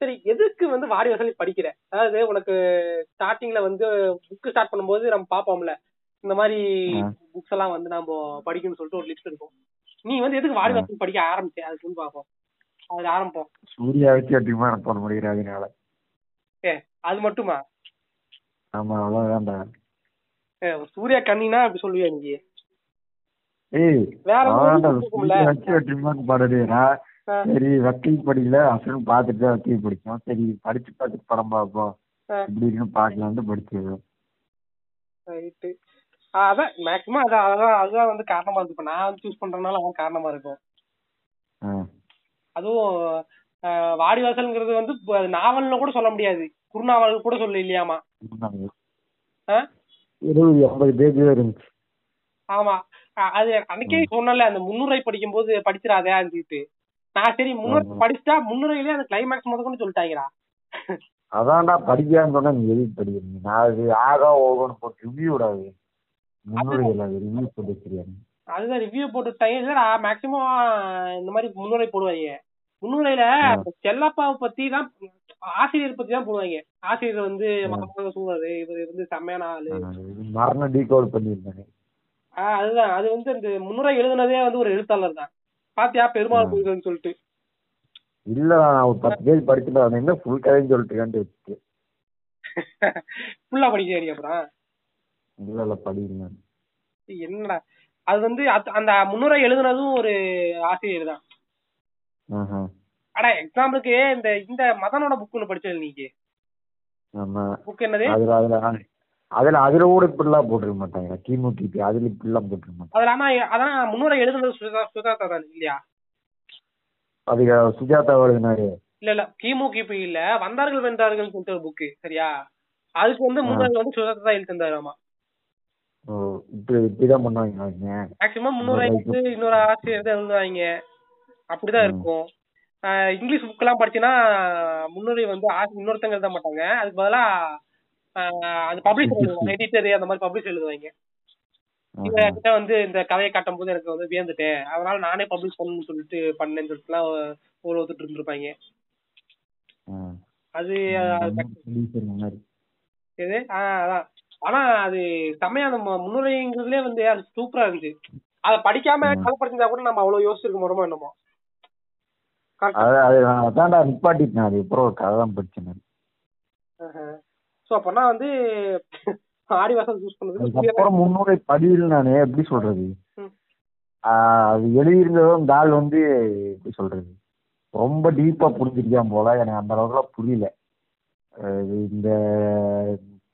சரி எதுக்கு வந்து வாடி வாசல் படிக்கிற? அதாவது உனக்கு ஸ்டார்டிங்ல வந்து புக் ஸ்டார்ட் பண்ணும்போது நம்ம பாப்போம்ல இந்த மாதிரி. புக்ஸ் எல்லாம் வந்து நம்ம படிக்கணும்னு சொல்லிட்டு ஒரு லிஸ்ட் இருக்கும். நீ வந்து எதுக்கு. வாசல் படிக்க ஆரம்பிச்ச? அதுக்கு வந்து பாப்போம். அது ஆரம்பிப்போம் சூர்யா வச்சு அதிகமா பண்ண முடியாது அதனால ஏ அது மட்டுமா? ஆமா அவ்வளவுதான்டா சூர்யா கண்ணினா அப்படி சொல்லுவியா நீ? ஏய் வேற அவ்வளவுதான்டா சரி. வக்கீல் படிக்கல அசலும் பார்த்துட்டு தான் வக்கீல் படிச்சோம் சரி படிச்சு பார்த்துட்டு படம் பார்ப்போம். இப்படி இருக்குன்னு பார்க்கலான்ட்டு படிச்சது. ரைட்டு. அதான் மேக்ஸிமம் அதான் அதான் அதுதான் வந்து காரணமா இருக்கு. இப்ப நான் வந்து சூஸ் பண்றதுனால அதான் காரணமா இருக்கும். அதுவும் வாடிவாசல்ங்கிறது வந்து நாவல்னு கூட சொல்ல முடியாது. குறுநாவல் கூட சொல்ல இல்லையாமா? இருபது ஐம்பது பேஜ் இருந்துச்சு. ஆமா. அது அன்னைக்கே சொன்னல அந்த முன்னுரை படிக்கும் போது படிச்சிடாதே சொல்லிட்டு. நான் சரி முன்னுரை ஆமா. படிச்சுட்டா முன்னுரையிலே அந்த கிளைமேக்ஸ் முத கொண்டு சொல்லிட்டாங்கடா அதான்டா படிக்கான்னு சொன்னா நீ எதுக்கு படிக்கிறீங்க நான் அது ஆகா ஓகோன்னு போட்டு ரிவ்யூ விடாது. முன்னுரை இல்லாத ரிவ்யூ போட்டு வச்சிருக்காங்க அதுதான் ரிவ்யூ போட்டுட்டாங்க இல்லடா மேக்சிமம் இந்த மாதிரி முன்னுரை போடுவாங்க முன்னுரையில செல்லப்பாவை பத்தி தான் ஆசிரியர் பத்தி தான் போடுவாங்க ஆசிரியர் வந்து. மகமாக சூழல் இவர் வந்து செம்மையான ஆளு. மரண டீகோட் பண்ணியிருந்தாங்க ஆஹ் அதுதான். அது வந்து அந்த முன்னுரை எழுதுனதே வந்து ஒரு எழுத்தாளர் தான் பாத்தியா? பெருமாள். கோயில்னு சொல்லிட்டு. இல்ல நான் ஒரு பத்து பேஜ் படிச்சுட்டு என்ன ஃபுல் கதைன்னு சொல்லிட்டு வச்சுட்டு ஃபுல்லா படிக்க வேண்டிய அப்புறம் இல்ல இல்ல படிங்க என்னடா? அது வந்து அத்- அந்த முன்னுரை எழுதுனதும் ஒரு ஆசிரியர் தான். அட எக்ஸாம்பிளுக்கு இந்த இந்த மதனோட புக் ஒண்ணு படிச்சது நீங்க புக் என்னது? அதுல அதுல கூட இப்படிலாம் போட்டிருக்க மாட்டாங்க. கிமு கிபி அதுல இப்படிலாம் போட்டிருக்க மாட்டாங்க. அதுல ஆனா அதான் முன்னுரை எழுதுனது சுஜா சுஜாதா தான் இல்லையா? அதுக்கு சுஜாதா எழுதினாரு. இல்ல இல்ல கிமு கிபி இல்ல. வந்தார்கள் வென்றார்கள் சொல்லிட்டு ஒரு புக்கு சரியா? அதுக்கு வந்து ஆ. முன்னுரை வந்து சுஜாதா தான் எழுதி ஓ இப்படி இப்படிதான் பண்ணுவாங்க மேக்சிமம் இன்னொரு ஆசிரியர் தான் எழுதுவாங்க. அப்படிதான். இருக்கும். இங்கிலீஷ் புக் எல்லாம் படிச்சீங்கன்னா முன்னுரை வந்து இன்னொருத்தங்க எழுத மாட்டாங்க. அதுக்கு பதிலா பப்ளிஷர் எழுதுவாங்க எடிட்டர் அந்த மாதிரி பப்ளிஷர் எழுதுவாங்க. இவங்க கிட்ட வந்து இந்த கதையை காட்டும் போது எனக்கு வந்து வியந்துட்டேன். அதனால நானே பப்ளிஷ் பண்ணணும்னு சொல்லிட்டு பண்ணேன்னு சொல்லிட்டுலாம் ஒரு ஒத்துட்டு இருந்திருப்பாங்க. அது அது எது? அதான். ஆனா அது செம்மையா அந்த மு- முன்னுரைங்கிறதுலே வந்து அது சூப்பரா இருந்துச்சு. அத படிக்காம ம். கதை படிச்சிருந்தா கூட நம்ம அவ்வளவு யோசிச்சிருக்க மாட்டோமோ என்னமோ? அது அது அதான்டா நிப்பாட்டிட்டேன். அது அப்புறம் கதை தான் படிச்சேன் சோ அப்பனா வந்து ஆடிவாசல் சூஸ் பண்ணது அதுக்கப்புறம் முன்னுரை படியில் நான் எப்படி சொல்றது? அது எழுதியிருந்ததும் இந்த ஆள் வந்து எப்படி சொல்றது? ரொம்ப டீப்பா புரிஞ்சிருக்கான் போல. எனக்கு அந்த அளவுக்குலாம் புரியல. இந்த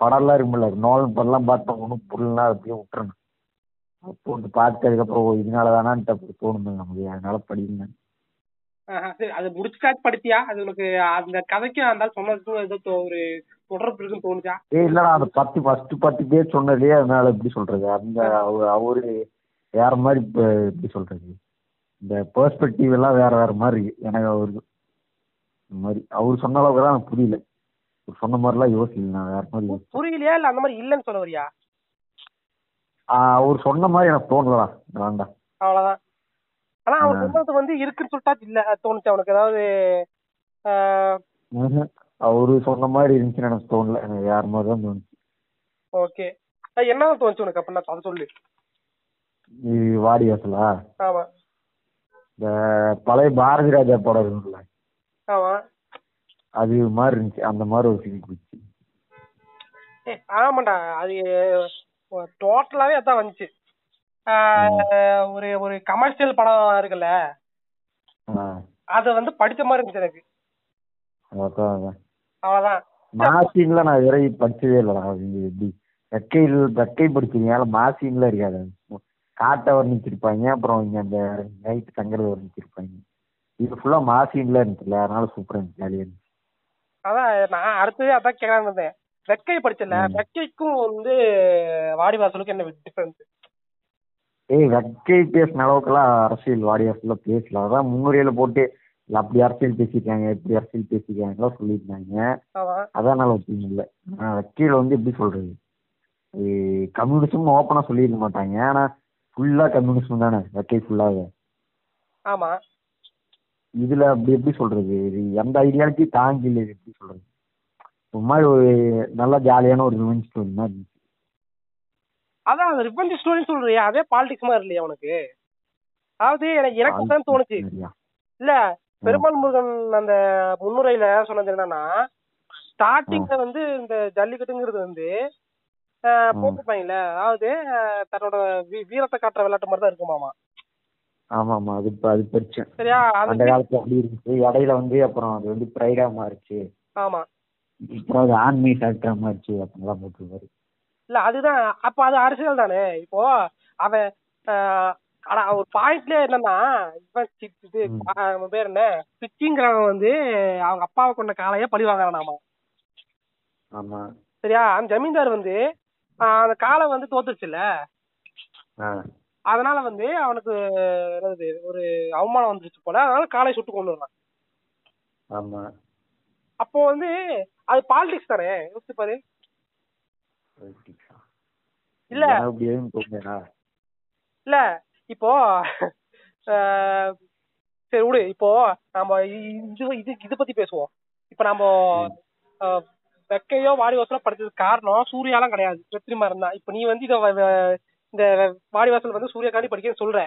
படம்லாம் இருக்கும்ல நோலன் படம்லாம் பார்த்தா ஒன்றும் புரியலாம் அப்படியே விட்டுறணும். அப்போ வந்து பார்த்து அதுக்கப்புறம் இதனால தானான்ட்டு அப்படி தோணுது நமக்கு. அதனால படிங்க அது முடிச்சுக்காச்சு படிச்சியா அது உனக்கு அந்த கதைக்கும் அந்த சொன்னதுக்கும் ஏதோ ஒரு தொடர்பு இருக்குன்னு தோணுச்சா? ஏய் இல்லடா அந்த பத்து ஃபர்ஸ்ட் பத்து பேர் சொன்னதே அதனால எப்படி சொல்றது. அந்த அவ- அவரு வேற மாதிரி எப்படி சொல்றது? இந்த பெர்ஸ்பெக்டிவ் எல்லாம் வேற வேற மாதிரி இருக்கு. எனக்கு அவருக்கு இந்த மாதிரி அவர் சொன்ன அளவுக்கு தான் புரியல. அவர் சொன்ன மாதிரிலாம் யோசிக்கல நான் வேற மாதிரி. புரியலையா இல்ல அந்த மாதிரி இல்லன்னு சொல்ல வரியா? அவர் சொன்ன மாதிரி எனக்கு தோணலடா வேண்டாம். அவ்வளவுதான். ஆனா அவர். சொன்னது வந்து இருக்குன்னு சொல்லிட்டா இல்ல தோணுச்சு அவனுக்கு ஏதாவது. அவரு சொன்ன மாதிரி இருந்துச்சுன்னு எனக்கு தோணல. எனக்கு வேற மாதிரி தான் தோணுச்சு. ஓகே. என்ன தோணுச்சு உனக்கு? அப்படின்னா அதை சொல்லு. இது வாடி வாசலா? ஆமா. இந்த பழைய பாரதி ராஜா படம் இருக்குல்ல ஆமா. அது மாதிரி இருந்துச்சு. அந்த மாதிரி ஒரு ஃபீல் ஏய், ஆமாண்டா. அது டோட்டலாவே அதான் வந்துச்சு. ஒரு ஒரு கமர்ஷியல் படம் இருக்குல்ல. அத வந்து படிச்ச மாதிரி இருந்துச்சு எனக்கு. அதான். அவ்வளவுதான். மாசின்ல நான் விரைவி படிச்சதே இல்லைடா. எப்படி ரெக்கையில் ரெக்கை படிச்சிருக்கீங்க மாசின்ல இருக்காது. காட்டை வர்ணிச்சிருப்பாங்க அப்புறம் இங்க அந்த நைட் தங்குறது வர்ணிச்சிருப்பாங்க இது ஃபுல்லா மாசின்ல இருந்துச்சுல அதனால சூப்பரா இருந்துச்சு ஜாலியா இருந்துச்சு. அதான் நான் அடுத்தது அதான் கேட்கலான்னு இருந்தேன். வெக்கை படிச்சல ம். வெக்கைக்கும் வந்து வாடிவாசலுக்கும் என்ன டிஃபரன்ஸ் ஏய் வெக்கை பேசின அளவுக்குலாம் அரசியல் வாடியாசுல பேசல. அதான் முன்னுரையில போட்டு அப்படி அரசியல் பேசியிருக்காங்க இப்படி அரசியல் பேசியிருக்காங்கலாம் சொல்லியிருந்தாங்க. ஆமா. அதனால ஒப்பீனியன் இல்லை வக்கீல் வந்து எப்படி சொல்றது? கம்யூனிசம் ஓப்பனா சொல்லியிருக்க மாட்டாங்க. ஆனா ஃபுல்லா கம்யூனிசம் தானே வக்கீல் ஃபுல்லாவே ஆமா. இதுல அப்படி எப்படி சொல்றது? எந்த ஐடியாலஜி தாங்கி இல்லை எப்படி சொல்றது? ஒரு மாதிரி ஒரு நல்ல ஜாலியான ஒரு ரிவெஞ்ச் ஸ்டோரி மாதிரி இருந்துச்சு. அதான் அந்த ரிவெஞ்ச் ஸ்டோரின்னு சொல்றியா? அதே பாலிடிக்ஸ் மாதிரி இல்லையா உனக்கு? அதாவது எனக்கு எனக்கு தான் தோணுச்சு? இல்ல பெருமாள் முருகன் அந்த முன்னுரையில சொன்னது என்னன்னா ஸ்டார்டிங்ல வந்து இந்த ஜல்லிக்கட்டுங்கிறது வந்து. போட்டிருப்பாங்கல்ல அதாவது தன்னோட வீரத்தை காட்டுற விளையாட்டு மாதிரி தான் இருக்குமாமா ஆமா ஆமா அது இப்ப அது படிச்சேன் சரியா? அந்த அந்த காலத்துல அப்படி இருந்துச்சு. இடையில வந்து அப்புறம் அது வந்து ப்ரைடா மாறிச்சு. ஆமா. அப்புறம் அது ஆன்மீ ஃபேக்டரா மாறிச்சு அப்படின்லாம் போட்டுருவாரு இல்ல அதுதான். அப்ப அது அரசியல் தானே? இப்போ அவன் ஆனா ஒரு பாயிண்ட்ல என்னன்னா இவன் பேர் என்ன? பிச்சிங்கிறவன் வந்து அவங்க அப்பாவை கொண்ட காளைய பழி வாங்குறானாமா ஆமா. சரியா? அந்த ஜமீன்தார் வந்து அந்த காளை வந்து தோத்துருச்சுல்ல? ஆ. அதனால வந்து அவனுக்கு என்னது ஒரு அவமானம் வந்துருச்சு போல. அதனால காளை சுட்டு கொண்டு வரான் ஆமா. அப்போ வந்து அது பாலிடிக்ஸ் தானே? யோசிச்சு பாரு. இல்ல. இல்ல. இப்போ சரி விடு. இப்போ நம்ம இது இது இது பத்தி பேசுவோம். இப்ப நம்ம வெக்கையோ வாடி வாசலோ படிச்சதுக்கு காரணம் சூர்யாலாம் கிடையாது. வெற்றிமாறன் தான். இப்ப நீ வந்து இத இந்த வாடி வாசல் வந்து சூர்யாக்காண்டி படிக்கன்னு சொல்ற.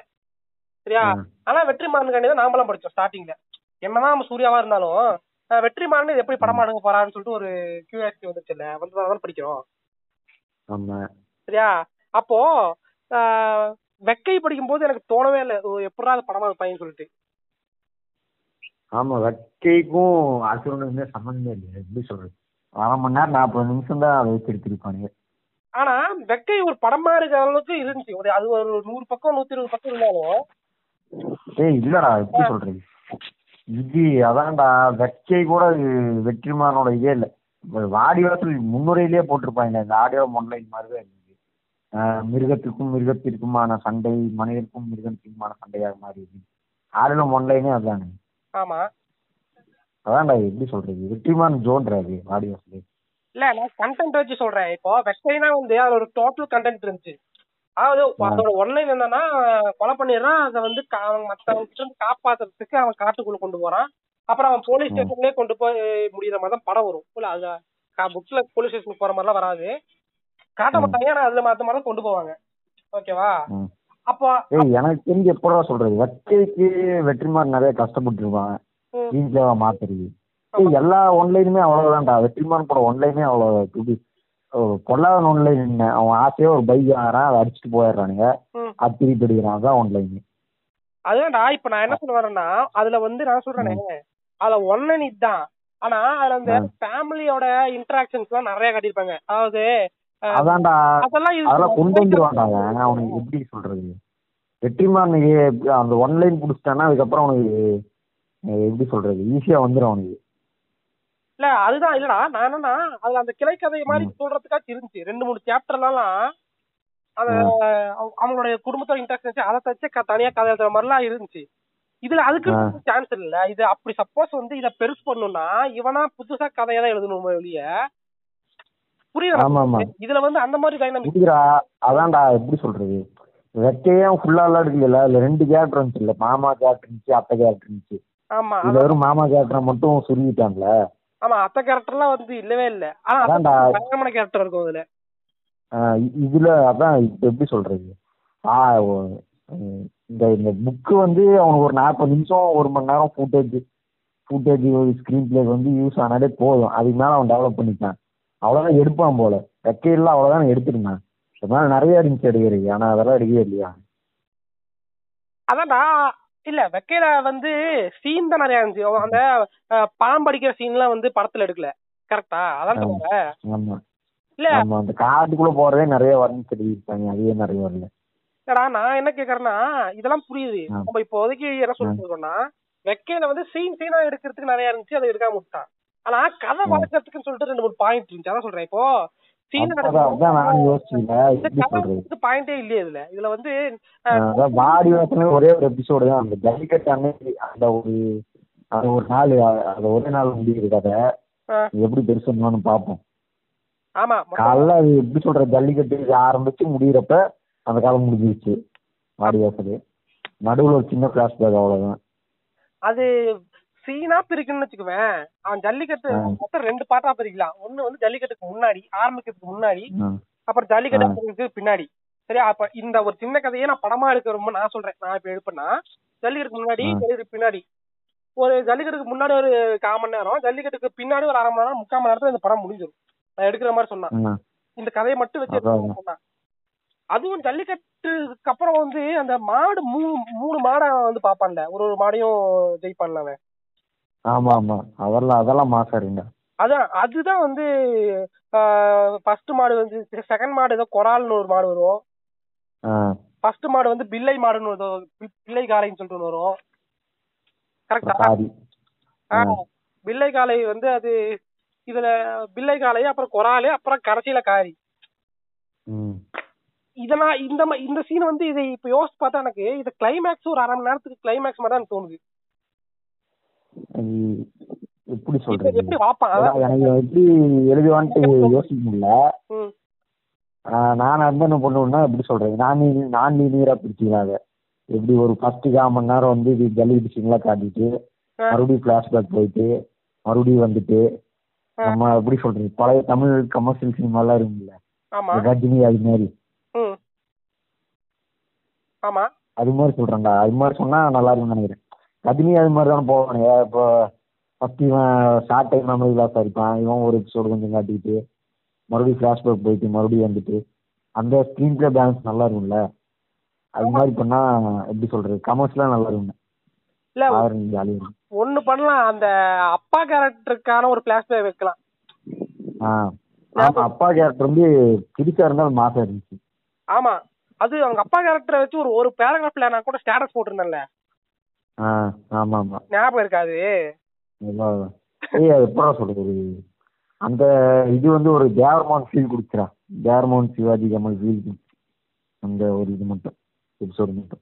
சரியா. ஆனா வெற்றிமாறனுக்காண்டி தான் நாமெல்லாம் படிச்சோம் ஸ்டார்டிங்ல என்னதான் நம்ம சூர்யாவா இருந்தாலும் வெற்றிமாறன் இது எப்படி படம் எடுக்க போறான்னு சொல்லிட்டு ஒரு கியூரியாசிட்டி வந்துச்சுல்ல. வந்து தான் படிக்கிறோம். ஆமா. சரியா? அப்போ ஆஹ், வெக்கை படிக்கும் போது எனக்கு தோணவே இல்லை. எப்படா அது படமா இருப்பாங்கன்னு சொல்லிட்டு. ஆமா வெக்கைக்கும் அசுரனுக்குமே சம்மந்தமே இல்லை எப்படி சொல்றது? அரை மணி நேரம் நாற்பது நிமிஷம் தான் அதை வச்சு எடுத்திருப்பானுங்க. ஆனா வெக்கை ஒரு படமா இருக்கிற அளவுக்கு இருந்துச்சு. ஒரு அது ஒரு நூறு பக்கம் நூத்தி இருபது பக்கம் இருந்தாலும். ஏய் இல்லடா எப்படி சொல்றது? இது அதான்டா வெக்கை கூட வெற்றிமாறனோட இதே இல்லை. வாடி வாசல் முன்னுரையிலேயே போட்டிருப்பாங்க இந்த ஆடியோ ஒன்லைன் மாதிரி மிருகத்திற்கும் மிருகத்திற்குமான சண்டை மனிதருக்கும் மிருகத்திற்குமான சண்டையாக மாறி இருக்கு ஆடியோ ஒன்லைனே அதானே? ஆமா. அதான்டா எப்படி சொல்றது? வெற்றிமாறன் ஜோன்றாரு வாடி வாசல் இல்ல நான் கண்டென்ட் வச்சு சொல்றேன். இப்போ வெக்கைனா வந்து அதுல ஒரு டோட்டல் கண்டென்ட் இருந்துச்சு. அதாவது அதோட ஒன்லைன் என்னன்னா கொலை பண்ணிடுறான். அதை வந்து அவன் மத்தவங்க காப்பாத்துறதுக்கு அவன் காட்டுக்குள்ள கொண்டு போறான். அப்புறம் அவன் போலீஸ் ஸ்டேஷன்லயே கொண்டு போய் முடியிற மாதிரி தான் படம் வரும். இல்ல அது புக்ல போலீஸ் ஸ்டேஷனுக்கு போற மாதிரிலாம் வராது. காட்ட மாட்டாங்க ஆனா அதுல மாத்த மாதிரி கொண்டு போவாங்க. ஓகேவா. அப்போ எனக்கு தெரிஞ்சு எப்படா சொல்றது? வெக்கைக்கு வெற்றிமாறன் நிறைய கஷ்டப்பட்டுருப்பான் வீட்டுல மாத்துறது எல்லா ஒன்லைனுமே அவ்வளவுதான்டா. வெற்றிமாறன் படம் ஒன்லைனே அவ்வளவு பொல்லாதன் ஒன்லைன் என்ன அவன் ஆசையா ஒரு பைக் வாங்குறான் அதை அடிச்சுட்டு போயிடுறானுங்க. அது திருப்பி அடிக்கிறான் அதான் ஒன்லைன். அதுதான்டா இப்ப நான் என்ன சொல்ல வரேன்னா அதுல வந்து நான் சொல்றேனே அதுல ஒன்லைன் இதுதான். ஆனா அதுல அந்த ஃபேமிலியோட இன்டராக்ஷன்ஸ் எல்லாம் நிறைய காட்டியிருப்பாங்க. அதாவது அதான்டா அதெல்லாம் கொண்டு வந்துருவான்டா அவன். அவனுக்கு எப்படி சொல்றது? வெற்றிமாறன் ஏ- அந்த ஒன்லைன் பிடிச்சிட்டான்னா அதுக்கப்புறம் அவனுக்கு எப்படி சொல்றது? ஈஸியா வந்துடும் அவனுக்கு. இல்ல அதுதான் இல்லடா நான் என்னன்னா அதுல அந்த கிளை கதை மாதிரி சொல்றதுக்காச்சும் இருந்துச்சு ரெண்டு மூணு சாப்டர்லாம் அந்த அவ- அவங்களுடைய குடும்பத்தோட இன்டராக்ஷன் அதை தச்சு தனியா கதை எழுதுற மாதிரிலாம் இருந்துச்சு. இதுல அதுக்கு. சான்ஸ் இல்ல. இது அப்படி சப்போஸ் வந்து இத பெருசு பண்ணணும்னா இவனா புதுசா கதையை தான் எழுதணும் வெளிய புரியுதா இதுல வந்து அந்த மாதிரி டைனமிக் அதான்டா எப்படி சொல்றது? வெக்கையே ஃபுல்லா எடுக்கல அதுல ரெண்டு கேரக்டர் இருந்துச்சு இல்ல? மாமா கேரக்டர் இருந்துச்சு அத்தை கேரக்டர் இருந்துச்சு. ஆமா இதுல வெறும் மாமா கேரக்டரை மட்டும் சுருங்கிட்டான்ல? ஆமா அத்த கேரக்டர்லாம் வந்து இல்லவே இல்ல. ஆனா. பயங்கரமான கேரக்டர் இருக்கும் அதுல. இதுல அதான் எப்படி சொல்றது? ஆ இந்த இந்த புக்கு வந்து அவனுக்கு ஒரு நாற்பது நிமிஷம் ஒரு மணி நேரம் ஃபுட்டேஜ் ஃபுட்டேஜ் ஸ்க்ரீன் பிளே வந்து யூஸ் ஆனாலே போதும். அதுக்கு மேல அவன் டெவலப் பண்ணிட்டான். அவ்வளவுதான் எடுப்பான் போல. வெக்கையெல்லாம் அவ்வளவுதான் எடுத்திருந்தான். அதனால நிறைய இருந்துச்சு எடுக்கிறது ஆனா அதெல்லாம் எடுக்கவே இல்லையா? அதான்டா. இல்ல வெக்கையில வந்து சீன் தான் நிறைய இருந்துச்சு. அந்த அஹ், பாம்பு அடிக்கிற சீன்லாம் வந்து படத்துல எடுக்கல. கரெக்டா அதான் ஆமா. சொல்லுங்க இல்ல. அந்த காட்டுக்குள்ள போறதே நிறைய வர்ணிச்சு எழுதியிருப்பாங்க அதுவே நிறைய வரல. இல்லடா நான் என்ன கேக்குறேன்னா இதெல்லாம் புரியுது. நம்ம இப்போதைக்கு என்ன சொல்லிட்டு இருக்கோம்னா வெக்கையில வந்து சீன் சீனா எடுக்கிறதுக்கு நிறைய இருந்துச்சு. அதை எடுக்காம விட்டான். ஆனா கதை வளர்க்கறதுக்குன்னு சொல்லிட்டு ரெண்டு மூணு பாயிண்ட் இருந்துச்சு. அதான் சொல்றேன். இப்போ பாயிண்டே இல்லையே இதுல. இதுல வந்து வாடி ஒரே ஒரு எபிசோடு தான். அந்த ஜல்லிக்கட்டு அன்னைக்கு அந்த ஒரு அந்த ஒரு நாள் அ- அந்த ஒரே நாள் முடியுது கதை. எப்படி பெருசு பண்ணணும்னு பார்ப்போம். ஆமா காலைல அது எப்படி சொல்ற ஜல்லிக்கட்டு ஆரம்பிச்சு முடியிறப்ப அந்த காலம் முடிஞ்சிருச்சு. வாடி வாசல் நடுவுல ஒரு சின்ன ஃபிளாஷ்பேக் அவ்வளவுதான். அது சீனா பிரிக்கணும்னு வச்சுக்குவேன். அவன் ஜல்லிக்கட்டு. மொத்தம் ரெண்டு பார்ட்டா பிரிக்கலாம். ஒண்ணு வந்து ஜல்லிக்கட்டுக்கு முன்னாடி ஆரம்பிக்கிறதுக்கு முன்னாடி அப்புறம் ஜல்லிக்கட்டு பின்னாடி. சரியா? அப்ப இந்த ஒரு சின்ன கதையே நான் படமா எடுக்க ரொம்ப நான் சொல்றேன். நான் இப்ப எடுப்பேன்னா ஜல்லிக்கட்டுக்கு முன்னாடி. ஜல்லிக்கட்டுக்கு பின்னாடி. ஒரு ஜல்லிக்கட்டுக்கு முன்னாடி ஒரு கால் மணி நேரம் ஜல்லிக்கட்டுக்கு பின்னாடி ஒரு அரை மணி நேரம் முக்கால் மணி நேரத்துல இந்த படம் முடிஞ்சிடும் நான் எடுக்கிற மாதிரி சொன்னா. ம் இந்த கதையை மட்டும் வச்சு அதான். எடுக்கிறேன்னு சொன்னா. அதுவும் ஜல்லிக்கட்டுக்கு அப்புறம் வந்து அந்த மாடு மூணு மூணு மாடை வந்து பாப்பான்ல ஒரு ஒரு மாடையும் ஜெயிப்பான்ல அவன். ஆமா ஆமா. அதெல்லாம் அதெல்லாம் மாசம் இருங்க அதான் அதுதான் வந்து ஃபர்ஸ்ட் மாடு வந்து செகண்ட் மாடு ஏதோ கொரால்னு ஒரு மாடு வரும். ஃபர்ஸ்ட் மாடு வந்து பிள்ளை மாடுன்னு ஏதோ பி- பிள்ளை காளைன்னு சொல்லிட்டு ஒண்ணு வரும். கரெக்டா. பிள்ளை காளை வந்து அது இதுல பிள்ளை காளை அப்புறம் கொராலு அப்புறம் கடைசியில காரி. இதெல்லாம் இந்த இந்த சீன் வந்து இதை இப்ப யோசிச்சு பார்த்தா எனக்கு இது கிளைமேக்ஸ் ஒரு அரை மணி நேரத்துக்கு கிளைமேக்ஸ் மாதிரி தான் தோணுது. எப்படி சொல்றது? எனக்கு எப்படி எழுதுவான்ட்டு யோசிக்க முடியல. நான் வந்து என்ன பண்ணுவேன்னா எப்படி சொல்றது? நான் நான் லீனியரா பிரிச்சுக்கலாம் அதை. எப்படி ஒரு ஃபர்ஸ்ட் கால் மணி நேரம் வந்து இது ஜல்லிக்கட்டு சீன்லாம் காட்டிட்டு. மறுபடியும் ஃபிளாஷ்பேக் போயிட்டு மறுபடியும் வந்துட்டு. நம்ம எப்படி சொல்றது? பழைய தமிழ் கமர்ஷியல் சினிமாலாம் இருக்குல்ல ஆமா. இந்த ரஜினி அது மாதிரி அது மாதிரி சொல்றேன்டா. அது மாதிரி சொன்னா நல்லா இருக்கும்னு நினைக்கிறேன். ரஜினி அது மாதிரி தானே போவானே இப்போ ஃபர்ஸ்ட் இவன் ஷார்ட் டைம் மெமரி லாஸ் இருப்பான் இவன் ஒரு எபிசோடு கொஞ்சம் காட்டிட்டு மறுபடியும் ஃபிளாஷ்பேக் போயிட்டு மறுபடியும் வந்துட்டு அந்த ஸ்க்ரீன் பிளே பேலன்ஸ் நல்லா இருக்கும்ல? அது மாதிரி பண்ணா எப்படி சொல்றது? கமர்ஸ்லாம் நல்லா இருக்கும். இல்ல ஒண்ணு பண்ணலாம். அந்த அப்பா கேரக்டருக்கான ஒரு பிளாஷ்பேக் வைக்கலாம். அப்பா கேரக்டர் வந்து புதுசா இருந்தாலும் மாசம் இருந்துச்சு. ஆமா அது அவங்க அப்பா கேரக்டரை வச்சு ஒரு ஒரு பேராகிராஃப்ல நான் கூட ஸ்டேட்டஸ் போட்டிருந்தேன்ல. ஆமா ஆமா ஞாபகம் இருக்காது. அதான். ஏய் அது எப்படா சொல்றது? அந்த இது வந்து ஒரு தேவர்மான் ஃபீல் கொடுத்துறா தேவர்மான் சிவாஜி கமல் ஃபீல் அந்த ஒரு இது மட்டும் எபிசோடு மட்டும்.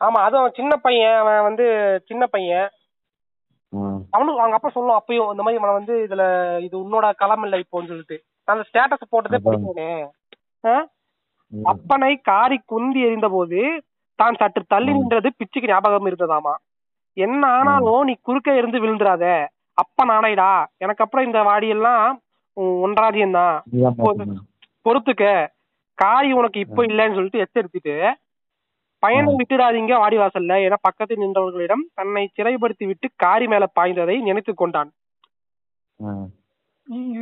ஆமா அதுவும் சின்ன பையன் அவன் வந்து சின்ன பையன். அவனுக்கு அவங்க அப்பா சொல்லும் அப்பயும் இந்த மாதிரி இவனை வந்து இதுல இது உன்னோட களம் இல்லை இப்போன்னு சொல்லிட்டு. அந்த ஸ்டேட்டஸ் போட்டதே ஆ? அப்பனை காரி குந்தி எறிந்த போது தான் சற்று தள்ளி. நின்றது பிச்சுக்கு ஞாபகம் இருந்ததாமா என்ன ஆனாலும் நீ குறுக்க இருந்து விழுந்துராத அப்ப நானைடா எனக்கு அப்புறம் இந்த வாடியெல்லாம் ஒன்றாதியம் தான். பொறுத்துக்க காரி உனக்கு இப்போ இல்லைன்னு சொல்லிட்டு எச்சரித்துட்டு பயணம். விட்டுடாதீங்க வாடி வாசல்ல என பக்கத்தில் நின்றவர்களிடம் தன்னை சிறைப்படுத்தி விட்டு காரி மேல பாய்ந்ததை நினைத்து கொண்டான்.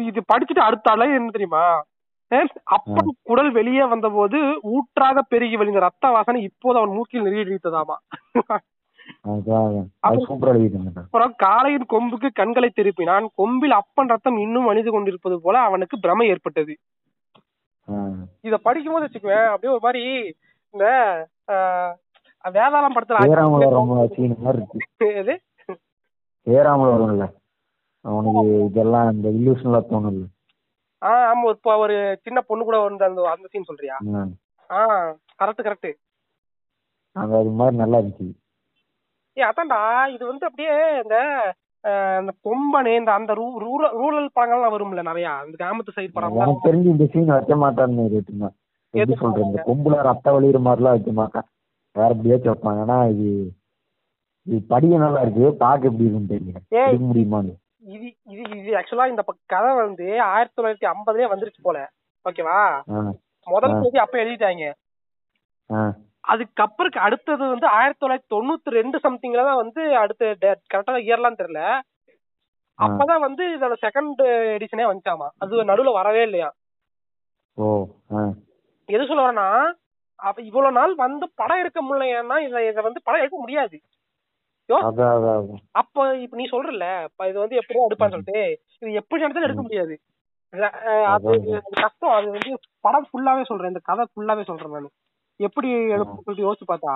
இது- படிச்சுட்டு அடுத்த என்ன தெரியுமா அப்பன் குடல் வெளியே வந்தபோது ஊற்றாக பெருகி வழிந்த ரத்த வாசனை இப்போது அவன் மூக்கில் நெறியடித்ததாமா அப்புறம் காளையின் கொம்புக்கு கண்களை திருப்பினான் கொம்பில் அப்பன் ரத்தம் இன்னும் அணிந்து கொண்டிருப்பது போல அவனுக்கு பிரமை ஏற்பட்டது. இத படிக்கும்போது வச்சுக்குவேன் அப்படியே ஒரு மாதிரி இந்த வேதாளம் படத்துல ஏறாமல் வரும்ல அவனுக்கு இதெல்லாம் இந்த இல்லூஷன்லாம் தோணும்ல ஆ ஆமா இப்போ ஒரு சின்ன பொண்ணு கூட வந்து அந்த அந்த சீன் சொல்றியா? ம். ஆ கரெக்ட் கரெக்ட் அந்த அது மாதிரி நல்லா இருந்துச்சு. ஏ அதான்டா இது வந்து அப்படியே இந்த ஆஹ், இந்த கொம்பனு இந்த அந்த ரூரல் ரூரல் படங்கள்லாம் வரும்ல நிறைய இந்த கிராமத்து சைடு படம். எனக்கு தெரிஞ்சு இந்த சீன் வைக்க மாட்டான்னு கேட்டுங்க எப்படி சொல்றது இந்த கொம்புல ரத்த வலிகிற மாதிரிலாம் வைக்க மாட்டான். வேற எப்படியாச்சும் வைப்பான் ஏன்னா இது இது படிக்க நல்லா இருக்கு. பார்க்க எப்படி இருக்குன்னு தெரியல. முடியுமான்னு. இது இது இது ஆக்சுவலா இந்த கதை வந்து ஆயிரத்தி தொள்ளாயிரத்தி ஐம்பதுலயே வந்துருச்சு போல. ஓகேவா? முதல். தேதி அப்ப எழுதிட்டாங்க. ஆ. அதுக்கப்புறம் அடுத்தது வந்து ஆயிரத்தி தொள்ளாயிரத்தி தொண்ணூத்தி ரெண்டு சம்திங்ல தான் வந்து அடுத்த கரெக்டா இயர்லாம் தெரியல. அப்பதான் வந்து இதோட செகண்ட் எடிஷனே வந்துச்சாமா? அது நடுவுல வரவே இல்லையா? எது சொல்ல வரேன்னா அப்ப இவ்வளவு நாள் வந்து படம் எடுக்க முடியலன்னா இத இத வந்து படம் எடுக்க முடியாது. அப்ப இப்ப நீ சொல்றல இது வந்து எப்படியோ எடுப்பான்னு சொல்லிட்டு இது எப்படி எடுத்தாலும் எடுக்க முடியாது. அது கஷ்டம் அது வந்து படம் ஃபுல்லாவே சொல்றேன் இந்த கதை ஃபுல்லாவே சொல்றேன் நான். எப்படி சொல்லிட்டு யோசிச்சு பார்த்தா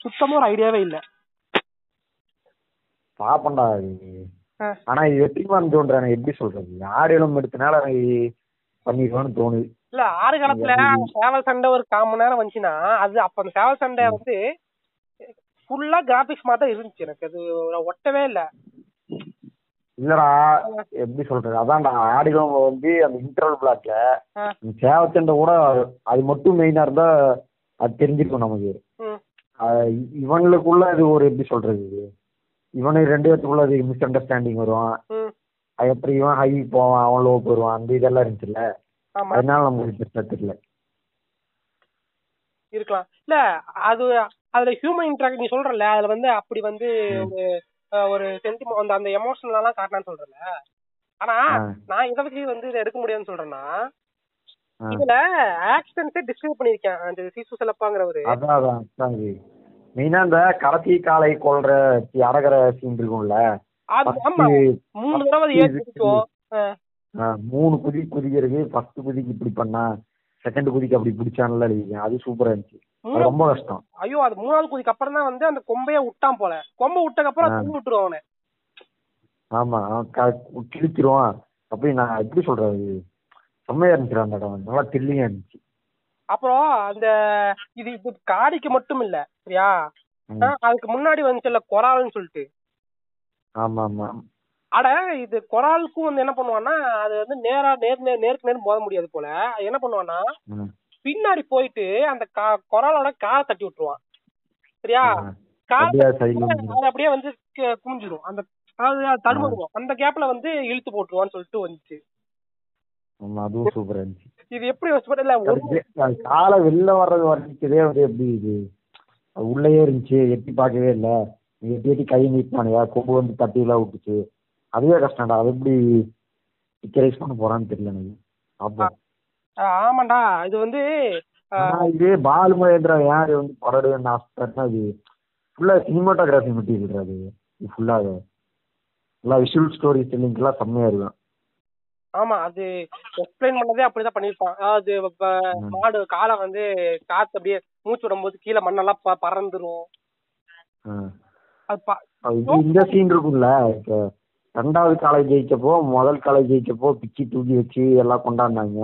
சுத்தமா ஒரு ஐடியாவே இல்ல. பாப்பண்டா. ஆனா இது வெற்றிமான் தோன்றான எப்படி சொல்றது? ஆடியோலம் எடுத்தனால எனக்கு பண்ணிடுவான்னு தோணுது. இல்ல ஆறு காலத்துல சேவல் சண்டை ஒரு கால் மணி நேரம் வந்துச்சுன்னா அது அப்ப அந்த சேவல் சண்டை வந்து ஃபுல்லா கிராபிக்ஸ் மாதிரி தான் இருந்துச்சு எனக்கு. அது ஒட்டவே இல்ல. இல்லடா எப்படி சொல்றது? அதான்டா ஆடியோலம் வந்து அந்த இன்டர்வல் பிளாக்ல. சேவச்சண்டை கூட அது மட்டும் மெயினா இருந்தா அது தெரிஞ்சிருக்கும் நமக்கு. இவனுக்குள்ள இது ஒரு எப்படி சொல்றது? இவனுக்கு ரெண்டு பேத்துக்குள்ள மிஸ் அண்டர்ஸ்டாண்டிங் வரும். ம். அதுக்கப்புறம் இவன் ஹை போவான் அவன் லோ போடுவான் அந்த இதெல்லாம் இருந்துச்சுல்ல. அதனால நமக்கு தெரியல. இருக்கலாம். இல்ல அது அதுல ஹியூமன் இன்ட்ராக்ட் நீ சொல்றல அதுல வந்து அப்படி வந்து ஒரு ஒரு சென்டிமெண்ட் அந்த அந்த எமோஷனல் எல்லாம் காட்டினான்னு சொல்றல ஆனா நான் இதை வச்சு வந்து இதை எடுக்க முடியாதுன்னு சொல்றேன்னா. இதுல ஆக்சிடென்ட்ஸே டிஸ்கிரைப் பண்ணிருக்கேன் அந்த சீசு செலப்பாங்கிறவரு. அதான் அதான் மெயினா இந்த கடைசி காலை கொள்ற அடகுற சீன் இருக்கும்ல மூணு தடவை மூணு குதி குதிக்கிறது ஃபர்ஸ்ட் குதிக்கு இப்படி பண்ணா செகண்ட் குதிக்கு அப்படி பிடிச்சான்ல எழுதிருக்கேன் அது சூப்பரா இருந்துச்சு. அது ரொம்ப கஷ்டம். ஐயோ அது மூணாவது குதிக்கு அப்புறம் தான் வந்து அந்த கொம்பைய விட்டான் போல. கொம்பை விட்டதுக்கு அப்புறம். தூக்கி விட்டுருவான் அவனை. ஆமா கிழிச்சிருவான். அப்படி நான் எப்படி சொல்றது? செம்மையா இருந்துச்சு அந்த இடம். நல்லா த்ரில்லிங்கா இருந்துச்சு. அப்புறம் அந்த இது இது காடிக்கு மட்டும் இல்ல சரியா? அதுக்கு முன்னாடி வந்துச்சுல்ல கொரால்னு சொல்லிட்டு. ஆமா ஆமா. அட இது கொராலுக்கும் வந்து என்ன பண்ணுவான்னா அது வந்து நேரா நேர் நேர் நேருக்கு நேர் மோத முடியாது போல. என்ன பண்ணுவான்னா. பின்னாடி போயிட்டு அந்த கொராலோட காலை தட்டி விட்டுருவான். சரியா. கால் அப்படியே வந்து கு- குமிஞ்சிரும். அந்த தடுமாறுவோம் அந்த கேப்ல வந்து இழுத்து போட்டுருவான்னு சொல்லிட்டு வந்துச்சு. அதுவும் சூப்பரா இருந்துச்சு. இது எப்படி இல்ல காலை வெளில வர்றது வரைக்குதே வந்து எப்படி இது? உள்ளேயே இருந்துச்சு எட்டி பார்க்கவே இல்ல. எட்டி எட்டி கை நீட்டினானுயா கொம்பு வந்து தட்டி எல்லாம் விட்டுச்சு. அதுவே கஷ்டம்டா. அது எப்படி பிக்சரைஸ் பண்ண போறான்னு தெரியல எனக்கு. அப்போ ஆ, ஆமாண்டா. இது வந்து இதே பாலு மகேந்திரா யாரு வந்து படம் எடுக்கணும்னு ஆசைப்பட்டா அது ஃபுல்லா சினிமாட்டோகிராஃபி மெட்டீரியல் அது ஃபுல்லா ஃபுல்லா விஷுவல் ஸ்டோரி டெல்லிங் எல்லாம் செம்மையா இருக்கும். ஆமா அது எக்ஸ்பிளைன் பண்ணதே அப்படிதான் பண்ணிருப்பான் ம். மாடு காலை வந்து காத்து அப்படியே மூச்சு விடும்போது கீழே மண்ணெல்லாம் பறந்துரும். அது அது இது இந்த சீன் இருக்கும்ல ரெண்டாவது காலேஜ் ஜெயிச்சப்போ முதல் காலேஜ் ஜெயிச்சப்போ பிச்சி தூக்கி வச்சு எல்லாம் கொண்டாடினாங்க.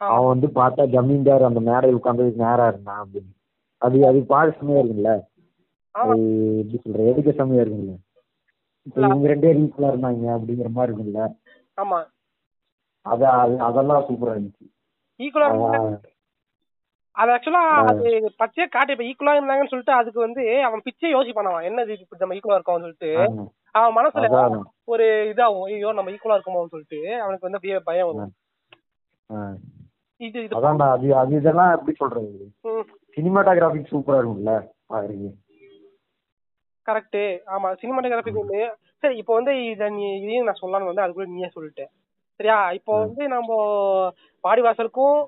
அவன் வந்து பார்த்தா ஜமீன்தார் அந்த மேடையில் உட்காந்து நேரா இருந்தான் அப்படின்னு. அது அது பார்க்க செம்மையா இருக்குல்ல அது எப்படி சொல்ற எடுக்க செம்மையா இருக்குல்ல இப்போ இவங்க ரெண்டே ரீஸ்ல இருந்தாங்க அப்படிங்கிற மாதிரி இருக்குல்ல ஆமா. அது அது அதெல்லாம் சூப்பரா இருந்துச்சு. ஈக்குவலா. அது ஆக்சுவலா. அது பச்சையா காட்டி இப்ப ஈக்குவலா இருந்தாங்கன்னு சொல்லிட்டு அதுக்கு வந்து அவன் பிச்சை யோசிப்பான் அவன். என்னது இது இப்படி நம்ம ஈக்குவலா இருக்கோம்னு சொல்லிட்டு. அவன் மனசுல ஒரு இதாகும். ஐயோ நம்ம ஈக்குவலா இருக்கோமோன்னு சொல்லிட்டு அவனுக்கு வந்து அப்படியே பயம் வரும். இது அதான்டா அது அது இதெல்லாம் எப்படி சொல்றது? சினிமாட்டோகிராஃபிக் சூப்பரா இருக்கும்ல பாக்குறீங்க கரெக்ட் ஆமா சினிமாட்டோகிராஃபிக் ஒண்ணு சரி இப்போ வந்து இத நீ இதையும் நான் சொல்லலாம்னு வந்து அதுக்குள்ள நீயே சொல்லிட்ட சரியா? இப்போ வந்து நம்ம வாடிவாசலுக்கும்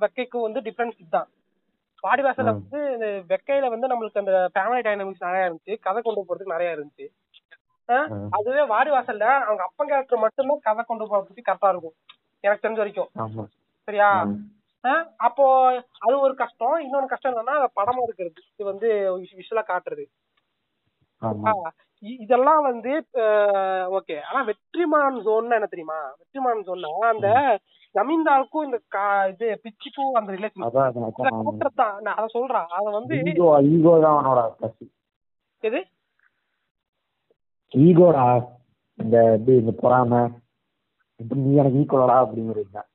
வெக்கைக்கும் வந்து டிஃபரன்ஸ் இதுதான். வாடிவாசல்ல ம். வந்து இந்த வெக்கையில வந்து நம்மளுக்கு அந்த ஃபேமிலி டைனமிக்ஸ் நிறைய இருந்துச்சு கதை கொண்டு போறதுக்கு நிறைய இருந்துச்சு. அதுவே வாடிவாசல்ல அவங்க அப்பன் கேரக்டர் மட்டும்தான் கதை கொண்டு போறதுக்கு கரெக்டா இருக்கும். எனக்கு தெரிஞ்ச வரைக்கும். சரியா? அப்போ அது ஒரு கஷ்டம். இன்னொரு கஷ்டம் என்னன்னா படமா இருக்கிறது. இது வந்து விஷுவலா காட்டுறது. இதெல்லாம் வந்து ஓகே ஆனா வெற்றிமான் ஜோன் என்ன தெரியுமா? வெற்றிமான் ஜோன்னா அந்த ஜமீன்தாருக்கும் இந்த கா- இது பிச்சுக்கும் அந்த ரிலேஷன் தான் நான் அதை சொல்றேன். அத வந்து எது? ஈகோடா இந்த எப்படி இந்த பொறாம? நீ எனக்கு ஈக்குவலடா அப்படிங்கிறது தான்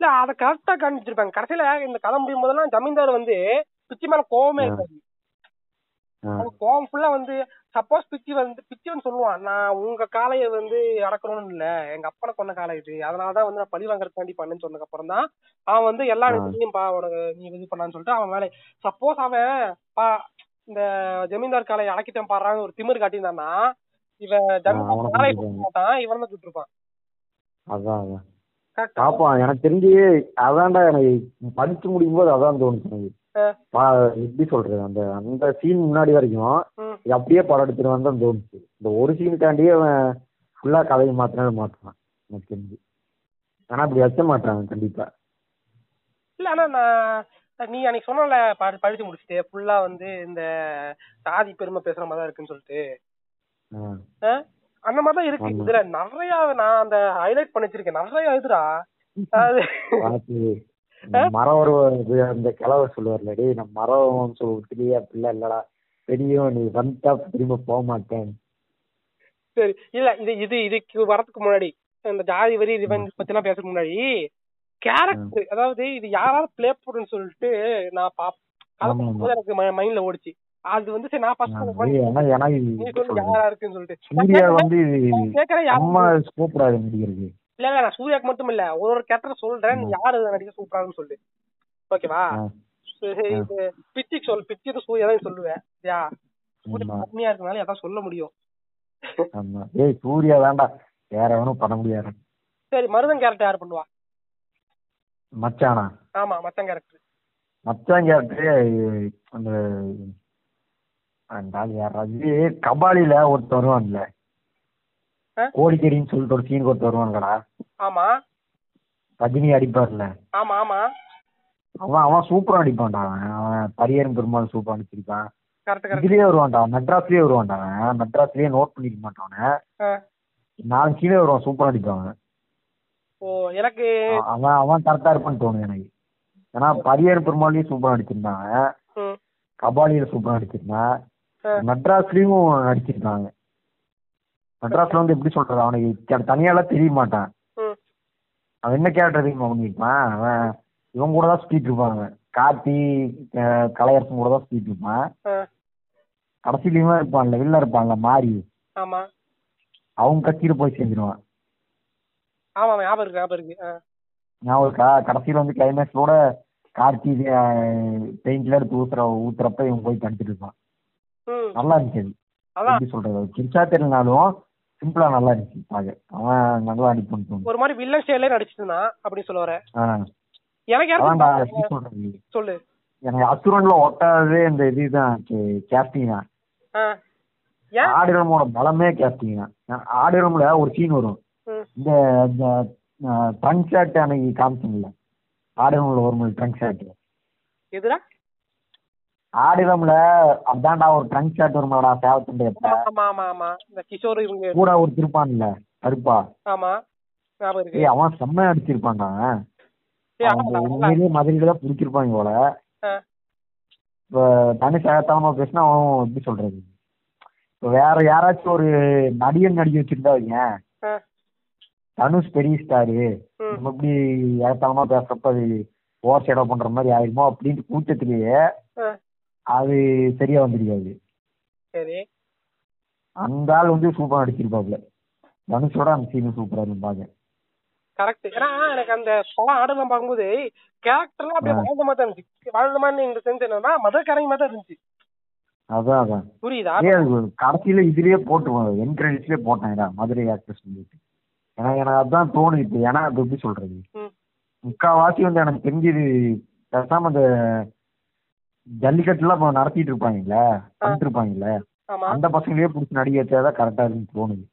இல்ல அத கரெக்டா காமிச்சிருப்பாங்க கடைசியில இந்த கதை முடியும் போதெல்லாம் ஜமீன்தார் வந்து பிச்சி மேல கோவமே. இருக்காது. கோவம் ஃபுல்லா வந்து சப்போஸ் பிச்சி வந்து பிச்சிவன் சொல்லுவான் நான் உங்க காளைய வந்து அடக்கணும்னு இல்ல. எங்க அப்பனை கொன்ன காளை இது. அதனாலதான் வந்து நான் பழி வாங்குறதுக்காண்டி பண்ணுன்னு சொன்னதுக்கு அப்புறம் தான் அவன் வந்து எல்லா. விஷயத்தையும் பா உனக்கு நீ இது பண்ணான்னு சொல்லிட்டு அவன் வேலை சப்போஸ் அவன் பா இந்த ஜமீன்தார் காளையை அடக்கிட்டேன் பாடுறான்னு ஒரு திமிர் காட்டியிருந்தான்னா இவன் மாட்டான் இவன் தான் அதான் அதான். பாப்பான் எனக்கு தெரிஞ்சு அதான்டா எனக்கு படிச்சு முடிக்கும் போது அதான் தோணுச்சு எனக்கு. எப்படி சொல்றது அந்த அந்த சீன் முன்னாடி வரைக்கும் அப்படியே படம் எடுத்துட்டு தான் தோணுச்சு. இந்த ஒரு சீனுக்காண்டியே அவன் ஃபுல்லா கதையை மாத்தினாலே மாட்டுவான் எனக்கு தெரிஞ்சு. ஆனா அப்படி வைக்க மாட்டான் கண்டிப்பா. இல்ல ஆனா நான் நீ அன்னைக்கு சொன்னல படி படிச்சு முடிச்சுட்டு ஃபுல்லா வந்து இந்த சாதி பெருமை பேசுற மாதிரி இருக்குன்னு சொல்லிட்டு? அந்த மாதிரி தான் இருக்கு. இதுல நிறைய நான் அந்த ஹைலைட் பண்ணி வச்சிருக்கேன் நிறைய இதுடா. மரம் ஒரு அந்த கிழவர் சொல்லுவார்ல நான் மரம் சொல்லியே அப்படிலாம் இல்லடா. தெரியும் நீ வந்துட்டா திரும்ப போக மாட்டேன். சரி. இல்ல இது இது இதுக்கு வரதுக்கு முன்னாடி இந்த ஜாதி வரி ரிவெஞ்ச் பத்தி எல்லாம் பேசுறதுக்கு முன்னாடி கேரக்டர் அதாவது இது யாராவது பிளே போடுன்னு சொல்லிட்டு நான் பாப் கதை ஆமா, ஆமா. பார்க்கும்போது எனக்கு மைண்ட்ல ஓடிச்சு. அது வந்து சரி நான் ஃபர்ஸ்ட் நீ சொல்லு. யாரா இருக்குன்னு சொல்லிட்டு. கேக்குறேன், வந்து நான் கேக்குறேன் யாரு அம்மா சூப்பராது நடிகருக்கு இல்ல இல்ல நான் சூர்யாக்கு மட்டும் இல்ல ஒரு ஒரு கேரக்டர் சொல்றேன் யாரு நடிக்க சூப்பரான்னு சொல்லு. ஓகேவா? இது பிச்சிக்கு சொல் பிச்சிக்கு சூர்யா தான் சொல்லுவேன் யா கம்மியா இருக்கனால அதான் சொல்ல முடியும். ஏய் சூர்யா வேண்டாம் வேற எவனும் பண்ண முடியாது. சரி மருதன் கேரக்டர் யார் பண்ணுவா? மச்சானா? ஆமா மச்சான் கேரக்டர் மச்சான் கேரக்டர் அந்த அந்த ஆள் யாராவது கபாலில ஒருத்தர் வருவான்ல. ஆ? கோடிக்கறின்னு சொல்லிட்டு ஒரு சீனுக்கு ஒருத்தர் வருவான்லடா. ஆமா. ரஜினி அடிப்பார்ல. ஆமா ஆமா. அவன் அவன் சூப்பரா அடிப்பான்டா. அவன் அவன் பரியரும் பெருமாள் சூப்பரா அடிச்சிருக்கான். கரெக்ட் இதுலயே வருவான்டா. மெட்ராஸ்லயே வருவான்டா அவன். மெட்ராஸ்லயே நோட் பண்ணிக்க மாட்டான் நாலு கீழே வருவான். சூப்பரா அடிப்பான் ஓ எனக்கு அவன் அவன் கரெக்டா இருப்பான்னு தோணுது எனக்கு. ஏன்னா பரியர் பெருமாளையும் சூப்பரா அடிச்சிருந்தான் கபாலியில சூப்பரா நடிச்சிருந்தான் ஆ. மெட்ராஸ்லயும் நடிச்சிருக்காங்க. மெட்ராஸ்ல வந்து எப்படி சொல்றது? அவனுக்கு தனியாலாம் தெரிய மாட்டான். அவன் என்ன கேரக்டர் தெரியுமா பண்ணிருப்பான் அவன் இவன் கூட தான் சுத்திட்டு இருப்பாங்க. கார்த்தி கலையரசன் கூட தான் சுத்திட்டு இருப்பான். ஆ, கடைசியிலயுமே இருப்பான்ல வெளில இருப்பான்ல மாறி அவங்க கட்சியில போய் சேர்ந்துருவான். ஆமா ஞாபகம் இருக்கு ஞாபகம் இருக்கு. ஞாபகம் இருக்கா? கடைசியில வந்து கிளைமேக்ஸோட கார்த்தி பெயிண்ட்ல எடுத்து ஊத்துற ஊத்துறப்ப இவன் போய் தடுத்துட்டு இருப்பான். நல்லா இருந்துச்சு எப்படி சொல்றது? கிரிச்சா தெரியலனாலும் சிம்பிளா நல்லா இருந்துச்சு பாக்க அவன் நல்லா அடிப்பான்னு தோணுது. ஒரு மாதிரி வில்லன் ஸ்டைலே நடிச்சிட்டு இருந்தான் அப்படின்னு சொல்ல வரேன் எனக்கு யாரும் சொல்றது? சொல்லு. எனக்கு அசுரன்ல ஒட்டாததே இந்த இதுதான் கேஸ்டிங் தான். ஆ, ஏன்? ஆடுகளமோட பலமே கேஸ்டிங் தான். ஆடுகளம்ல ஒரு சீன் வரும். இந்த ட்ரங்க் ஷாட் அன்னைக்கு காமிச்சோம்ல ஆடுகளம்ல ஒரு ட்ரங்க் ஷாட் எதுடா? ஆடுகளம்ல அதான்டா ஒரு ட்ரங்க் ஷாட் வருமாடா சேவத்துண்டு ஆமா ஆமா ஆமா இந்த கிஷோர் இவங்க கூட ஒரு திருப்பான்ல கருப்பா. ஆமா ஏய் அவன் செம்மையா அடிச்சிருப்பான்டா. உண்மையிலேயே மதுரையில தான் பிடிச்சிருப்பாங்க போல. இப்போ தனி சேகத்தாம பேசினா அவன் எப்படி சொல்றது? இப்போ வேற யாராச்சும் ஒரு நடிகன் நடிகை வச்சிருந்தா வைங்க. தனுஷ் பெரிய ஸ்டாரு நம்ம எப்படி ஏகத்தாளமா பேசுறப்ப அது ஓவர் ஷேடோ பண்ற மாதிரி ஆயிருமோ அப்படின்ட்டு கூட்டத்திலேயே அது சரியா வந்துருக்காது. சரி. அந்த ஆள் வந்து சூப்பரா நடிச்சிருப்பாப்ல தனுஷோட அந்த சீன் சூப்பரா இருக்கும் பாக்க. கரெக்ட் ஏன்னா எனக்கு அந்த படம் ஆடலாம் பார்க்கும்போது கேரக்டர்லாம் அப்படியே வாழ்ந்த மாதிரி தான் இருந்துச்சு. வாழ்ந்த மாதிரி இந்த சென்ஸ் என்னன்னா மதக்காரங்க மாதிரி தான் இருந்துச்சு. அதான் அதான். புரியுதா? கடைசியில இதுலயே போட்டுருவாங்க என் கிரெடிட்ஸ்லயே போட்டாங்கடா மதுரை ஆக்ட்ரஸ் சொல்லிட்டு எனக்கு எனக்கு அதான் தோணுது இப்போ. ஏன்னா அது எப்படி சொல்றது? ம், முக்காவாசி வந்து எனக்கு தெரிஞ்சது பேசாம அந்த ஜல்லிக்கட்டுலாம் இப்போ நடத்திட்டு இருப்பாங்கல்ல பண்ணிட்டு இருப்பாங்கல்ல அந்த பசங்களையே பிடிச்சி நடிக்க வச்சாதான் கரெக்டா இருக்குன்னு தோணுது.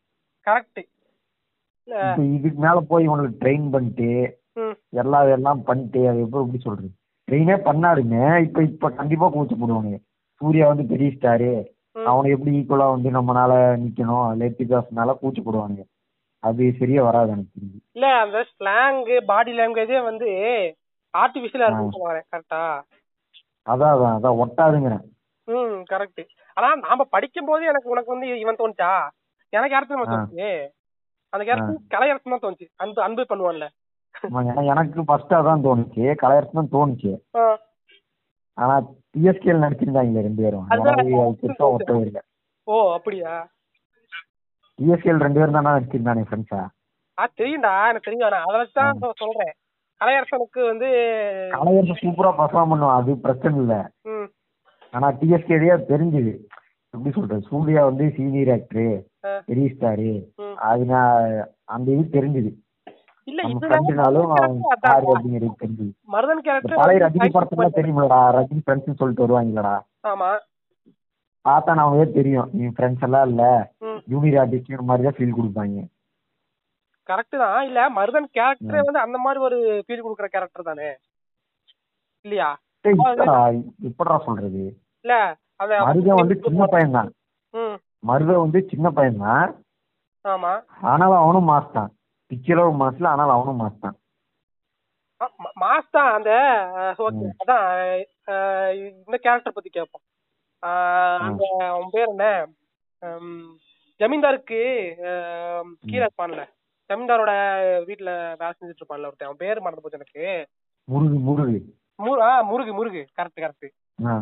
கரெக்ட் இதுக்கு மேல போய் இவனுக்கு ட்ரெயின் பண்ணிட்டு ம். எல்லாம் எல்லாம் பண்ணிட்டு அது எப்படி எப்படி சொல்றது? ட்ரெயினே பண்ணாருங்க இப்ப இப்ப கண்டிப்பா கூச்சப்படுவானுங்க. சூர்யா வந்து பெரிய ஸ்டாரு. அவனை எப்படி ஈக்குவலா வந்து நம்மனால நிக்கணும் லெட்டி பேசனால கூச்சப்படுவானுங்க. அது சரியா வராது எனக்கு தெரிஞ்சு. இல்ல அந்த ஸ்லாங் பாடி லாங்குவேஜே வந்து ஆர்டிபிஷியலா சொல்லுவாங்க கரெக்டா அதான் அதான் அதான் ஒட்டாதுங்கிறேன். ம் கரெக்ட் ஆனா நாம படிக்கும் போது எனக்கு உனக்கு வந்து இவன் தோணுச்சா? எனக்கு யாருக்கு ஆ. தோணுச்சு? அந்த கேரக்டர் கலையரசன் தான் தோணுச்சு. அன்பு அன்பு பண்ணுவான்ல. எனக்கு ஃபர்ஸ்ட் அதான் தோணுச்சு. கலையரசு தான் தோணுச்சு. ஆனா பிஎஸ்கேல நடிச்சிருந்தாங்க ரெண்டு பேரும். ஓ அப்படியா? பிஎஸ்கேல ரெண்டு பேரும் தானே நடிச்சிருந்தானே ஃப்ரெண்ட்ஸா ஆ? தெரியும்டா. எனக்கு தெரியும். நான் அதை வச்சு தான் சொல்றேன். கலையரசனுக்கு வந்து கலையரசு சூப்பரா பர்ஃபார்ம் பண்ணுவான். அது பிரச்சனை இல்லை. ஆனா டிஎஸ்கேடியா தெரிஞ்சுது. எப்படி சொல்றது? சூர்யா வந்து சீனியர் ஆக்டரு பெரிய ஸ்டாரு. அது நான் அந்த இது தெரிஞ்சுது. பழைய ரஜினி படத்துல தெரியுமில்லடா. ரஜினி ஃப்ரெண்ட்ஸ் சொல்லிட்டு வருவாங்களடா ஆமா. பார்த்தா நமக்கே தெரியும். என் ஃப்ரெண்ட்ஸ் எல்லாம் இல்ல. ஜூனியர் ஆர்டிஸ்ட் மாதிரி தான் ஃபீல் கொடுப்பாங்க. கரெக்ட் தான். இல்ல மருதன் கேரக்டரே வந்து அந்த மாதிரி ஒரு ஃபீல் கொடுக்குற கேரக்டர் தானே? இல்லையா? இப்படா சொல்றது? இல்ல மருதன் வந்து சின்ன பையன் தான். மருதன் வந்து சின்ன பையன் தான். ஆமா. ஆனாலும் அவனும் மாஸ் தான். பிக்சரோ மாஸ்ல ஆனாலும் அவனும் மாஸ் தான். மாஸ் அந்த okay, அதான் இந்த கேரக்டர் பத்தி கேட்போம். அந்த அவன் பேர் என்ன? ஜமீன்தாருக்கு கீழே இருப்பான்ல. ஜமீன்தாரோட வீட்டுல வேலை செஞ்சுட்டு இருப்பான்ல ஒருத்தன். அவன் பேர் மறந்து போச்சு எனக்கு. முருகு முருகு. மு- ஆ, முருகு முருகு. கரெக்ட் கரெக்ட்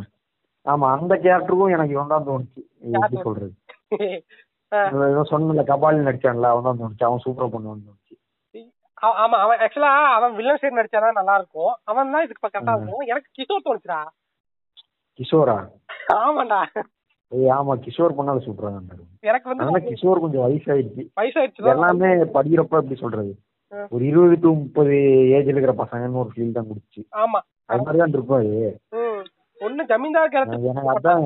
ஆமா அந்த கேரக்டருக்கும் எனக்கு இவன் தான் தோணுச்சு. எப்படி சொல்றது? ஏதோ சொன்னல கபாலி நடிச்சான்ல அவன் தான் தோணுச்சு. அவன் சூப்பரா பண்ணுவான்னு தோணுச்சு. ஆமா அவன் ஆக்சுவலா அவன் வில்லன் சைடு நடிச்சாதான் நல்லா இருக்கும் அவன் தான் இதுக்கு கரெக்டா இருக்கும் எனக்கு கிஷோர் தோணுச்சுடா. கிஷோரா? ஆமாண்டா. ஆமா கிஷோர் தான் இருக்கும் எனக்கு வந்து ஆனா கிஷோர் கொஞ்சம் வயசாயிடுச்சு. வயசாயிடுச்சு எல்லாமே படிக்கிறப்ப எப்படி சொல்றது. ஒரு இருபது டு முப்பது ஏஜ்ல இருக்கிற பசங்கன்னு ஒரு ஃபீல் தான் கொடுத்துச்சு ஆமா. அது மாதிரி தான் இருப்பாரு ஒண்ணு ஜமீன்தார் எனக்கு அதான்.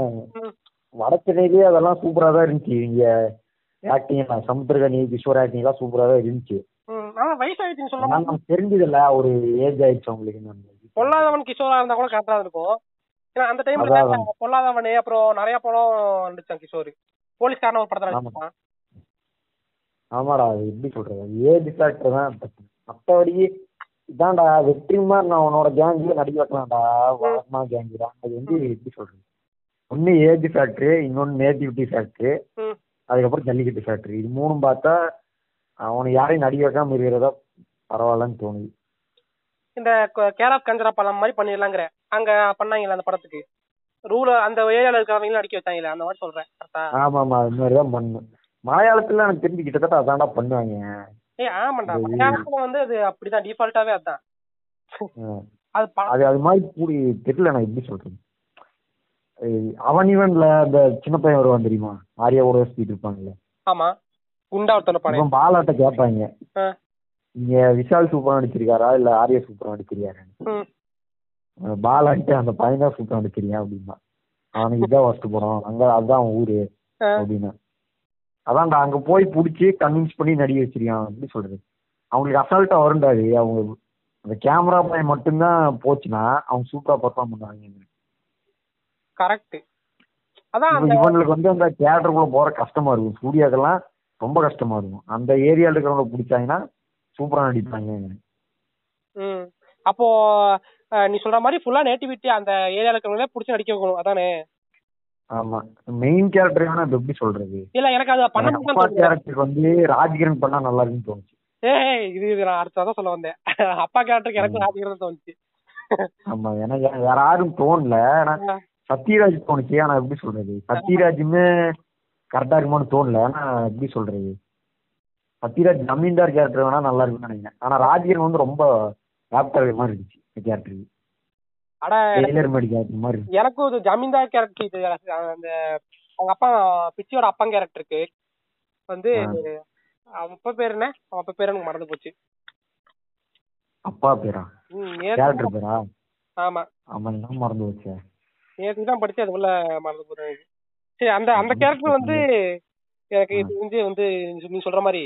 வடச்சென்னையிலேயே அதெல்லாம் சூப்பரா தான் இருந்துச்சு. இங்க ஆக்டிங் சமுத்திரகனி கிஷோர் ஆக்டிங் எல்லாம் சூப்பரா தான் இருந்துச்சு. நமக்கு தெரிஞ்சதில்ல. ஒரு ஏஜ் ஆயிடுச்சு அவங்களுக்கு. பொல்லாதவன் கிஷோரா இருந்தா கூட கரெக்டா இருக்கும். ஏன்னா அந்த டைம்ல. பொல்லாதவனு அப்புறம் நிறைய படம் நடிச்சான் கிஷோர் போலீஸ்காரன் ஒரு படத்துல. நடிச்சான் ஆமாடா அது எப்படி சொல்றது ஏஜ் ஃபேக்டர் தான். மத்தபடி இதான்டா வெற்றிமார் நான் உன்னோட கேங்ல நடிக்க வைக்கலாம்டா வழக்கமா கேங்கு தான் அது வந்து எப்படி சொல்றது ஒன்னு ஏஜ் ஃபேக்டரி இன்னொன்னு நேட்டிவிட்டி ஃபேக்டரி. அதுக்கப்புறம் ஜல்லிக்கட்டு ஃபேக்டரி இது மூணும் பார்த்தா அவனை யாரையும் நடிக்க வைக்காம இருக்கிறதா பரவாயில்லன்னு தோணுது இந்த கேர் ஆஃப் கஞ்சரா படம் மாதிரி பண்ணிடலாங்கிற. அங்க பண்ணாங்கல்ல அந்த படத்துக்கு. ரூல அந்த ஏரியால இருக்கிறவங்களும் நடிக்க வச்சாங்கல்ல அந்த மாதிரி சொல்றேன் கரெக்டா ஆமா ஆமா அது மாதிரி தான் பண்ணும் மலையாளத்துல எனக்கு தெரிஞ்சு கிட்டத்தட்ட அதான்டா பண்ணுவாங்க. ஏய் ஆமாண்டா மலையாளத்துல வந்து அது அப்படிதான் டிஃபால்ட்டாவே அதான். அது அது அது மாதிரி கூடி தெரியல நான் எப்படி சொல்றது. ஏய், அவன் இவன்ல அந்த சின்ன பையன் வருவான் தெரியுமா? ஆரியாவோட சுத்திட்டு இருப்பாங்கல்ல ஆமா. குண்டா ஒருத்தன பாலாட்ட கேட்பாங்க. இங்க விஷால் சூப்பரா நடிச்சிருக்காரா? இல்ல ஆர்யா சூப்பரா நடிச்சிருக்காரு ம். பாலாட்டு அந்த பையன் தான் சூப்பரா நடிச்சிருக்கான் அப்படின்னா. அவனுக்கு இதான் ஃபர்ஸ்ட் படம். அங்க அதுதான் ஊரு. அப்படின்னா. அதான்டா அங்க போய் புடிச்சு கன்வின்ஸ் பண்ணி நடிக்க வச்சிருக்கான் எப்படி சொல்றது. அவங்களுக்கு அசால்ட்டா வருண்டாது அவங்க அந்த கேமரா பையன் மட்டும்தான் போச்சுன்னா அவங்க சூப்பரா பெர்ஃபார்ம் பண்ணுவாங்க கரெக்ட் அதான் இவங்களுக்கு வந்து அந்த தியேட்டருக்குள்ள போற கஷ்டமா இருக்கும். ஸ்டூடியோக்கெல்லாம் ரொம்ப கஷ்டமா இருக்கும். அந்த ஏரியால இருக்கிறவங்க பிடிச்சாங்கன்னா சூப்பரா நடிப்பாங்க. ம். அப்போ நீ சொல்ற மாதிரி ஃபுல்லா நேட்டிவிட்டி அந்த ஏரியால இருக்கிறவங்களே புடிச்சு நடிக்க வைக்கணும். அதானே? ஆமா. மெயின் கேரக்டர் வேணா எப்படி சொல்றது? இல்ல எனக்கு அது பண்ண அப்பா கேரக்டர் வந்து ராஜ்கிரண் பண்ணா நல்லா இருக்குன்னு தோணுச்சு. ஏய் இது இது நான் அடுத்ததான் சொல்ல வந்தேன். அப்பா கேரக்டருக்கு எனக்கு ராஜகிரண் தோணுச்சு. ஆமா எனக்கு வேற யாரும் தோணல. ஆனா சத்யராஜ் தோணுச்சு. ஆனா எப்படி சொல்றது? சத்யராஜுமே கரெக்டா இருக்குமான்னு தோணல. ஆனா எப்படி சொல்றது? சத்யராஜ் ஜமீன்தார் கேரக்டர் வேணா நல்லா இருக்கும்னு நினைக்கிறேன். ஆனா ராஜ்கிரண் வந்து ரொம்ப ஆப்டர் மாதிரி இருந்துச்சு கேரக்டருக்கு அட டெய்லர் மாதிரி கேரக்டர் மாதிரி இருந்துச்சு. எனக்கும் இது ஜமீன்தார் கேரக்டர் இது அந்த அவங்க அப்பா பிச்சியோட அப்பா கேரக்டருக்கு வந்து அவன் அப்பா பேர் என்ன? அவன் அப்பா பேர் எனக்கு மறந்து போச்சு. அப்பா பேரா? கேரக்டர் பேரா? ஆமா. ஆமா என்ன மறந்து வச்சு நேற்று தான் படிச்சு அதுக்குள்ள மறந்து போறேன். சரி அந்த அந்த கேரக்டர் வந்து எனக்கு இது வந்து வந்து நீ சொல்ற மாதிரி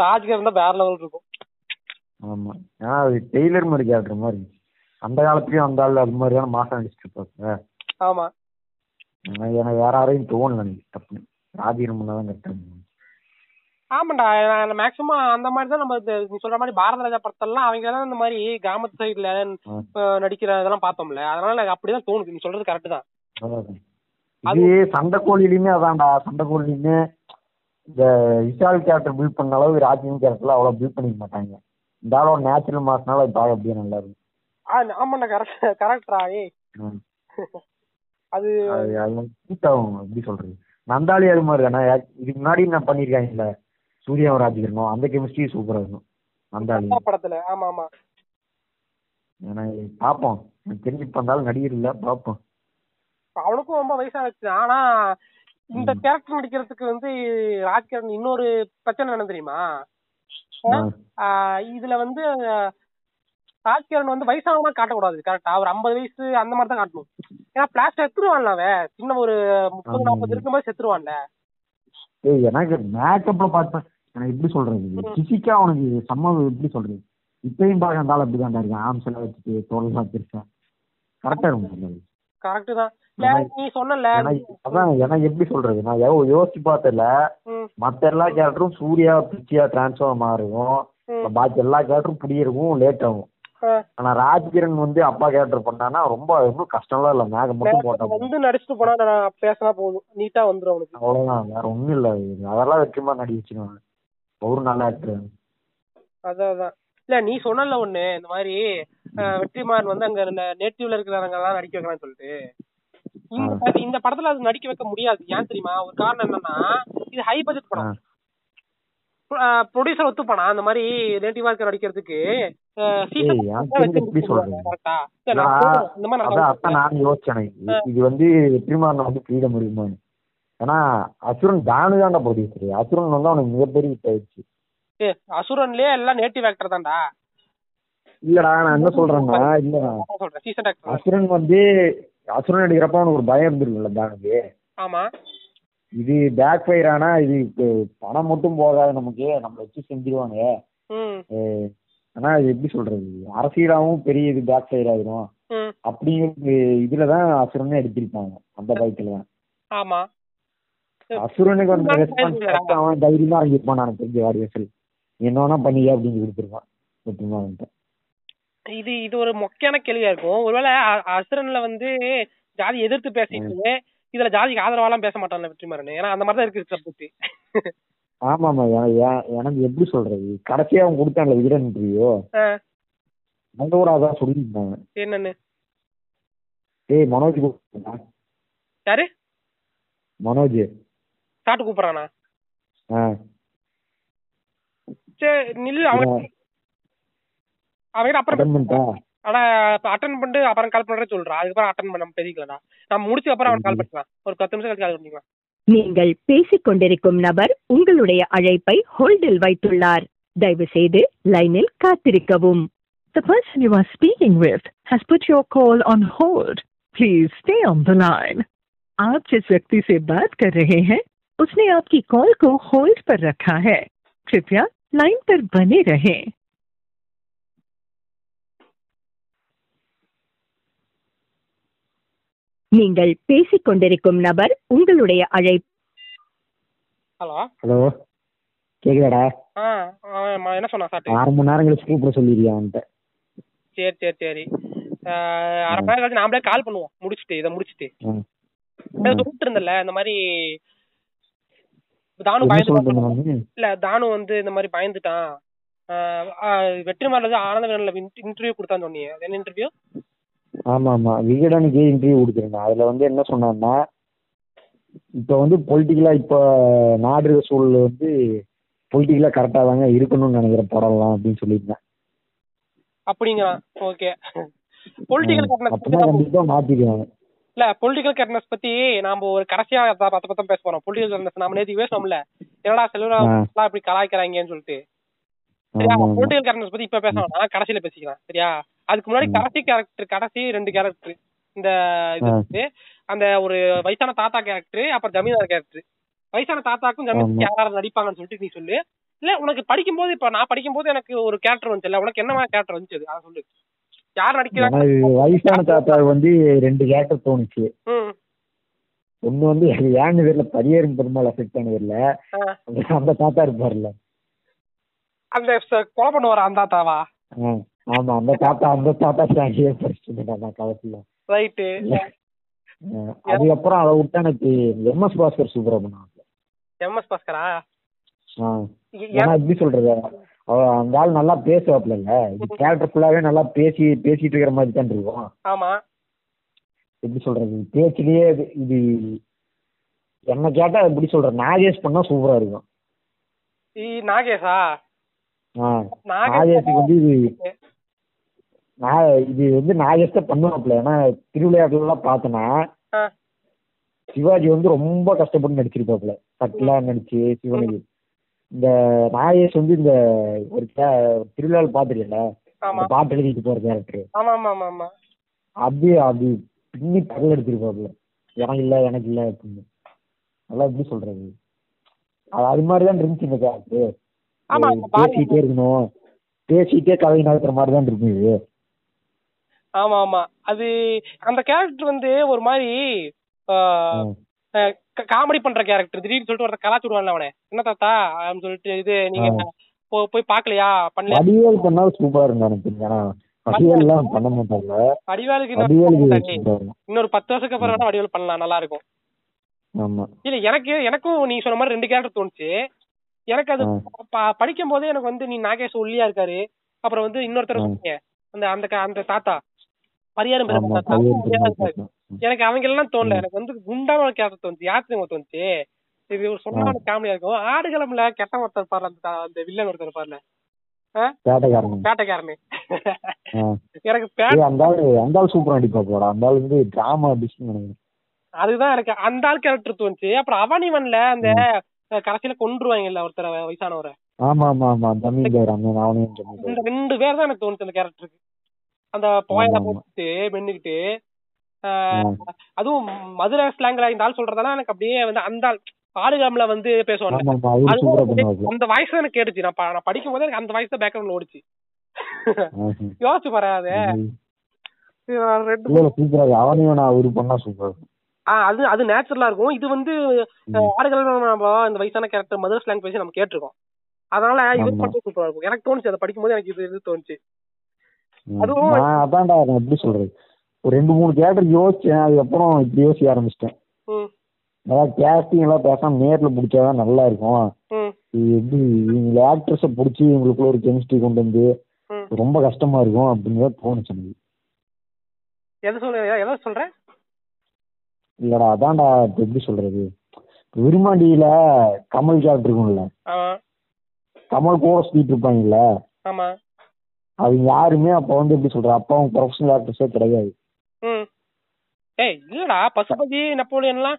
ராஜ்கர் இருந்தா வேற லெவல் இருக்கும். ஆமா. ஏன்னா அது டெய்லர் மாதிரி கேரக்டர் மாதிரி. அந்த காலத்துலயும் அந்த ஆள் அது மாதிரியான மாசம் நடிச்சிட்டு இருப்பாங்க ஆமா. எனக்கு வேற யாரையும் தோணல எனக்கு டப்புன்னு. ராஜீரம் பண்ணாதான் கரெக்டாக ஆமாண்டா மேக்சிமம் அந்த மாதிரி தான் நம்ம நீ சொல்ற மாதிரி பாரத ராஜா படத்தெல்லாம் அவங்க தான் இந்த மாதிரி கிராமத்து சைடுல நடிக்கிற இதெல்லாம் பார்த்தோம்ல. அதனால எனக்கு அப்படிதான் தோணுது. நீ சொல்றது கரெக்ட் தான். இது சண்டை கோழிலையுமே அதான்டா. சண்டை கோழிலையுமே இந்த விஷால் கேரக்டர் பில்ட் பண்ண அளவு ராஜீவ் கேரக்டர்ல அவ்வளவு பில்ட் பண்ணிக்க மாட்டாங்க. இந்த ஆளோட நேச்சுரல் மாசனால பார்க்க அப்படியே நல்லா இருக்கும். ஆ, ஆமாண்டா கரெக்ட் கரெக்டா ம். அது ஆகும் எப்படி சொல்றது? நந்தாலி அது மாதிரி தானே இதுக்கு முன்னாடி நான் பண்ணியிருக்காங்கல்ல சூர்யாவும் ராஜகிரனும் அந்த கெமிஸ்ட்ரி சூப்பரா இருக்கும் நந்தாலி படத்துல ஆமா ஆமா. பார்ப்போம். தெரிஞ்சு இருந்தாலும் நடிகர் இல்லை பார்ப்போம். அவனுக்கும் ரொம்ப வயசாச்சு ஆனா இந்த கேரக்டர் நடிக்கிறதுக்கு வந்து ராஜ்கிரண் இன்னொரு பிரச்சனை என்ன தெரியுமா? இதுல வந்து ராஜ்கிரண் வந்து வயசானவனா காட்டக்கூடாது. கரெக்டா ஒரு ஐம்பது வயசு அந்த மாதிரி தான் காட்டணும். ஏன்னா பிளாஸ்ட் செத்துருவான்ல அவன். சின்ன ஒரு முப்பது. நாற்பது இருக்கும்போது செத்துருவான்ல. எனக்கு மேக்கப்ல பார்த்தேன் எனக்கு எப்படி சொல்றது? பிசிக்கா அவனுக்கு சம்ம எப்படி சொல்றது? இப்பயும் பார்க்க இருந்தாலும் அப்படி தான் இருக்கான். ஆம்ஸ் எல்லாம் வச்சுட்டு தோல்லாம் பெருசா கரெக்டா இருக்கும். கரெக்ட் தான். நீ சொன்னல அதான் எனக்கு எப்படி சொல்றது? நான் எவ்வளவு யோசிச்சு பார்த்தல மத்த எல்லா கேரக்டரும் சூர்யா பிச்சியா டிரான்ஸ்ஃபார்ம் ஆகும் பாக்கி எல்லா கேரக்டரும் புடியிருக்கும் லேட் ஆகும். ஆனா ராஜ்கிரண் வந்து அப்பா கேரக்டர் பண்ணானா ரொம்ப ரொம்ப கஷ்டம்லாம் இல்ல. மேகம் மட்டும் போட்டா. வந்து நடிச்சுட்டு போனா நான் பேசினா போதும். நீட்டா வந்துரும் அவனுக்கு. அவ்வளவுதான். வேற ஒண்ணும் இல்ல. அதெல்லாம் வெற்றிமா நடி வச்சிருவாங்க. அவரும் நல்ல ஆக்டர் அதான் அதான். இல்ல நீ சொன்னல ஒண்ணு இந்த மாதிரி வெற்றிமாறன் வந்து அங்க நேட்டிவ்ல இருக்கிறவங்க எல்லாம் நடிக்க வைக்கலாம்னு சொல்லிட்டு. இந்த இந்த படத்துல அது நடிக்க வைக்க முடியாது. ஏன் தெரியுமா? ஒரு காரணம் என்னன்னா இது ஹை பட்ஜெட். படம். ப்ரொடியூசர் ஒத்துப்பானா அந்த மாதிரி நேட்டிவா இருக்க நடிக்கிறதுக்கு நான் யோசிச்சேன். இது- வந்து வெற்றிமாறன் வந்து ஃப்ரீடம் இருக்குமான்னு ஏன்னா அசுரன் தானு தான்டா ப்ரொடியூசர் அசுரன் வந்து அவனுக்கு மிகப்பெரிய hit ஆயிடுச்சு. அசுரன்லயே எல்லாம் நேட்டிவ் ஆக்டர் தான்டா. இல்லடா நான் என்ன சொல்றேன்னா இல்லடா. அசுரன் வந்து அசுரன் எடுக்கிறப்ப அவனுக்கு ஒரு பயம் இருந்திருக்குல்ல தானுக்கு. ஆமா. இது பேக் ஃபயர் ஆனா இது பணம் மட்டும் போகாது நமக்கு. நம்ம வச்சு செஞ்சிருவாங்க ஆனா இது எப்படி சொல்றது? அரசியலாவும் பெரிய இது பேக் ஃபயர் ஆயிரும். ம். அப்படிங்கிற இதுலதான் அசுரனே எடுத்திருப்பாங்க அந்த பயத்துல தான். ஆமா. அசுரனுக்கு வந்த ரெஸ்பான்ஸ். அவன் தைரியமா இறங்கிருப்பான் நான் தெரிஞ்ச வாடியசல் என்ன வேணா பண்ணிக்க அப்படின்னு கொடுத்துருப்பான் வெற்றிமாறன்ட்ட இது இது ஒரு மொக்கையான கேள்வியா இருக்கும். ஒருவேளை அசுரன்ல வந்து ஜாதி எதிர்த்து பேசிட்டு இதுல ஜாதிக்கு ஆதரவாலாம் பேச மாட்டான்ல வெற்றிமாறன். ஏன்னா அந்த மாதிரி தான் இருக்கு சப்ஜெக்ட் ஆமா ஆமா எனக்கு எப்படி சொல்றது? கடைசியா அவன் கொடுத்தான்ல விகடன் இன்டர்வியூ அங்க கூட அதான் சொல்லியிருந்தாங்க. என்னன்னு? ஏய் மனோஜ். யாரு? மனோஜ். சாட்டு கூப்பிடுறானா? சரி நில்லு அவன் அவன் அப்புறம் அட்டன் பண்ணிட்டா ஆனா அட்டன் பண்ணிட்டு அப்புறம் கால் பண்றேன் சொல்றான் அதுக்கப்புறம் அட்டன் பண்ண நம்ம பேசிக்கலடா நம்ம முடிச்ச அப்புறம் அவன் கால் பண்ணிக்கலாம் ஒரு பத்து நிமிஷம் கழிச்சு கால் பண்ணிக்கலாம் நீங்கள் பேசிக் கொண்டிருக்கும் நபர் உங்களுடைய அழைப்பை ஹோல்டில் வைத்துள்ளார் தயவு செய்து லைனில் காத்திருக்கவும் The person you are speaking with has put your call on hold. Please stay on the line. आप जिस व्यक्ति से बात कर रहे हैं उसने आपकी कॉल को होल्ड पर रखा है कृपया लाइन पर बने रहें நீங்கள் பேசிக் கொண்டிருக்கும் நபர் உங்களுடைய அழைப்பு ஹலோ ஹலோ கேக்குதாடா ஆ அவன் ம- என்ன சொன்னான் சாட்டு அரை மணி நேரம் கழிச்சு கூப்பிட சொல்லிடுறியா அவன்கிட்ட சரி சரி சரி ஆஹ் அரை மணி நேரம் கழிச்சு நாமளே கால் பண்ணுவோம் முடிச்சுட்டு இதை முடிச்சுட்டு ம். நான் சொல்லிட்டு இருந்தேன்ல இந்த மாதிரி தானு பயந்து? இல்ல தானு வந்து இந்த மாதிரி பயந்துட்டான். வெற்றிமாறன் வந்து ஆனந்த விகடன்ல இன்டர்வியூ கொடுத்தான்னு சொன்னீங்க. என்ன இன்டர்வியூ ஆமா ஆமா விகடனுக்கு இன்டர்வியூ கொடுத்துருந்தேன் அதுல வந்து என்ன சொன்னான்னா இப்ப வந்து பொலிட்டிக்கலா இப்ப நாடு சூழல் வந்து பொலிட்டிக்கலா கரெக்டா தாங்க இருக்கணும்னு நினைக்கிற படம்லாம் அப்படின்னு சொல்லியிருந்தேன். அப்படிங்கிறான் ஓகே. பொலிட்டிக்கல் அப்படின்னா கரெக்ட்னஸ் கண்டிப்பா மாத்திக்குவாங்க. இல்ல பொலிட்டிக்கல் கரெக்ட்னஸ் பத்தி நாம ஒரு கடைசியா பத்து பத்தம் பேச போறோம். பொலிட்டிக்கல் கரெக்ட்னஸ் நாம நேத்து பேசணும்ல என்னடா. எல்லாம் இப்படி கலாய்க்கிறாங்கன்னு சொல்லிட்டு. சரியா பொலிட்டிக்கல் கரெக்ட்னஸ் பத்தி இப்ப பேச வேணாம். கடைசியில பேசிக்கலாம் சரியா? அதுக்கு முன்னாடி. கடைசி கேரக்டர் கடைசி ரெண்டு கேரக்டர் இந்த இது. வந்து அந்த ஒரு வயசான தாத்தா கேரக்டர் அப்புறம் ஜமீன்தார் கேரக்டர் வயசான தாத்தாக்கும் ஆமா. யாராவது நடிப்பாங்கன்னு சொல்லிட்டு நீ சொல்லு. இல்ல உனக்கு படிக்கும்போது இப்ப நான் படிக்கும்போது எனக்கு ஒரு கேரக்டர் வந்துச்சுல்ல உனக்கு என்ன கேரக்டர் வந்துச்சு? அதை சொல்லு. யார் நடிக்கிறாங்க? வயசான தாத்தா வந்து ரெண்டு கேரக்டர் தோணுச்சு. ஒண்ணு வந்து ஏன்னு தெரியல பரியரும் பெருமாள் அஃபெக்ட் ஆனது இல்ல. அந்த- தாத்தா இருப்பார்ல. அந்த கொலை பண்ணுவார அந்த தாத்தாவா? ஆமா அந்த தாத்தா அந்த தாத்தா ஸ்டாண்டியே படிச்சுட்டு நான் கவசத்துல ரைட்டு. அதுக்கப்புறம் அதை விட்டா எனக்கு எம்எஸ் பாஸ்கர் சூப்பரா பண்ணுவாங்க. எம்எஸ் பாஸ்கரா? ஆ. எ- ஏன்னா எப்படி சொல்றது? அவ அந்த ஆள் நல்லா பேசுவாப்ல இது கேரக்டர் ஃபுல்லாவே நல்லா பேசி பேசிட்டு இருக்கிற மாதிரி தான் இருக்கும். ஆமா. எப்படி சொல்றது? பேச்சிலேயே இது என்ன கேட்டா எப்படி சொல்றது? நாகேஷ் பண்ணா சூப்பரா இருக்கும். நாகேஷா? நாகேஷுக்கு வந்து இது நான் இது வந்து நாகேஷ் தான் பண்ணுவாப்ல ஏன்னா திருவிளையாட்டுலாம் பார்த்தேன்னா ஆ, சிவாஜி வந்து ரொம்ப கஷ்டப்பட்டு நடிச்சிருப்பாப்ல சட்டிலாம் நடிச்சு சிவனுக்கு இந்த நாகேஷ் வந்து இந்த ஒரு திருவிழாவில் இந்த பாட்டு எழுதிட்டு போற கேரக்டர் அது அது பின்னி பகல் எடுத்திருப்பாப்ல எனக்கு இல்ல எனக்கு இல்ல அப்படின்னு. நல்லா எப்படி சொல்றது? அது அது மாதிரி தான் இருந்துச்சு இந்த கேரக்டர். பேசிட்டே இருக்கணும். பேசிட்டே கதை நடத்துற மாதிரி தான் இருக்கும் இது ஆமா ஆமா அது அந்த கேரக்டர் வந்து ஒரு மாதிரி காமெடி பண்ற கேரக்டர் திடீர்னு சொல்லிட்டு ஒருத்தர் கலாச்சு விடுவான்ல அவனே. என்ன தாத்தா? அப்படின்னு சொல்லிட்டு இது நீங்க போய் பாக்கலையா பண்ணலையா? வடிவேல் பண்ணா சூப்பரா பண்ண மாட்டாங்க. வடிவேலுக்கு வடிவேலுக்கு இன்னொரு பத்து வருஷத்துக்கு அப்புறம் வேணா வடிவேல் பண்ணலாம். நல்லா இருக்கும். ஆமா. இல்ல எனக்கு எனக்கும் நீ சொன்ன மாதிரி ரெண்டு கேரக்டர் தோணுச்சு. எனக்கு அது படிக்கும் போதே எனக்கு வந்து நீ நாகேஷ் ஒல்லியா இருக்காரு. அப்புறம் வந்து இன்னொருத்தர் அந்த அந்த அந்த தாத்தா. பரியாரம் எனக்கு அவங்க எல்லாம் தோணல. எனக்கு வந்து குண்டான ஒரு கேரக்டர் தோணுச்சு. யார் தெரியுமா தோணுச்சு? இது ஒரு சொன்னா காமெடியா இருக்கும். ஆடுகளம்ல கெட்ட ஒருத்தர் பாருல அந்த அந்த வில்லன் ஒருத்தர் பாருல பேட்டைக்காரன். எனக்கு அந்த ஆளு அந்த ஆள் சூப்பரா நடிப்பா போடா. அந்த ஆள் வந்து டிராமா டிஸ்ட் நினைக்கிறேன் அதுதான் எனக்கு அந்த ஆள் கேரக்டர் தோணுச்சு. அப்புறம் அவனிவன்ல அந்த கடைசியில கொன்றுவாங்கல்ல ஒருத்தர வயசானவரை. ஆமா ஆமா ஆமா ரெண்டு பேர் தான் எனக்கு தோணுச்சு அந்த கேரக்டருக்கு அந்த போயில. போட்டு மென்னுக்கிட்டு. அதுவும் மதுரை ஸ்லாங்ல இந்த ஆள் சொல்றதெல்லாம் எனக்கு அப்படியே வந்து அந்த ஆள் வந்து பேசுவாங்க அந்த வாய்ஸ் தான் எனக்கு கேட்டுச்சு. நான் நான் படிக்கும் போது எனக்கு அந்த வாய்ஸ் தான் பேக்ரவுண்ட்ல ஓடிச்சு. யோசிச்சு பாரு அது. அது நேச்சுரலா இருக்கும். இது வந்து. ஆடுகள் நம்ம இந்த வயசான கேரக்டர் மதுரை ஸ்லாங் பேசி நம்ம கேட்டிருக்கோம். அதனால இது. மட்டும் சூப்பரா இருக்கும். எனக்கு தோணுச்சு அதை படிக்கும்போது எனக்கு இது இது தோணுச்சு. அதுவும் அதான்டா நான் எப்படி சொல்றது? ஒரு ரெண்டு மூணு தேட்டர் யோசிச்சேன் அதுக்கப்புறம் இப்படி யோசிக்க ஆரம்பிச்சிட்டேன். அதாவது கேஸ்டிங் எல்லாம் பேசாம நேர்ல பிடிச்சாதான் நல்லா இருக்கும் எப்படி இவங்க ஆக்ட்ரஸ பிடிச்சி இவங்களுக்குள்ள ஒரு கெமிஸ்ட்ரி கொண்டு வந்து ரொம்ப கஷ்டமா இருக்கும் அப்படிங்கிறத தோணுச்சு எனக்கு. எதை சொல்ற எதை சொல்ற? இல்லடா அதான்டா எப்படி சொல்றது? விருமாண்டியில கமல் கேரக்டர் இருக்கும்ல. கமல் கூட சுத்திட்டு இருப்பாங்கல்ல. அவங்க யாருமே அப்ப வந்து எப்படி சொல்ற? அப்பாவும் ப்ரொஃபஷனல் ஆக்டர்ஸே கிடையாது. ம். ஏய் இல்லடா பசுபதி நெப்போலியன்லாம்.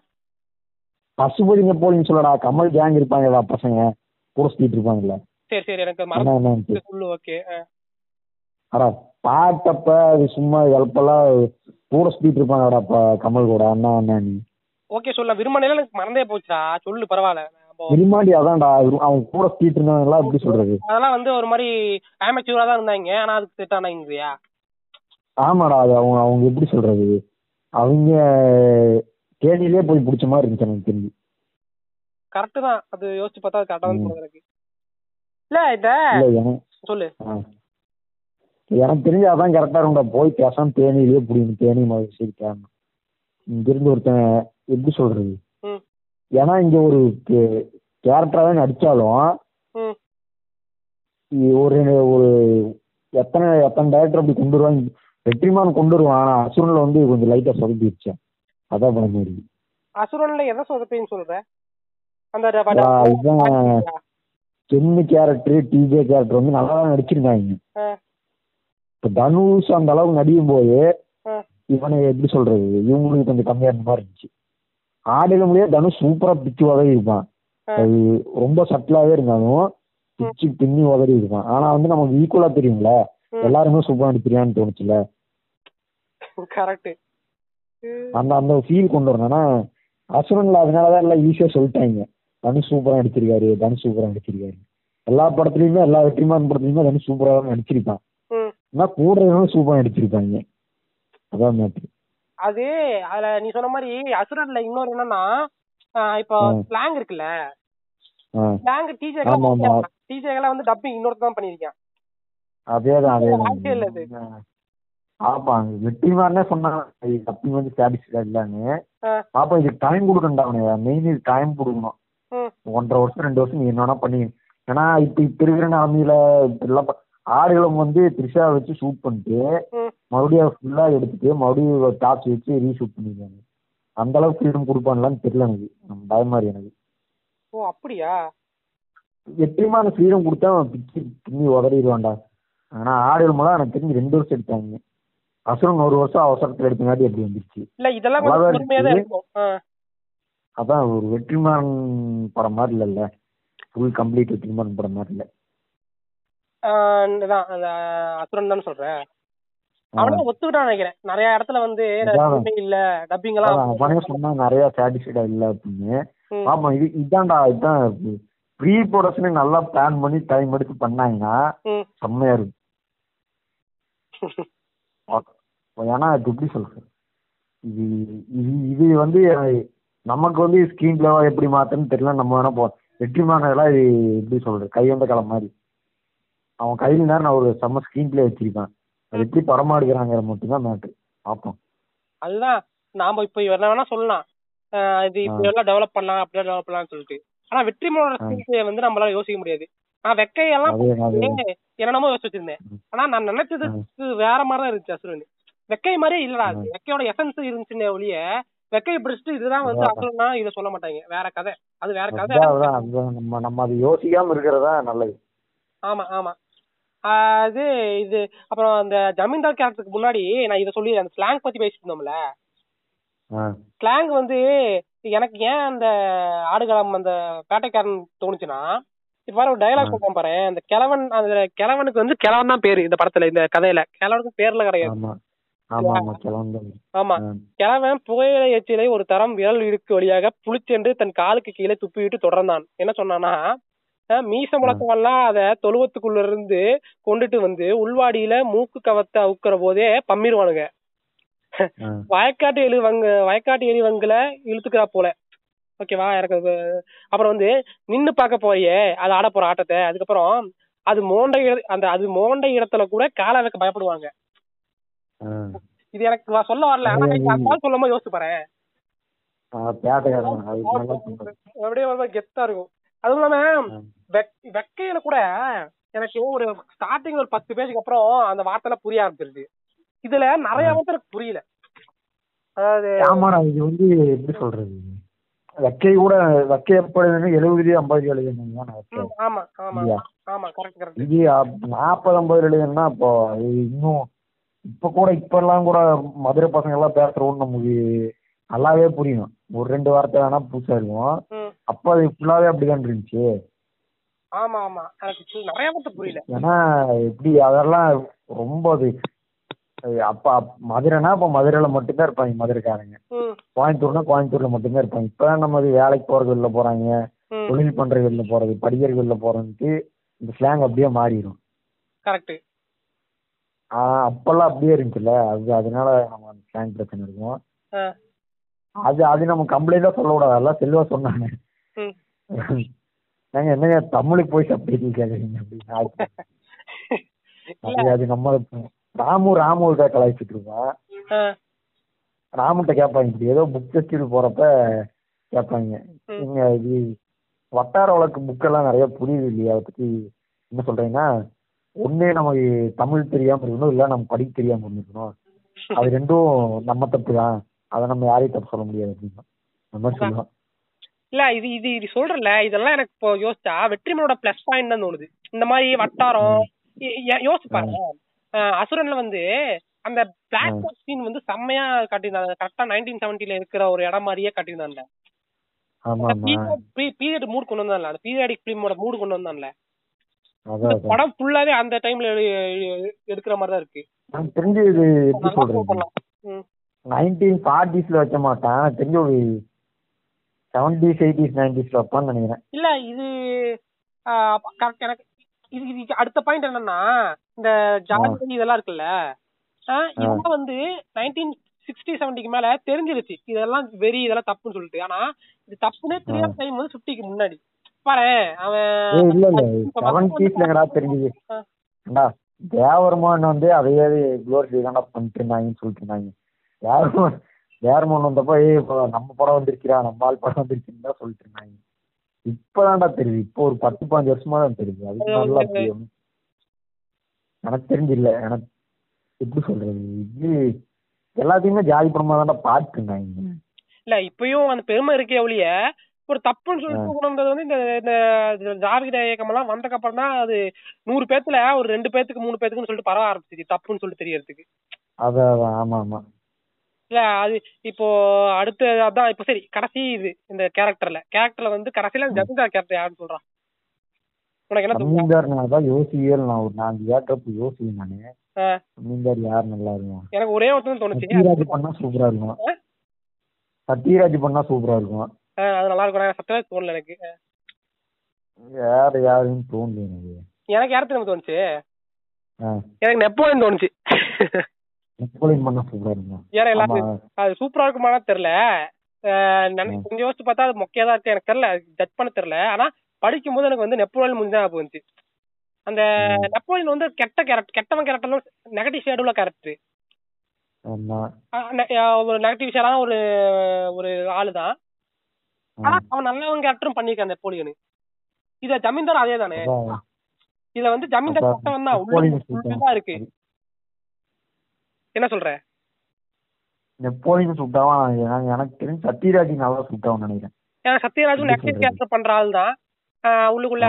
பசுபதி நெப்போலியன் சொல்லடா கமல் கேங் இருப்பாங்கடா பசங்க. கூட சுத்திட்டு இருப்பாங்கல்ல. சரி சரி எனக்கு அண்ணா மறந்து சொல்லு ஓகே அடா பாட்டப்ப அது சும்மா இழப்பெல்லாம் கூட சுத்திட்டு இருப்பாங்கடா கமல் கூட. அண்ணா அண்ணான்னு ஓகே சொல்ல விரும்பினால எனக்கு மறந்தே போச்சுடா. சொல்லு பரவாயில்ல. நம்ம விரும்மாண்டி அதான்டா. அவங்க கூட சுத்திட்டு இருந்தவங்க எப்படி சொல்றது? அதெல்லாம் வந்து ஒரு மாதிரி ஆமச்சூரா தான் இருந்தாங்க. ஆனா அதுக்கு செட் ஆனாங்கறியா ஆமாடா அது அவங்க அவங்க எப்படி சொல்றது? அவங்க தேனியிலே போய் பிடிச்ச மாதிரி இருந்துச்சு எனக்கு தெரிஞ்சு. கரெக்ட் தான். அது யோசிச்சு பார்த்தா அது கரெக்டா தான் எனக்கு. இல்ல எனக்கு சொல்லு. எனக்கு தெரிஞ்சு அதான் கரெக்டா இருக்கும்டா. போய் பேசாம தேனியிலே பிடிக்கணும் தேனி மாதிரி சரி கேரணும் இங்க இருந்து ஒருத்தன் எப்படி சொல்றது? ஏன்னா இங்க ஒரு கேரக்டராவே நடிச்சாலும் ஒரு ஒரு எத்தனை எத்தனை டேரக்டர் அப்படி கொண்டு வருவாங்க? வெற்றிமான் கொண்டு வருவான் ஆனா அசுரன்ல வந்து கொஞ்சம் லைட்டா சொதப்பிடுச்சு அதான் பண்ண மாதிரி அசுரன்ல எதை சொதப்பின்னு சொல்ற? அந்த சென்னு கேரக்டர் டிஜே கேரக்டர் வந்து நல்லா தான் நடிச்சிருக்காங்க. இப்ப தனுஷ் அந்த அளவுக்கு நடிக்கும் போது. இவனை எப்படி சொல்றது? இவங்களுக்கு கொஞ்சம் கம்மியா இருந்த மாதிரி இருந்துச்சு. ஆடில முடியாது தனுஷ் சூப்பரா பிச்சு உதவி இருப்பான். அது ரொம்ப சட்டிலாவே இருந்தாலும் பிச்சு பின்னி உதறி இருப்பான். ஆனா வந்து நமக்கு ஈக்குவலா தெரியும்ல. எல்லாருமே சூப்பரா நடிச்சிருக்கான்னு தோணுச்சுல கரெக்ட். அந்த அந்த ஃபீல் கொண்டு வரணும். ஆனா அசுரன்ல அதனாலதான் எல்லாம் ஈஸியா சொல்லிட்டாங்க. தனுஷ் சூப்பரா நடிச்சிருக்காரு தனுஷ் சூப்பரா நடிச்சிருக்காரு. எல்லா படத்துலயுமே எல்லா வெற்றிமாறன் படத்துலயுமே தனுஷ் சூப்பரா தான் நடிச்சிருப்பான். ம். ஆனா கூட சூப்பரா நடிச்சிருப்பாங்க. அதான் மேட்ரு அது அதுல நீ சொன்ன மாதிரி அசுரன்ல இன்னொரு என்னன்னா இப்போ. ஸ்லாங் இருக்குல்ல? ஸ்லாங் ஆமா. டிஜேகெல்லாம் வந்து டப்பிங் இன்னொருத்தர் தான் பண்ணிருக்கேன் அதேதான். அதேதான். ஆமா வெற்றிமாறனே சொன்னாங்க. தப்பி வந்து சாட்டிஸ்ஃபை இல்லைன்னு. பாப்பா இதுக்கு டைம் கொடுக்கணும்டா அவனுக்கு. மெயின் இது டைம் கொடுக்கணும். ஒன்றரை வருஷம் ரெண்டு வருஷம் நீ என்ன வேணா பண்ணி. ஏன்னா இப்ப இப்ப இருக்கிற நிலமையில இப்ப எல்லாம் ப- ஆடுகளம் வந்து த்ரிஷா வச்சு ஷூட் பண்ணிட்டு. மறுபடியும் ஃபுல்லா எடுத்துட்டு மறுபடியும் டாப்ஸ் வச்சு ரீஷூட் பண்ணிருக்காங்க அந்த அளவுக்கு ஃப்ரீடம் கொடுப்பான்லான்னு தெரியல எனக்கு. பயமா இருக்கு எனக்கு. ஓ அப்படியா? வெற்றிமான ஃப்ரீடம் கொடுத்தா பிச்சு பின்னி உதறிடுவான்டா. ஆனா ஆடுகளமெல்லாம் எனக்கு தெரிஞ்சு ரெண்டு வருஷம் எடுத்தாங்க. அசுரன் ஒரு வருஷம் அவசரத்துல எடுத்தங்காட்டி எப்படி வந்துருச்சு. இல்ல இதெல்லாம் அதான் ஒரு வெற்றிமாறன் படம் மாதிரி இல்லைல்ல. ஃபுல் கம்ப்ளீட் வெற்றிமாறன் படம் மாதிரி இல்லை. அசுரன் தான் சொல்றேன் அவனே ஒத்துக்கிட்டான்னு நினைக்கிறேன். நிறைய இடத்துல வந்து இல்ல டப்பிங் எல்லாம் சொன்னா நிறைய சாட்டிஸ்ஃபைடா இல்ல அப்படின்னு. ஆமா இது இதான்டா இதான். ப்ரீ ப்ரொடக்ஷனே நல்லா பிளான் பண்ணி டைம் எடுத்து பண்ணாங்கன்னா. செம்மையா இருக்கும். ஏன்னா இது எப்படி சொல்றது? இது இது இது வந்து நமக்கு வந்து ஸ்கிரீன் பிளேவா எப்படி மாத்தணும்னு தெரியல. நம்ம வேணா போ வெற்றிமானதெல்லாம் இது எப்படி சொல்றது? கை வந்த காலம் மாதிரி. அவன் கையில் நேரம் நான் ஒரு செம்ம ஸ்கிரீன் பிளே வச்சிருக்கான் அது எப்படி படமா எடுக்கிறாங்கிற மட்டும்தான் மேட்ரு பார்ப்போம். அதுதான். நாம இப்ப என்ன வேணா சொல்லலாம். இது இப்படி எல்லாம் டெவலப் பண்ணலாம் அப்படியே டெவலப் பண்ணலாம்னு சொல்லிட்டு. ஆனா வெற்றிமாறோட ஆ. ஸ்கிரீன் வந்து நம்மளால யோசிக்க முடியாது. நான் வெக்கையெல்லாம் என்னென்னமோ யோசிச்சு வச்சிருந்தேன். ம். ஆனா நான் நினைச்சதுக்கு வேற மாதிரி தான் இருந்துச்சு அசுரன். வெக்கை மாதிரியே இல்லடா. அது வெக்கையோட எசன்ஸ் இருந்துச்சுன்னே ஒழிய வெக்கையை பிடிச்சிட்டு இதுதான் வந்து. அசுரனா இதை சொல்ல மாட்டாங்க. வேற கதை. அது வேற கதை. நம்ம நம்ம அது யோசிக்காம இருக்கிறதா நல்லது. ஆமா ஆமா. ஆஹ் இது அப்புறம் அந்த ஜமீன்தார் கேரக்டருக்கு முன்னாடி நான் இதை சொல்லி அந்த ஸ்லாங் பத்தி பேசிட்டு இருந்தோம்ல. ஸ்லாங் வந்து எனக்கு ஏன் அந்த ஆடுகளம் அந்த பேட்டைக்காரன் தோணுச்சுன்னா இப்ப ஒரு டயலாக் ஆ. சொல்றேன் பாரு. அந்த கிழவன் அந்த கிழவனுக்கு வந்து கிழவன் தான் பேரு இந்த படத்துல இந்த கதையில. கிழவனுக்கு பேர்ல கிடையாது. ஆமா கிழவன் புகையிலை எச்சிலை ஒரு தரம் விரல் இடுக்கு வழியாக புளிச்சென்று தன் காலுக்கு கீழே துப்பிவிட்டு தொடர்ந்தான். என்ன சொன்னானா மீச முழக்கமெல்லாம் அத தொழுவத்துக்குள்ள இருந்து கொண்டுட்டு வந்து உள்வாடியில மூக்கு கவத்தை அவுக்கிற போதே பம்மிருவானுங்க வயக்காட்டு எலிவங்க வயக்காட்டு எலிவங்கள இழுத்துக்கிறா போல. ஓகேவா எனக்கு அப்புறம் வந்து நின்னு பார்க்க போறியே அது ஆட போற ஆட்டத்தை. அதுக்கப்புறம் அது மோண்ட இட- அந்த அது மோண்ட இடத்துல கூட காலை வைக்க பயப்படுவாங்க. இது எனக்கு சொல்ல வரல ஆனா அது- அதான் சொல்லும்போது யோசிச்சு பாரு. சொன்னது. அப்படியே ஒரு கெத்தா இருக்கும். அதுவும் இல்லாம வெக்கையில கூட எனக்கு ஒரு ஸ்டார்டிங் ஒரு பத்து பேஜுக்கு அப்புறம் அந்த வார்த்தை புரிய ஆரம்பிச்சிருச்சு. இதுல நிறைய வார்த்தை புரியல. அதாவது ஆமாடா இது வந்து எப்படி சொல்றது? வெக்கை கூட வெக்கை எப்படி எழுபது ஐம்பது எழுதுனா ஆமா ஆமா? ஆமா கரெக்ட் கரெக்ட் இது நாற்பது ஐம்பது எழுதுனா இது இன்னும் இப்ப கூட இப்ப எல்லாம் கூட மதுரை பசங்க எல்லாம் பேசுறோம்னு நமக்கு நல்லாவே புரியும். ஒரு ரெண்டு வார்த்தை வேணா புதுசா இருக்கும். அப்ப அது ஃபுல்லாவே அப்படிதான் இருந்துச்சு. ஆமா ஆமா. எனக்கு நிறைய புரியல. ஏன்னா எப்படி அதெல்லாம் ரொம்ப அது அப்ப அப்- மதுரைனா அப்ப மதுரையில மட்டும்தான் இருப்பாங்க மதுரைக்காரங்க. கோயம்புத்தூர்னா கோயம்புத்தூர்ல மட்டும்தான் இருப்பாங்க. இப்பதான் நம்ம அது வேலைக்கு போறது வெளில போறாங்க. தொழில் பண்றது வெளில போறது படிக்கிறது வெளில போறதுன்ட்டு இந்த ஸ்லாங் அப்படியே மாறிடும் கரெக்ட் ஆஹ் அப்பெல்லாம் அப்படியே இருந்துச்சுல்ல. அது அதனால நம்ம ஸ்லாங் பிரச்சனை இருக்கும். அது அது நம்ம கம்ப்ளைண்டா சொல்லக்கூடாது. அதெல்லாம் செல்வா சொன்னாங்க. ம். நாங்க என்னங்க தமிழுக்கு போய் கேக்குறீங்க அப்படின்னு இல்ல. அது நம்ம ராமு ராமுகிட்ட கலாய்ச்சிட்டு இருப்பான் ஆ, ராமுகிட்ட கேட்பாங்க. இப்படி ஏதோ புக் ஃபெஸ்டிவல் போறப்ப கேட்பாங்க. ம். நீங்க இது வட்டார வழக்கு புக்கெல்லாம் நிறைய புரியுது இல்லையா? அதை பத்தி என்ன சொல்றீங்கன்னா ஒண்ணே நமக்கு தமிழ் தெரியாம இருக்கணும் இல்ல நம்ம படிக்க தெரியாம இருக்கணும் அது ரெண்டும் நம்ம தப்பு தான் அதை நம்ம யாரையும் தப்பு சொல்ல முடியாது அப்படின்னா. மாதிரி சொல்லுவோம் இல்ல இது இது இது சொல்றல இதெல்லாம் எனக்கு இப்போ யோசிச்சா வெற்றிமனோட பிளஸ் பாயிண்ட் தான் தோணுது. இந்த மாதிரி வட்டாரம் அஹ் அசுரன்ல வந்து அந்த பிளாக் ம். சீன் வந்து செம்மையா காட்டியிருந்தாங்க. கரெக்டா நைன்டீன் செவன்டில இருக்கிற ஒரு இடம் மாதிரியே காட்டியிருந்தாங்க பீரியட் மூட் கொண்டு வந்தான்ல அந்த பீரியாடிக் பிலிமோட மூடு கொண்டு வந்தான்ல படம் ஃபுல்லாவே அந்த டைம்ல எடுக்கிற மாதிரி தான் இருக்கு. எனக்கு தெரிஞ்சு இது எப்படி ம். நைன்டீன் ஃபார்ட்டிஸ்ல வைக்க மாட்டேன். தெரிஞ்சு ஒரு செவன்டிஸ் எயிட்டிஸ் நைன்டிஸ்ல வைப்பான்னு நினைக்கிறேன். இல்ல இது கரெக்ட் எனக்கு இது அடுத்த பாயிண்ட் என்னன்னா இந்த ஜாதி இதெல்லாம் இருக்குல்ல? இதெல்லாம் வந்து நைன்டீன் சிக்ஸ்டி செவன்டிக்கு மேல தெரிஞ்சிருச்சு. இதெல்லாம் வெறி இதெல்லாம் தப்புன்னு சொல்லிட்டு. ஆனா இது தப்புனே தெரியாத டைம் வந்து ஃபிஃப்டிக்கு முன்னாடி. பாரு அவன் இல்ல இல்ல. தெரிஞ்சது? தேவரமான் வந்து அதையே தான்டா பண்ணிட்டு இருந்தாங்கன்னு சொல்லிட்டு இருந்தாங்க. தேவரமான் தேவரமான் வந்தப்போ ஏய் நம்ம படம் வந்துருக்கிறா நம்ம ஆள் படம் வந்துருச்சுன்னு தான் சொல்லிட்டு இருந்தாங்க. இப்பதான்டா தெரியுது. இப்போ ஒரு பத்து பாஞ்சு வருஷமா தான் தெரியுது. அதுக்கு அது நல்லா தெரியும். எனக்கு தெரிஞ்சில்ல. எனக்கு எப்படி சொல்றது? இது எல்லாத்தையுமே ஜாதி படமா தான்டா பார்த்துட்டு இருந்தாங்க. இல்ல இப்பயும் அந்த பெருமை இருக்கே ஒழிய ஒரு தப்புன்னு சொல்லிட்டு கொண்டு வந்து இந்த இந்த ஜாவித இயக்கம் எல்லாம் வந்ததுக்கு அப்புறம் தான் அது நூறு பேத்துல ஒரு ரெண்டு பேத்துக்கு மூணு பேத்துக்குன்னு சொல்லிட்டு பரவ ஆரம்பிச்சிச்சு தப்புன்னு சொல்லிட்டு தெரியறதுக்கு. அதான் ஆமா ஆமா. இல்ல அது இப்போ அடுத்து அதான் இப்போ சரி கடைசி இது இந்த கேரக்டர்ல. கேரக்டர்ல வந்து கடைசியில ஜமீன்தார் கேரக்டர் யாருன்னு சொல்றான். உனக்கு என்ன ஜமீன்தார் நான் யோசிக்கவே இல்லை. நான் ஒரு நாலு ஏற்றப்ப யோசிக்கிறேன் நானு. ஜமீன்தார் யார் நல்லா இருக்கும். எனக்கு ஒரே ஒருத்தன் தோணுச்சு. சத்யராஜ் பண்ணா சூப்பரா இருக்கும்? சத்யராஜ் பண்ணா சூப்பரா இருக்கும். அது நல்லா இருக்கும் சத்தமே தோணல எனக்கு. வேற யாருன்னு தோணல எனக்கு. எனக்கு யாரு தெரியுமா தோணுச்சு? எனக்கு நெப்போலியன் தோணுச்சு. நெப்போலியன் பண்ணா சூப்பரா இருக்கும்? ஆமா எல்லாரும் அது சூப்பரா இருக்குமானா தெரியல. கொஞ்சம் யோசிச்சு பார்த்தா அது மொக்கையா தான் இருக்கு. எனக்கு தெரியல. ஜட்ஜ் பண்ண தெரியல. ஆனா படிக்கும்போது எனக்கு வந்து நெப்போலியன் முடிஞ்சா ஞாபகம் வந்துச்சு. அந்த. நெப்போலியன் வந்து கெட்ட கேரக்டர் கெட்டவன் கேரக்டர் நெகட்டிவ் ஷேடுல கேரக்டர் ஒரு நெகட்டிவ் ஷேடான ஒரு ஒரு ஆளு தான். ஆனா அவன் நல்லவன் கேரக்டரும் பண்ணிருக்கான் நெப்போலியனு இத ஜமீன்தார் அதே தானே. இதுல வந்து ஜமீன்தார் பட்டம் தான். நெப்போலியன் உள்ள சுல்தான். ஃபுல்லா இருக்கு. என்ன சொல்ற? நெப்போலியன் சுட்டாவா எனக்கு தெரிஞ்சு சத்யராஜ் நல்லா சுட்டாவும் நினைக்கிறேன். ஏன்னா சத்யராஜும் சொல்றது? கேரக்டர் பண்ற ஆள் தான். உள்ளுக்குள்ள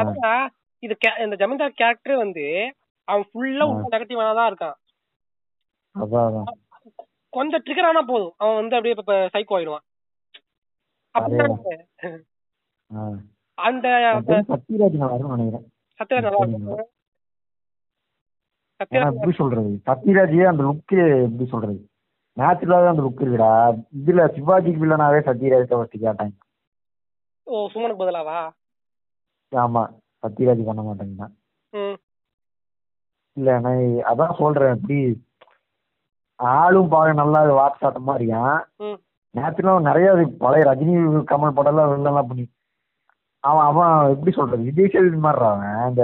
இது இந்த ஜமீன்தார் கேரக்டர் வந்து அவன் ஃபுல்லா. உள்ள நெகட்டிவா தான் இருக்கான். கொஞ்சம் ட்ரிகர் ஆனா போதும். அவன் வந்து அப்படியே சைக்கோ ஆயிடுவான். அந்த எப்படி சொல்றது? சத்யராஜே அந்த லுக்கு எப்படி சொல்றது? நேச்சுரலாவே அந்த லுக் இருக்குடா. இதுல சிவாஜிக்கு வில்லனாவே சத்யராஜ் ஃபர்ஸ்ட் கேட்டாங்க. ஓ சுமனுக்கு பதிலாவா? ஆமா. சத்யராஜ் பண்ண மாட்டேங்கிறான் ம். இல்ல நான் அதான் சொல்றேன். எப்படி? ஆளும் பார்க்க நல்லா வாட்ஸ்அட்டமா இருக்கான் ம். நேச்சுரலா நிறைய பழைய ரஜினி கமல் படம் எல்லாம் வெளிலாம் பண்ணி அவன் அவன் எப்படி சொல்றது விஜய் சேதுபதி மாதிரி அவன். இந்த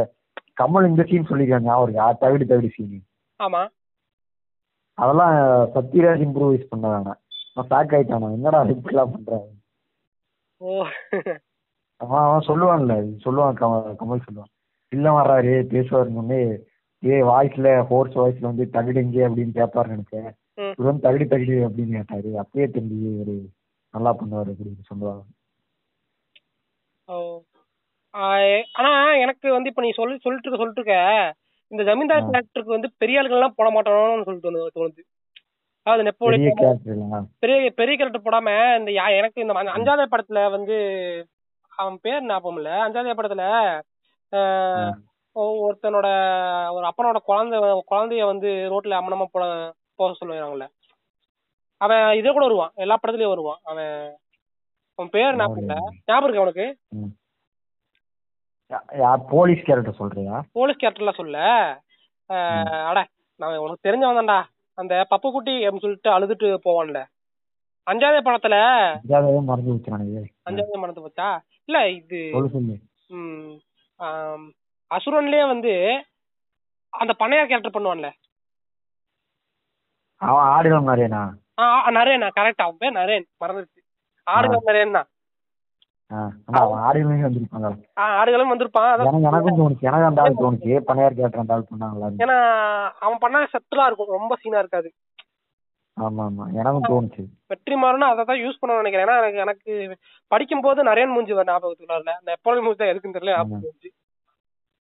கமல் இந்த சீன் சொல்லிருக்காங்க ஞாபகம் இருக்கா? தவிடு தவிடு சீன் ஆமா. அதெல்லாம் சத்யராஜ் இம்ப்ரூவைஸ் பண்ணாங்க. நான் ஷாக் ஆயிட்டான். என்னடா இப்படிலாம் பண்றாங்க ஓ. அவன் அவன் சொல்லுவான்ல சொல்லுவான் கமல் கமல் சொல்லுவான். இல்ல வர்றாரு பேசுவாருன்னு ஏ வாய்ஸ்ல ஃபோர்ஸ் வாய்ஸ்ல வந்து தகுடுங்க அப்படின்னு கேட்பாரு நினைச்சேன். வந்து தகுடு தகுடு அப்படின்னு கேட்டாரு. அப்பயே தெரிஞ்சு இவரு நல்லா பண்ணுவாரு அப்படின்னு சொல்லுவாங்க. ஆனா எனக்கு வந்து இப்ப நீ சொல்லி சொல்லிட்டு இருக்க சொல்லிட்டு இருக்க இந்த ஜமீன்தார். கேரக்டருக்கு வந்து பெரிய ஆளுகள் எல்லாம் போட மாட்டானோன்னு சொல்லிட்டு தோணுது. அதாவது நெப்போலியன் பெரிய பெரிய கேரக்டர் போடாம இந்த யா- எனக்கு இந்த அஞ்சாவது படத்துல வந்து அவன் பேர் ஞாபகம் இல்ல? அஞ்சாவது படத்துல ஒருத்தனோட ஒரு அப்பனோட குழந்தை குழந்தைய வந்து ரோட்ல அம்மனமா போட போக சொல்லுவாங்கல்ல. அவன் இதே கூட வருவான். எல்லா படத்துலயும் வருவான். அவன் அவன் பேர் ஞாபகம் இல்ல. ஞாபகம் இருக்கு அவனுக்கு போலீஸ் கேரக்டர் சொல்றியா? போலீஸ் கேரக்டர்லாம் சொல்ல. அட நான் உனக்கு தெரிஞ்சவன் தான்டா அந்த பப்பு குட்டி அப்படின்னு சொல்லிட்டு அழுதுட்டு போவான்ல. அஞ்சாவது படத்துல. மறந்து நினைக்கிறேன் அஞ்சாவது மறந்து போச்சா? இல்ல இது அசுரன்லயே வந்து அந்த பண்ணையார் கேரக்டர் பண்ணுவான்ல. அவன் ஆடுகள் நிறையனா ஆ, ஆ, நரேன் கரெக்ட் அவன் பேர் நரேன். மறந்துருச்சு. ஆடுகள் நரேன் தான் ஆடுகளுமே வந்திருப்பாங்க. ஆடுகளும் வந்திருப்பான். எனக்கும் தோணுச்சு. எனக்கு அந்த ஆள் தோணுச்சு. பனையார் அந்த ஆள் பண்ணாங்களா ஏன்னா அவன் பண்ணா செட்டலா இருக்கும். ரொம்ப சீனா இருக்காது. ஆமா ஆமா. எனக்கும் தோணுச்சு. வெற்றிமாறனும் அதை தான் யூஸ் பண்ணணும்னு நினைக்கிறேன். ஏன்னா எனக்கு எனக்கு படிக்கும் போது நரேன் மூஞ்சி வர ஞாபகத்துக்கு வரல அந்த எப்போதும் மூஞ்சி தான் எதுக்குன்னு தெரியல ஞாபகம்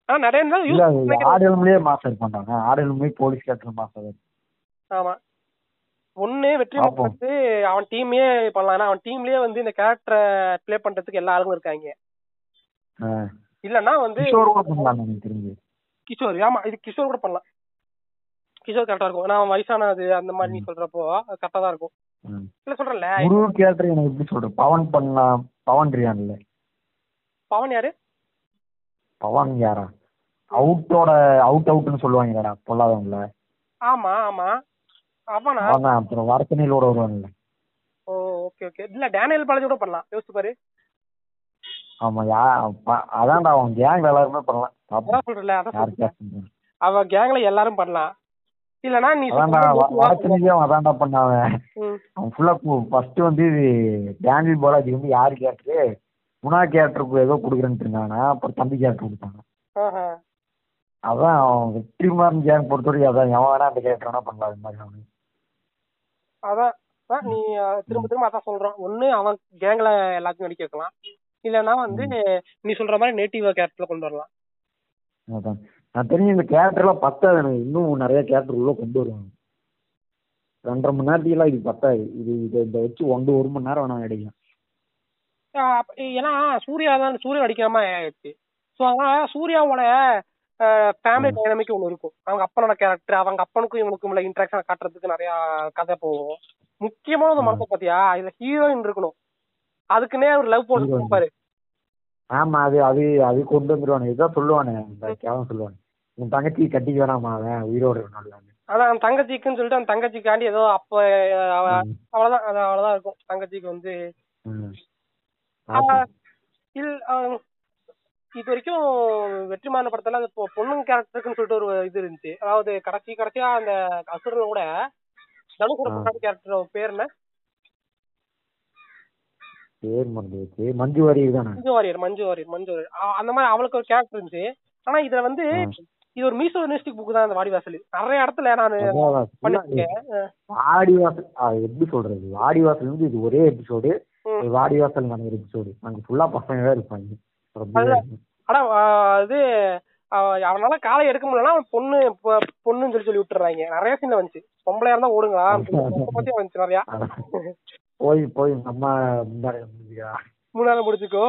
ஆனா நரேன் தான் யூஸ் அது ஆடுகளுமே மாசம் இருப்பாங்க ஆடுகளுமே போலீஸ் கேரக்டர் மாசம் ஆமா. ஒண்ணு பாப்போம். வந்து அவன் டீமே பண்ணலாம். ஏன்னா அவன் டீம்லயே வந்து இந்த கேரக்டரை ப்ளே பண்றதுக்கு எல்லா ஆளுங்களும் இருக்காங்க. இல்லன்னா வந்து கிஷோர் ஆமா இது கிஷோர் கூட பண்ணலாம். கிஷோர் கரெக்டா இருக்கும். ஏன்னா அவன் வயசானது அந்த மாதிரி நீ சொல்றப்போ கரெக்டா தான் இருக்கும். இல்ல சொல்றேன்ல. குரு கேரக்டர் எனக்கு எப்படி சொல்றது? பவன் பண்ணலாம் பவன் ரியான்ல பவன் யாரு? பவன் யாரா? அவுட்டோட அவுட் அவுட்னு சொல்லுவாங்கடா பொல்லாதவங்கள. ஆமா ஆமா. அவனா? அவன் அப்புறம் வரத்தனையிலோட வருவாங்கல்ல ஓ ஓகே ஓகே இல்ல டேனியல் பாலாஜி கூட பண்ணலாம். யோசிச்சு பாரு. ஆமா யா அதான்டா அவன் கேங் எல்லாருமே பண்ணலாம். அதான் சொல்றல அதான் யார் சொல்றேன் கேஸ்ட் அவ கேங்ல எல்லாரும் பண்ணலாம். இல்லனா நீ அவன் அதான்டா பண்ணாவன் ம். அவன் ஃபுல்லா ஃபர்ஸ்ட் வந்து டேனியல் பாலாஜி வந்து யாரு கேரக்டரு? குணா கேரக்டருக்கு ஏதோ கொடுக்குறேன்னு இருந்தாங்க அப்புறம் தம்பி கேரக்டர் கொடுத்தாங்க. அதான் அவன் வெற்றிமாறன் கேங் பொறுத்தவரைக்கும் அதான் எவன் வேணா அந்த கேரக்டர் வேணா பண்ணலாம் அது மாதிரி அவனு அதான் அதான் நீ திரும்ப திரும்ப அதான் சொல்றான். ஒண்ணு அவன் கேங்ல எல்லாத்தையும் நடிக்க வைக்கலாம். இல்லனா வந்து நீ சொல்ற மாதிரி நேட்டிவ் கேரக்டர்ல கொண்டு வரலாம். அதான். நான் தெரிஞ்ச இந்த கேரக்டர்லாம் பத்தாது எனக்கு. இன்னும் நிறைய கேரக்டர் உள்ள கொண்டு வருவாங்க. ரெண்டரை மணி நேரத்துக்குலாம் இது பத்தாது. இது இதை இதை வச்சு ஒன்று ஒரு மணி நேரம் வேணா நடிக்கலாம். அஹ், அப்ப- ஏன்னா சூர்யா தான் சூர்யா நடிக்கிற மாதிரி ஆயிடுச்சு. ஸோ அதனால சூர்யாவோட ஃபேமிலி டைனமிக் ஒன்று இருக்கும். அவங்க அப்பனோட கேரக்டர் அவங்க அப்பனுக்கும் இவனுக்கும் உள்ள இன்ட்ராக்ஷன் காட்டுறதுக்கு நிறைய கதை போகும். முக்கியமான ஒரு மனசை பாத்தியா? இதுல ஹீரோயின் இருக்கணும். அதுக்குன்னே ஒரு லவ் போட்டு. பாரு. ஆமா அது அது அது கொண்டு வந்துருவானு. இதான் சொல்லுவானே இந்த சொல்லுவானு. உன் தங்கச்சி கட்டிக்க வேணாமா அவன் உயிரோட இருக்கணும்ல அதான் அந்த தங்கச்சிக்குன்னு சொல்லிட்டு அந்த தங்கச்சிக்காண்டி ஏதோ அப்ப. அவ்வளவுதான் அது அவ்வளவுதான் இருக்கும். தங்கச்சிக்கு வந்து. இது வரைக்கும் வெற்றிமான படத்துல அந்த பொ- பொண்ணுங்க கேரக்டருக்குன்னு சொல்லிட்டு ஒரு இது இருந்துச்சு. அதாவது கடைசி கடைசியா அந்த அசுரன் கூட தனுஷோட ஆ. கேரக்டர் பேர் என்ன? பேர் மறந்து வச்சு மஞ்சு வாரியர் தானே? மஞ்சு வாரியர் மஞ்சு வாரியர் மஞ்சு வாரியர். அ- அந்த மாதிரி அவளுக்கு ஒரு கேரக்டர் இருந்துச்சு. ஆனா இதுல வந்து இது ஒரு மீசோனிஸ்டிக் புக் தான் இந்த வாடிவாசல். நிறைய இடத்துல நான் அதான் ஆ. பண்ணிருக்கேன் வாடிவாசல் அது எப்படி சொல்றது? வாடிவாசல் வந்து இது ஒரே எபிசோடு ம். வாடிவாசல் ஒரு எபிசோடு அங்க ஃபுல்லா பசங்க தான் இருப்பாங்க. ஆனா இது அவனால காலை எடுக்க முடியலன்னா பொண்ணு பொண்ணுன்னு சொல்லி சொல்லி விட்டுறாங்க. நிறைய சீன்ல வந்துச்சு. பொம்பளையா இருந்தா ஓடுங்களா? பத்தியும் வந்துச்சு நிறையா. போய் போய் நம்ம. மூணாவது முடிச்சுக்கோ.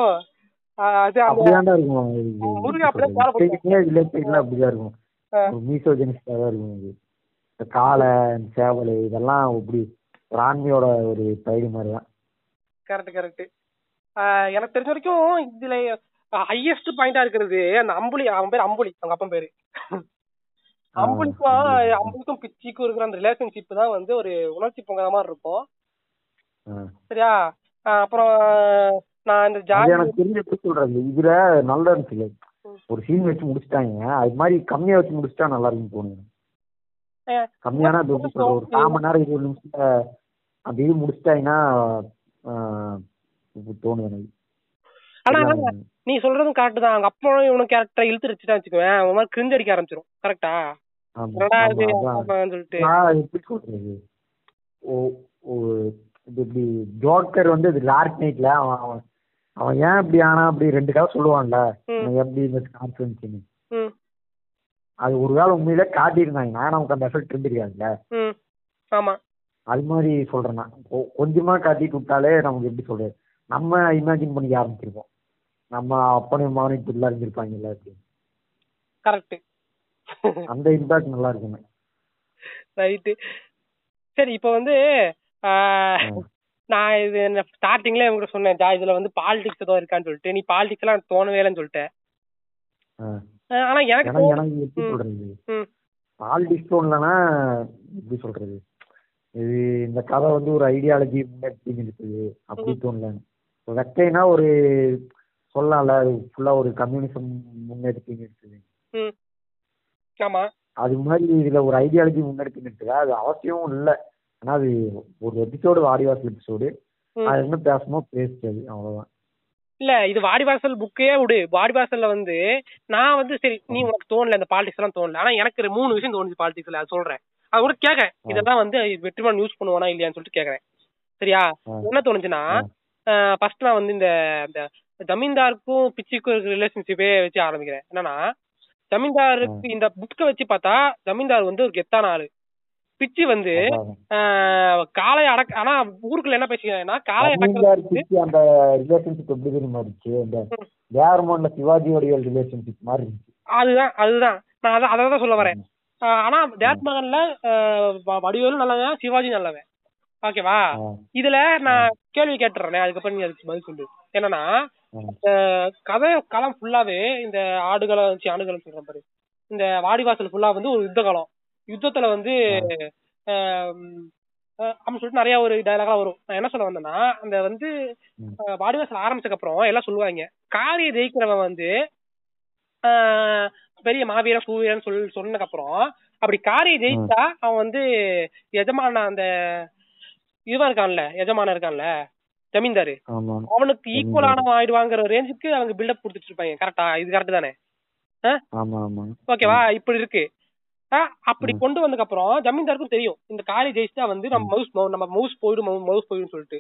காலை சேவல் இதெல்லாம் இப்படி ஒரு ஆண்மையோட ஒரு பயிர் மாதிரி தான் கரெக்ட் கரெக்ட் எனக்கு தெரிஞ்ச வரைக்கும் இதுல ஹையஸ்ட் பாயிண்டா இருக்கிறது. அந்த அம்புலி அவன் பேர் அம்புலி அவங்க அப்பன் பேரு. அம்புலிக்கும் அம்புலிக்கும் பிச்சிக்கும் இருக்கிற அந்த ரிலேஷன்ஷிப் தான் வந்து ஒரு உணர்ச்சி பொங்கல மாதிரி இருக்கும். சரியா? அப்புறம் நான் இந்த ஜாதி எனக்கு தெரிஞ்ச எப்படி சொல்றது? இதுல நல்லா இருந்துச்சு. ஒரு சீன் வச்சு முடிச்சிட்டாங்க. அது மாதிரி கம்மியா வச்சு முடிச்சிட்டா நல்லா இருக்கும் தோணுது. கம்மியான ஒரு கால் மணி நேரம் இருபது நிமிஷத்துல அந்த இது முடிச்சிட்டாங்கன்னா தோணுது எனக்கு? நீ சொல்றதும் கரெக்ட் தான். அவங்க அப்பா இவனுக்கு கேரக்டரை இழுத்து வச்சுட்டா வச்சுக்குவேன் அவன் மாதிரி கிரிஞ்சு அடிக்க ஆரம்பிச்சிரும். கரெக்டா இப்படி ஜோக்கர் வந்து இது லார்க் நைட்ல அவன் அவன் ஏன் இப்படி ஆனா அப்படி ரெண்டு கதை சொல்லுவான்ல? எப்படி இந்த ம். அது ஒருவேளை உண்மையிலே காட்டியிருந்தாங்க. நான் நமக்கு அந்த எஃபெக்ட் ஆமா. அது மாதிரி சொல்றேன் நான். கொஞ்சமா காட்டிட்டு விட்டாலே நமக்கு எப்படி சொல்றது? நம்ம இமேஜின் பண்ணிக்க ஆரம்பிச்சிருப்போம் நம்ம அப்பனையும் மகனும் இப்படிலாம் இருந்திருப்பாங்கல்ல அப்படின்னு கரெக்ட் அந்த இம்பாக்ட் நல்லா இருக்குமே. ரைட்டு சரி இப்போ வந்து. நான் இது ஸ்டார்டிங்ல உங்ககிட்ட சொன்னேன் ஜா இதுல வந்து பாலிடிக்ஸ் ஏதோ இருக்கான்னு சொல்லிட்டு நீ பாலிடிக்ஸ் எல்லாம் தோணவே இல்லைன்னு சொல்லிட்டேன் ஆனா எனக்கு எனக்கு எப்படி. சொல்றது? ம். பால் டிஸ்டோன்லனா எப்படி சொல்றது? இது இந்த கதை வந்து ஒரு ஐடியாலஜி முன்னெடுத்து இருக்குது அப்படி தோணல வெக்கைனா ஒரு சொல்லலாம்ல ஃபுல்லா ஒரு கம்யூனிசம் முன்னெடுத்து ம். ஆமா. அது மாதிரி இதுல ஒரு ஐடியாலஜி முன்னெடுத்து நிறுத்துதா? அது அவசியமும் இல்லை. ஆனா அது ஒரு எபிசோடு வாடிவாசல் எபிசோடு. அது என்ன பேசணுமோ பேசுச்சு அது அவ்வளவுதான். இல்ல இது வாடிவாசல் புக்கே விடு. வாடிவாசல்ல வந்து நான் வந்து சரி நீ உனக்கு தோணல இந்த பாலிடிக்ஸ் எல்லாம் தோணல. ஆனா எனக்கு ரெ- மூணு விஷயம் தோணுச்சு பாலிடிக்ஸ்ல அது சொல்றேன். அது கூட கேக்குறேன் இதெல்லாம் வந்து வெற்றிமான் யூஸ் பண்ணுவானா இல்லையான்னு சொல்லிட்டு கேக்குறேன் சரியா. என்ன தோணுச்சுன்னா ஃபர்ஸ்ட் நான் வந்து இந்த ஜமீன்தாருக்கும் பிச்சிக்கும் இருக்கிற ரிலேஷன்ஷிப்பே வச்சு ஆரம்பிக்கிறேன். என்னன்னா ஜமீன்தாருக்கு இந்த புக்கை வச்சு பார்த்தா ஜமீன்தார் வந்து ஒரு கெத்தான ஆளு. பிச்சி வந்து காளைய அடக்க ஆனா ஊருக்குள்ள என்ன அந்த ரிலேஷன்ஷிப் எப்படி தெரியுமா இருந்துச்சு? சிவாஜியோடைய ரிலேஷன்ஷிப் மாதிரி இருந்துச்சு. அதுதான் அதுதான். நான் அதான் அதை தான் சொல்ல வரேன். ஆனா டேட் மகன்ல ஆஹ் வ- வடிவேலு நல்லவன் சிவாஜி நல்லவன். ஓகேவா. இதுல நான் கேள்வி கேட்டுறேன் அதுக்கப்புறம் நீ அதுக்கு பதில் சொல்லு. என்னன்னா கதை காலம் ஃபுல்லாவே இந்த ஆடுகளை வச்சு ஆடுகளை சொல்றேன் பாரு. இந்த வாடிவாசல் ஃபுல்லா வந்து ஒரு யுத்த காலம். யுத்தத்துல வந்து அப்படின்னு சொல்லிட்டு நிறைய ஒரு டயலாக்லாம் வரும். நான் என்ன சொல்ல வந்தேன்னா அந்த வந்து வாடிவாசல் ஆரம்பிச்சதுக்கு அப்புறம் எல்லாம் சொல்லுவாங்க. காரிய ஜெயிக்கிறவன் வந்து ஆஹ் பெரிய மாவீரன் சூவீரன் சொல் சொன்னதுக்கு அப்புறம் அப்படி காரியை ஜெயிச்சா அவன் வந்து எஜமான அந்த இவன் இருக்கான்ல எஜமானன் இருக்கான்ல ஜமீன்தாரு. அவனுக்கு ஈக்குவலானவன் ஆயிடுவாங்கிற ரேஞ்சுக்கு அவங்க பில்டப் கொடுத்துட்டு இருப்பாங்க. கரெக்டா இது கரெக்ட் தானே? ஓகேவா இப்படி இருக்கு. அப்படி கொண்டு வந்ததுக்கு அப்புறம் ஜமீன்தாருக்கும் தெரியும். இந்த காரி ஜெயிச்சா வந்து நம்ம மவுஸ் நம்ம மவுஸ் போயிடும் மவுஸ் போயிடும் சொல்லிட்டு.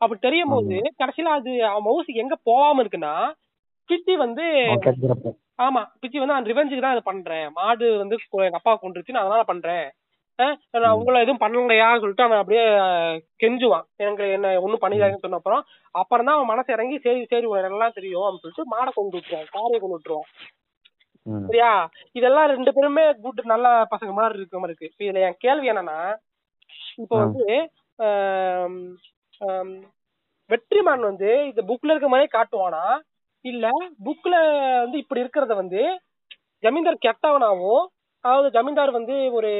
அப்படி தெரியும் போது கடைசியில அது அவன் மவுஸ் எங்க போகாம இருக்குன்னா பிச்சி வந்து ஆமா பிச்சி வந்து நான் ரிவெஞ்சுக்கு தான் அதை பண்றேன். மாடு வந்து எங்க அப்பா கொண்டுருச்சு நான் அதனால பண்றேன். நான் உங்களை எதுவும் பண்ணலையா சொல்லிட்டு அவன் அப்படியே கெஞ்சுவான். எனக்கு என்ன ஒண்ணும் பண்ணிடாதுன்னு சொன்ன அப்புறம் அப்புறம் தான் அவன் மனசு இறங்கி சரி சரி உனக்கு எல்லாம் தெரியும் அப்படின்னு சொல்லிட்டு மாடை கொண்டு விட்டுருவான் காரையை கொண்டு விட்டுருவான். சரியா? இதெல்லாம் ரெண்டு பேருமே குட் நல்ல பசங்க மாதிரி இருக்க மாதிரி இருக்கு. இதுல என் கேள்வி என்னன்னா இப்ப. வந்து வெற்றிமான் வந்து இந்த புக்ல இருக்க மாதிரியே காட்டுவானா? இல்ல புக்ல வந்து இப்படி இருக்கிறத வந்து ஜமீன்தார் கெட்டவனாவும் அதாவது ஜமீன்தார் வந்து ஒரு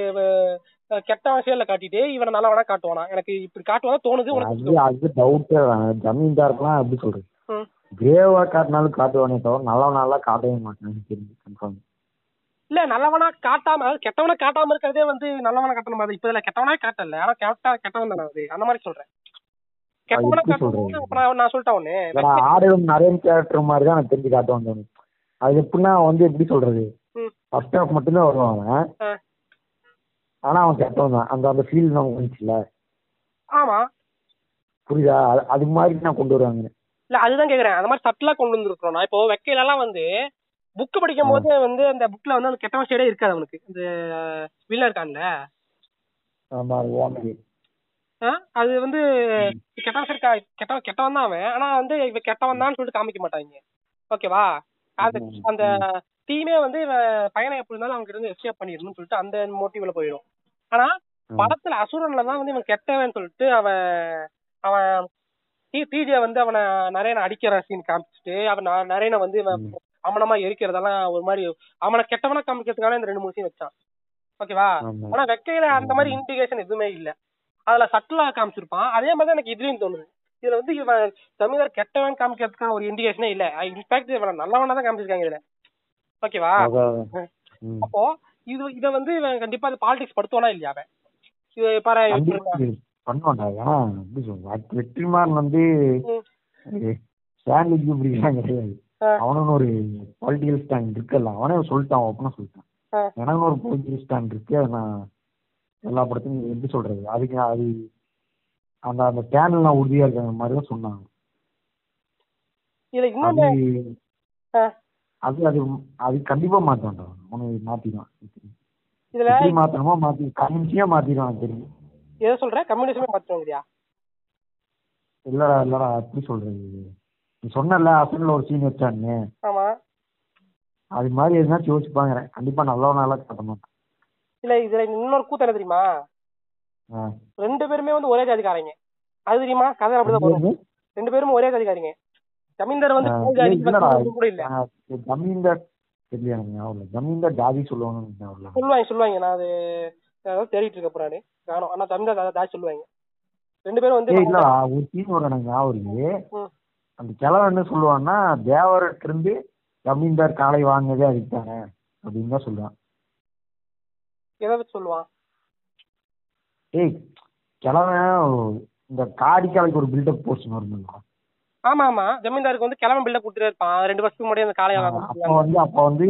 அஹ், கெட்டவன் செயல காட்டிட்டு இவனை நல்லவனா காட்டுவானா? எனக்கு இப்படி காட்டுவானா தோணுது உனக்கு அது அது டவுட்டே ஜமீன்தாருக்குலாம் எப்படி சொல்றது. கிரேவா காட்டினாலும் காட்டுவானே தவிர நல்லவனாலாம் காட்டவே மாட்டான்னு தெரிஞ்சு கன்ஃபார்ம் இல்ல நல்லவனா காட்டாம அதாவது கெட்டவனா காட்டாம இருக்கிறதே வந்து நல்லவனா காட்டணும். மாதிரி இப்ப இதுல கெட்டவனா காட்டல. ஆனா கெட்டா கெட்டவன் தானே அது. அந்த மாதிரி சொல்றேன். கெட்டவனா காட்டணும் நான் சொல்லிட்டேன் ஒண்ணு ஆடுகளும் நிறைய கேரக்டர் மாதிரி தான் தெரிஞ்சு காட்டுவாங்க அது எப்படின்னா வந்து எப்படி சொல்றது. ஃபர்ஸ்ட் ஹாஃப் மட்டும்தான் ஆ. ஆனா அவன் கெட்டவன் தான். அந்த அந்த ஃபீல் நமக்கு வந்துச்சுல ஆமா. புரியுதா? அது- மாதிரி நான் கொண்டு வருவாங்க. இல்ல அதுதான் கேக்குறேன். அந்த மாதிரி சட்டலா கொண்டு வந்துருக்கோம் நான் இப்போ வெக்கையில எல்லாம் வந்து புக் படிக்கும் போது வந்து அந்த புக்ல வந்து அந்த கெட்டவன் சைடே இருக்காது அவனுக்கு. இந்த வில்ல இருக்கான்ல? ஆமா அது வந்து கெட்டவன் சரி கெட்டவன் கெட்டவன் தான் அவன். ஆனா வந்து இவன் கெட்டவன் தான் சொல்லிட்டு காமிக்க மாட்டாங்க. ஓகேவா? அந்த ம், அந்த டீமே வந்து இவன் பையனை எப்படி இருந்தாலும் அவங்க இருந்து எஸ்கேப் பண்ணிடணும்னு சொல்லிட்டு அந்த மோட்டிவ்ல போயிடும். ஆனா. படத்துல அசுரன்ல தான் வந்து இவன் கெட்டவன் சொல்லிட்டு அவன் அவன் டிஜே வந்து அவனை நரேனை அடிக்கிற சீன் காமிச்சிட்டு அவன் நரேனை வந்து இவன். அமனமா எரிக்கிறதெல்லாம் ஒரு மாதிரி அவனை கெட்டவனா காமிக்கிறதுக்கான இந்த ரெண்டு மூணு சீன் வச்சான். ஓகேவா ஆனா வெக்கையில அந்த மாதிரி இண்டிகேஷன் எதுவுமே இல்ல. அதுல சட்டலா காமிச்சிருப்பான். அதே மாதிரி எனக்கு இதுலயும் தோணுது. இதுல வந்து இவன் தமிழர் கெட்டவன் காமிக்கிறதுக்கான ஒரு இண்டிகேஷனே இல்ல. இன்ஃபேக்ட் இவன் நல்லவனா தான் காமிச்சிருக்காங்க இதுல. ஓகேவா. அப்போ இது இத வந்து இவன் கண்டிப்பா அது பாலிடிக்ஸ் படுத்துவானா இல்லையா அவன்? இது பாரு வெற்றிமாறன் வந்து. ஸ்டாண்டிங் கிடையாது ஆ. அவனும் ஒரு பொலிட்டிக்கல் ஸ்டாண்ட் இருக்குல்ல. அவனே சொல்லிட்டான் ஓப்பனா சொல்லிட்டான். ஆ. எனக்கு ஒரு பொலிட்டிக்கல் ஸ்டாண்ட் இருக்கு. நான் எல்லா படத்தையும் எப்படி சொல்றது? அதுக்கு அது அந்த அந்த நான் உறுதியா இருக்கிற மாதிரி தான் சொன்னாங்க அது அது அது கண்டிப்பா மாத்தான்டா அவனுக்கு மாத்திடுவான் இதுல மாத்தணுமோ மாத்தி கன்வின்சியா மாத்திடுவான் தெரியும். எதை சொல்ற? கம்யூனிசமே மாத்துவாங்கயா இல்லடா இல்லடா எப்படி சொல்றது? நீ சொன்னல அசன்ல ஒரு சீன் வச்சான்னு. ஆமா. அது மாதிரி எதுனாச்சும் யோசிப்பாங்க கண்டிப்பா நல்லவனால காட்ட மாட்டான். இல்ல இதுல இன்னொரு கூத்து என்ன தெரியுமா. ரெண்டு பேருமே வந்து ஒரே ஜாதிக்காரங்க. அது தெரியுமா? கதை அப்படிதான் ரெண்டு பேரும் ஒரே ஜாதிக்காரங்க. ஜமீன்தார் வந்து கூட இல்ல. ஜமீன்தார் தெரியல ஞாபகம் இல்லை. ஜமீன்தார் ஜாதி இல்லை. சொல்லுவாங்க சொல்லுவாங்க. நான் அது தேடிட்டு இருக்க போறானு. காணும் ஆனா ஜமீன்தார் ஜாதி சொல்லுவாங்க. ரெண்டு பேரும் வந்து ஏய் இல்லடா. ஒரு சீன் வரும் எனக்கு ஞாபகம். அந்த கிழவன் என்ன சொல்லுவான்னா தேவர்கிட்ட இருந்து ஜமீன்தார் காலை வாங்கினதே அதுக்கு தானே அப்படின்னு தான் சொல்லுவான். எதை சொல்லுவான்? ஏய் கிழவன் இந்த காடிக்காலைக்கு ஒரு பில்டப் போர்ஷன் வரும்ல ஆமா ஆமா ஜமீன்தாருக்கு வந்து கிளம்ப பில்ல கொடுத்துட்டே இருப்பான் ரெண்டு வருஷத்துக்கு முன்னாடி அந்த காளையை அப்ப வந்து அப்ப வந்து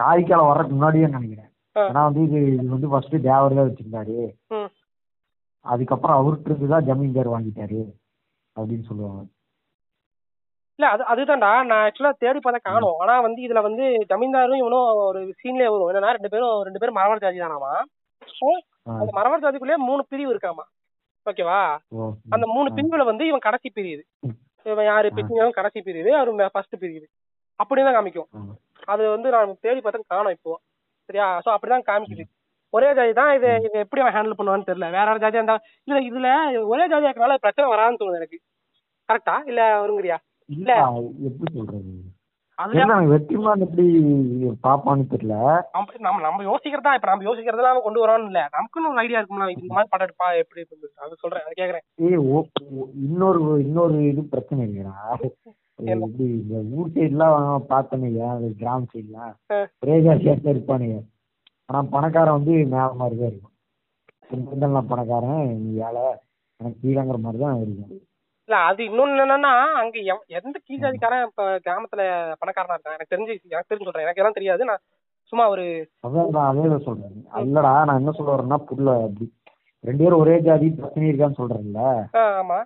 காய்க்கால வர்றதுக்கு முன்னாடியே நினைக்கிறேன். ஏன்னா வந்து இது இது வந்து ஃபர்ஸ்ட் தேவர் தான் வச்சிருந்தாரு. அதுக்கப்புறம் அவர்கிட்ட இருந்து தான் ஜமீன்தார் வாங்கிட்டாரு அப்படின்னு சொல்லுவாங்க. இல்ல அது அதுதான்டா. நான் ஆக்சுவலா தேடி பார்த்தா காணும். ஆனா வந்து இதுல வந்து ஜமீன்தாரும் இவனும் ஒரு சீன்லயே வரும். என்னன்னா ரெண்டு பேரும் ரெண்டு பேரும் மரவர் ஜாதி தானாமா. அந்த மரவர் ஜாதிக்குள்ளேயே மூணு பிரிவு இருக்காமா? ஓகேவா? அந்த மூணு. பிரிவுல வந்து இவன் கடைசி பிரியுது. இவன் யாரு? ஆ. பிரிஞ்சவன் கடைசி பிரிவு அவரு ஃபர்ஸ்ட் பிரிவு அப்படிதான் காமிக்கும். அது வந்து நான் தேடி பார்த்தா காணும் இப்போ. சரியா? சோ அப்படிதான் காமிக்குது. ஒரே ஜாதி தான் இது இது எப்படி அவன் ஹேண்டில் பண்ணுவான்னு தெரியல. வேற வேற ஜாதியா இருந்தா இல்ல இதுல ஒரே ஜாதியா இருக்கனால பிரச்சனை வராதுன்னு தோணுது எனக்கு. கரெக்டா இல்ல வருங்கிறியா இல்ல. எப்படி சொல்றது? வெற்றிமான் எப்படி பாப்பான்னு தெரியல. நம்ம நம்ம நம்ம யோசிக்கிறதா இப்ப நம்ம யோசிக்கிறதெல்லாம் அவன் கொண்டு வரோம்னு இல்ல. நமக்குன்னு ஒரு ஐடியா இருக்கும்ல இந்த மாதிரி படம் எடுப்பா எப்படி அது சொல்றேன் அது கேக்குறேன். இன்னொரு இன்னொரு இது பிரச்சனை இல்லையா? எப்படி இந்த ஊர் சைட்லாம் பார்த்தனையா கிராம சைட்லாம். பிரேஜா சேர்த்து இருப்பானுங்க ஆனா பணக்காரன் வந்து மேல மாதிரி தான் இருக்கும் பணக்காரன் ஏழை எனக்கு கீழங்கிற மாதிரி தான் இருக்கும். இல்ல அது இன்னொன்னு என்னன்னா அங்க எந்த கீழ்ஜாதிக்காரன் இப்ப கிராமத்துல பணக்காரனா இருக்கான்? எனக்கு தெரிஞ்சு எனக்கு தெரிஞ்சு சொல்றேன். எனக்கு எல்லாம் தெரியாது. நான் சும்மா ஒரு அதான் நான் அதே தான் சொல்றேன். இல்லடா நான் என்ன சொல்ல வரேன்னா புரியல அப்படி. ரெண்டு பேரும் ஒரே ஜாதி பிரச்சனை இருக்கான்னு சொல்றேன்ல. ஆமா.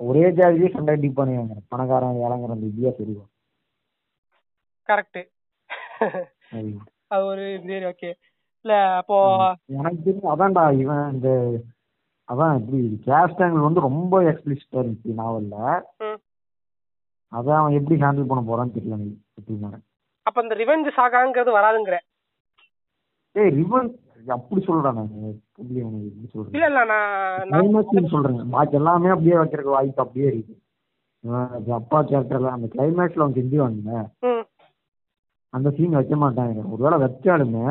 ஒரே ஜாதியே சண்டை அடிப்பானுங்க பணக்காரன் ஏழைங்கிற அந்த வித்தியாசம் இருக்கும் கரெக்ட் அது அது ஒரு சரி ஓகே இல்ல அப்போ எனக்கு தெரியும் அதான்டா இவன் இந்த அதான் இப்படி கேஸ்ட் ஆங்கிள் வந்து ரொம்ப எக்ஸ்பிளிசிட்டா இருந்துச்சு நாவல்ல. அதான் அவன் எப்படி ஹேண்டில் பண்ண போறான்னு தெரியல எனக்கு அப்ப இந்த ரிவெஞ்ச் சாகாங்கிறது வராதுங்கிற. ஏய் ரிவன் அப்படி சொல்றா நான். எப்படி இல்ல சொல்றேன் இல்ல நான் நான் சொல்றேன். பாக்கி எல்லாமே அப்படியே வைக்கிறதுக்கு வாய்ப்பு அப்படியே இருக்கு. அப்பா கேரக்டர்ல அந்த கிளைமேக்ஸ்ல அவன் செஞ்சுவாங்க ம். அந்த சீன் வைக்க மாட்டாங்க. ஒருவேளை வச்சாலுமே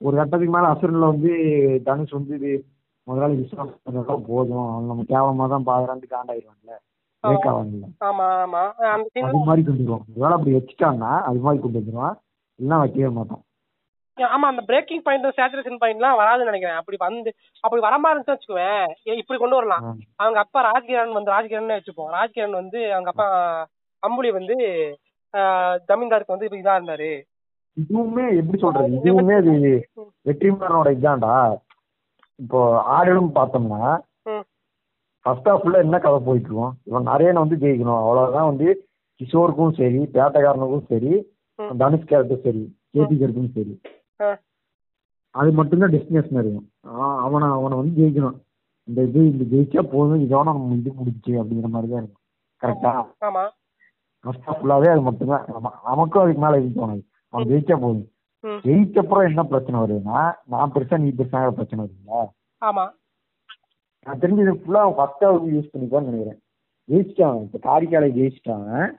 ஒரு கட்டத்துக்கு மேல அசுரன்ல வந்து தனுஷ் வந்து இது முதலாளி விஸ்வாசம் போதும். நம்ம கேவலமா தான் பாக்குறான்னு சீன் அது மாதிரி கொண்டு வருவான் ஒருவேளை அப்படி வச்சுட்டான்னா அது மாதிரி கொண்டு வந்துருவான். இல்லைன்னா வைக்கவே மாட்டான். ஆமா அந்த பிரேக்கிங் பாயிண்ட் சேச்சுரேஷன் பாயிண்ட்லாம் வராதுன்னு நினைக்கிறேன். அப்படி வந்து அப்படி வர மாதிரி இருந்துச்சு வச்சுக்குவேன் இப்படி கொண்டு வரலாம். அவங்க அப்பா ராஜ்கிரண் வந்து ராஜ்கிரண் வச்சுப்போம். ராஜ்கிரண் வந்து அவங்க அப்பா அம்புலி வந்து ஜமீன்தாருக்கு வந்து இப்ப இதா இருந்தாரு. இதுவுமே எப்படி சொல்றது? இதுவுமே அது வெற்றிமாறனோட இதான்டா இப்போ ஆடலும் பார்த்தோம்னா. ஃபர்ஸ்ட் ஹாஃப்ல என்ன கதை போயிட்டு இருக்கும் இவன் நரேனை வந்து ஜெயிக்கணும். அவ்வளவுதான் வந்து கிஷோருக்கும் சரி பேட்டக்காரனுக்கும் சரி. தனுஷ் கேரக்டரும் சரி கேபி கேரக்டரும் சரி. அது மட்டும்தான் டெஸ்டினேஷன் இருக்கும் அவனை அவனை வந்து ஜெயிக்கணும். இந்த இது இந்த ஜெயிச்சா போதும். இதோட நம்ம இது முடிச்சு அப்படிங்கிற மாதிரி தான் இருக்கும் கரெக்டா ஃபர்ஸ்ட் ஹாஃப் ஃபுல்லாவே அது மட்டும்தான். நம- நமக்கும் அதுக்கு மேல எதுவும் தோணாது. அவன் ஜெயிச்சா போதும். ம். ஜெயிச்சப்புறம் என்ன பிரச்சனை வருதுன்னா நான் பெருசா நீ பெருசா பிரச்சனை வருதுங்களா? ஆமா. நான் தெரிஞ்சு இது ஃபுல்லா ஃபர்ஸ்ட் ஹாஃப் யூஸ் பண்ணிப்பான்னு நினைக்கிறேன். ஜெயிச்சிட்டான். இப்போ காரிக்காலை ஜெயிச்சிட்டான்.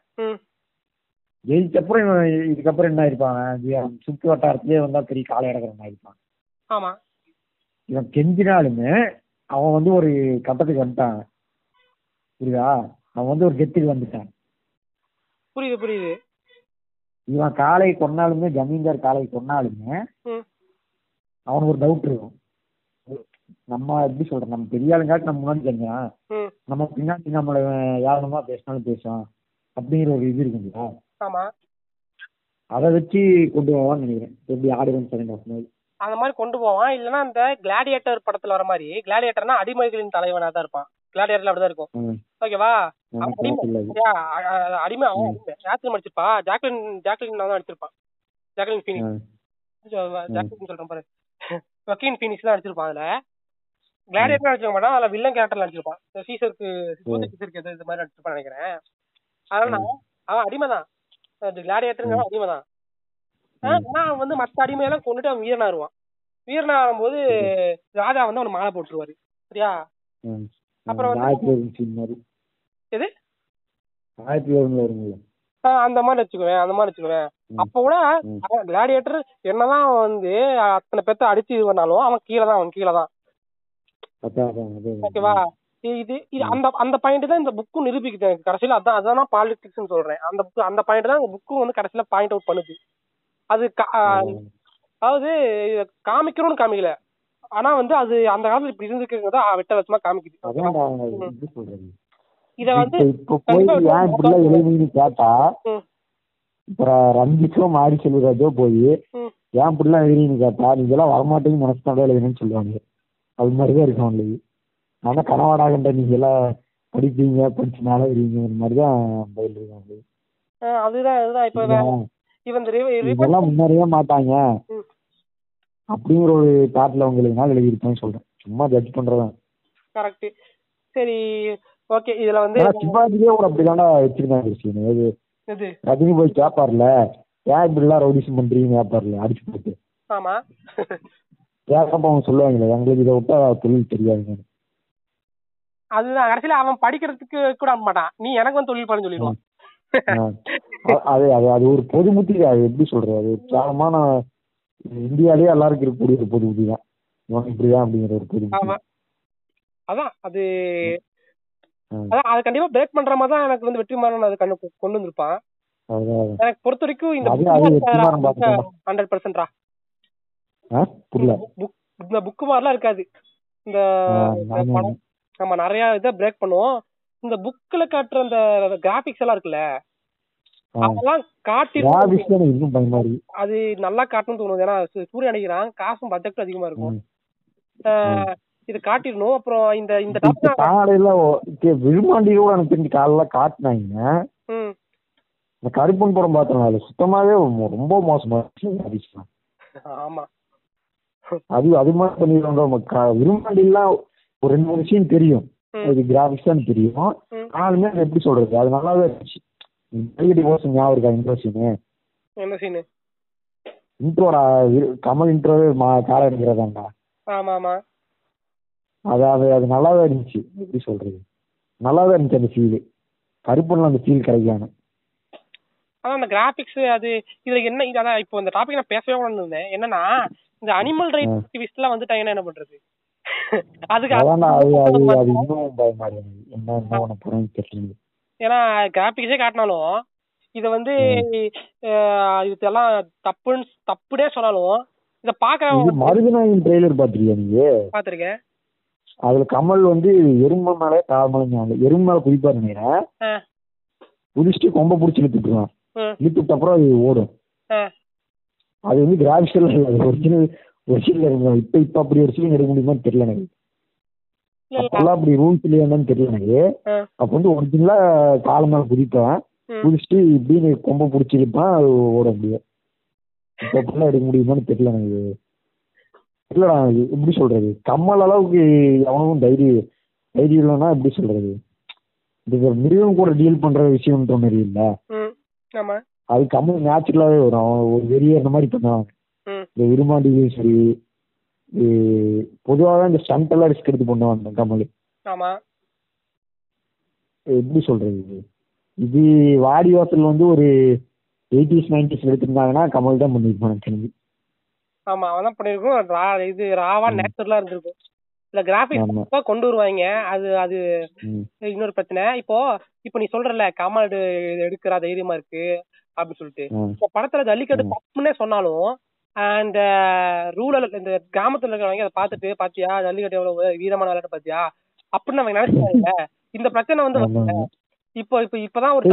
ஜெயிச்சப்புறம் இவன் இதுக்கப்புறம் என்ன இருப்பான் சுற்று வட்டாரத்திலே வந்தா பெரிய காலை இடக்கிறவன் இருப்பான் ஆமா. இவன் கெஞ்சினாலுமே அவன் வந்து ஒரு கட்டத்துக்கு வந்துட்டான். புரியுதா? அவன் வந்து ஒரு கெத்துக்கு வந்துட்டான். புரியுது புரியுது. இவன் காலை கொன்னாலுமே ஜமீன்தார் காலை கொன்னாலுமே அவனுக்கு ஒரு டவுட் இருக்கும். நம்ம எப்படி சொல்றோம் நம்ம பெரிய ஆளுங்காட்டி நம்ம முன்னாடி தெரிஞ்சான் ம். நம்ம பின்னாடி நம்மள யாருமா பேசினாலும் பேசுவான். அப்படிங்கிற ஒரு இது இருக்கு இல்லையா ஆமா. அதை வச்சு கொண்டு போவான்னு நினைக்கிறேன். எப்படி ஆடுவன் செகண்ட் மாதிரி அந்த மாதிரி கொண்டு போவான். இல்லைன்னா இந்த கிளாடியேட்டர் படத்துல வர மாதிரி கிளாடியேட்டர்னா அடிமைகளின் தலைவனா தான் இருப்பான். கிளாடியேட்டர்ல அப்படிதான் இருக்கும். ஓகேவா அடிமை. அவன் நடிச்சிருப்பா ஜாக்லின் ஜாக்லின் தான் நடிச்சிருப்பான் ஜாக்லின் ஃபீனிக்ஸ். ம். ஜாக்லின் சொல்றேன் பாரு. வக்கீன் ஃபீனிக்ஸ் தான் நடிச்சிருப்பான் அதுல. கிளாடியேட்டர் நடிச்சிருக்க மாட்டான். அதுல வில்லன் கேரக்டர் நடிச்சிருப்பான் இந்த சீசருக்கு சீசருக்கு எது இது மாதிரி நடிச்சிருப்பான்னு நினைக்கிறேன். அதனால நான் அவன் அடிமை தான். கிளாடியேட்டருங்க அடிமை தான். ஆனா அவன் வந்து மத்த அடிமையெல்லாம் கொண்டுட்டு அவன் வீரனா வருவான். வீரனா வரும்போது ராஜா வந்து அவன் மாலை போட்டுருவாரு. சரியா. அப்புறம் எது? அந்த மாதிரி வச்சுக்குவேன் அந்த மாதிரி வச்சுக்குவேன். அப்ப கூட கிளாடியேட்டர் என்னதான் வந்து அத்தனை பேத்த அடிச்சு இது பண்ணாலும் அவன் கீழே தான் அவன் கீழே தான். ஓகேவா? இது- அந்த அந்த பாயிண்ட் தான் இந்த புக்கும் நிரூபிக்குது எனக்கு கடைசியில. அதான் அதான் நான் பாலிடிக்ஸ் சொல்றேன். அந்த புக் அந்த பாயிண்ட் தான் புக்கும் வந்து கடைசியில பாயிண்ட் அவுட் பண்ணுது. அது. அதாவது இத காமிக்கணும்னு காமிக்கல. ஆனா வந்து அது அந்த காலத்துல இப்படி இருந்துருக்கிறத வெட்ட வச்சமா காமிக்குது. இத வந்து இப்ப போய் ஏன் இப்படிலாம் எழுதினு கேட்டா இப்ப ரஞ்சித்தோ மாரி செல்வராஜோ போய். ஏன் இப்படிலாம் எழுதினு கேட்டா நீங்க எல்லாம் வரமாட்டேங்க மனசுதான் எழுதுன்னு சொல்லுவாங்க. அது மாதிரிதான் இருக்கும் அவங்களுக்கு. ஆனா கனவாடாகன்ற நீங்க எல்லாம் படிப்பீங்க படிச்சு மேல வருவீங்க இந்த மாதிரிதான் பதில் ஆஹ் அதுதான் அதுதான். இப்ப இவன் முன்னறிய மாட்டாங்க. அப்படிங்கிற ஒரு தாட்ல உங்களுக்கு நான் எழுதியிருப்பேன்னு சொல்றேன். சும்மா ஜட்ஜ் பண்றதான் கரெக்ட் சரி ஓகே இதுல வந்து கூட அப்படிதான்டா வச்சிருக்காங்க கிறிஸ்டின் இது இது ரஜினி போய் கேட்பார்ல ஏன் இப்படிலாம் ரவுடிசம் பண்றீங்க கேட்பார்ல அடிச்சு போட்டு. ஆமா. கேட்கப்ப அவங்க சொல்லுவாங்களே? எங்களுக்கு இதை விட்டா தொழில் தெரியாதுங்க அதுதான் கடைசியில அவன் படிக்கிறதுக்கு கூட மாட்டான். நீ எனக்கு வந்து தொழில் பண்ண சொல்லிடுவான். அது அது அது ஒரு பொது புத்தி அது எப்படி சொல்றது? அது கேவலமான இந்தியாவிலேயே எல்லாருக்கும் இருக்கக்கூடிய ஒரு பொது தான். இவன் இப்படிதான் அப்படிங்கிற ஒரு பொது அதான் அது. அதான் அது கண்டிப்பா பிரேக் பண்ற மாதிரி தான் எனக்கு வந்து வெற்றிமாறன் அது கண்ணு கொண்டு வந்திருப்பான். எனக்கு பொறுத்த வரைக்கும் இந்த. ஹண்ட்ரட் பர்சன்டா ஆ? புரியல. புக் இந்த புக்கு மாதிரிலாம் இருக்காது. இந்த படம். நம்ம நிறைய இதை பிரேக் பண்ணுவோம். இந்த புக்ல காட்டுற அந்த கிராபிக்ஸ் எல்லாம் இருக்குல்ல. அதெல்லாம் காட்டி அது நல்லா காட்டணும்னு தோணுது. ஏன்னா சூ- சூரியன் அடிக்கிறான். காசும் பட்ஜெட் அதிகமா இருக்கும். இது காட்டிடணும். அப்புறம் இந்த இந்த காலையில விழுமாண்டி கூட எனக்கு தெரிஞ்சு காலைல காட்டினாங்க. இந்த கருப்பன் படம் பார்த்தோம் அதுல சுத்தமாவே ரொம்ப மோசமா. ஆமா. அது அது மாதிரி பண்ணிடுவாங்க. விரும்பாண்டிலாம் ஒரு ரெண்டு மூணு விஷயம் தெரியும். ம். இது கிராபிக்ஸ் தான் தெரியும். ஆனாலுமே அது எப்படி சொல்றது? அது நல்லாவே இருந்துச்சு. ஓசன் ஞாபகம் இருக்கா இன்ட்ரோ சீனு என்ன சீனு இன்ட்ரோடா கமல் இன்ட்ரோவே மா காலை எடுக்கிறதாண்டா? ஆமா ஆமா அது அது நல்லாவே இருந்துச்சு. எப்படி சொல்றது? நல்லாவே இருந்துச்சு அந்த ஃபீல் கருப்பன்ல அந்த ஃபீல் கிடைக்காம ஆனா அந்த கிராபிக்ஸ் அது இதுல என்ன அதான் இப்போ இந்த டாபிக் நான் பேசவே கூட இருந்தேன். என்னன்னா இந்த அனிமல் ரைட். ஆக்டிவிஸ்ட் எல்லாம் வந்துட்டாங்கன்னா என்ன பண்றது? அதுக்கு அதான்டா அது அது அது இன்னும் பயமா இருக்கு என்ன என்ன பண்ண போறேன்னு தெரியல ஏன்னா கிராபிக்ஸே காட்டினாலும் இத வந்து இதெல்லாம் தப்புன்னு தப்புடே சொன்னாலும் இத பாக்குறவங்க மருதநாயின் ட்ரெய்லர் பாத்திருக்கியா நீங்க பாத்திருக்கேன் அதுல கமல் வந்து எறும்பு மேல கால் மலைங்க எறும்பு மேல குதிப்பாரு நினைக்கிறேன். குதிச்சுட்டு கொம்ப பிடிச்சி இழுத்துட்டுருவான். இழுத்துட்ட அப்புறம் அது ஓடும். அது வந்து கிராஃபிக்ஸ்ல இல்லை அது ஒரிஜினல் ஒரிஜினல் இப்போ இப்போ அப்படி ஒரு சீன் எடுக்க முடியுமான்னு தெரியல எனக்கு. அப்பெல்லாம் அப்படி ரூல்ஸ் இல்லையான்னு தெரியல எனக்கு. அப்போ வந்து ஒரிஜினலா காலம் மேல குதிப்பேன். குதிச்சுட்டு இப்படின்னு கொம்ப பிடிச்சிருப்பான் அது ஓட முடியும். இப்போ அப்படிலாம் எடுக்க முடியுமான்னு தெரியல எனக்கு. இல்லடா எப்படி சொல்றது? கம்மல் அளவுக்கு எவனுக்கும் தைரியம் தைரியம் இல்லைன்னா எப்படி சொல்றது? இது மிருகம் கூட டீல் பண்ற விஷயம்ன்ற மாதிரி இல்ல அது கம்மல் நேச்சுரலாவே வரும். ஒரு வெறியேற மாதிரி பண்ணுவாங்க. இந்த விரும்பாண்டியும் சரி பொதுவாக இந்த ஸ்டண்ட் எல்லாம் ரிஸ்க் எடுத்து பண்ணுவாங்க கமல். ஆமா. எப்படி சொல்றது? இது இது வாடி வாசல் வந்து ஒரு எயிட்டிஸ் நைன்டிஸ் எடுத்திருந்தாங்கன்னா கமல் தான் பண்ணிருப்பான் தெரிஞ்சு ஆமா அவன் தான் பண்ணிருக்கும் இது ராவா. நேச்சுரலா இருந்திருக்கும். இல்ல கிராபிக்ஸ் கொண்டு வருவாங்க. அது அது. இன்னொரு பிரச்சனை. இப்போ இப்போ நீ சொல்றல கமல் எடு- எடுக்கிறா தைரியமா இருக்கு அப்படின்னு சொல்லிட்டு. இப்போ படத்துல ஜல்லிக்கட்டு. தப்புன்னே சொன்னாலும் அந்த ரூரல் இந்த கிராமத்துல இருக்கிறவங்க அதை பார்த்துட்டு பாத்தியா ஜல்லிக்கட்டு எவ்வளவு வீரமான விளையாட்டு பாத்தியா? அப்படின்னு அவங்க நினைச்சாங்க இந்த பிரச்சனை வந்து. இப்போ இப்போ இப்பதான் ஒரு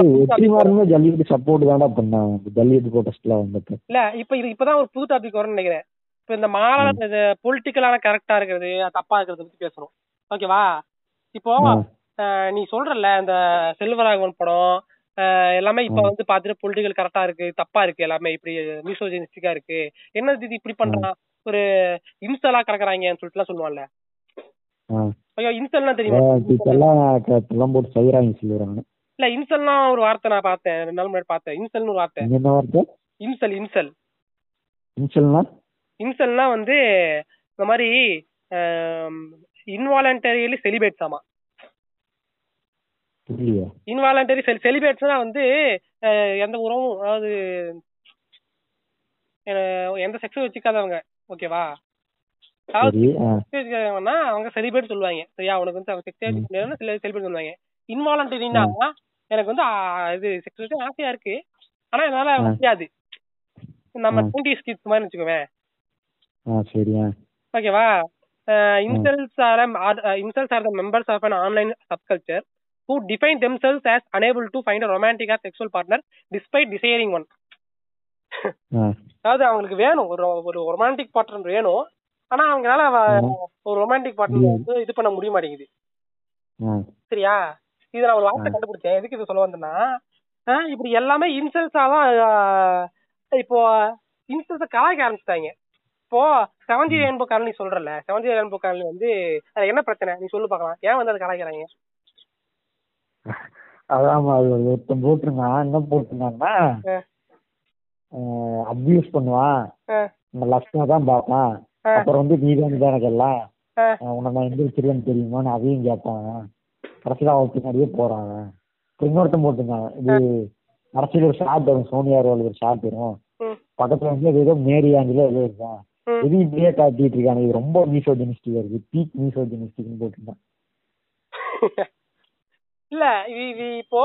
ஜல்லிக்கட்டு சப்போர்ட் தான்டா பண்ணான் ஜல்லிக்கட்டு ப்ரோட்டஸ்ட்ல வந்தப்ப இல்ல இப்ப இது இப்பதான் ஒரு புது டாபிக் வரும்னு நினைக்கிறேன். இப்ப இந்த மாநாட இந்த பொலிட்டிக்கலான கரெக்டா இருக்கிறது தப்பா இருக்கிறத பத்தி பேசுறோம். ஓகேவா இப்போ நீ சொல்றல இந்த செல்வராகவன் படம் எல்லாமே இப்ப. வந்து பாத்துட்டு பொலிட்டிக்கல் கரெக்டா இருக்கு தப்பா இருக்கு எல்லாமே. இப்படி மியூசோஜெனிஸ்டிக்கா இருக்கு. என்ன இது இப்படி பண்றான் ஒரு இன்ஸ்டலா கறக்குறாங்கன்னு சொல்லிட்டுலாம் சொல்லுவான்ல. ஆ. ஐயோ இன்ஸ்டல்லாம் தெரியுமா? போட்டு செய்யறாங்க சொல்லுறாங்க இல்ல இன்சல்லாம் ஒரு வார்த்தை நான் பார்த்தேன். ரெண்டு நாள் முன்னாடி பார்த்தேன். இன்சல்னு ஒரு வார்த்தை. என்ன வார்த்தை? இன்சல் இன்சல் இன்சல்னா இன்சல்னா வந்து இந்த மாதிரி இன்வாலண்டரிலி செலிபேட்ஸ் ஆமா. இன்வாலண்டரி செல் செலிபேட்ஸ்னா வந்து எந்த உறவும் அதாவது எந்த செக்ஸும் வச்சுக்காதவங்க. ஓகேவா வச்சுக்காதவங்கன்னா அவங்க செலிபேட் சொல்லுவாங்க. சரியா? உனக்கு வந்து அவங்க செக்ஸ் செலிபேட் சொல்லுவாங்க. இன்வாலண்டரினா எனக்கு வந்து இது செக்ஸ் ஆசையா இருக்கு. ஆனா என்னால. முடியாது. நம்ம. டுவெண்ட்டி ஸ்கிட்ஸ் மாதிரி வச்சுக்கோவேன் ஓகேவா incels are incels are the members of an online subculture who define themselves as unable to find a romantic or sexual partner despite desiring one. அதாவது அவங்களுக்கு வேணும். ஒரு ஒரு ரொமான்டிக் பார்ட்னர் வேணும். ஆனா அவங்களால அவ- ஒரு ரொமான்டிக் பார்ட்னர். வந்து இது பண்ண முடிய மாட்டேங்குது. சரியா? இது நான் ஒரு வார்த்தை. கண்டுபிடிச்சேன். எதுக்கு இது சொல்ல வந்தேன்னா இப்படி எல்லாமே இன்சல்ஸா தான் இப்போ இன்சல்ஸ கலாய்க்க ஆரம்பிச்சிட்டாங்க. இப்போ செவன்ஜி ரெயின்போ காலனி சொல்றல செவன்ஜி ரெயின்போ காலனி வந்து அது என்ன பிரச்சனை? நீ சொல்லு பார்க்கலாம். ஏன் வந்து அது கலாய்க்கிறாங்க? அதான் அது ஒரு ஒருத்தன் போட்டிருந்தான். என்ன போட்டிருந்தாங்கன்னா. அப்யூஸ் பண்ணுவான். இந்த லக்ஷ்மண தான் பார்ப்பான். அப்புறம் வந்து நீ தான் எனக்கு எல்லாம். உன்னை நான் எங்க வச்சிருக்கேன்னு தெரியுமான்னு அதையும் கேட்பான் கடைசியில் அவன் பின்னாடியே போறான் இன்னொருத்தன் போட்டிருந்தான். இது அரசியல் ஒரு ஷார்ட் வரும். சோனியா ரோல் ஒரு ஷார்ட் வரும். பக்கத்துல வந்து ஏதோ மேரி ஆண்டில ஏதோ இருக்கான். ம். எது இப்படியே காட்டிட்டு இருக்காங்க இது ரொம்ப மீசோஜினிஸ்டிக் இருக்கு. பீக் மீசோஜினிஸ்டிக்னு போட்டிருந்தான். இல்ல இது இப்போ.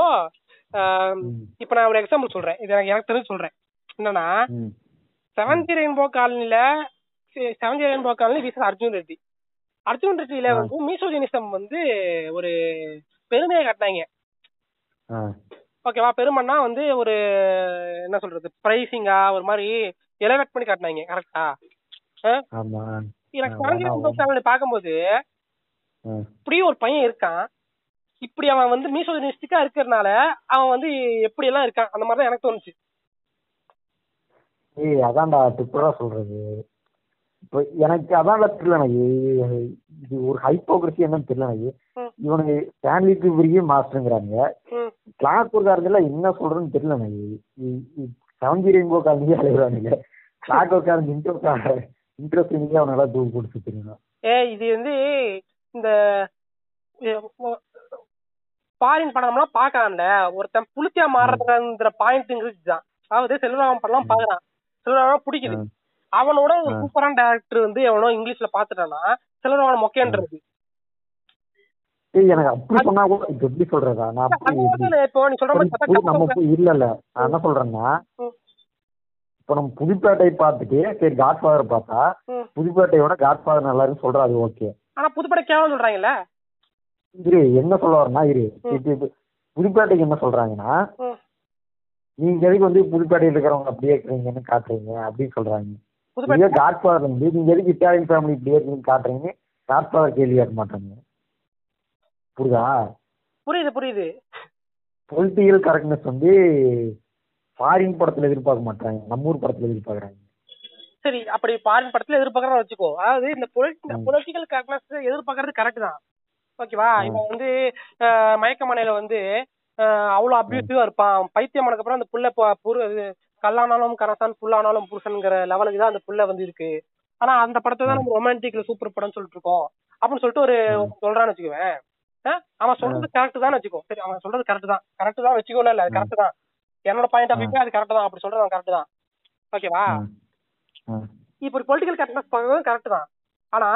இப்ப நான் ஒரு எக்ஸாம்பிள் சொல்றேன் இது எனக்கு தெரிஞ்சு சொல்றேன் என்னன்னா ம். செவன்ஜி ரெயின்போ காலனில செவன்ஜி ரெயின்போ காலனி விசஸ் அர்ஜுன் ரெட்டி அர்ஜுன் ரெட்டியில ஆ. வந்து மீசோஜினிசம் வந்து ஒரு பெருமையை காட்டினாங்க. ஓகேவா பெருமைன்னா வந்து ஒரு என்ன சொல்றது பிரைசிங்கா ஒரு மாதிரி எலவேட் பண்ணி காட்டினாங்க கரெக்டா எனக்கு ஆமா, ரெயின்போ. காலனி பார்க்கும்போது ஆ. இப்படி ஒரு பையன் இருக்கான் இப்படி அவன் வந்து மீசோஜினிஸ்டிக்கா இருக்கிறதுனால அவன் வந்து எப்படி எல்லாம் இருக்கான்? அந்த மாதிரி தான் எனக்கு தோணுச்சு. ஏய் அதான்டா டிப்பரா சொல்றது. இப்போ எனக்கு அதான்டா தெரியல எனக்கு. இது ஒரு ஹைப்போக்ரஸி என்னன்னு தெரியல எனக்கு. இவனுக்கு ஃபேமிலிக்கு பெரிய மாஸ்டருங்கிறாங்க. கிளாஸ் உட்காரதுல என்ன சொல்றதுன்னு தெரியல எனக்கு. செவன்ஜி ரெயின்போ காலனியே அழைகிறானுங்க. கிளாக் உட்காந்து இன்ட்ரோ இன்ட்ரெஸ்டிங்காக அவனால தூக்கு கொடுத்து தெரியும் ஏ இது வந்து இந்த ஃபாரின் படம்லாம் பாக்கலாம்ல ஒருத்தன் புளிச்சா மாறுறதுங்கிற பாயிண்ட்ங்கிறது தான் அதாவது செல்வராமன் படம் பாக்குறான் செல்வராமன் பிடிக்குது. அவனோட ஒரு. சூப்பரான டேரக்டர் வந்து எவனோ இங்கிலீஷ்ல பாத்துட்டானா செல்வராமன் மொக்கேன்றது எனக்கு அப்படி சொன்னா கூட இப்ப எப்படி சொல்றதா? நான் இப்போ நீ சொல்ற மாதிரி நம்ம இல்ல இல்ல. நான் என்ன சொல்றேன்னா. இப்ப நம்ம புதுப்பேட்டை பார்த்துட்டு சரி காட்ஃபாதர் பார்த்தா. புதுப்பேட்டையோட காட்ஃபாதர் நல்லா இருக்குன்னு சொல்றா அது ஓகே ஆனா புதுப்பட கேவலம் சொல்றாங்கல்ல? இரு என்ன சொல்ல வரேன்னா இரு. புதுப்பேட்டைக்கு என்ன சொல்றாங்கன்னா. நீங்க எதுக்கு வந்து புதுப்பேட்டையில் இருக்கிறவங்க அப்படியே இருக்கிறீங்கன்னு காட்டுறீங்க அப்படின்னு சொல்றாங்க. இதே காட்ஃபாதர் வந்து நீங்க எதுக்கு இட்டாலியன் ஃபேமிலி இப்படியே இருக்கீங்கன்னு காட்டுறீங்க காட்ஃபாதர் கேள்வி கேட்க மாட்டாங்க. புரியுதா? புரியுது புரியுது. பொலிட்டிக்கல் கரெக்ட்னஸ் வந்து ஃபாரின் படத்துல எதிர்பார்க்க மாட்டாங்க. நம்ம ஊர் படத்துல எதிர்பார்க்கறாங்க. சரி அப்படி ஃபாரின் படத்துல எதிர்பார்க்கறத வச்சுக்கோ. அதாவது இந்த. பொலிட்டிக்கல் கரெக்ட்னஸ் எதிர்பார்க்கறது கரெக்ட் தான். ஓகேவா. இவன் வந்து மயக்கமனையில வந்து அவ்வளவு அபியூசிவா இருப்பான். பைத்தியமானதுக்கு அப்புறம் அந்த புள்ள புரு கல்லானாலும் கரசான் புல்லானாலும் புருஷன்ங்கிற லெவலுக்கு தான் அந்த புள்ள வந்து இருக்கு. ஆனா அந்த படத்தை தான் நம்ம ரொமான்டிக்ல சூப்பர் படம் சொல்லிட்டு இருக்கோம். அப்படின்னு சொல்லிட்டு ஒரு. சொல்றான்னு வச்சுக்குவேன். அவன் சொல்றது கரெக்ட் தான் வச்சுக்கோ. சரி அவன் சொல்றது கரெக்ட் தான். கரெக்ட் தான் வச்சுக்கோல இல்ல ம். கரெக்ட் தான். என்னோட பாயிண்ட் ஆஃப். வியூ அது கரெக்ட் தான். அப்படி சொல்றது கரெக்ட் தான். ஓகேவா. இப்போ பொலிட்டிக்கல் கரெக்ட்னஸ் பார்க்கறது கரெக்ட் தான். ஆனா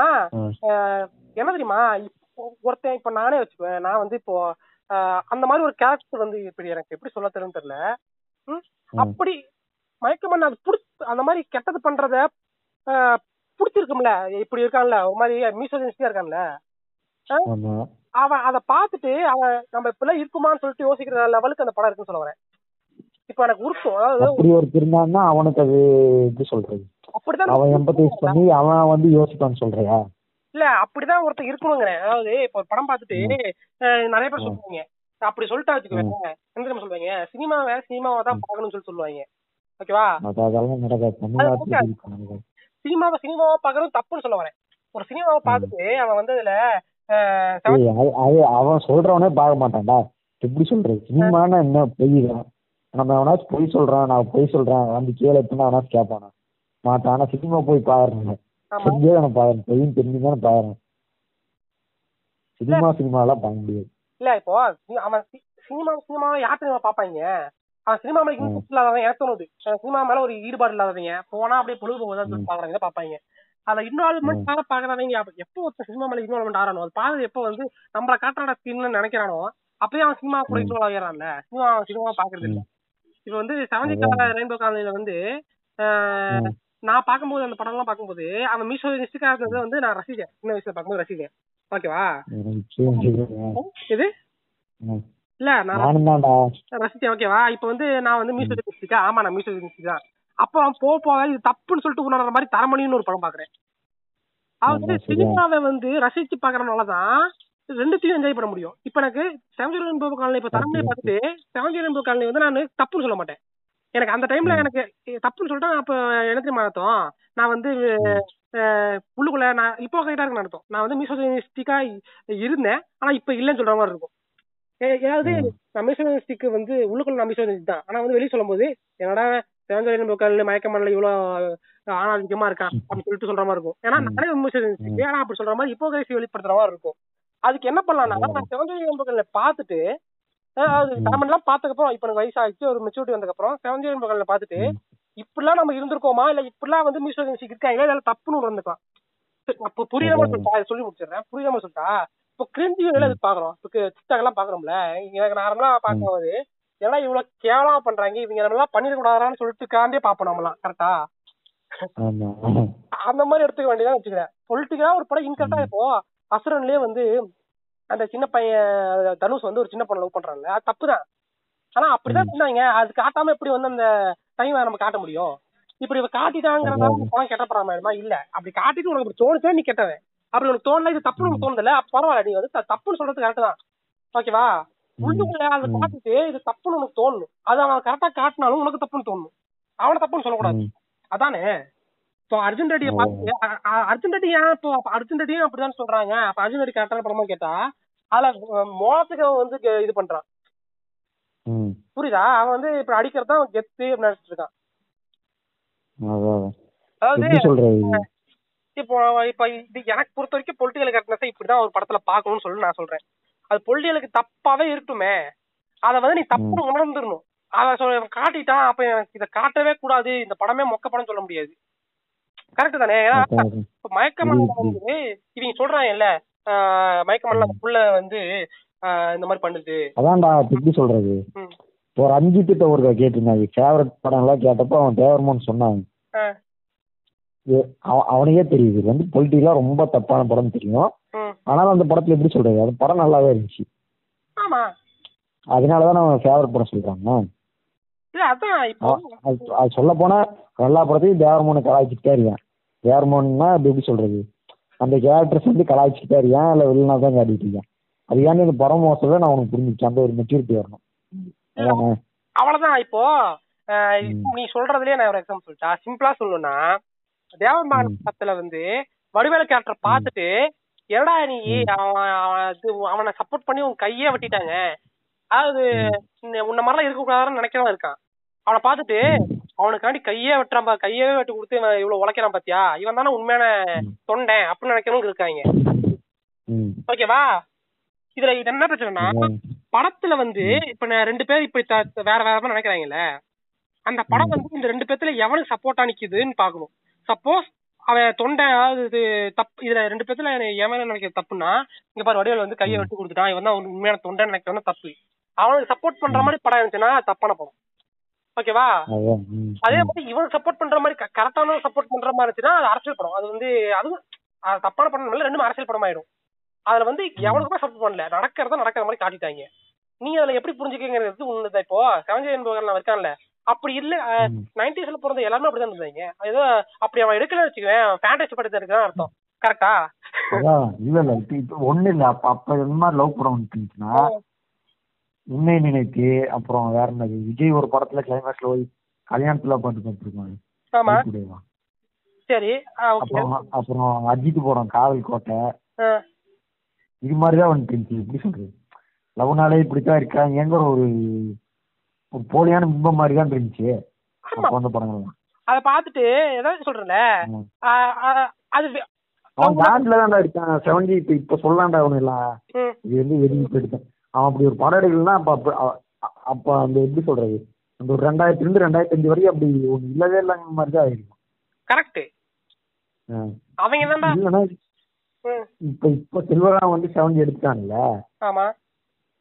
என்ன தெரியுமா? ஒருத்தன் இப்ப நானே வச்சுக்குவேன். நான் வந்து இப்போ அந்த மாதிரி ஒரு கேரக்டர் வந்து இப்படி எனக்கு எப்படி சொல்ல தெரியும் தெரியல. அப்படி மயக்கமன் அது புடிச் அந்த மாதிரி கெட்டது பண்றத பிடிச்சிருக்கும்ல. இப்படி இருக்கான்ல. ஒரு மாதிரி மீசோஜினிஸ்டியா இருக்கான்ல. அவன் அதை பார்த்துட்டு அவன் நம்ம இப்பெல்லாம் இருக்குமான்னு சொல்லிட்டு யோசிக்கிற லெவலுக்கு அந்த படம் இருக்குன்னு சொல்ல வரேன். இப்ப எனக்கு உருட்டும் அதாவது ஒருத்தர் இருந்தான்னா அவனுக்கு அது எப்படி சொல்றது? அப்படிதான் அவன் எம்பத்தைஸ் பண்ணி அவன் வந்து யோசிப்பான்னு சொல்றியா? இல்ல அப்படிதான் ஒருத்தர் இருக்கணுங்கிறேன் அதாவது இப்ப ஒரு படம் பார்த்துட்டு நிறைய பேர். சொல்லுவாங்க. அப்படி சொல்லிட்டா வச்சுக்கோங்க. என்ன சொல்லுவாங்க? சினிமாவை சினிமாவை தான் பார்க்கணும்னு சொல்லி சொல்லுவாங்க. ஓகேவா. சினிமாவை சினிமாவை பார்க்கறது தப்புன்னு சொல்ல வரேன். ஒரு சினிமாவை பார்த்துட்டு அவன் வந்து அதுல அவன் சொல்றவனே பார்க்க மாட்டான்டா. எப்படி சொல்றது? சினிமானா என்ன? பொய் தான். நம்ம எவனாச்சும் பொய் சொல்றான் நான் பொய் சொல்றேன் வந்து கீழே எப்படின்னா அவனாச்சும் கேட்பானா மாட்டான் ஆனா சினிமா போய் பாக்குறேன் சினிமா பார்க்க முடியாது. இல்ல இப்போ அவன் சினிமா சினிமாவை யார் தெரியுமா பாப்பாங்க? அவன் சினிமா மேல இன்ட்ரெஸ்ட் இல்லாதவன் எனக்கு தோணுது. சினிமா மேல ஒரு ஈடுபாடு இல்லாதவங்க போனா அப்படியே பொழுதுபோகுதான் சொல்லி பாக்குறாங்க பாப்பாங்க. அதை இன்வால்மெண்ட் ஆக பாக்குறவங்க அப்ப எப்போ ஒருத்தன் சினிமா மேல இன்வால்மெண்ட் ஆறானோ அது பாக்குறது எப்போ வந்து நம்மள காட்டுறான ஸ்கின்னு நினைக்கிறானோ அப்பயே அவன் சினிமா கூட. இன்வால்வ் ஆகிறான்ல சினிமா சினிமா பாக்குறது இல்ல. இப்ப வந்து செவன்டி ரெயின்போ காலனில வந்து. நான் பார்க்கும்போது அந்த படம் எல்லாம் பார்க்கும்போது அவன் மீசோ நிஸ்டிக்கா இருந்தது வந்து நான் ரசிச்சேன். சின்ன வயசுல பார்க்கும்போது ரசிச்சேன். ஓகேவா. இது. இல்ல நான் ரசிச்சேன் ஓகேவா இப்போ வந்து நான் வந்து மியூசிக் மியூசிக்கா ஆமா நான் மியூசிக் தான் அப்புறம் போக போக இது தப்புன்னு சொல்லிட்டு உணர்ற மாதிரி தரமணின்னு ஒரு படம் பாக்குறேன் அதாவது. சினிமாவை வந்து ரசிச்சு பாக்குறதுனாலதான் ரெண்டுத்தையும் என்ஜாய் பண்ண முடியும். இப்போ எனக்கு செவன்ஜி ரெயின்போ காலனி இப்போ தரமணியை பார்த்துட்டு செவன்ஜி ரெயின்போ காலனி வந்து நான் தப்புன்னு சொல்ல மாட்டேன். எனக்கு அந்த டைம்ல. எனக்கு தப்புன்னு சொல்லிட்டா அப்ப தெரியுமா அர்த்தம் நான் வந்து உள்ளுக்குள்ள நான் இப்போ கைட்டா இருக்கு அர்த்தம் நான் வந்து மியூசிஸ்டிக்கா இருந்தேன். ஆனா இப்ப இல்லைன்னு சொல்ற மாதிரி இருக்கும். ஏதாவது. நான் மியூசிக் வந்து உள்ளுக்குள்ள நான் மியூசிக் தான். ஆனா வந்து வெளியே சொல்லும்போது என்னடா சிவஞ்சலின் போக்கால் மயக்கமல்ல இவ்வளவு ஆணாதிக்கமா இருக்கான் அப்படின்னு சொல்லிட்டு சொல்ற மாதிரி இருக்கும். ஏன்னா. நிறைய மியூசிக் ஆனா அப்படி சொல்ற மாதிரி இப்போகைசி வெளிப்படுத்துற மாதிரி இருக்கும். அதுக்கு என்ன பண்ணலாம்னா நான் சிவஞ்சலின் போக்கல்ல பார்த்துட்டு அதாவது ம். தமிழ்லாம் பார்த்ததுக்கப்புறம் இப்ப எனக்கு வயசாகிச்சு ஒரு மெச்சூரிட்டி வந்ததுக்கப்புறம் செவஞ்சலின் போக்கல்ல பார்த்துட்டு ம். இப்படிலாம் நம்ம இருந்திருக்கோமா? இல்ல இப்படிலாம் வந்து மியூசிக் இருக்காங்க இல்ல தப்புன்னு உணர்ந்துக்கலாம் அப்ப புரியாம. சொல்லிட்டா? இதை சொல்லி முடிச்சிடுறேன். புரியாம சொல்லிட்டா? இப்போ கிரிஞ்சி வேலை அது பாக்குறோம் இப்போ டிக்டாக் எல்லாம் பாக்குறோம்ல எனக்கு நார்மலா பார்க்கும்போது ஏன்னா இவ்வளவு கேவலமா பண்றாங்க? இவங்க நம்ம எல்லாம் பண்ணிட கூடாதான்னு சொல்லிட்டு காண்டே பாப்போம் நம்மலாம் கரெக்டா அந்த மாதிரி எடுத்துக்க வேண்டியதான் வச்சுக்கிறேன். பொலிட்டிக்கலா ஒரு படம் இன்கரெக்டா இப்போ அசுரன்லயே வந்து அந்த சின்ன பையன் தனுஷ் வந்து ஒரு சின்ன பொண்ணு லவ் பண்றாங்கல்ல அது தப்புதான். ஆனா அப்படிதான் பண்ணாங்க அது காட்டாம எப்படி வந்து அந்த டைம் நம்ம காட்ட முடியும்? இப்படி இவ காட்டிட்டாங்கிறதா. படம் கெட்டப்படாம இல்ல. அப்படி காட்டிட்டு உனக்கு இப்படி தோணுச்சா நீ கெட்டவன். அப்படி உனக்கு தோணல இது தப்புன்னு உனக்கு தோணுதுல பரவாயில்ல நீ வந்து தப்புன்னு சொல்றது கரெக்ட் தான். ஓகேவா உள்ளுக்குள்ள அதை. காட்டிட்டு இது தப்புன்னு உனக்கு தோணணும். அது அவன் கரெக்டா காட்டினாலும் உனக்கு தப்புன்னு தோணணும். அவனை தப்புன்னு சொல்லக்கூடாது. அதானே? இப்போ அர்ஜுன் ரெட்டியை. பார்த்து அ- அர்ஜுன் ரெட்டி ஏன் இப்போ அர்ஜுன் ரெட்டியும் அப்படிதான் சொல்றாங்க. அப்ப அர்ஜுன் ரெட்டி கரெக்டான படமா கேட்டா அதுல அஹ், மோளத்துக்கு அவன் வந்து இது பண்றான். புரியுதா? அவன் வந்து இப்ப அடிக்கிறதா அவன் கெத்து நினைச்சிட்டு இருக்கான். அதாவது இப்போ இப்ப இது எனக்கு பொறுத்த வரைக்கும் பொலிட்டிக்கல் கரெக்ட்னஸ் இப்படிதான் ஒரு படத்துல பார்க்கணும்னு சொல்லி நான் சொல்றேன். அது பொலிட்டிக்கலுக்கு தப்பாவே இருக்கட்டுமே. அத வந்து நீ தப்புன்னு உணர்ந்துடணும். அத காட்டிட்டான் அப்ப எனக்கு இத காட்டவே கூடாது. இந்த படமே மொக்க படம் சொல்ல முடியாது. கரெக்ட் தானே? ஏன்னா. இப்ப புரியுது, வந்து இவங்க சொல்றாங்கல்ல அந்த புள்ள வந்து இந்த மாதிரி பண்ணுது. அதான்டா இப்ப எப்படி சொல்றது? ம். ஒரு அஞ்சு திட்ட ஒரு கேட்டிருந்தாங்க. ஃபேவரட் படம் எல்லாம் கேட்டப்போ அவன் தேவர்மோன்னு சொன்னாங்க. ஆ. இது அவ- அவனுக்கே தெரியுது. இது வந்து பொலிட்டிக்கலா ரொம்ப தப்பான படம் தெரியும். ஆனாலும் அந்த படத்துல எப்படி சொல்றது? அந்த படம் நல்லாவே இருந்துச்சு. அதனாலதான் அவன் ஃபேவரட் படம் சொல்றாங்க. இப்போ அது சொல்ல போனா எல்லா படத்தையும் தேவரமோனை கலாய்ச்சிக்கிட்டே இருக்கேன். தேவரமோன்னா அது எப்படி சொல்றது. அந்த கேரக்டர்ஸ் வந்து கலாய்ச்சிக்கிட்டே இருக்கேன். இல்லை வெளினா தான் காட்டிட்டு இருக்கேன். அது ஏன்னு இந்த மோசம் நான் உனக்கு புரிஞ்சிச்சு அந்த ஒரு மெச்சூரிட்டி வரணும். அதானே? அவ்வளவுதான். இப்போ. நீ சொல்றதுலயே நான் ஒரு எக்ஸாம்பிள் சொல்லிட்டா சிம்பிளா சொல்லணும்னா தேவன்மான் ம். படத்துல வந்து வடிவேல கேரக்டர் பார்த்துட்டு என்னடா நீ அவன் அவன் சப்போர்ட் பண்ணி உன் கையே வெட்டிட்டாங்க. அதாவது உன்ன மாதிரிலாம் இருக்க கூடாதுன்னு நினைக்கிறவன் இருக்கான். அவனை பார்த்துட்டு அவனுக்காண்டி கையே வெட்டுறான் பா கையே வெட்டி கொடுத்து இவன் இவ்வளவு உழைக்கிறான் பாத்தியா? இவன் தானே உண்மையான தொண்டை அப்படின்னு நினைக்கிறவங்க இருக்காங்க. ஓகேவா இதுல இது என்ன பிரச்சனைனா. படத்துல வந்து இப்ப ரெண்டு பேர் இப்படி வேற வேற மாதிரி நினைக்கிறாங்கல்ல? அந்த படம் வந்து இந்த ரெண்டு பேத்துல எவனுக்கு சப்போர்ட்டா நிக்குதுன்னு பாக்கணும் சப்போஸ் அவன் தொண்டை அதாவது இது தப்பு இதுல ரெண்டு பேத்துல எவன் நினைக்கிற தப்புன்னா இங்க பாரு வடிவேல் வந்து கையை வெட்டி கொடுத்துட்டான். இவன் தான் உண்மையான தொண்டை நினைக்கிறவன் தப்பு. அவனுக்கு சப்போர்ட் பண்ற மாதிரி படம் இருந்துச்சுன்னா தப்பான படம். ஓகேவா? அதே. மாதிரி இவனுக்கு சப்போர்ட் பண்ற மாதிரி கரெக்டான சப்போர்ட் பண்ற மாதிரி இருந்துச்சுன்னா அது அரசியல் படம். அது வந்து அதுவும் அது தப்பான படம் இல்ல ரெண்டுமே அரசியல் படம் ஆயிடும் அதுல வந்து எவனுக்குமே சப்போர்ட் பண்ணல. நடக்கிறத நடக்கிற மாதிரி காட்டிட்டாங்க. நீ அதுல எப்படி புரிஞ்சுக்கங்கிறது உண்மைதான். இப்போ செவன்ஜி என்பவர்கள் இருக்கான்ல. அப்படி இல்ல. நைன்டிஸ்ல பிறந்த எல்லாருமே அப்படிதான் இருந்தாங்க ஏதோ அப்படி அவன் எடுக்கல வச்சுக்குவேன் ஃபேண்டசி படத்தை எடுக்கிறான் அர்த்தம். கரெக்டா இல்ல இல்ல இப்ப இப்ப ஒண்ணு இல்ல. அப்ப அப்ப இந்த மாதிரி லவ் படம் வந்துச்சுன்னா உண்மை நினைத்து அப்புறம் வேற என்னது விஜய் ஒரு படத்துல கிளைமேக்ஸ்ல போய் கல்யாணத்துல பாட்டு பார்த்துருக்காங்க சரி. அப்புறம் அப்புறம் அஜித் படம் காவல் கோட்டை. இது மாதிரிதான் வந்துட்டு இருந்துச்சு எப்படி சொல்றது? லவ்னாலே இப்படித்தான் இருக்காங்கங்கிற ஒரு ஒரு போலியான பிம்பம் மாதிரி தான் இருந்துச்சு அப்ப வந்த படங்கள்லாம். அத பாத்துட்டு ஏதாவது ஆஹ் அது அவன் டான்ஸ்ல தான்டா இருக்கான். செவன்ஜி இப்ப இப்ப சொல்லாண்டா அவனு எல்லாம் இது வந்து வெளியே போயிட்டான் அவன் அப்படி ஒரு படம் எடுக்கலன்னா அப்ப அப்ப அந்த எப்படி சொல்றது? அந்த ஒரு ரெண்டாயிரத்தி ரெண்டு ரெண்டாயிரத்தி அஞ்சு வரைக்கும் அப்படி ஒண்ணு இல்லவே இல்லைங்கிற மாதிரி தான் ஆயிருக்கும். கரெக்ட். அவங்க என்னடா இல்லைன்னா இப்ப இப்ப செல்வராம் வந்து செவன்ஜி எடுத்துட்டான்ல? ஆமா.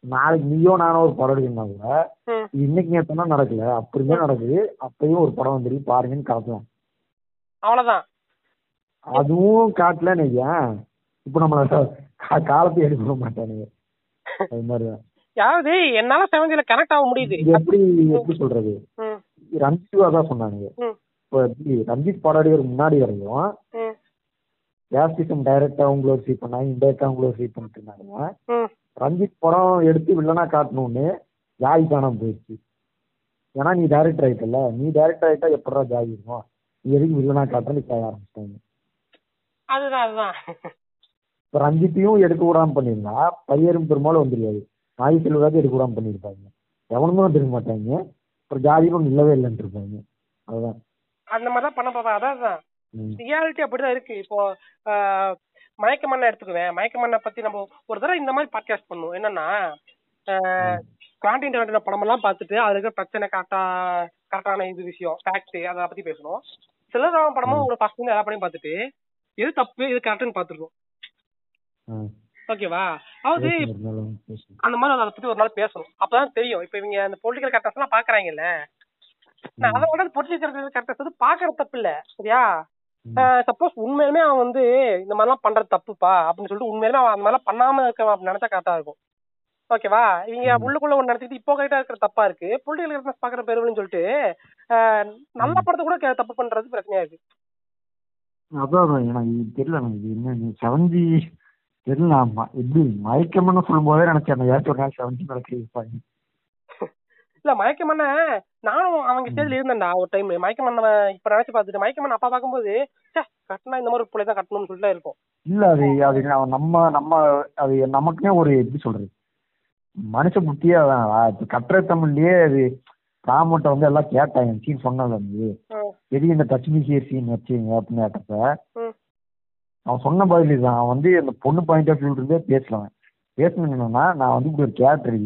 நாளைக்கு நீயோ நானோ ஒரு படம் எடுக்கணும்னா கூட இன்னைக்கு நேத்தனா நடக்கல. அப்படியே நடக்குது. அப்பயும் ஒரு படம் வந்துருக்கு பாருங்கன்னு காட்டலாம் அவ்வளவுதான். அதுவும் காட்டலன்னு வையேன். இப்ப நம்மள காலத்தை எடுக்க மாட்டானுங்க. யாவது என்னால செவன்ஜில கனெக்ட் ஆக முடியுது. எப்படி எப்படி சொல்றது? ம், ரஞ்சித் தான் எப்படி ரஞ்சித் எடுக்கிறதுக்கு முன்னாடி வரையும் யாஸ்டிசம் டைரக்டா அவங்கள ஒரு சீட் பண்ணாங்க இன்டைரக்டா ஒரு சீட் பண்ணிட்டு இருந்தாங்க. ரஞ்சித் படம் எடுத்து வில்லனா காட்டணும்னு ஜாய் காணாம போயிடுச்சு. ஏன்னா நீ டைரக்டர் ஆயிட்டல நீ டைரக்டர் ஆயிட்டா எப்படா ஜாய் இருக்கும் நீ எதுக்கு வில்லனா காட்டுறேன்னு கேட்க ஆரம்பிச்சிட்டாங்க. அதுதான் அதுதான். இப்போ ரஞ்சித்தையும் எடுக்க விடாம பண்ணியிருந்தா பரியரும் பெரும்பாலும் வந்துருக்காது நாய் செல்வராஜ் எடுக்க விடாம பண்ணியிருப்பாங்க. எவனுமே வந்துருக்க மாட்டாங்க. அப்புறம் ஜாதியும் இல்லவே இல்லைன்னு இருப்பாங்க. அதுதான். அந்த மாதிரிதான் பண்ண பாப்பா அதான். ரியாலிட்டி அப்படிதான் இருக்கு. இப்போ மயக்க மண்ணை எடுத்துக்குவேன். மயக்க மண்ணை பத்தி நம்ம ஒரு தடவை இந்த மாதிரி பாட்காஸ்ட் பண்ணுவோம். என்னன்னா குவாண்டின் டாண்டின படம் எல்லாம் பார்த்துட்டு அதுல இருக்கிற பிரச்சனை கரெக்டா கரெக்டான இது விஷயம் ஃபேக்ட் அதை பத்தி பேசணும். சிலராம படமும் ஒரு ஃபர்ஸ்ட் எல்லா படமும் பார்த்துட்டு எது தப்பு எது கரெக்ட்னு பார்த்துருக்கோம். ஓகேவா? அதாவது. அந்த மாதிரி அதை பத்தி ஒரு நாள் பேசணும். அப்பதான் தெரியும். இப்ப இவங்க அந்த பொலிட்டிக்கல் கரெக்டர்ஸ் எல்லாம் பாக்குறாங்கல்ல. நான் அதை விட பொலிட்டிக்கல் கரெக்டர்ஸ் வந்து பாக்குறது தப்பு இல்ல. சரியா. சப்போஸ் உண்மையிலுமே அவன் வந்து இந்த மாதிரிலாம் பண்றது தப்புப்பா அப்படின்னு சொல்லிட்டு உண்மையிலுமே அவன் அந்த மாதிரிலாம் பண்ணாம இருக்க நினைச்சா கரெக்டா இருக்கும். ஓகேவா? இவங்க. உள்ளுக்குள்ள ஒண்ணு நினைச்சிட்டு இப்போ கரெக்டா இருக்கிற தப்பா இருக்கு. பொலிட்டிக்கல் கரெக்டர்ஸ் பாக்குற பெருவன்னு சொல்லிட்டு நல்ல. படத்தை கூட தப்பு பண்றது பிரச்சனையா இருக்கு. அதான் தெரியல இது என்ன செவன்ஜி தெரியல ஆமா எப்படி மயக்கம்னு சொல்லும் போதே நினைச்சேன் ஏதாச்சும் ஒரு நாள் செவன்ஜி நடக்க இருப்பாங்க இல்ல மயக்கமண்ண நானும் அவங்க. ஸ்டேஜ்ல இருந்தேன்டா ஒரு டைம் மயக்கமண்ண இப்ப நினைச்சு பார்த்துட்டு மயக்கமண்ண அப்பா பார்க்கும்போது ச்சே கட்டினா இந்த மாதிரி பிள்ளை தான் கட்டணும்னு சொல்லிட்டு இருக்கும். இல்ல அது அது நம்ம நம்ம அது நமக்குனே ஒரு எப்படி சொல்றது மனுஷ புத்தியே அதான். இப்ப கட்டுரை தமிழ்லயே அது ராமட்ட வந்து எல்லாம் கேட்டாங்க சீன் சொன்னது வந்து எதுக்கு இந்த டச் மிஷியர் சீன் வச்சீங்க அப்படின்னு கேட்டப்ப அவன் சொன்ன பதில் இதுதான் அவன் வந்து அந்த பொண்ணு பாயிண்ட் ஆஃப் வியூல இருந்தே பேசலாம் பேசணும் என்னன்னா நான் வந்து இப்படி ஒரு கேரக்டர்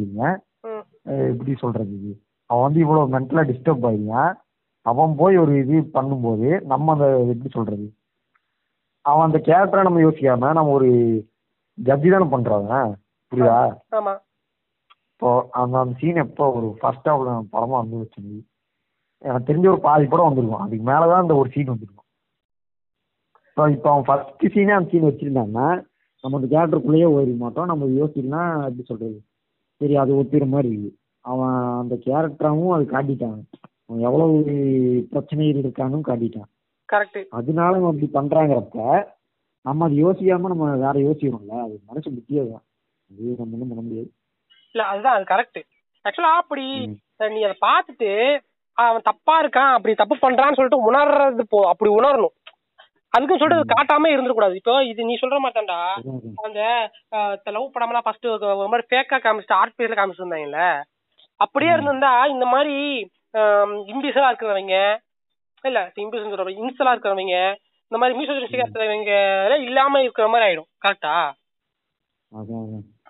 ம், எப்படி சொல்றது இது? அவன் வந்து இவ்வளவு மென்டலா டிஸ்டர்ப் ஆகியான் அவன் போய் ஒரு இது பண்ணும்போது நம்ம அந்த எப்படி சொல்றது? அவன் அந்த கேரக்டரை நம்ம யோசிக்காம நம்ம ஒரு ஜட்ஜி தானே பண்றாங்க புரியுதா? இப்போ அந்த அந்த சீன் எப்போ ஒரு ஃபர்ஸ்ட் ஹாஃப்ல படமா வந்து வச்சிருந்து எனக்கு தெரிஞ்ச ஒரு பாதி படம் வந்திருக்கும். அதுக்கு மேலதான் அந்த ஒரு சீன் வந்திருக்கும். இப்போ இப்போ அவன் ஃபர்ஸ்ட் சீனே அந்த சீன் வச்சிருந்தாங்கன்னா நம்ம அந்த கேரக்டருக்குள்ளேயே ஓடிக்க மாட்டோம். நம்ம யோசிக்கலாம் எப்படி சொல்றது? சரி அது ஒத்துக்கிற மாதிரி இருக்கு. அவன் அந்த கேரக்டராவும் அது காட்டிட்டான். அவன் எவ்வளவு பிரச்சனைகள் இருக்கான்னு காட்டிட்டான். கரெக்ட் அதனால அவன் அப்படி பண்றாங்கிறப்ப நம்ம அது யோசிக்காம நம்ம வேற யோசிக்கிறோம்ல. அது மனசு தான். அது நம்ம ஒன்றும் பண்ண முடியாது. இல்ல அதுதான் அது கரெக்ட் ஆக்சுவலா அப்படி நீ அதை பார்த்துட்டு அவன் தப்பா இருக்கான் அப்படி தப்பு பண்றான்னு சொல்லிட்டு உணர்றது போ அப்படி உணரணும். அதுக்கும் சொல்லிட்டு அது காட்டாம இருந்துடக்கூடாது. இப்போ இது நீ சொல்ற மாதிரி தான்டா அதான் அதான். அந்த லவ் படம்லாம் ஃபர்ஸ்ட் ஒரு மாதிரி ஃபேக்கா காமிச்சிட்டு ஆர்ட் பேர்ல காமிச்சிருந்தாங்கல்ல? அப்படியே இருந்திருந்தா இந்த மாதிரி இம்பிசலா இருக்கிறவங்க இல்ல இம்பிசல் சொல்றவங்க இன்சலா இருக்கிறவங்க இந்த மாதிரி மியூசிக் இருக்கிறவங்க எல்லாம் இல்லாம இருக்கிற மாதிரி ஆயிடும். கரெக்டா.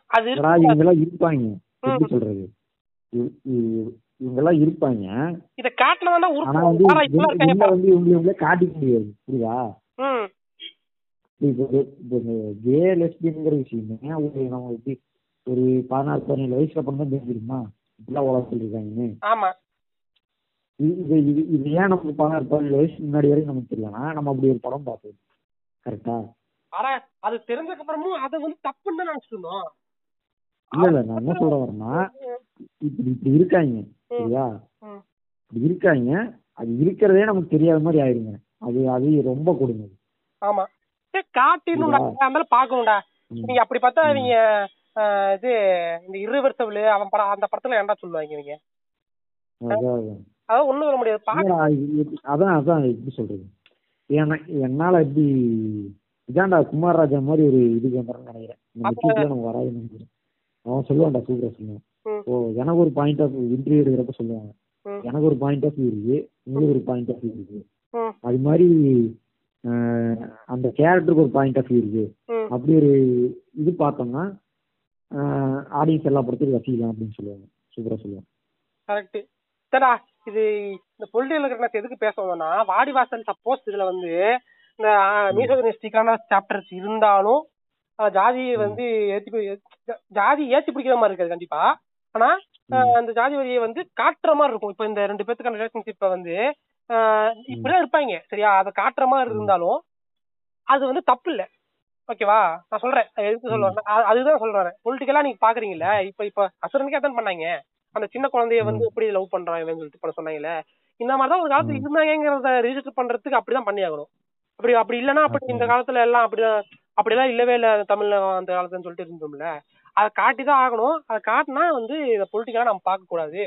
அது. இவங்கெல்லாம் இருப்பாங்க. எப்படி. சொல்றது? இவ- இவ- இவங்கெல்லாம் இருப்பாங்க. இத காட்டினா வந்து இவங்களே காட்டிக்க முடியாது. புரியுதா? கே லெஸ்பியன்ங்கிற விஷயமே ஒரு நம்ம எப்படி ஒரு பதினாறு பதினேழு வயசுல தான் தெரிஞ்சிருமா இப்படிலாம் உலகத்தில் இருக்காங்கன்னு. ஆமா. இது இது இது ஏன் நம்ம பதினாறு பதினேழு வயசு முன்னாடி வரைக்கும் நமக்கு தெரியலனா நம்ம அப்படி ஒரு படம் பார்த்தோம் கரெக்டா ஆனா அது தெரிஞ்சதுக்கு அப்புறமும் அதை வந்து தப்புன்னு தான் இல்ல இல்ல நான் என்ன சொல்ல வரேன்னா இப்படி இப்படி இருக்காங்க சரியா. இப்படி இருக்காங்க அது இருக்கிறதே நமக்கு தெரியாத மாதிரி ஆயிருங்க. அது அது ரொம்ப கொடுமை ஆமா. காட்டிடணும்டா பாக்கணும்டா. நீங்க அப்படி பார்த்தா நீங்க இது இந்த இருவர்சபிள் அவன் படம் அந்த படத்துல ஏன்டா சொல்லுவாங்க நீங்க? அதான் ஒண்ணும் வர முடியாது. அதான் அதான் எப்படி சொல்றது? ஏன்னா என்னால எப்படி இதான்டா குமார் ராஜா மாதிரி ஒரு இது வந்துடும்னு நினைக்கிறேன். நம்ம வராதுன்னு நினைக்கிறேன் அவன் சொல்லுவான்டா சூப்பரா சொல்லுவான். ஓ எனக்கு ஒரு பாயிண்ட் ஆஃப் இன்டர்வியூ எடுக்கிறப்ப சொல்லுவாங்க. எனக்கு ஒரு பாயிண்ட் ஆஃப் வியூ இருக்கு உங்களுக்கு ஒரு பாயிண்ட் ஆஃப் வியூ இருக்கு. அது மாதிரி அந்த கேரக்டருக்கு ஒரு பாயிண்ட் ஆஃப் வியூ இருக்கு. அப்படி ஒரு இது பார்த்தோம்னா ஆடியன்ஸ் எல்லா படத்துக்கும் ரசிக்கலாம் அப்படின்னு சொல்லுவாங்க. சூப்பரா சொல்லுவாங்க. கரெக்ட் சரிடா இது இந்த பொலிட்டிக்கல் கரெக்ட்னஸ் எதுக்கு பேசுவோம்னா வாடிவாசல் சப்போஸ் இதுல வந்து இந்த மீசோனிஸ்டிக்கான சாப்டர்ஸ் இருந்தாலும் ஜாதியை வந்து ஏத்தி ஜாதி ஏத்தி பிடிக்கிற மாதிரி இருக்காது கண்டிப்பா. ஆனா அந்த ஜாதி வரியை வந்து காட்டுற மாதிரி இருக்கும். இப்ப இந்த ரெண்டு பேத்துக்கான ரிலேஷன்ஷிப்பை வந்து இப்படிதான் இருப்பாங்க. சரியா? அதை காட்டுற மாதிரி இருந்தாலும் அது வந்து தப்பு இல்ல ஓகேவா? நான் சொல்றேன். எதுக்கு அ- அதுதான் சொல்றேன் பொலிட்டிக்கலா நீங்க பாக்குறீங்கல்ல இப்ப இப்ப அசுரனுக்கே அதான் பண்ணாங்க. அந்த சின்ன குழந்தைய வந்து எப்படி லவ் பண்றான் இவன் சொல்லிட்டு பண்ண சொன்னாங்கல்ல? இந்த மாதிரிதான் ஒரு காலத்துல இருந்தாங்கிறத ரிஜிஸ்டர் பண்றதுக்கு அப்படிதான் பண்ணி ஆகணும் அப்படி அப்படி இல்லைன்னா அப்படி இந்த காலத்துல எல்லாம் அப்படிதான் அப்படிலாம் இல்லவே இல்ல. தமிழ்ல அந்த காலத்துன்னு சொல்லிட்டு இருந்தோம்ல. அதை காட்டி தான் ஆகணும். அதை காட்டினா வந்து இதை பொலிட்டிக்கலா நம்ம பார்க்க கூடாது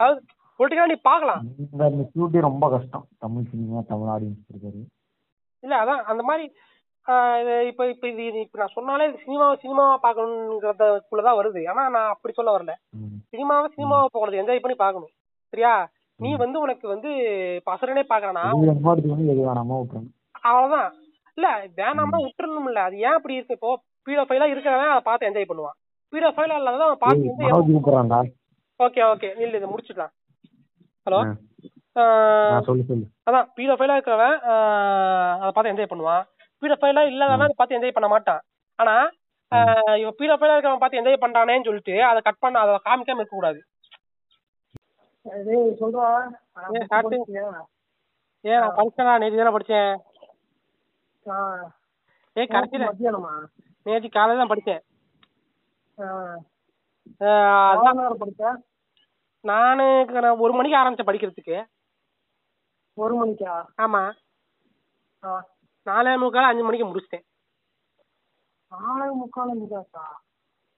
அதாவது பொலிட்டிக்கலா நீ பார்க்கலாம். இந்த மெச்சூரிட்டி ரொம்ப கஷ்டம். தமிழ் சினிமா தமிழ் ஆடியன்ஸ் இருக்காரு இல்ல அதான் அந்த மாதிரி இப்ப இப்ப இது இப்ப நான் சொன்னாலே சினிமா சினிமாவா பார்க்கணுங்கிறதுக்குள்ளதான் வருது. ஆனா நான் அப்படி சொல்ல வரல. சினிமாவை சினிமாவை போகிறது என்ஜாய் பண்ணி பார்க்கணும். சரியா? நீ வந்து உனக்கு வந்து இப்ப அசுரனே பாக்குறனா அவ்வளவுதான் இல்ல வேணாமா விட்டுறணும். இல்ல அது ஏன் அப்படி இருக்கு? இப்போ பீடோ ஃபைலா இருக்கிறவன் அதை பார்த்து என்ஜாய் பண்ணுவான். பீடோ ஃபைலா அவன் பார்த்து ஓகே ஓகே. இல்ல இதை முடிச்சிடலாம் ஹலோ? அதான் பீடோ ஃபைலா இருக்கிறவன் ஆஹ், அதை பார்த்து என்ஜாய் பண்ணுவான். பீடோ ஃபைலா இல்லாதவன் அதை பார்த்து என்ஜாய் பண்ண மாட்டான். ஆனா இவன் பீடோ ஃபைலா இருக்கிறவன் பார்த்து என்ஜாய் பண்றானேன்னு சொல்லிட்டு அதை கட் பண்ண அதை காமிக்காம இருக்க கூடாது ஏன் ஏன் நான் படிச்சேனா நேற்று தானே படிச்சேன். ஏய் கடைசியில நேற்று காலையில தான் படிச்சேன். ஆ. நானு ஒரு மணிக்கு ஆரம்பிச்சேன் படிக்கிறதுக்கு. ஒரு மணிக்கா? ஆமா. நாலே முக்கால் அஞ்சு மணிக்கு முடிச்சிட்டேன். நாலே முக்கால் அஞ்சுக்காக்கா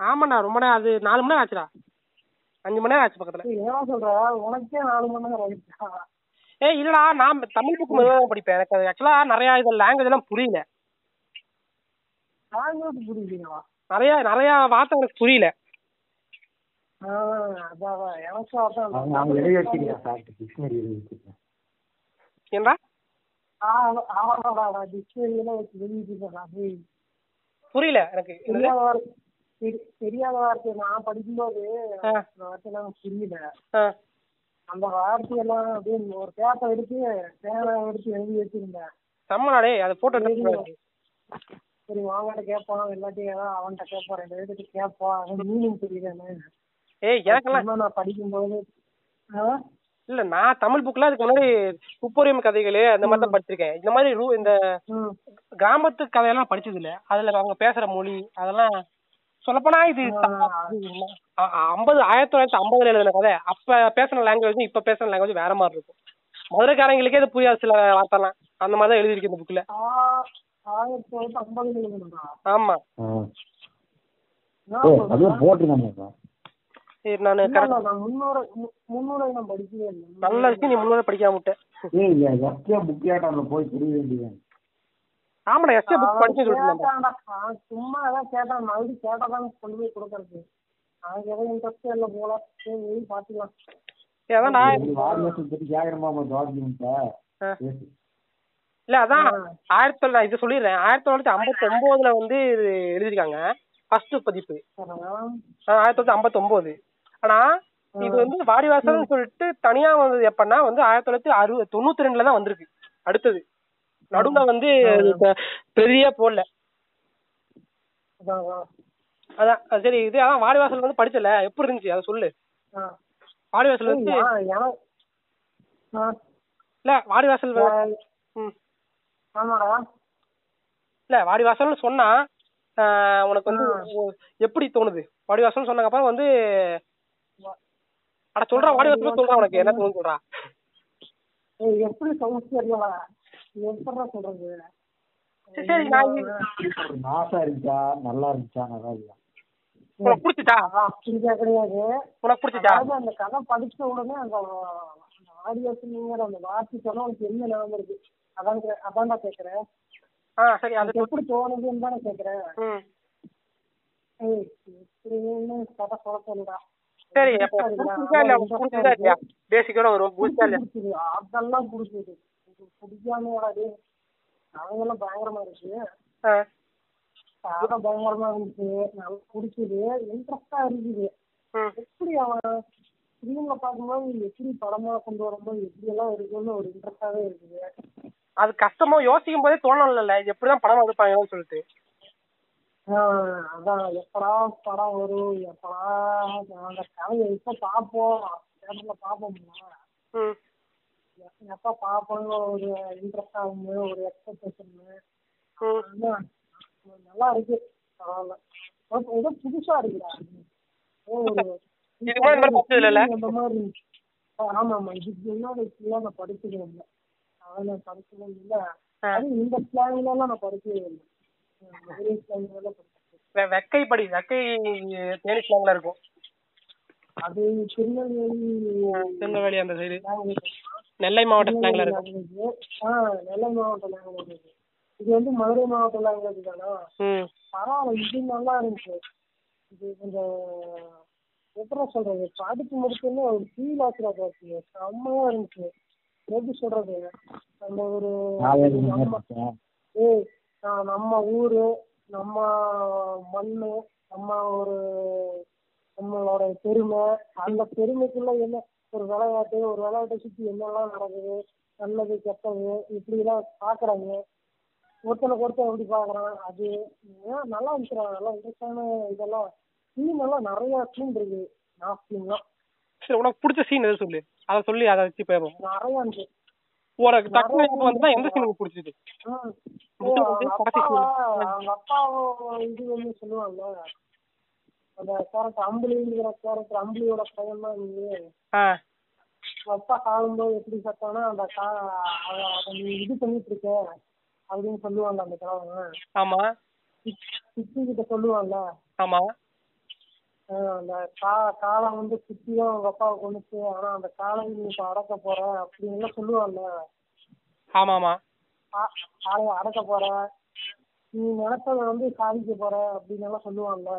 ஆமாண்ணா ரொம்ப நேரம் அது நாலு மணி நேரம் ஆச்சுடா. அஞ்சு மணி நேரம் ஆச்சு பக்கத்துல. சொல்ற? உனக்கே நாலு மணி நேரம் ஆயிடுச்சா? ஏய் இல்லடா நான் தமிழ் புக் மெதுவாக படிப்பேன். எனக்கு அது ஆக்சுவலா நிறைய இது லாங்குவேஜ் எல்லாம் புரியல. லாங்குவேஜ் புரியுதுங்களா நிறைய நிறைய வார்த்தை எனக்கு புரியல. அவங்க எழுதி வச்சிருக்கேன் சார். டிக்ஷனரி எழுதி வச்சிருக்கேன் அது புரியல எனக்கு? தெரியாத வார்த்தை நான் படிக்கும்போது வார்த்தையெல்லாம் புரியல. அந்த வார்த்தையெல்லாம் அப்படியே ஒரு பேப்பர் எடுத்து பேனா எடுத்து எழுதி வச்சிருந்தேன். செம்மடா டேய் அதை போட்டோ எடுத்து சரி வாங்கிட்ட கேட்பான் இல்லாட்டி ஏதாவது அவன்கிட்ட கேட்பான் ரெண்டு பேர்கிட்ட கேட்பான் மீனிங் தெரியுதானே. ஏய் எனக்கெல்லாம் நான் படிக்கும்போது? இல்ல நான் தமிழ் புக்ல அதுக்கு முன்னாடி துப்பறியும் கதைகள் அந்த மாதிரி தான் படிச்சிருக்கேன். இந்த மாதிரி ரூ இந்த கிராமத்து கதையெல்லாம் படிச்சது இல்ல அதுல அவங்க பேசுற மொழி அதெல்லாம் சொல்லப்போனா இது ஐம்பது ஆயிரத்தி தொள்ளாயிரத்தி ஐம்பதுல எழுதின கதை. அப்ப பேசுன லாங்குவேஜ் இப்ப பேசுன லாங்குவேஜ் வேற மாதிரி இருக்கும். மதுரைக்காரங்களுக்கே இது புரியாது சில வார்த்தைலாம். அந்த மாதிரி தான் எழுதியிருக்கு இந்த புக்ல ஆயிரத்தி தொள்ளாயிரத்தி ஐம்பதுல? ஆமா. போட்டிருக்காங்க சரி நானு நான் முன்னூறு முன்னூறை நான் படிக்கவே இல்லை. நல்ல விஷயம் நீ முன்னாடி படிக்காம விட்ட. ஏய் எஸ்கே புக் ஏட்டாம்ல போய் புரிய வேண்டியது ஆமாடா புக் படிச்சு சும்மா ஏதாவது கேட்டான் மறுபடியும் கேட்டாதான் கொண்டு போய் கொடுக்கறது. அவனுக்கு எதுவும் இன்ட்ரெஸ்டே இல்லை போல. சரி பாத்துக்கலாம். பத்தி கேக்குறமா டாக்குமெண்ட்டா ஆ. இல்ல அதான் ஆயிரத்தி தொள்ளாயிரத்தி இது சொல்லிடுறேன். ஆயிரத்தி தொள்ளாயிரத்தி ஐம்பத்தி ஒன்பதுல வந்து இது எழுதிருக்காங்க ஃபர்ஸ்ட் பதிப்பு. ஆயிரத்தி தொள்ளாயிரத்தி ஐம்பத்தி ஒன்பது ஆனா இது வந்து வாடிவாசல்னு சொல்லிட்டு தனியா வந்தது எப்பன்னா வந்து ஆயிரத்தி தொள்ளாயிரத்தி அறுபது தொண்ணூத்தி ரெண்டுல தான் வந்திருக்கு. அடுத்தது. நடுவுல வந்து பெரிய போடல. அதான் அது சரி இது அதான் வாடிவாசல் வந்து படிச்சல. எப்படி இருந்துச்சு? அதை சொல்லு. வாடிவாசல் வந்து இல்ல ம். ஆமாடா. இல்ல வாடிவாசல்னு சொன்னா ஆஹ், உனக்கு வந்து எப்படி தோணுது? வாடிவாசல்னு சொன்னதுக்கு அப்புறம் வந்து அட சொல்றா வாடிவாசல் சொல்றா உனக்கு. என்ன தோணுது சொல்றா. எப்படி சவுண்ட் தெரியல எப்படா சொல்றது? சரி, சரி நான் நாசா இருந்துச்சா? நல்லா இருந்துச்சா? நல்லா இல்லையா? உனக்கு கிடையாது. அந்த கதை படிச்ச உடனே அந்த ஆடியோஸ்ங்கிற அந்த வார்த்தை சொன்னா உனக்கு என்ன ஞாபகம் இருக்கு? அதான் அதான்டா கேக்குறேன். ஆ சரி அது உனக்கு எப்படி தோணுதுன்னு தானே கேக்குறேன். ஏய் இப்படின்னு கதை சொல்ல சொல்லுடா சரி பிடிச்சிருக்கா இல்ல பிடிச்சிருக்கா இல்லையா? பேசிக்கோட வரும் பிடிச்சா இல்லையா பிடிச்சது அதெல்லாம் பிடிச்சது பிடிக்காம அவங்க எல்லாம் பயங்கரமா இருக்கு. ஆ, கதை பயங்கரமா இருந்துச்சு நல்லா பிடிச்சது இன்ட்ரெஸ்டா இருக்குது. ம். எப்படி அவன் ஸ்க்ரீன்ல பார்க்கும்போது எப்படி படமா கொண்டு வரும்போது எப்படி எல்லாம் இருக்குன்னு ஒரு இன்ட்ரெஸ்டாவே இருக்குது. அது கஷ்டமோ யோசிக்கும் போதே தோணல எப்படிதான் படம் எடுப்பாங்கன்னு சொல்லிட்டு. அதான். எப்படா படம் வரும்? எப்படா அந்த கதையை எப்ப பார்ப்போம்? தேட்டர்ல பார்ப்போம்ல. எப்ப பார்ப்போம்னு ஒரு இன்ட்ரெஸ்ட் ஆகும் ஒரு எக்ஸ்பெக்டேஷன் நல்லா இருக்கு. பரவாயில்ல. ஏதோ- புதுசா இருக்குடா. இந்த மாதிரி ஆமா ஆமா இதுக்கு முன்னாடி நான் படிச்சதே இல்லை. நான் படிச்சதும் இல்லை. இந்த எல்லாம் நான் படிச்சதே இல்லை. ஸ்லாங்ல வெக்கை படி வெக்கை தேனிஸ் லாங்ல இருக்கும். அது திருநெல்வேலி திருநெல்வேலி அந்த சைடு. நெல்லை மாவட்ட ஸ்லாங்ல இருக்கும். நெல்லை மாவட்ட லாங்குவேஜ் இது வந்து மதுரை மாவட்ட லாங்குவேஜ் தானா? ம். பரவாயில்ல இது நல்லா இருந்துச்சு. இது கொஞ்சம் எப்படி சொல்றது? படிச்சு முடிச்சோன்னே ஒரு ஃபீல் ஆச்சுடா பாத்து செம்மையா இருந்துச்சு. எப்படி சொல்றது? அந்த ஒரு ஏய் நம்ம ஊரு நம்ம மண்ணு நம்ம ஒரு நம்மளோட பெருமை. அந்த பெருமைக்குள்ள என்ன ஒரு விளையாட்டு ஒரு விளையாட்டை சுத்தி என்னெல்லாம் நடக்குது நல்லது கெட்டது இப்படி எல்லாம் பாக்குறாங்க. ஒருத்தனுக்கு ஒருத்தன் எப்படி பாக்குறான் அது நல்லா இருந்துச்சுடா நல்லா இன்ட்ரெஸ்டான இதெல்லாம். சீன் எல்லாம் நிறைய சீன் இருக்கு. நான் சீன்லாம் சரி உனக்கு பிடிச்ச சீன் எது சொல்லு? அதை சொல்லி அதை வச்சு போயிடும் நிறைய இருந்துச்சு உனக்கு டக்குனு எனக்கு வந்துதான் எந்த சீன் பிடிச்சது? அப்பா இது சாகும்போது எப்படி சத்தானா அந்த நீ இது பண்ணிட்டு இருக்க அப்படின்னு சொல்லுவாங்க அந்த கிழவன் ஆமா. கிட்ட சொல்லுவான்ல ஆமா. ஆஹ் அந்த கா காலம் வந்து சித்தி தான் உங்க அப்பாவை கொண்டுச்சு ஆனா அந்த காலை நீ இப்ப அடக்க போற அப்படின்னு எல்லாம் சொல்லுவான்ல ஆமா ஆமா கா- காளைய அடக்க போற. நீ நினைச்சத வந்து சாதிக்க போற அப்படின்னு எல்லாம் சொல்லுவான்ல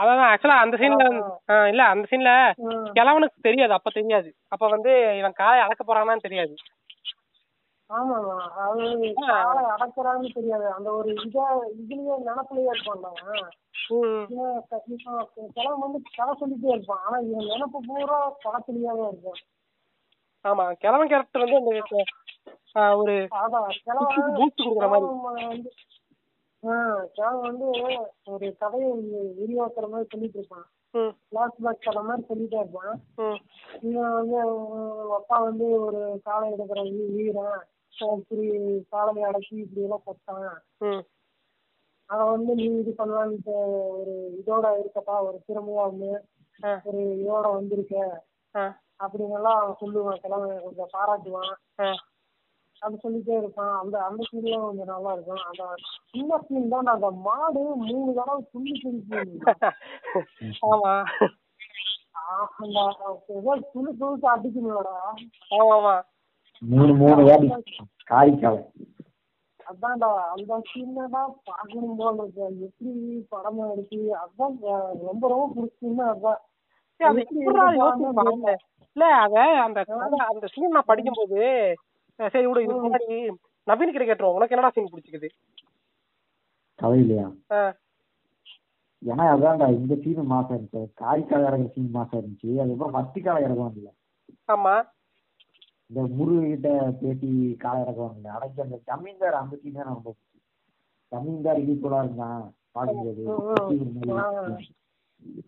அதான் ஆக்சுவலா அந்த சீன்ல இல்ல அந்த சீன்ல. கிழவனுக்கு தெரியாது. அப்ப தெரியாது. அப்ப வந்து இவன் காலை அடக்க போறானான்னு தெரியாது. ஆமாமா அது காலை அடக்குறான்னு தெரியாது. அந்த ஒரு இத இதுலயே நினப்புலயே இருப்பான்ல அவன். கிழவன் வந்து கதை சொல்லிட்டே இருப்பான். ஆனா இவன் நினப்பு பூரா களத்துலயாவே இருக்கும் ஆமா. கிழவன் கேரக்டர் வந்து அந்த ஒரு பூஸ்ட் கொடுக்குற மாதிரி. வந்து ஆஹ் கிழவன் வந்து ஒரு கதையை விரிவாக்குற மாதிரி சொல்லிட்டு இருப்பான். ஃபிளாஷ்பேக் கதை மாதிரி சொல்லிட்டே இருப்பான். இவன் வந்து அப்பா வந்து ஒரு காலை எடுக்கிற வீரன். இப்படி காலையை அடக்கி இப்படி எல்லாம் ம். அத வந்து நீ இது பண்ணலான்ட்டு ஒரு இதோட இருக்கப்பா ஒரு திறமையா வந்து. ஒரு இதோட வந்திருக்க. அப்படிங்கெல்லாம் அவன் சொல்லுவான். கிழமை கொஞ்சம் பாராட்டுவான். அது சொல்லிட்டே இருப்பான். அந்த அந்த சீன்லாம் கொஞ்சம் நல்லா இருக்கும். அந்த சின்ன சீன் தான் அந்த மாடு மூணு தடவை துள்ளி துள்ளி ஆமா. அந்த ஏதோ துளி துளிச்சு அடிக்கணும்டா ஆமா மூணு மூணு வாடி காரிக்காலை. அதான்டா அந்த சீனடா பார்க்கணும் போல இருக்கு எப்படி படமா இருக்கு அதான் ரொம்ப ரொம்ப பிடிச்சிருந்தா அதான்? இல்ல அத அந்த அந்த சீன் நான் படிக்கும்போது சரி விடு இதுக்கு முன்னாடி நவீன் கிட்ட கேட்டுருவோம். உனக்கு என்னடா சீன் பிடிச்சிக்குது கதை இல்லையா ஆஹ் ஏன்னா அதான்டா இந்த சீன் மாசம் இருந்துச்சு. காரிக்காலை இறங்குற சீன் மாசம் இருந்துச்சு. அதுக்கப்புறம் வத்திக்காலை இறங்குவாங்கல்ல. ஆமா. இந்த முருகிட்ட பேசி காலை இறக்குவாங்கல்ல அடைக்க அந்த ஜமீன்தார் அந்த சீன் தான் ரொம்ப பிடிக்கும் ஜமீன்தார் ஈக்குவலா இருந்தான் பார்க்கும்போது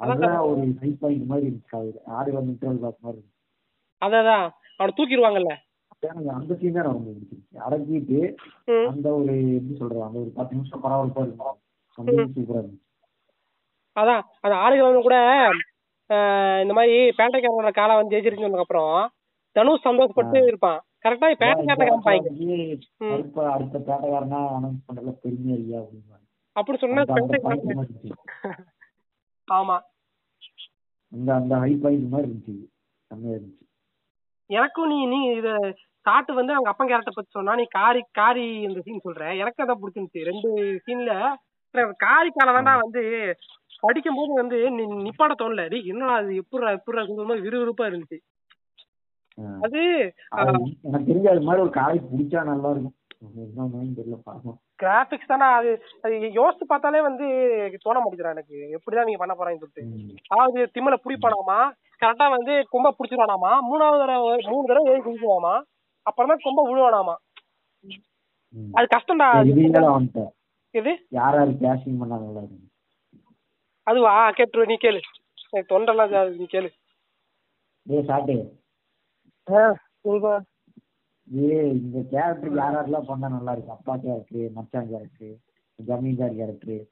அதுதான் ஒரு ஹை பாயிண்ட் மாதிரி இருந்துச்சு அது ஆடு வந்து இன்டர்வல் பாஸ் மாதிரி இருந்துச்சு. அதான் அவனை தூக்கிடுவாங்கல்ல? அந்த சீன் தான் ரொம்ப பிடிச்சிருச்சு அடக்கிட்டு. அந்த ஒரு எப்படி சொல்றது அந்த ஒரு பத்து நிமிஷம் பரபரப்பா இருக்கும் சூப்பரா இருந்துச்சு. அதான் அந்த ஆடுகளவன் கூட இந்த மாதிரி பேட்டைக்காரனோட காலை வந்து ஜெயிச்சிருக்குன்னு சொன்னதுக்கு அப்புறம் தனுஷ் சந்தோஷப்பட்டு இருப்பான். கரெக்டா பேட்டைக்காரனை காமிப்பாங்க. அடுத்த பேட்டைக்காரனா அனௌன்ஸ் பண்றதுல இல்லையா அப்படின்னு அப்படி சொன்னா. ஆமா. அந்த அந்த ஹை பாயிண்ட் மாதிரி இருந்துச்சு. செம்மையா இருந்துச்சு. எனக்கும் நீ நீ இத காட்டு வந்து அவங்க அப்பன் கேரக்டர் பத்தி சொன்னா நீ காரி காரி இந்த சீன் சொல்ற. எனக்கு அதான் பிடிச்சிருந்துச்சு. ரெண்டு சீன்ல காரி கால தான்டா வந்து படிக்கும் போது வந்து நிப்பாட தோணல. என்னடா அது எப்படிடா சொல்லும் விறுவிறுப்பா இருந்துச்சு. அது அது எனக்கு தெரிஞ்ச அது மாதிரி ஒரு காலேஜ் பிடிச்சா நல்லா இருக்கும் கிராபிக்ஸ் தானே அது அது யோசிச்சு பார்த்தாலே வந்து தோண மாட்டேங்கிறா எனக்கு. எப்படிதான் நீங்க பண்ண போறாங்கன்னு சொல்லிட்டு. அதாவது திம்மல புடிப்பானாமா? கரெக்டா வந்து கொம்ப புடிச்சிருவானாமா? மூணாவது தடவை மூணு தடவை ஏறி குதிக்குவாமா அப்புறமா கொம்ப விழுவானாமா. அது கஷ்டம்டா. இது யார் யார் கேஷிங் பண்ணா நல்லா இருக்கும். அதுவா? கேட்டுரு நீ கேளு. எனக்கு தொண்டெல்லாம் நீ கேளு. டேய் சாட்டே சொல்றா. ஏ இந்த கேரக்டர் யார் யாரெல்லாம் பண்ணா நல்லா இருக்கும்? அப்பா கேரக்டர் மச்சான் கேரக்டர் ஜமீன்தார் கேரக்டர்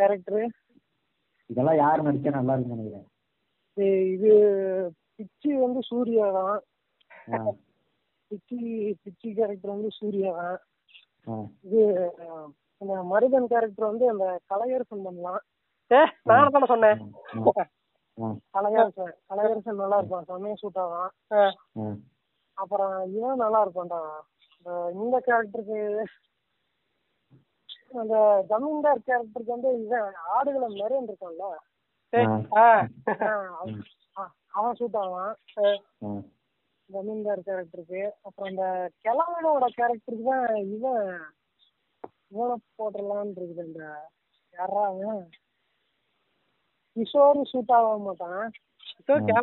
கேரக்டர் இதெல்லாம் யார் நடிச்சா நல்லா இருக்கும்னு நினைக்கிறேன். இது பிச்சி வந்து சூர்யா தான். பிச்சி பிச்சி கேரக்டர் வந்து சூர்யா தான். இது இந்த மருதன் கேரக்டர் வந்து அந்த கலையரசன் பண்ணலாம். ஏ நானும் தானே சொன்னேன். ஆ, கலையரசன் கலையரசன் நல்லா இருப்பான் செம்மையா சூட் ஆகும் ஆ, ஆ. அப்புறம் இவன் நல்லா இருப்பான்டா இந்த இந்த கேரக்டருக்கு அந்த ஜமீன்தார் கேரக்டருக்கு வந்து இவன் ஆடுகளை நிறைய இருக்கான்ல. அவன் சூட் ஆவான். ஜமீன்தார் கேரக்டருக்கு அப்புறம் அந்த கிழவனோட கேரக்டருக்கு தான் இவன் இவனை போட்டுடலான்னு இருக்குது இந்த யாரா அவன்? கிஷோர் சூட் ஆக மாட்டான்.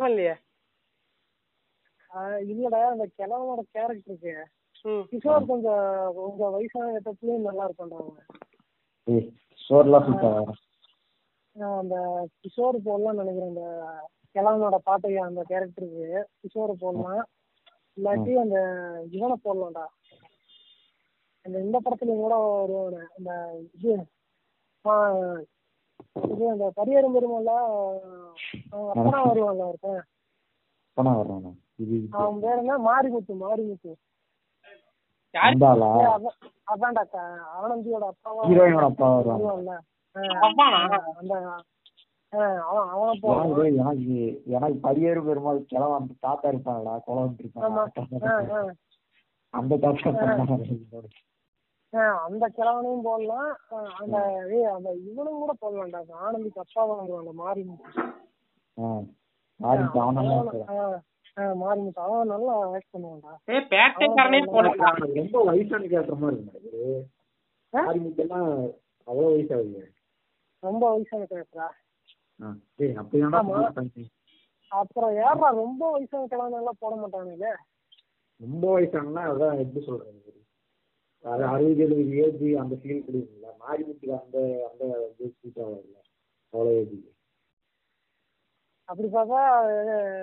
இல்லையே ஆஹ் இல்லடா அந்த கிழவனோட கேரக்டருக்கு கிஷோர் கொஞ்சம் கொஞ்சம் வயசான இடத்துலயும் நல்லா சூப்பரா ஆஹ் அந்த கிஷோர் போடலாம்னு நினைக்கிறேன். அந்த கிழவனோட பாட்டையா அந்த கேரக்டருக்கு கிஷோர் போடலாம். இல்லாட்டி அந்த இவனை போடலாம்டா. அந்த இந்த படத்துலயும் கூட வருவானே அந்த இது ஆஹ் இது அந்த பரியரும் பெருமாள்ல அப்பனா வருவான்ல ஒருத்தன் பணா வர்றானா இது அவன் பேர் என்ன? மாரிமுத்து மாரிமுத்து. யாரு? அந்தாளா ஏய், அதான் அதான்டா க- ஆனந்தியோட அப்பாவா? ஹீரோயினோட அப்பா வருவாங்க வருவான்ல அப்பானா? அந்த ஆஹ் அவன் அவனை எனக்கு எனக்கு எனக்கு பரியேறு பெருமாள் அந்த தாத்தா இருப்பாங்களா குளம் இருப்பாங்க அந்த தாத்தா அந்த கிழவனையும் போடலாம். அந்த ஏய் அந்த இவனும் கூட போடலாம்டா அந்த ஆனந்திக்கு அப்பாவா வருவான்ல மாரிமுத்து ஆ மாறி அவனெல்லாம் இருக்கிறான். ஆஹ் ஆஹ் மாரிமுத்து அவன் நல்லா ஆக்ட் பண்ணுவான்டா. ஏ பேட்டைக்காரனே போடலாம் அவனுக்கு ரொம்ப வயசான கேரக்டர் மாதிரி இருந்தாரு மாறி முத்தெல்லாம் அவ்வளவு வயசாகுது ரொம்ப வயசான கேரக்டரா டேய் அப்படி வேணா ஆமா. பண்ணி அப்புறம் யாரா ரொம்ப வயசான கிழவன் எல்லாம் போட மாட்டானுங்களே ரொம்ப வயசானா அதான் எப்படி சொல்றது? அது அறுபது எழுபது ஏஜ் அந்த ஃபீல் கொடுக்குங்களா மாரிமுத்துக்கு அந்த அந்த இது சூட் ஆகல அவ்வளோ ஏஜ். அப்படி பார்த்தா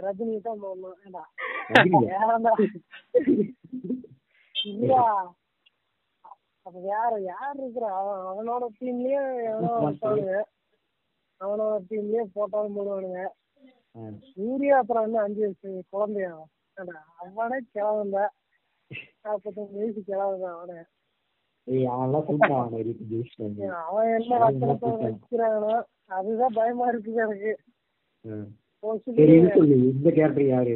ரஜினி தான் இல்லையா? அப்ப வேற யார் இருக்கிற? அவன் அவனோட டீம்லயே எவனோ அவனோட டீம்லயே போட்டாலும் போடுவானுங்க. சூர்யா அப்புறம் என்ன அஞ்சு வயசு குழந்தையா? அவனே தான் நாற்பத்தஞ்சு வயசு கிழவன் அவனே. ஏய் அவன்லாம் சொல்லிட்டான் அவன் இருந்து. அவன் என்ன அதுதான் பயமா இருக்குது எனக்கு. ம். மோஸ்ட்லி சரி இது சொல்லு. இந்த கேரக்டர் யாரு?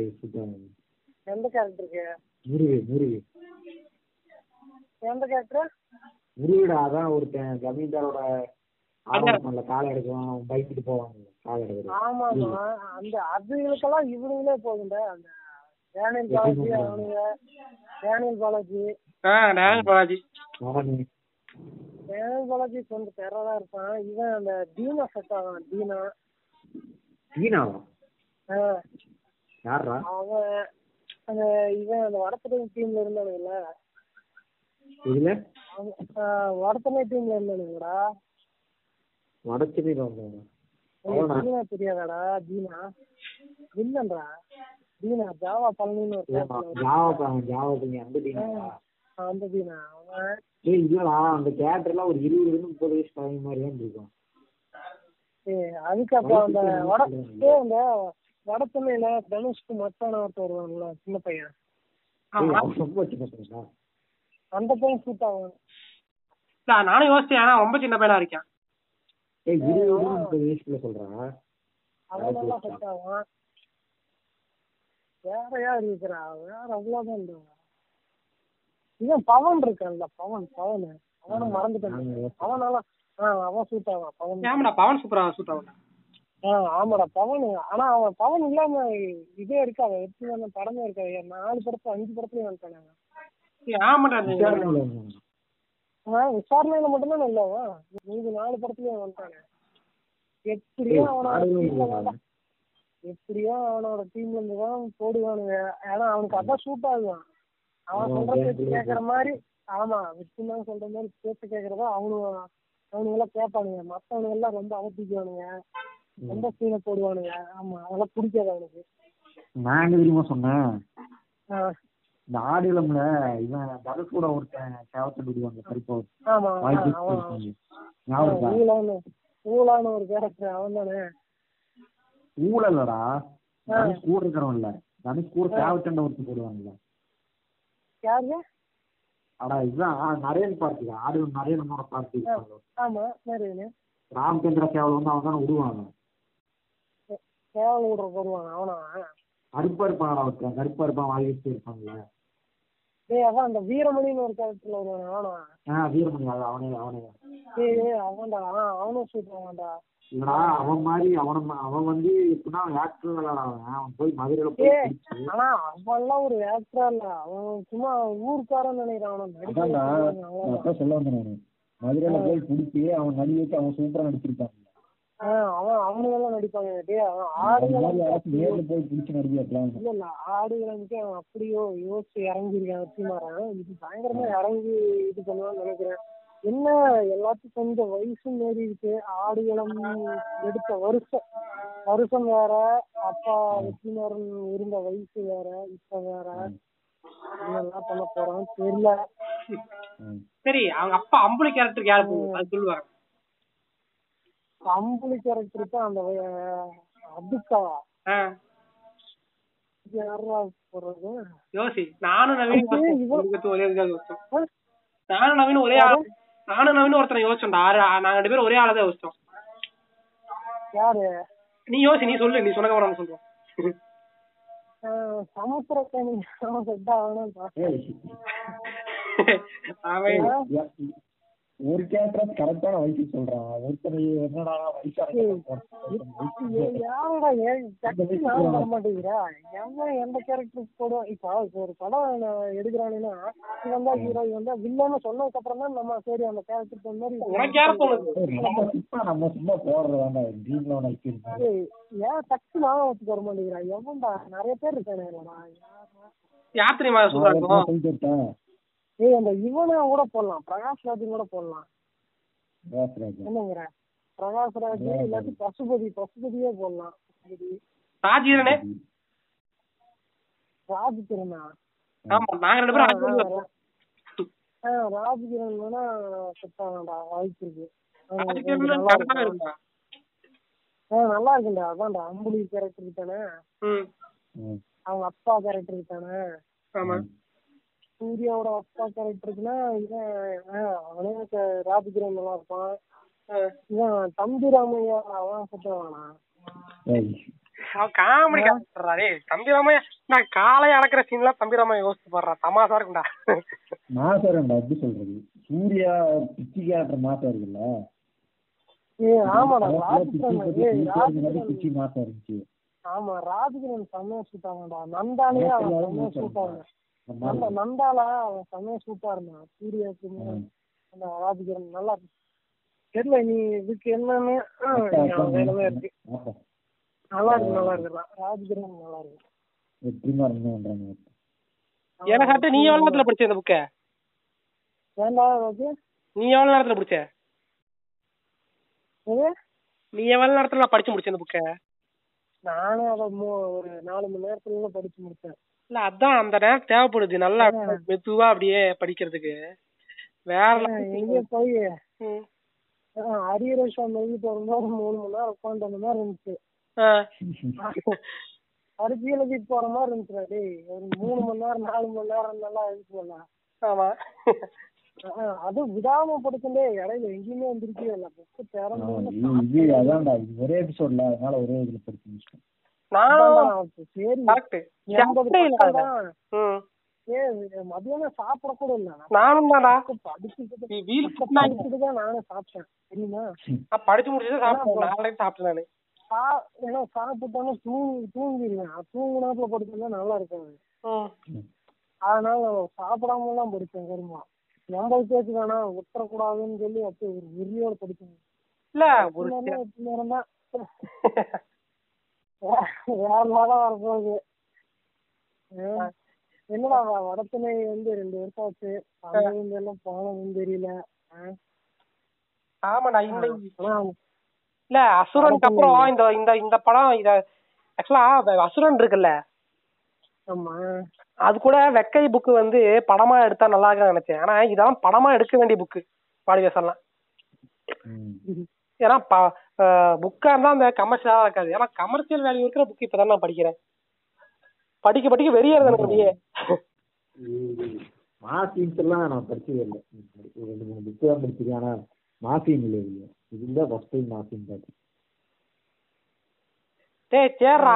எந்த கேரக்டருக்கு முருகு முருகு. எந்த கேரக்டர் முருகுடா அதான் ஒருத்தன் ஜமீன்தாரோட ஆரம்பம்ல காலை எடுக்கும் பைக்கிட்டு போவாங்க காலை எடுக்கிறது. ஆமா ஆமா அந்த அதுகளுக்கெல்லாம் இவனுங்களே போகுண்ட அந்த டேனியல் பாலாஜி அவனுங்க. டேனியல் பாலாஜி ஆ டேனியல் பாலாஜி டேனியல் பாலாஜி கொஞ்சம் டெரரா இருப்பான். இவன் அந்த தீனா செட் ஆவான் தீனா தீனாவா ஆ, யாரா அவன் அந்த இவன் அந்த வடத்தனை டீம்ல இருந்தானுங்கல்ல. இதுல வடத்தனை டீம்ல இருந்தானுங்கடா. வந்தாங்க உனக்கு தீனா தெரியாதாடா? தீனா இல்லன்றா ஜாவா பழனின்னு ஒரு ஜாவா பையன் அந்த டீனா அந்த தீனா அவன் ஏய் இல்லடா அந்த கேரக்டர்லாம் ஒரு இருபது இருந்து முப்பது வயசு பையன் மாதிரி தான் இருக்கும் ஏய், அதுக்கப்புறம் அந்த வட ஏய், அந்த வடத்தனையில தனுஷ்க்கு மச்சான ஒருத்தர் வருவான்ல சின்ன பையன். அந்த பையன் சூட் ஆகும் நானும் யோசிச்சேன் ஆனா ரொம்ப சின்ன பையனா இருக்கேன். ஏய் இருபது வயசுல சொல்றான் அவன் நல்லா செட் ஆகும் வேற யார் இருக்கிறா வேற அவ்வளவுதான் இல்ல இவன் பவன் இருக்கான்ல பவன் பவன். அவனை மறந்துட்டேன். அவன் நல்லா ஆ அவன் சூட் ஆவான் பவன். ஏமாடா பவன் சூப்பரா சூட் ஆகும் ஆ ஆமாடா பவன். ஆனா அவன் பவன் இல்லாம இதே இருக்காது எப்படி அந்த படமே இருக்காது. நாலு படத்துல அஞ்சு படத்துலயும் வந்துட்டாங்க ஆமாடா. விசாரணையில மட்டும்தான் நல்லவன் மீதி நாலு படத்துலயும் வந்துட்டானே. எப்படியோ ஏய், அவனோட ஆடவே டீம்ல இல்லையா? தான் எப்படியோ அவனோட டீம்ல இருந்து தான் போடுவானுங்க. ஏன்னா அவனுக்கு அதான் சூட் ஆகுவான். அவன் சொல்ற பேச்சு. கேக்குற மாதிரி ஆமா விஷ்ணுதான் சொல்ற மாதிரி பேச்சு கேக்குறதா அவனுங்க அவனுங்க எல்லாம் கேட்பானுங்க. மத்தவனுங்க எல்லாம் ரொம்ப அவத்திக்குவானுங்க ரொம்ப சீனை போடுவானுங்க. ஆமா அதெல்லாம் பிடிக்காது அவனுக்கு. நான் என்ன தெரியுமா சொன்னேன்? இந்த ஆடிலம்ல இவன் தனுஷோட ஒருத்தன் சேவத்தை விடுவாங்க கருப்பா ஆமா. ஞாபகம் ஊழான்னு ஒரு கேரக்டர் அவன் தானே ஊழலடா தனுஷ் கூட இருக்கிறவன் இல்ல தனுஷ் கூட சேவத்தண்ட ஒருத்தன் போடுவாங்கல்ல யாருங்க? அடா இதுதான். நரேன் பார்த்தியா ஆடிலம் நரேனோட பார்த்தி ஆமா ராமச்சந்திர சேவல் வந்து அவன் தானே விடுவாங்க சேவல் விடுற போடுவான் அவனா? கருப்பா இருப்பான் ஒருத்தன். கருப்பா இருப்பான் வாய் வச்சு இருப்பாங்கல்ல டேய் அதான் அந்த வீரமணின்னு ஒரு கேரக்டர்ல வருவான் அவனா? ஆ வீரமணி. அவனே அவனே. டேய் அவன்டா. அவனும் சூப்பர் அவன்டா இல்லடா அவன் மாதிரி அவன அவன் வந்து எப்படின்னா ஆக்டர் விளையாடான் அவன் போய் மதுரையில போய் ஆனா அவன்லாம் ஒரு ஆக்டரா இல்ல. அவன் சும்மா ஊருக்காரன் நினைக்கிறான் அவன. சொல்ல வந்தேன் மதுரையில போய் பிடிச்சி அவன் நடி வச்சு அவன் சூப்பரா நடிச்சிருக்கான் ஆ, அவன் அவனுங்க எல்லாம் நடிப்பாங்க. டேய் அவன் ஆடுகளை போய் பிடிச்சி நடிக்கலாம் இல்ல இல்ல ஆடுகளுக்கு அவன் அப்படியோ யோசிச்சு இறங்கிருக்கான் வெற்றிமாறன் இது பயங்கரமா இறங்கி இது பண்ணுவான்னு நினைக்கிறேன். என்ன எல்லாத்துக்கும் கொஞ்சம் வயசு மீறி இருக்கு ஆடுகளம் எடுத்த வருஷம். வருஷம் வேற அப்பா வெற்றிமாறன் இருந்த வயசு வேற இப்ப வேற. என்னெல்லாம் பண்ண போறான்னு தெரியல. சரி அவங்க அப்பா அம்புலி கேரக்டருக்கு யாரு அது சொல்லுவாங்க அம்புலி கேரக்டர் தான் அந்த இது யாரா போடுறது யோசி நானும் நவீன்? நானும் நவீன் ஒரே ஆள். நானும் நவீன் ஒருத்தனை யோசிச்சோம்டா. ஆறு நாங்க ரெண்டு பேரும் ஒரே ஆளை தான் யோசிச்சோம். யாரு? நீ யோசி நீ சொல்லு நீ சொன்னக்கு அப்புறம் சொல்றோம். சமுத்திரக்கணி செட் ஆகணும் ஒரு கேரக்டர் கரெக்டான வயசு சொல்றான். ஒருத்தர் என்னடா எந்த கேரக்டர் போடுவான்? இப்போ ஒரு படம் எடுக்கிறானுன்னா இவன் தான் ஹீரோ தான் வில்லன்னு சொன்னதுக்கு அப்புறம் தான் நம்ம சரி அந்த கேரக்டர் தகுந்த மாதிரி நம்ம சும்மா நம்ம சும்மா ஏன் டக்கு நான் மாட்டேங்கிறா எவன்டா? நிறைய பேர் இருக்கானே சொல்றாங்க ஏய் அந்த இவனை கூட போடலாம். பிரகாஷ் ராஜன் கூட போடலாம். ராஜ். என்னங்கிற? பிரகாஷ் ராஜ் இல்லாட்டி பசுபதி பசுபதியே போடலாம். ராஜீரனே ராஜ் திருநா ஆமா நாங்க ரெண்டு பேரும் ராஜகிரண் வேணா செட் ஆகண்டா வாய்ப்பு இருக்கு நல்லா இருக்குண்டா அதான்டா அம்புலி கேரக்டர் தானே? ம். ம். அவங்க அப்பா கேரக்டர் தானே? ஆமா. சூர்யாவோட அப்பா கேரக்டருக்குன்னா இவன் அவனே நல்லா இருப்பான். ஆ. இவன் தம்பி ராமையா அவன் ஏய், அவன் காமெடி கேரக்டர்டா டேய் தம்பி ராமையா நான் காலை அளக்குற சீன்லாம் தம்பி ராமையா யோசிச்சு பாடுறா. தமாசா இருக்கும்டா. மாசம் இருக்கும்டா எப்படி சொல்றது? சூர்யா பிச்சி கேரக்டர் மாசம் இருக்குல்ல? ஏய் ஆமாடா பிச்சி மாசம் இருந்துச்சு. ஆமா ராஜகிரண் செம்மையா ஷூட் ஆகண்டா நந்தாலே அவன் செம்மையா ஷூட் நந்தா நந்தாலா அவன் செம்மையா ஷூட்டா இருந்தான். சூர்யாவுக்கு அந்த ராஜகிரண் நல்லா இருக்கு. தெரியல நீ இதுக்கு என்னன்னு இருக்கு. நல்லா இருக்கு நல்லா இருக்கு ரா- ராஜகிரண் நல்லா இருக்கு எப்படிமா என்ன பண்றாங்க எனக்கு சட்டு நீ எவ்வளவு நேரத்துல படிச்ச இந்த புக்க நீ எவ்வளவு நேரத்துல படிச்ச? நீ எவ்வளவு நேரத்துல படிச்சு முடிச்ச இந்த புக்க நானும் ஒரு நாலு மணி நேரத்துல படிச்சு முடிச்சேன். இல்ல அதான் அந்த நேரம் தேவைப்படுது. நல்லா மெதுவா அப்படியே படிக்கிறதுக்கு. வேற எங்க போய் ம். அரியரேஷம் எழுதிட்டு வரும்போது மூணு மணி நேரம் உட்காந்து அந்த மாதிரி இருந்துச்சு. எழுதிட்டு போற மாதிரி இருந்துச்சுடா டேய். ஒரு மூணு மணி நேரம் நாலு மணி நேரம் நல்லா எழுதிட்டு ஆமா. அது விடாம படுத்துட்டே இடையில எங்கேயுமே வந்துருக்கே இல்ல. புக்கு திறந்து ஒரே எபிசோட்ல அதனால ஒரே இதுல படிச்சு மதியானம் சாப்பிட கூட இல்ல. நானும் தான் நானும் சாப்பிட்டேன். தெரியுமா? படிச்சு முடிச்சது சாப்பிட்டேன். நாளைக்கு சாப்பிட்டேன் நானு. சா ஏன்னா சாப்பிட்டானே தூங்கி தூங்கிடுவேன் தூங்கினாப்புல படுத்தா நல்லா இருக்காது. அதனால சாப்பிடாம தான் படிச்சேன் கருமா எண்பது பேச்சு வேணாம் விட்டுறக்கூடாதுன்னு சொல்லி அப்படி ஒரு வெறியோட படிச்சேன் இல்ல ஒரு நேரம் தான். வேற நாளா வரப்போகுது. என்னடா வ- வடத்துணை வந்து ரெண்டு வருஷம் ஆச்சு. தமிழ் எல்லாம் போனதும் தெரியல. ஆமாடா இந்த இல்ல அசுரனுக்கு அப்புறம் இந்த இந்த இந்த படம் இத ஆக்சுவலா அசுரன் இருக்குல்ல? ஆமா. அது கூட வெக்கை புக்கு வந்து படமா எடுத்தா நல்லா இருக்கும்னு நினைச்சேன். ஆனா இதெல்லாம் படமா எடுக்க வேண்டிய புக்கு பாடிவேசம்லாம் ம். ஏன்னா புக்கா இருந்தா அந்த கமர்ஷியலா இருக்காது ஏன்னா கமர்ஷியல் வேல்யூ இருக்கிற புக் இப்பதான் நான் படிக்கிறேன். படிக்க படிக்க வெறியறது எனக்கு அப்படியே. மாசின்ஸ் எல்லாம் நான் படிச்சதே இல்லை. ரெண்டு மூணு புக்கு தான் படிச்சிருக்கேன். ஆனா மாசின் இல்லை. இதுதான் ஃபர்ஸ்ட் டைம் மாசின் பார்த்தேன் டேய் சேர்றா.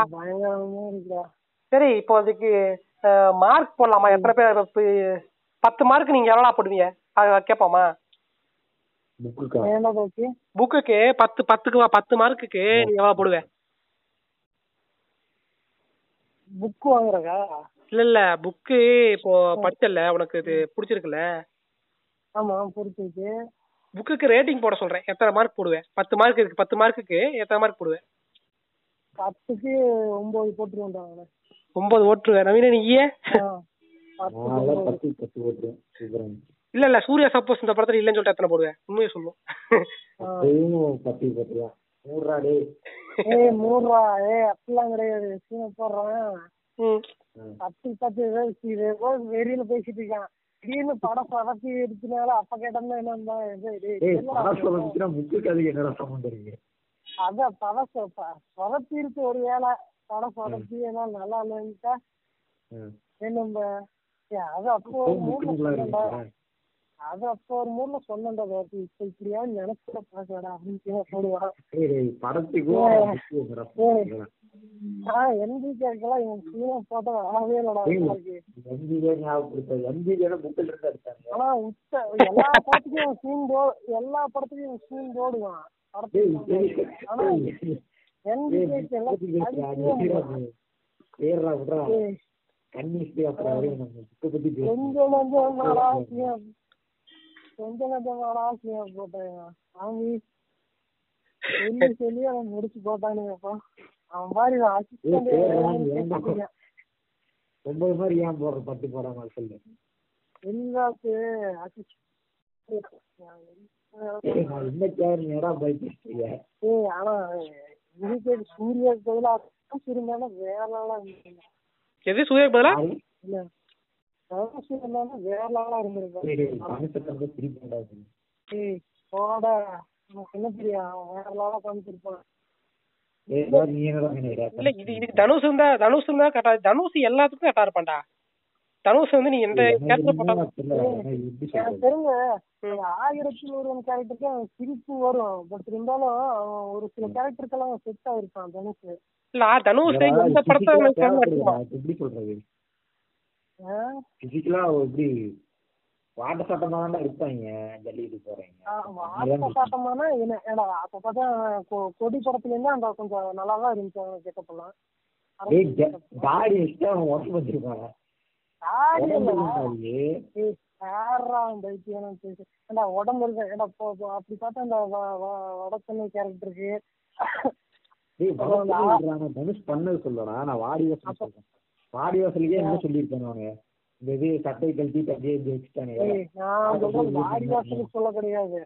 சரி இப்போ அதுக்கு மார்க் போடலாமா? எத்தனை பேர் பத்து மார்க் நீங்க எவ்வளோ போடுவீங்க? கேட்போமா? புக்குக்கா? ஏன்டா பாக்கி புக்குக்கு பத்து பத்துக்கு பத்து மார்க்குக்கு நீ எவ்வளோ போடுவேன் புக் வாங்குறக்கா இல்ல இல்ல புக்கு இப்போ படிச்சல உனக்கு இது பிடிச்சிருக்குல்ல? ஆமா புரிஞ்சுச்சு புக்குக்கு ரேட்டிங் போட சொல்றேன். எத்தனை மார்க் போடுவேன் பத்து மார்க் இருக்கு பத்து மார்க்குக்கு எத்தனை மார்க் போடுவேன் பத்துக்கு ஒன்பது போட்டுருவேன்டா அவனை. ஒன்பது ஓட்டுருவேன் நவீன ஒன்பது. பத்து இல்ல இல்ல சூர்யா சப்போஸ் இந்த படத்துல இல்லைன்னு சொல்லிட்டு எத்தனை போடுவேன்? உண்மையை சொல்லும் பத்து பத்து தான் நூறுரூவா டேய். ஏய் அப்படிலாம் கிடையாது. சீனை போடுறேன் இது ஏதோ வெளியில பேசிட்டு இருக்கான். திடீர்னு படம் எடுத்தனால அப்ப கேட்டோம்னா என்னன்னா அதான் படம் சொதப்பி இருக்கு ஒரு வேலை படம் சொதப்பி ஏன்னா நல்லா இல்லைன்னுட்டா. ம். என்ன அது அப்போ அது அப்போ ஒரு மூட்ல சொன்னேன்டா இப்ப இப்படியா நினைச்சுட பாக்கடா அப்படின்னு போடுவான்? ஆஹ் எம்பி கேட்கலாம் இவன் சீனை போட்டா வரவே இல்லடா. எம்பிஏ ஞாபகப்படுத்த எம்பிஏ புக்கில் இருந்து ஆனா உச்ச எல்லா படத்துக்கும் சீன் போ எல்லா படத்துக்கும் சீன் போடுவான். ஆனா டேய். எம்பி ஏய், கேட்கல புக்கு பேசுறா, நீ எப்படிடா நீ? ஏறுடா, விட்றா. கன்னிஸ்ட் அப்புறம் வரையும் நம்ம புக்கை பத்தி பேசணும். கொஞ்சம் கொஞ்சம் நாடா சீன் போட்டாங்க அவங்க சொல்லி சொல்லி அவன் முடிச்சு போட்டானுங்கப்பா. அவன்? அசிஸ்டன்ட் ஒன்பது மாதிரி ஏன் போடுற பத்து போடாம சொல்லு. எல்லாத்து ஏய், நான் இன்னைக்கு நீ ஏடா பயப்படுறீங்க ஏய் ஆனா இதுக்கு சூர்யா பதிலா சூர்யா பதிலா? இல்ல தனுஷ் இருந்தாலும் வேற லெவலா விடாது. ஏய் போடா. என்ன வேற லெவலா காமிச்சிருப்பான்? இல்ல இது இதுக்கு தனுஷ் இருந்தா தனுஷ் இருந்தா கரெக்டா தனுஷ் எல்லாத்துக்கும் கரெக்டா இருப்பான்டா. தனுஷ் வந்து நீ எந்த கேரக்டர் போட்டாலும் அந்த ஆயிரத்தி ஒருவன் கேரக்டருக்கு அவன் சிரிப்பு வரும். பட் இருந்தாலும் அவன் ஒரு சில கேரக்டருக்கெல்லாம் செட் ஆயிருப்பான் தனுஷ். இல்ல தனுஷ் எந்த படத்தை எப்படி சொல்றது? பிசிக்கலா எப்படி? வாட்ட சட்டமா தான் இருப்பாங்க ஜல்லிக்கட்டு போறீங்க வாட்ட சாட்டமானா என்ன ஏடா அப்ப பார்த்தா கொடி படத்துல இருந்து அந்த கொஞ்சம் நல்லா தான் இருந்துச்சு அவன் கெட்டப் எல்லாம். தாடி வச்சுட்டு அவன் உடம்பு வச்சிருப்பாங்க உடம்பு இருக்கு அப்படி பார்த்தா அந்த வடச்சென்னை கேரக்டருக்கு தனுஷ் பண்ணது சொல்லடா நான் வாடி சொல்றேன். வாடி வாசலுக்கே என்ன சொல்லியிருக்காங்க அவனுங்க இந்த இது சட்டை கழட்டிட்டு அப்படியே வச்சுட்டாங்க வாடி வாசலுக்கு சொல்ல கிடையாது.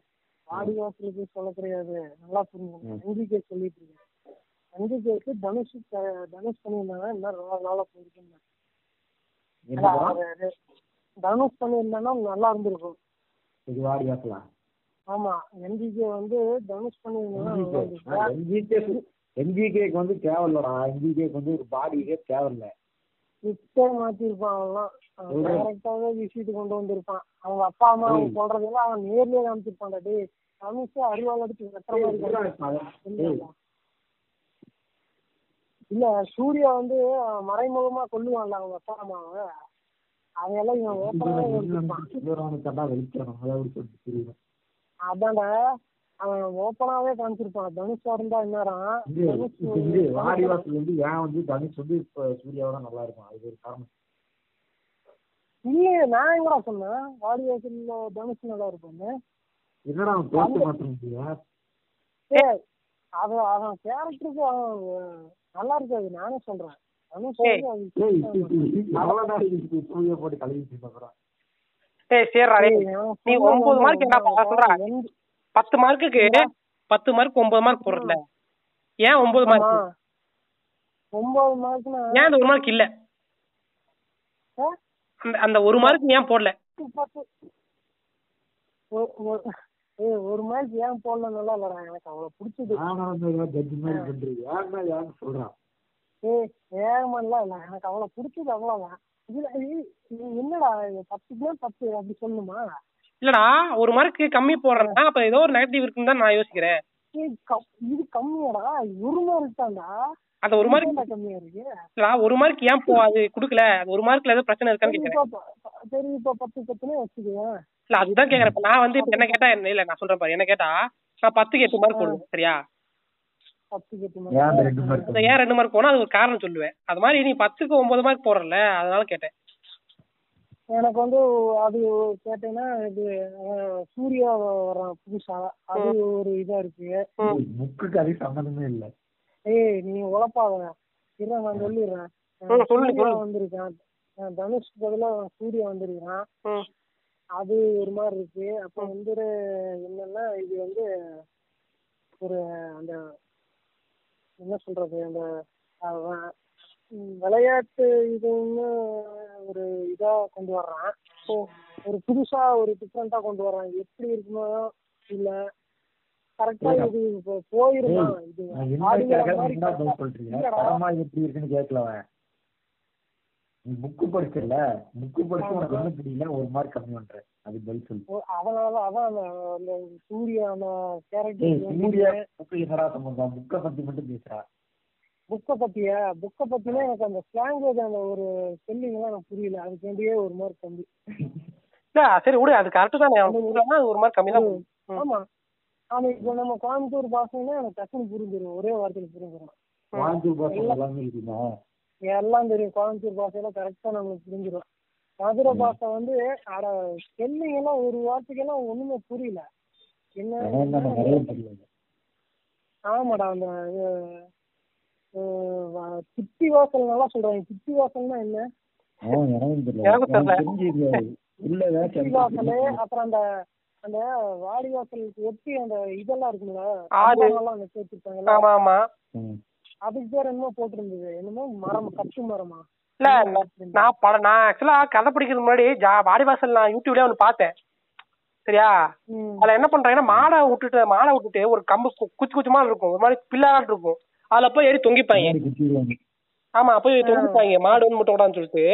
வாடி வாசலுக்கு சொல்ல கிடையாது. நல்லா புரிஞ்சுக்கணும் நந்திகை சொல்லிட்டு இருக்கேன். நந்திகைக்கு தனுஷ் தனுஷ் பண்ணியிருந்தாங்க. இன்னும் நல்லா நல்லா போயிருக்கேன்? தனுஷ் பண்ணியிருந்தாங்கன்னா நல்லா இருந்திருக்கும். இது வாடி வாசலா? ஆமா. என்ஜிகே வந்து தனுஷ் பண்ணியிருந்தாங்கன்னா எம்ஜிகே. எம்ஜிகேக்கு வந்து தேவையில்லடா. எம்ஜிகேக்கு வந்து ஒரு பாடிக்கே தேவையில்ல. இப்பே மாத்திருப்பான் அவன்லாம். அவன் கரெக்டாவே விஷயத்துக்கு கொண்டு வந்திருப்பான். அவங்க அப்பா அம்மா அவன் சொல்றதெல்லாம் அவன் நேர்லயே காமிச்சிருப்பான்டா டேய். தனுஷ் அறிவாள் எடுத்து வெட்டுற மாதிரி காமிச்சிருப்பான். இல்ல. சூர்யா வந்து மறைமுகமா கொல்லுவான்ல அவங்க அப்பா அம்மாவை அதையெல்லாம் இவன் ஓப்பனாவே அதான்டா. அவன் ஓப்பனாவே காமிச்சிருப்பான். தனுஷா இருந்தா என்னறான் வாடி வாசல் வந்து ஏன் வந்து தனுஷ் வந்து இப்ப சூர்யாவோட நல்லா இருக்கும் அது ஒரு காரணம். இல்லையே நான் எங்கடா சொன்னேன்? வாடி வாசல்ல தனுஷ் நல்லா இருப்பான்னு. என்னடா அவன் மாட்டேங்க ஏய் அவன் அவன் கேரக்டருக்கு அவன் நல்லா இருக்காது நானே சொல்றேன். போட்டு இருப்பான் அவன் நீ ஒன்பது மார்க் என்ன சொல்றா? பத்து மார்க்குக்கு பத்து மார்க் ஒன்பது மார்க் போடுறல ஏன் ஒன்பது மார்க். ஒன்பது மார்க்னா ஏன் அந்த ஒரு மார்க் இல்ல? அந்த அந்த ஒரு மார்க் ஏன் போடல? ஒரு மார்க் ஏன் போடலாம் நல்லா இல்லடா எனக்கு. அவ்வளவு பிடிச்சது. ஜட்ஜ் மாதிரி பண்றது ஏன்னா ஏன்னு சொல்றான் ஏய் ஏமாலாம் இல்ல எனக்கு அவ்வளவு பிடிச்சது அவ்வளவுதான். இதுல நீ என்னடா பத்துக்குமே பத்து அப்படி சொல்லணுமா? இல்லடா ஒரு மார்க் கம்மி போடுறேன்னா அப்ப ஏதோ ஒரு நெகட்டிவ் இருக்குன்னு தான் நான் யோசிக்கிறேன். இது கம்மியாடா ஒரு மார்க் தான்டா. அந்த ஒரு மார்க் கம்மியா இருக்கு? இல்லடா ஒரு மார்க் ஏன் போ அது குடுக்கல? ஒரு மார்க்ல ஏதோ பிரச்சனை இருக்கான்னு கேக்குறேன். சரி இப்போ பத்து பத்துனே வச்சுக்கேன் இல்ல அதுதான் கேக்குறேன். நான் வந்து இப்ப என்ன கேட்டா என்ன இல்ல நான் சொல்றேன் பாரு. என்ன கேட்டா நான் பத்துக்கு எட்டு மார்க் போடுவேன் சரியா? ஏன் ரெண்டு மார்க் போனா அது ஒரு காரணம் சொல்லுவேன். அது மாதிரி நீ பத்துக்கு ஒன்பது மார்க் போடுறல அதனால கேட்டேன். எனக்கு வந்து அது கேட்டீங்கன்னா இது சூர்யா வர்றான் புதுசா அது ஒரு இதா இருக்கு. புக்குக்கு அது சம்மந்தமே இல்ல. ஏய் நீ உழப்பாத இரு நான் சொல்லிடுறேன். சூர்யா சொல்லு. வந்திருக்கான். அஹ், தனுஷ் பதிலா சூர்யா வந்திருக்கான். அது ஒரு மாதிரி இருக்கு. அப்ப வந்து என்னன்னா இது வந்து ஒரு அந்த என்ன சொல்றது அந்த விளையாட்டு இதுன்னு ஒரு இதா கொண்டு வர்றான். ஒரு புதுசா ஒரு டிஃப்ரெண்டா கொண்டு வர்றான். எப்படி இருக்குமோ இல்ல. கரெக்டா இது இப்போ போயிருந்தான். இது எப்படி இருக்குன்னு கேட்கல அவன். நீ புக்கு படிச்சல புக்கு படிச்சு உனக்கு என்ன புரியல. ஒரு மார்க் கம்மி பண்ற. அது பதில் சொல்லு. ஓ, அதனால அதான் அந்த சூர்யா கேரக்டர் சூர்யா புக்கு என்னடா சம்பந்தம்? புக்கை பத்தி மட்டும் பேசுறா. புக்கை பத்தியா? புக்கை பத்தினா எனக்கு அந்த ஸ்லாங்குவேஜ் அந்த ஒரு ஸ்பெல்லிங் எல்லாம் எனக்கு புரியல. அதுக்கு வேண்டியே ஒரு மார்க் கம்மி. இல்ல சரி விடு. அது கரெக்ட் தானே. ஒரு மார்க் கம்மி தான். ஆமா. ஆமா இப்போ நம்ம கோயம்புத்தூர் பாஷைன்னா எனக்கு டக்குனு புரிஞ்சிடும் ஒரே வார்த்தையில புரிஞ்சிடும் கோயம்புத்தூர் எல்லாமே தெரியும். கோயம்புத்தூர் பாஷையில கரெக்டா நம்மளுக்கு புரிஞ்சிடும் மதுரை பாஷை வந்து அட ஸ்பெல்லிங் எல்லாம் ஒரு வார்த்தைக்கெல்லாம் ஒண்ணுமே புரியல. என்ன ஆமாடா அந்த சித்தி வாசல் நல்லா சொல்றாங்க. சித்தி வாசல்னா என்ன? வாசல் அப்புறம் அந்த அந்த வாடி வாசலுக்கு ஒட்டி அந்த இதெல்லாம் நட்டு வச்சிருப்பாங்கல்ல? ஆமா ஆமா. அதுக்கு பேர் என்னமோ போட்டிருந்தது. என்னமோ மரம் கட்டு மரமா? இல்ல நான் நான் பட நான் ஆக்சுவலா கதை படிக்கிறதுக்கு முன்னாடி ஜா வாடிவாசல் நான் யூடியூப்லயே ஒன்று பார்த்தேன். சரியா. அதுல என்ன பண்றாங்கன்னா மாடை விட்டுட்டு மாடை விட்டுட்டு ஒரு கம்பு கு- குச்சி குச்சி மாதிரி இருக்கும். ஒரு மாதிரி பில்லாட் இருக்கும். அதுல போய் ஏறி தொங்கிப்பாங்க ஆமா போய் தொங்கிப்பாங்க மாடு வந்து முட்டை விடான்னு சொல்லிட்டு.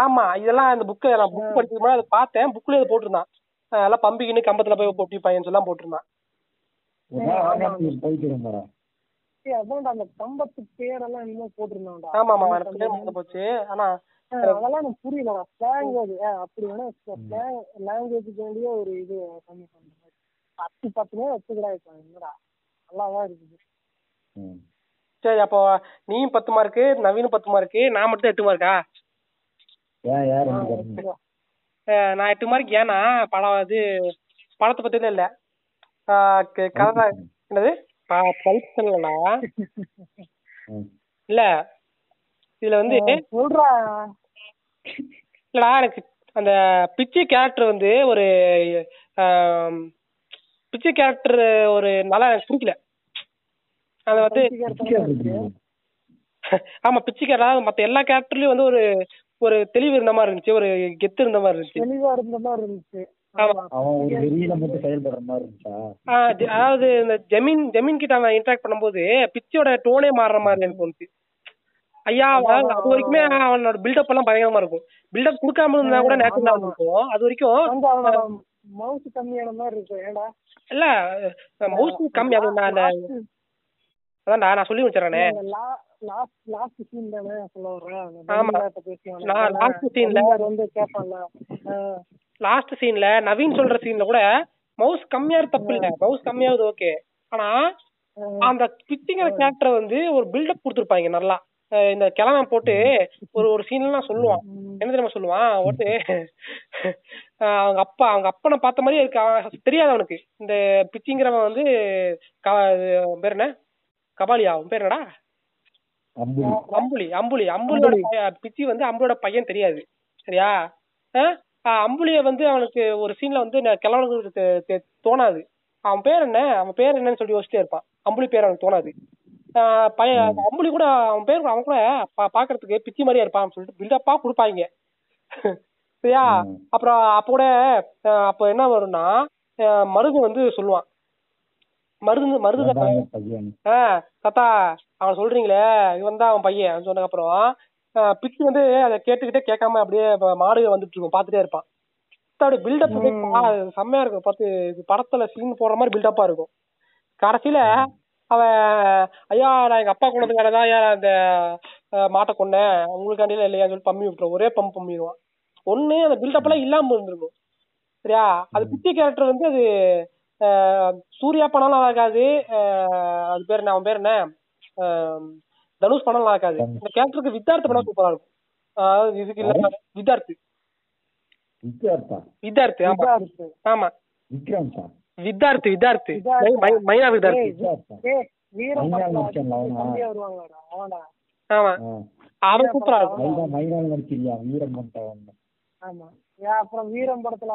ஆமா, இதெல்லாம் இந்த புக்கு நான் புக் படிக்கிறதுக்கு முன்னாடி அதை பார்த்தேன். புக்ல இது போட்டிருந்தான். எல்லாம் பம்பிக்கின்னு கம்பத்துல போய் பொட்டிப்பாங்கன்னு சொல்லலாம் போட்டிருந்தான். அந்த கம்பத்து பேரெல்லாம் இன்னும் போட்டிருந்தான்டா. ஆமா ஆமா. பேர் மறந்து போச்சு. ஆனா அதெல்லாம் எனக்கு புரியலடா ஸ்லாங் அது. ஆ, அப்படி வேணா ஸ்லாங் லாங்குவேஜுக்கு வேண்டிய ஒரு இது கம்மி மாதிரி பத்து பத்துமே வச்சுக்கிறா இப்போ என்னடா? நல்லாதான் இருக்குது. ம். சரி அப்போ நீயும் பத்து மார்க்கு நவீனும் பத்து மார்க்கு நான் மட்டும் எட்டு மார்க்கா நான் எட்டு மார்க் ஏன்னா படம் இது படத்தை பத்தின இல்ல. கதை என்னது? ம். இல்ல. இதுல வந்து சொல்றா. இல்லடா எனக்கு அந்த பிச்சி கேரக்டர் வந்து ஒரு பிச்சி கேரக்டர் ஒரு நல்லா எனக்கு பிடிக்கல. அது வந்து ஆமா பிச்சி கேரக்டர் மத்த எல்லா கேரக்டர்லயும் வந்து ஒரு ஒரு தெளிவு இருந்த மாதிரி இருந்துச்சு. ஒரு கெத்து இருந்த மாதிரி இருந்துச்சு. தெளிவா இருந்த மாதிரி இருந்துச்சு. அதாவது இந்த ஜெமீன் ஜெமீன் கிட்ட அவன் இன்டராக்ட் பண்ணும்போது பிச்சியோட டோனே மாறுற மாதிரி எனக்கு தோணுச்சு. ஐயா அது வரைக்குமே அவனோட பில்டப் எல்லாம் பயங்கரமா இருக்கும். பில்டப் கொடுக்காம இருந்தா கூட நேச்சுரலா இருக்கும் அது வரைக்கும் மவுசு கம்மியான மாதிரி இருக்கு ஏடா இல்ல மவுஸ் கம்மி அது நான் அதான்டா நான் சொல்லி வச்சிடறேனே லாஸ்ட் லாஸ்ட் சீன் தானே சொல்ல ஆமா. நான் last scene ல- வெண்ணிலார் வந்து கேட்பான்ல லாஸ்ட் சீன்ல நவீன் சொல்ற சீன்ல கூட மவுஸ் கம்மியா தப்பு இல்ல. மவுஸ் கம்மியாவது ஓகே ஆனா அந்த பிச்சிங்கிற கேரக்டர் வந்து ஒரு பில்டப் கொடுத்துருப்பாங்க நல்லா. இந்த கிழமை போட்டு ஒரு ஒரு சீன்லாம் சொல்லுவான். என்ன தெரியுமா சொல்லுவான்? அஹ் அவங்க அப்பா அவங்க அப்பனை பார்த்த மாதிரியே இருக்கு. அவன் தெரியாது அவனுக்கு. இந்த பிச்சிங்கிறவன் வந்து பேர் என்ன? கபாலியா அவன் பேர் என்னடா? அம்புலி. அம்புலி அம்புலி. அம்புலியோட பையன் பிச்சி வந்து அம்புலியோட பையன் தெரியாது. சரியா? அம்புலிய வந்து அவனுக்கு ஒரு சீன்ல வந்து கிழவனுக்கு தெ- தோணாது. அவன் பேர் என்ன? அவன் பேர் என்னன்னு சொல்லி யோசிச்சிட்டே இருப்பான். அம்புலி பேர் அவனுக்கு தோணாது. பையன் அம்புலி கூட அவன் பேர் அவன் கூட பாக்குறதுக்கு பிச்சி மாதிரியா இருப்பான் சொல்லிட்டு பில்டப்பா கொடுப்பாங்க. சரியா. அப்புறம் அப்ப கூட அப்ப என்ன வரும்னா மருது வந்து சொல்லுவான். மருது மருது ஆஹ் தாத்தா அவன் சொல்றீங்களே இவன் தான் அவன் பையன் சொன்னதுக்கு அப்புறம் பிச்சு வந்து அதை கேட்டுக்கிட்டே கேட்காம அப்படியே மாடு வந்துட்டு இருக்கும் பாத்துட்டே இருப்பான். அப்படியே பில்டப் செம்மையா இருக்கும் பார்த்து படத்துல சீன் போடுற மாதிரி பில்டப்பா இருக்கும். கடைசியில அவன் ஐயா நான் எங்க அப்பா கொண்டதுக்காக தான் ஐயா அந்த மாட்டை கொண்டேன் உங்களுக்காண்டியில இல்லையான்னு சொல்லி பம்மி விட்டுருவோம் ஒரே பம்ப் பம்மிடுவான். ஒண்ணு அந்த பில்டப் எல்லாம் இல்லாம இருந்திருக்கும். சரியா? அது பிச்சை கேரக்டர் வந்து அது சூர்யா படம் நல்லா இருக்காது. அது பேர் என்ன? அவன் பேர் என்ன? ஆஹ் தனுஷ் படம் நல்லா இருக்காது. இந்த கேரக்டருக்கு வித்தார்த்த படம் சூப்பரா இருக்கும். இதுக்கு இல்ல. வித்தார்த்து. விக்ராந்தா வித்தார்த்து ஆமா. ஆமா. விக்ராந்தா வித்தார்த்து வித்தார்த்து வித்தார்த்து. மை- மை- மைனா அவன்டா ஆமா. அவன் சூப்பரா இருக்கும் மைனால் வீரம் பண்ணிட்டவன் ஆமா. அப்புறம் வீரம் படத்துல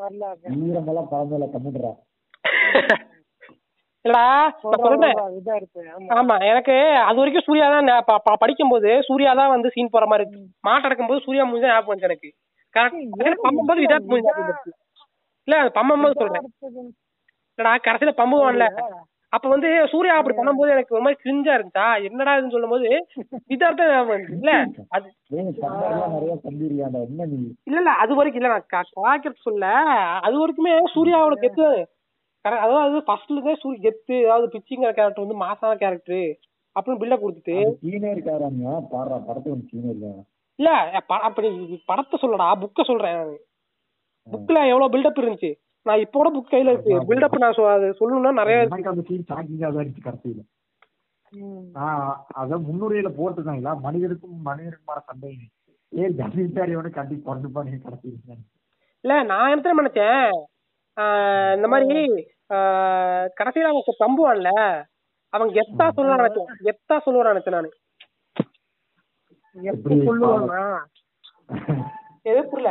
வரல. வீரம் எல்லாம் கம்மிடுறா. எனக்கு அது வரைக்கும் சூர்யா தான் நான் ப- ப- படிக்கும்போது சூர்யா தான் வந்து சீன் போற மாதிரி இருக்கு மாட்டடக்கும் போது சூர்யா மூஞ்சி ஞாபகம் வந்துச்சு எனக்கு. கரெக்ட் விதார்த் வந்துச்சு. இல்ல அது பம்பும்போது சொல்றேன். இல்லடா கடைசியில பம்புவான்ல அப்ப வந்து சூர்யா அப்படி பண்ணும்போது எனக்கு ஒரு மாதிரி கிரிஞ்சா இருந்துச்சா? என்னடா இதுன்னு சொல்லும் போது வந்துச்சு இல்ல அது இல்ல இல்ல அது வரைக்கும் இல்ல நான் கா- காய்க்கிறது சொல்ல அது வரைக்குமே சூர்யாவோட கெத்து. அதாவது ஃபர்ஸ்ட்ல இருந்தே சூரிய கெத்து அதாவது பிச்சிங்கிற கேரக்டர் வந்து மாசான கேரக்டர் அப்படின்னு பில்டப் கொடுத்துட்டு. சீனே இருக்காராங்க பாடுறா படத்துக்கு ஒரு சீனே இருக்காங்க இல்ல அப்படி படத்தை சொல்லடா புக்க சொல்றேன் புக்ல எவ்வளவு பில்டப் இருந்துச்சு? நான் இப்போட புக் கையில இருக்கு பில்டப் நான் அது சொல்லணும்னா நிறைய இருக்கு. எனக்கு அந்த சீன் ஷாக்கிங்கா தான் இருந்துச்சு கடைசியில அதான் முன்னுரையில போட்டுருக்காங்களா மனிதருக்கும் மனிதருக்குமான சண்டை. ஏன் ஜமீன்தாரியோட கட்டி பிறந்துப்பானு கடைசியில் இல்ல நான் என்ன நினைச்சேன்? இந்த மாதிரி கடைசியில அவன் பம்புவான்ல அவன் கெத்தா சொல்லுவான் நினைச்சேன். கெத்தா சொல்லுவான் நினைச்சேன் நானு. எப்ப எப்படி சொல்லுவான்னா எது புரியல.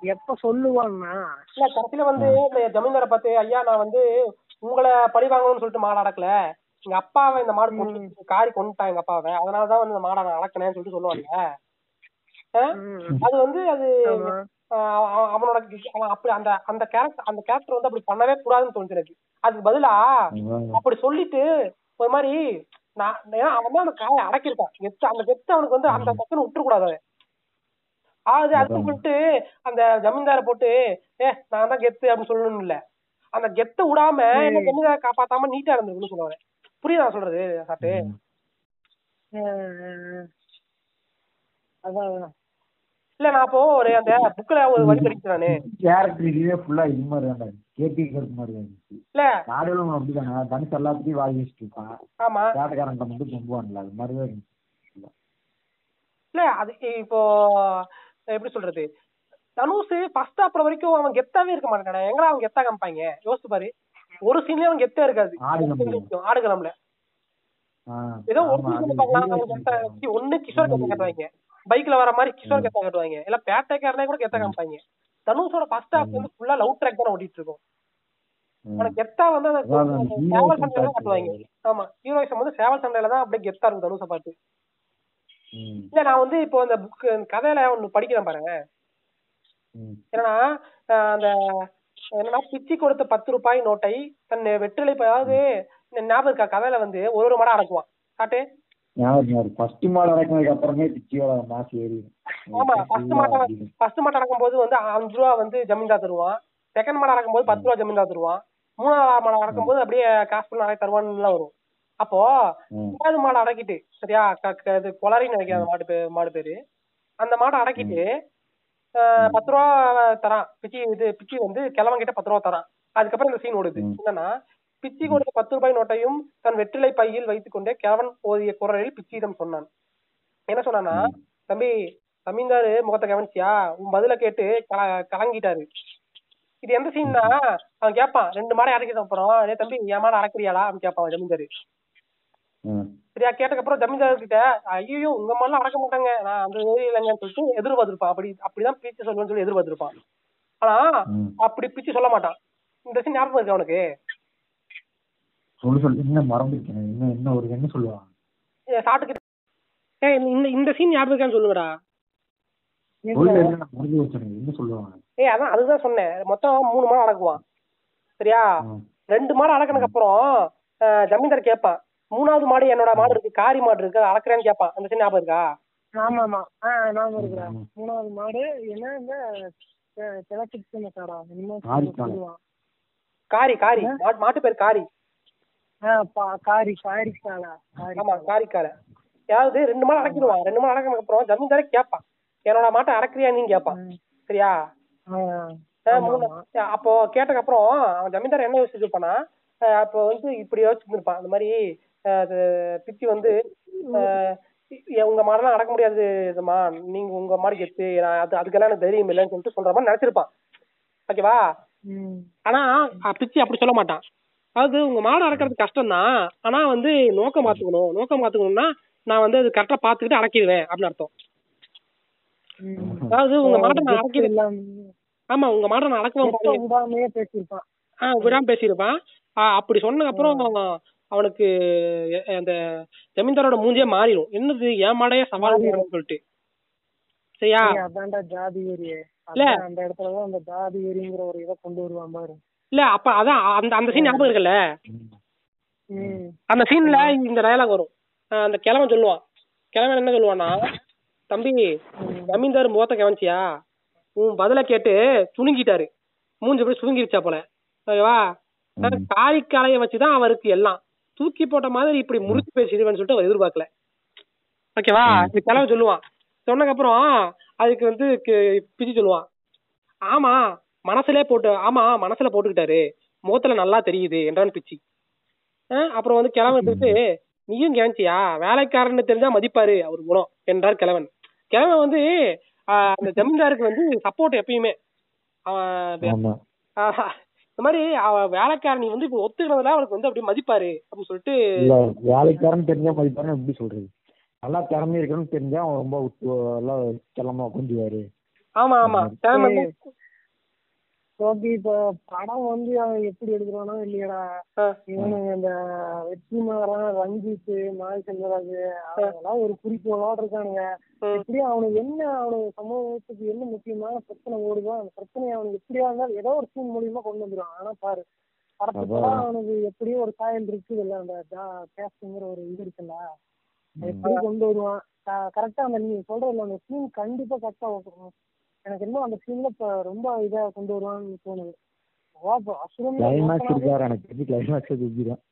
எப்ப சொல்லுவான்னா? இல்ல கடைசியில வந்து இந்த ஜமீன்தாரை பார்த்து ஐயா நான் வந்து உங்களை பழி வாங்கணும்னு சொல்லிட்டு மாடு அடக்கல. எங்க அப்பாவை இந்த மாடு போட்டு காரி கொண்டுட்டான் எங்க அப்பாவை. அதனாலதான் வந்து இந்த மாடை நான் அளக்கினேன்னு சொல்லிட்டு சொல்லுவாங்க. அது வந்து அது ஆமா. ஆஹ் அவ- அவனோட அவன் அப்படி அந்த அந்த கேரக்டர் அந்த கேரக்டர் வந்து அப்படி பண்ணவே கூடாதுன்னு தோணுச்சு எனக்கு. அதுக்கு பதிலா அப்படி சொல்லிட்டு ஒரு மாதிரி நான் ஏன்னா அவன் தான் அந்த காயை அடக்கியிருக்கான். கெத்து அந்த கெத்து அவனுக்கு வந்து அந்த பக்கம் விட்டுறக்கூடாது அவன். அது அதுக்கு சொல்லிட்டு அந்த ஜமீன்தாரை போட்டு ஏ நான் தான் கெத்து அப்படின்னு சொல்லணும் இல்ல. அந்த கெத்த விடாம என்ன ஜமீன்தாரை காப்பாத்தாம நீட்டா இருந்திருக்குன்னு சொல்லுவாங்க புரியுதா சொல்றது சாப்பிட்டு. அதான். இல்ல நான் அப்போ ஒரு அந்த புக்ல ஒரு வரி படிக்கிறேன் நானு. கேரக்டர் இதுவே ஃபுல்லா இது மாதிரி தான் கேபி கருப்பு மாதிரி தான் இருந்துச்சு. இல்ல. நாடகம் அப்படிதானே தனுஷ் எல்லாத்தையும் வாங்கி வச்சுட்டு இருப்பான் ஆமா. கேட்டக்காரன் மட்டும் கொம்புவான்ல அது மாதிரி தான் இருந்துச்சு. இல்ல அது இப்போ எப்படி சொல்றது? தனுஷ் ஃபர்ஸ்ட் ஹாப்ல வரைக்கும் அவன் கெத்தாவே இருக்க மாட்டானே எங்கடா அவன் கெத்தா காமிப்பாங்க? யோசிச்சு பாரு. ஒரு சீன்லயே அவன் கெத்தா இருக்காது. ஆடுகளம்ல. ஏதோ ஒரு ஒண்ணு கிஷோர் கெத்தா காட்டுவாங்க. பைக்ல வர மாதிரி கிஷோர் கெத்தா காட்டுவாங்க. இல்ல பேட்டைக்காரனே கூட கெத்தா காமிப்பாங்க. தனுஷோட ஃபர்ஸ்ட் ஹாப் வந்து ஃபுல்லா லவ் ட்ராக் தான் ஓடிட்டு இருக்கும். அவனுக்கு கெத்தா வந்து சேவல் சண்டையில காட்டுவாங்க. ஆமா ஹீரோயிசம் வந்து சேவல் சண்டையில தான் அப்படியே கெத்தா இருக்கும் தனுஷை பாட்டு இல்ல நான் வந்து இப்போ அந்த புக் கதையில ஒண்ணு படிக்கிறேன் பாருங்க. என்னன்னா அந்த என்னன்னா பிச்சி கொடுத்த பத்து ரூபாய் நோட்டை தன் வெற்றிலை அதாவது ஞாபகம் இருக்கா கதையில வந்து ஒரு ஒரு மடம் அடக்குவான். காட்டு. ஃபர்ஸ்ட் மாடு இறக்குனதுக்கு அப்புறமே பிச்சியோட மாசு ஏறி ஆமா ஃபர்ஸ்ட் மாட்டம் ஃபர்ஸ்ட் மாட்டம் அடக்கும் போது வந்து அஞ்சு ரூபா வந்து ஜமீன்தார் தருவான். செகண்ட் மாடம் அடக்கும் போது பத்து ரூபா ஜமீன்தார் தருவான். மூணாவது மாடம் அடக்கும் போது அப்படியே காசு பண்ண நிறைய தருவான்னு வரும். அப்போ மூணாவது மாடை அடக்கிட்டு சரியா? இது கொலரின்னு நினைக்கிறேன் அந்த மாடு பேரு மாடு பேரு. அந்த மாடை அடக்கிட்டு ஆஹ் பத்து ரூபா தரான். பிச்சி இது பிச்சி வந்து கிழவன் கிட்ட பத்து ரூபா தரான். அதுக்கப்புறம் இந்த சீன் ஓடுது. என்னன்னா பிச்சி கொடுத்த பத்து ரூபாய் நோட்டையும் தன் வெற்றிலை பையில் வைத்துக் கொண்டே கிழவன் ஓதிய குரலில் பிச்சியிடம் சொன்னான். என்ன சொன்னானா தம்பி ஜமீன்தாரு முகத்தை கவனிச்சியா? உன் பதில கேட்டு கல- கலங்கிட்டாரு. இது எந்த சீன்னா அவன் கேட்பான் ரெண்டு மாடை அடக்கிட்ட அப்புறம். ஏ தம்பி என் மாடை அடக்குறியாடா? அப்படின்னு கேட்பான் ஜமீன்தாரு சரியா? கேட்டதுக்கப்புறம் ஜமீன்தார் கிட்ட ஐயோ உங்க மாதிரிலாம் அடக்க மாட்டாங்க. நான் அந்த ஏரியா இல்லைங்கன்னு சொல்லிட்டு எதிர்பார்த்திருப்பான். அப்படி அப்படிதான் பிச்சு சொல்லுவேன்னு சொல்லி எதிர்பார்த்திருப்பான். ஆனா அப்படி பிச்சு சொல்ல மாட்டான். இந்த சீன் ஞாபகம் இருக்கு அவனுக்கு சொல்லு சொல்லு. என்ன மறந்துருக்கேன். என்ன என்ன ஒரு என்ன சொல்லுவான்? சாட்டுக்கு ஏ இந்த இந்த சீன் ஞாபகம் இருக்கான்னு சொல்லுங்கடா. ஏய் அதான் அதுதான் சொன்னேன். மொத்தம் மூணு மாடு அடக்குவான். சரியா. ரெண்டு மாடு அடக்கினதுக்கு அப்புறம் ஜமீன்தார் கேட்பான். மூணாவது மாடு என்னோட மாடு இருக்கு. காரி மாடு இருக்கு. அதை அளக்குறேன்னு கேட்பான். அந்த சீன் ஞாபகம் இருக்கா? ஆமா ஆமா ஆ நாம இருக்கிறேன் மூணாவது மாடு என்ன இந்த காரி காரி மாட்டு மாட்டு பேர் காரி. காரி காரி ஆமா காரிக்கார அதாவது ரெண்டு மாடு அடக்கிடுவான். ரெண்டு மாடு அடக்கினதுக்கு அப்புறம் ஜமீன்தாரே கேட்பான். என்னோட மாட்டை அடக்குறியா நீங்க கேட்பான். சரியா? ஆ, அஹ் மூணு அப்போ கேட்டதுக்கு அப்புறம் அவன் ஜமீன்தார் என்ன யோசிச்சிருப்பானா அப்போ வந்து இப்படி யோசிச்சிருப்பான் அந்த மாதிரி அது பிச்சி வந்து உங்க மாடெல்லாம் அடக்க முடியாது இதுமா. நீங்க உங்க மாடு கெத்து நான் அது அதுக்கெல்லாம் எனக்கு தைரியம் இல்லைன்னு சொல்லிட்டு சொல்ற மாதிரி நினைச்சிருப்பான். ஓகேவா ஆனா பிச்சி அப்படி சொல்ல மாட்டான். அதாவது உங்க மாடு அடக்கிறது கஷ்டம் தான் ஆனா வந்து நோக்கம் மாத்துக்கணும். நோக்கம் மாத்துக்கணும்னா நான் வந்து அது கரெக்டா பாத்துக்கிட்டு அடக்கிடுவேன் அப்படின்னு அர்த்தம். அதாவது உங்க மாட்டை நான் அடக்கிடுவேன் ஆமா உங்க மாட்டை நான் அடக்குவேன் விடாமையே பேசியிருப்பான். ஆஹ் விடாம பேசியிருப்பான். அப்படி சொன்னதுக்கு அப்புறம் அவனுக்கு அந்த ஜமீன்தாரோட மூஞ்சியே மாறிடும். என்னது என் மாடையே சவால் சொல்லிட்டு. சரியா? அதான்டா ஜாதி அதான் அந்த இடத்துலதான் அந்த ஜாதி வெறிங்கிற ஒரு இதை கொண்டு வருவான் பாரு. இல்ல அப்ப அதான் அந்த அந்த சீன் ஞாபகம் இருக்குல்ல? அந்த சீன்ல இந்த டயலாக் வரும். அந்த கிழவன் சொல்லுவான். கிழவன் என்ன சொல்லுவான்னா தம்பி ஜமீன்தார் முகத்தை கவனிச்சியா? உன் பதில கேட்டு சுணுங்கிட்டாரு மூஞ்சி போய் சுருங்கிருச்சா போல. ஓகேவா? காரிக்காலைய வச்சுதான் அவருக்கு எல்லாம். தூக்கி போட்ட மாதிரி இப்படி முறிச்சு பேசிடுவேன்னு சொல்லிட்டு அவர் எதிர்பார்க்கல. ஓகேவா? இந்த கிழவன் சொல்லுவான். சொன்னதுக்கு அப்புறம் அதுக்கு வந்து பிச்சு சொல்லுவான். ஆமா மனசுலே போட்டு ஆமா மனசுல போட்டுக்கிட்டாரு. முகத்துல நல்லா தெரியுது என்றான் பிச்சி அப்புறம் வந்து கிழவன் எடுத்துட்டு நீயும் கவனிச்சியா வேலைக்காரன்னு தெரிஞ்சா மதிப்பாரு அவர் குணம் என்றார் கிழவன். கிழவன் வந்து அந்த ஜமீன்தாருக்கு வந்து சப்போர்ட் எப்பயுமே. இந்த மாதிரி அவ வேலைக்காரனி வந்து இப்ப ஒத்துக்கிறதுல அவருக்கு வந்து அப்படியே மதிப்பாரு அப்படின்னு சொல்லிட்டு வேலைக்காரன் தெரிஞ்சா மதிப்பாரு எப்படி சொல்றது? நல்லா திறமை இருக்கணும்னு தெரிஞ்சா அவன் ரொம்ப எல்லாம் செல்லமா கொஞ்சுவாரு ஆமா ஆமா. ஓகே இப்ப படம் வந்து அவன் எப்படி எடுக்கிறானோ இல்லையடா. இவனுங்க இந்த வெற்றிமாறன் ரஞ்சித் மாரி செல்வராஜ் அதெல்லாம் ஒரு குறிக்கோளோட இருக்கானுங்க. எப்படியும் அவனுக்கு என்ன அவனுக்கு சமூகத்துக்கு என்ன முக்கியமான பிரச்சனை ஓடுதோ அந்த பிரச்சனையை அவனுக்கு எப்படியா இருந்தாலும் ஏதோ ஒரு சீன் மூலியமா கொண்டு வந்துருவான் ஆனா பாரு படத்துக்கு. அவனுக்கு எப்படியும் ஒரு சாயல் இருக்குது இல்ல அந்த கேஸ்ட்ங்கிற ஒரு இது இருக்குல்ல. எப்படி கொண்டு வருவான் கரெக்டா அந்த நீ சொல்றதுல அந்த சீன் கண்டிப்பா கரெக்டா எனக்கு இன்னும் அந்த சீன்ல இப்ப ரொம்ப இதா கொண்டு வருவான்னு தோணுது. கிளைமேக்ஸ் இருக்காரு எனக்கு தெரிஞ்சு கிளைமேக்ஸ் தூக்கிடும்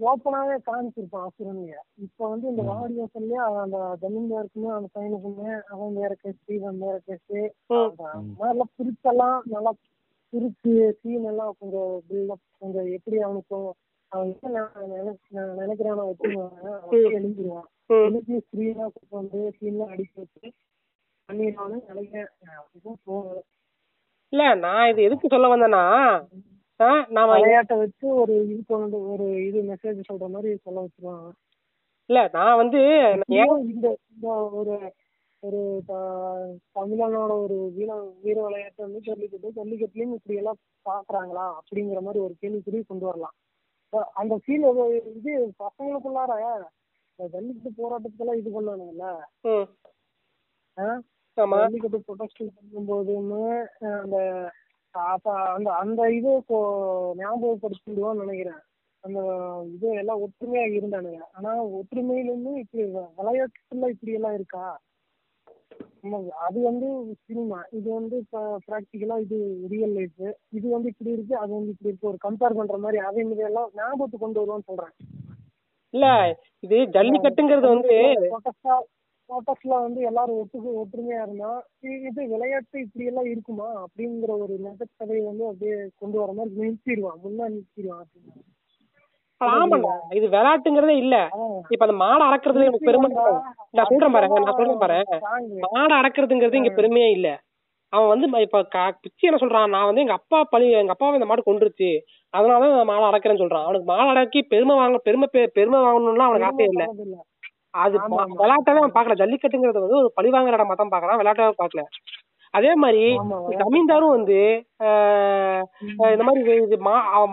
ஓப்பனாவே காமிச்சிருப்பான் அசுரன்ல. இப்ப வந்து இந்த வாடி வாசல்ல அந்த ஜமீன்தாருக்குமே அந்த பையனுக்குமே அவன் வேற கேஸ் இவன் வேற கேஸ் மாதிரிலாம் பிரிச்செல்லாம் நல்லா பிரிச்சு சீன் எல்லாம் கொஞ்சம் பில்டப் கொஞ்சம் எப்படி அவனுக்கு அவன் என்ன நினைக்கிறானோ. எழுதி ஸ்க்ரீனா கூட்டு வந்து சீன்லாம் அடிக்க வச்சு இல்ல நான் இது எதுக்கு சொல்ல வந்தேன்னா நாம விளையாட்டை வச்சு ஒரு இது கொண்டு ஒரு இது மெசேஜ் சொல்ற மாதிரி சொல்ல வச்சிருவாங்க. இல்ல நான் வந்து நான் இந்த இந்த ஒரு ஒரு தமிழனோட ஒரு வீர வீர விளையாட்டு வந்து ஜல்லிக்கட்டு ஜல்லிக்கட்டுலயும் இப்படி எல்லாம் பாக்குறாங்களா? அப்படிங்கிற மாதிரி ஒரு கேள்விக்குறி கொண்டு வரலாம். அந்த ஃபீல் இது பசங்களுக்குள்ளார ஜல்லிக்கட்டு போராட்டத்துல இது பண்ணானுங்கல்ல ஜல்லிக்கட்டு ப்ரொடெஸ்ட் பண்ணும்போதுமே அஹ் அந்த அப்ப அந்த அந்த இது இப்போ ஞாபகப்படுத்திடுவோம்னு நினைக்கிறேன். அந்த இது எல்லாம் ஒற்றுமையா இருந்தானுங்க. ஆனா ஒற்றுமையில இருந்து இப்படி விளையாட்டுல இப்படி எல்லாம் இருக்கா? அது வந்து சினிமா. இது வந்து இப்ப ப்ராக்டிக்கலா இது ரியல் லைஃப் இது வந்து இப்படி இருக்கு அது வந்து இப்படி இருக்கு. ஒரு கம்பேர் பண்ற மாதிரி அதே மாதிரி எல்லாம் ஞாபகத்துக்கு கொண்டு வருவான்னு சொல்றேன். இல்ல இது ஜல்லிக்கட்டுங்கிறது வந்து போட்டோஸ்ல வந்து எல்லாரும் ஒட்டு ஒற்றுமையா இருந்தா இது விளையாட்டு இப்படி எல்லாம் இருக்குமா? அப்படிங்கிற ஒரு நெகக்கதையை வந்து அப்படியே கொண்டு வர மாதிரி நிறுத்திடுவான். முன்னா நிறுத்திடுவான் அப்படின்னு. இது விளையாட்டுங்கிறதே இல்ல. இப்ப அந்த மாடை அடக்குறதுல எனக்கு பெருமை. நான் சொல்றேன் பாரு நான் சொல்றேன் பாரு. Song. மாடை அடக்குறதுங்கிறது இங்க பெருமையே இல்ல. அவன் வந்து இப்ப பிச்சி என்ன சொல்றான்? நான் வந்து எங்க அப்பா பழி எங்க அப்பாவை இந்த மாடு கொண்டுருச்சு அதனால நான் மாடை அடக்குறேன்னு சொல்றான். அவனுக்கு மாடை அடக்கி பெருமை வாங்க பெருமை பெருமை வாங்கணும்லாம் அவனுக்கு ஆசை இல்ல. அது அவன் பாக்கல ஜல்லிக்கட்டுங்கிறது வந்து ஒரு பழி வாங்குற இடமா தான் பாக்குறான் விளையாட்டாவே பாக்கல அதே மாதிரி ஜமீன்தாரும் வந்து இந்த மாதிரி இது-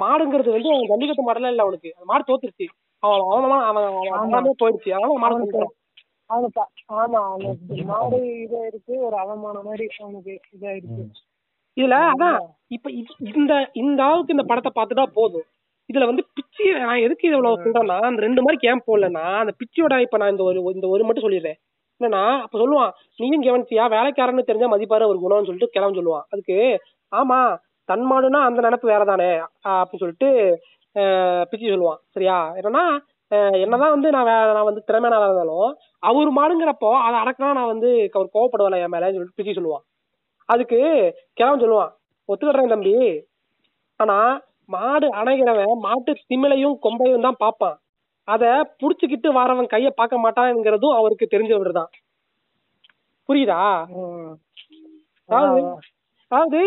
மாடுங்கிறது வந்து அவன் ஜல்லிக்கட்டு மாடல இல்ல அவனுக்கு. மாடு தோத்துருச்சு. அவன் அவன் அவன் போயிடுச்சு. அதனால மாடு ஆமா அவனுக்கு மாடு இதா இருக்கு ஒரு அவமானம் மாதிரி அவனுக்கு இதா இருக்கு இதுல அதான் இப்ப இந்த இந்த அளவுக்கு இந்த படத்தை பார்த்துட்டா போதும். இதுல வந்து பிச்சி நான் எதுக்கு இவ்வளவு சொல்றேன்னா அந்த ரெண்டு மாதிரி கேம் போடலன்னா அந்த பிச்சியோட இப்ப நான் இந்த ஒரு இந்த ஒரு மட்டும் சொல்லிடுறேன். என்னன்னா அப்ப சொல்லுவான் நீயும் கவனிச்சியா? வேலைக்காரன்னு தெரிஞ்சா மதிப்பாரு ஒரு குணம்னு சொல்லிட்டு கிளம்பி சொல்லுவான். அதுக்கு ஆமா தன் மாடுனா அந்த நினைப்பு வேறதானே? ஆஹ் அப்படின்னு சொல்லிட்டு பிச்சி சொல்லுவான். சரியா? என்னன்னா என்னதான் வந்து நான் நான் வந்து திறமையான ஆளா இருந்தாலும் அவர் மாடுங்கிறப்போ அதை அடக்கலாம் நான் வந்து அவர் கோவப்படுவேன் என் மேல சொல்லிட்டு பிச்சி சொல்லுவான். அதுக்கு கிளம்பி சொல்லுவான். ஒத்துக்கிறேன் தம்பி. ஆனா மாடு அணைகிறவன் மாட்டு திமிலையும் கொம்பையும் தான் பாப்பான் அத புடிச்சுக்கிட்டு வரவன் கைய பார்க்க மாட்டான்ங்கிறதும் அவருக்கு தெரிஞ்சவர் தான் புரியுதா. அதாவது அதாவது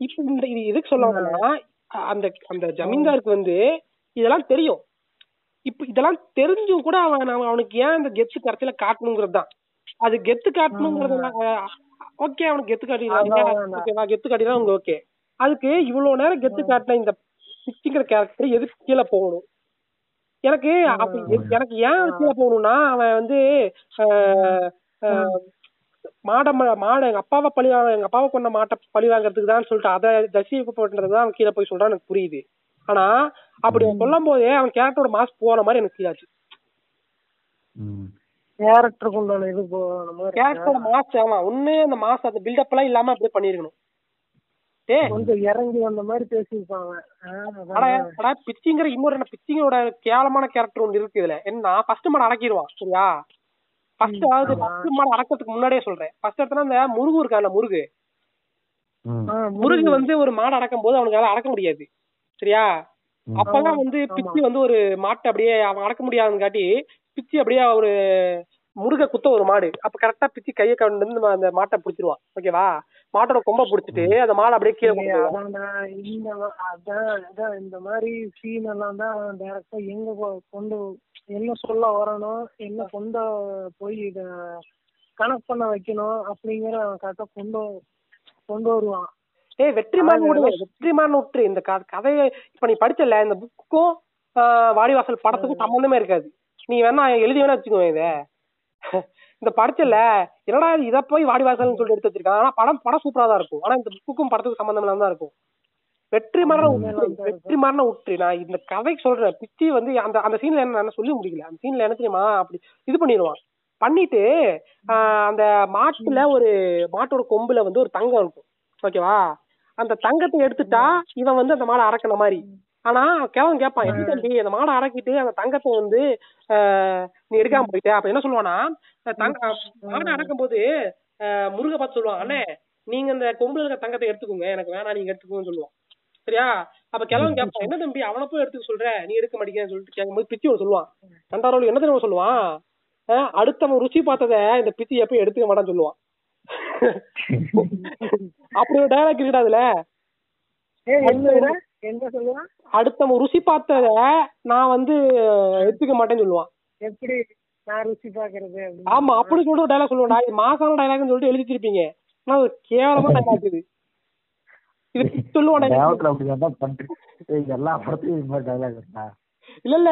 இப்ப இந்த இது எதுக்கு சொல்ல வரேன்னா அந்த அந்த ஜமீன்தாருக்கு வந்து இதெல்லாம் தெரியும். இப்ப இதெல்லாம் தெரிஞ்சும் கூட அவன் அவன் அவனுக்கு ஏன் அந்த கெத்து கடைசியில காட்டணுங்கிறது தான் அது கெத்து காட்டணுங்கிறது ஓகே அவனுக்கு கெத்து. ஓகேவா? கெத்து காட்டினா அவங்க ஓகே. அதுக்கு இவ்வளவு நேரம் கெத்து காட்டின இந்த பிச்சிங்கிற கேரக்டர் எதுக்கு கீழே போகணும்? எனக்கு அப்ப எது- எனக்கு ஏன் கீழே போகணும்னா அவன் வந்து மாட ம- மாட எங்க அப்பாவை பழி வாங்க எங்க அப்பாவை கொண்ட மாட்டை பழி வாங்குறதுக்கு தான் சொல்லிட்டு அதை ஜஸ்டிஃபை தான் அவன் கீழே போய் சொல்றான்னு எனக்கு புரியுது. ஆனா அப்படி அவன் சொல்லும் போதே அவன் கேரக்டரோட மாஸ் போன மாதிரி எனக்கு ஃபீல் ஆச்சு. ம். கேரக்டருக்கு உண்டான இது போன மாதிரி கேரக்டரோட மாஸ் ஆமா ஒண்ணு அந்த மாஸ் அந்த பில்டப் எல்லாம் இல்லாம அப்படியே பண்ணிருக்கணும் கொஞ்சம் இறங்கி வந்த மாதிரி பேசியிருப்பாங்க ஆ, அதான். அட அட பிச்சிங்கிற இன்னொரு என்ன பிச்சிங்கோட கேவலமான கேரக்டர் ஒன்று இருக்கு இதுல. என்ன ஃபர்ஸ்ட் மாடு அடக்கிடுவான் சரியா? ஃபர்ஸ்ட் அதாவது ஃபர்ஸ்ட் மாடு அடக்கிறதுக்கு முன்னாடியே சொல்றேன். ஃபர்ஸ்ட் இடத்துல அந்த முருகு இருக்கான்ல முருகு. முருகு. வந்து ஒரு மாடு அடக்கும் போது அவனுக்கு அடக்க முடியாது சரியா? அப்பதான் வந்து பிச்சி வந்து ஒரு மாட்டை அப்படியே அவன் அடக்க முடியாதுங்காட்டி பிச்சி அப்படியே ஒரு முருக குத்த ஒரு மாடு. அப்ப கரெக்டா பிச்சி கையை கண்டு வந்து அந்த மாட்டை பிடிச்சிருவான் ஓகேவா மாட்டோட கொம்ப புடிச்சிட்டு அந்த மாடை அப்படியே கீழே அதான் இந்த மாதிரி சீன் எல்லாம் தான் டைரக்டா எங்க கொண்டு என்ன சொல்ல வரணும் என்ன கொண்டு போய் இத கனெக்ட் பண்ண வைக்கணும் அப்படிங்கிற கரெக்டா கொண்டு கொண்டு வருவான். ஏய் வெற்றிமாறன் விடு வெற்றிமாறன் விட்டுரு. இந்த கதையை இப்ப நீ படிச்சல இந்த புக்கும் வாடிவாசல் படத்துக்கும் சம்பந்தமே இருக்காது. நீ வேணா எழுதி வேணா வச்சுக்கோ இத. இந்த படிச்சல என்னடா இது போய் வாடிவாசல்னு சொல்லிட்டு எடுத்து வச்சிருக்காங்க. ஆனா படம் படம் சூப்பரா தான் இருக்கும். ஆனா இந்த புக்குக்கும் படத்துக்கும் சம்பந்தம் இல்லாம தான் இருக்கும். வெற்றிமாறன் விட்டுரு வெற்றிமாறன் விட்டுரு நான் இந்த கதைக்கு சொல்றேன். பிச்சி வந்து அந்த அந்த சீன்ல என்ன சொல்லி முடியல. அந்த சீன்ல என்ன தெரியுமா? அப்படி இது பண்ணிடுவான் பண்ணிட்டு ஆஹ் அந்த மாட்டுல ஒரு மாட்டோட கொம்புல வந்து ஒரு தங்கம் இருக்கும். ஓகேவா? அந்த தங்கத்தை எடுத்துட்டா இவன் வந்து அந்த மாடை அறக்கின மாதிரி. ஆனா கேவன் கேட்பான் எப்படி தம்பி அந்த மாடை அடக்கிட்டு அந்த தங்கத்தை வந்து நீ எடுக்காம போயிட்ட. அப்ப என்ன சொல்லுவானா தங்க மாடை அடக்கும் போது முருக பார்த்து சொல்லுவான் அண்ணே நீங்க அந்த கொம்புல இருக்க தங்கத்தை எடுத்துக்கோங்க. எனக்கு வேணாம் நீங்க எடுத்துக்கோங்கன்னு சொல்லுவான். சரியா? அப்ப கிழவன் கேட்பான் என்ன தம்பி அவனை போய் எடுத்துக்க சொல்ற? நீ எடுக்க மாட்டேங்கன்னு சொல்லிட்டு கேட்கும்போது பிச்சி ஒன்று சொல்லுவான். ரெண்டாவது என்ன தெரியுமா சொல்லுவான்? அடுத்தவன் ருசி பார்த்தத இந்த பிச்சி எப்பயும் எடுத்துக்க மாட்டான்னு சொல்லுவான். அப்படி ஒரு டயலாக் இருக்குடா அதுல. என்ன சொல்லுவான் அடுத்தவன் ருசி பார்த்தத நான் வந்து எடுத்துக்க மாட்டேன்னு சொல்லுவான் எப்படி நான் ருசி பாக்குறது ஆமா அப்படி சொல்லிட்டு ஒரு டயலாக் சொல்லுவான்டா இது மாசான டயலாக்னு சொல்லிட்டு எழுதி வச்சிருப்பீங்க. ஆனா அது கேவலமா டயலாக் இது இது சொல்லுவான் எல்லா படத்துலயும் இது மாதிரி டைலாக் இருக்கா இல்ல இல்ல.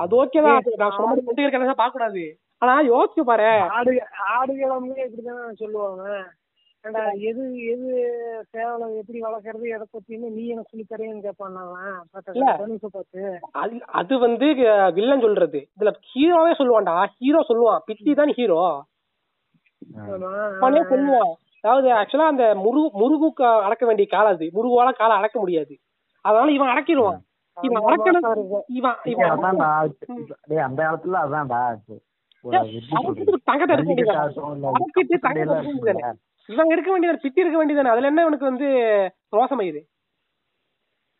அது- ஓகேதான் நான் சொன்ன மாதிரி பொட்டிகள் கணக்கா பார்க்க கூடாது ஆனா யோசிச்சு பாரு. ஆடு ஆடுகளமே இப்படிதானே சொல்லுவாங்க. ஏண்டா எது எது சேவலை எப்படி வளர்க்கறது எதை பத்தின்னு நீ எனக்கு சொல்லி தரேன்னு கேட்பான். பார்த்தா அது அது வந்து வில்லன் சொல்றது. இதுல ஹீரோவே சொல்லுவான்டா. ஹீரோ சொல்லுவான். பிச்சி தான் ஹீரோ. சொல்லுவான். அதாவது ஆக்சுவலா அந்த முருகு முருகுக்கு அடக்க வேண்டிய காலம் அது. முருகுவால காலை அடக்க முடியாது. அதனால இவன் அடக்கிடுவான். இவன் அடக்கணும். இவன் இவன் அந்த காலத்துல அதான்டா. தங்கத்தை எடுக்க ஜல்லிக்கட்டு வேண்டியது ஆகட்டும், இல்ல அடக்கிட்டு கப்பு சண்டையெல்லாம் தங்கத்தை எடுக்க இருக்குல்ல. இவன் எடுக்க வேண்டியது பிச்சி எடுக்க வேண்டியதானே அதுல என்ன இவனுக்கு வந்து ரோசமாயுது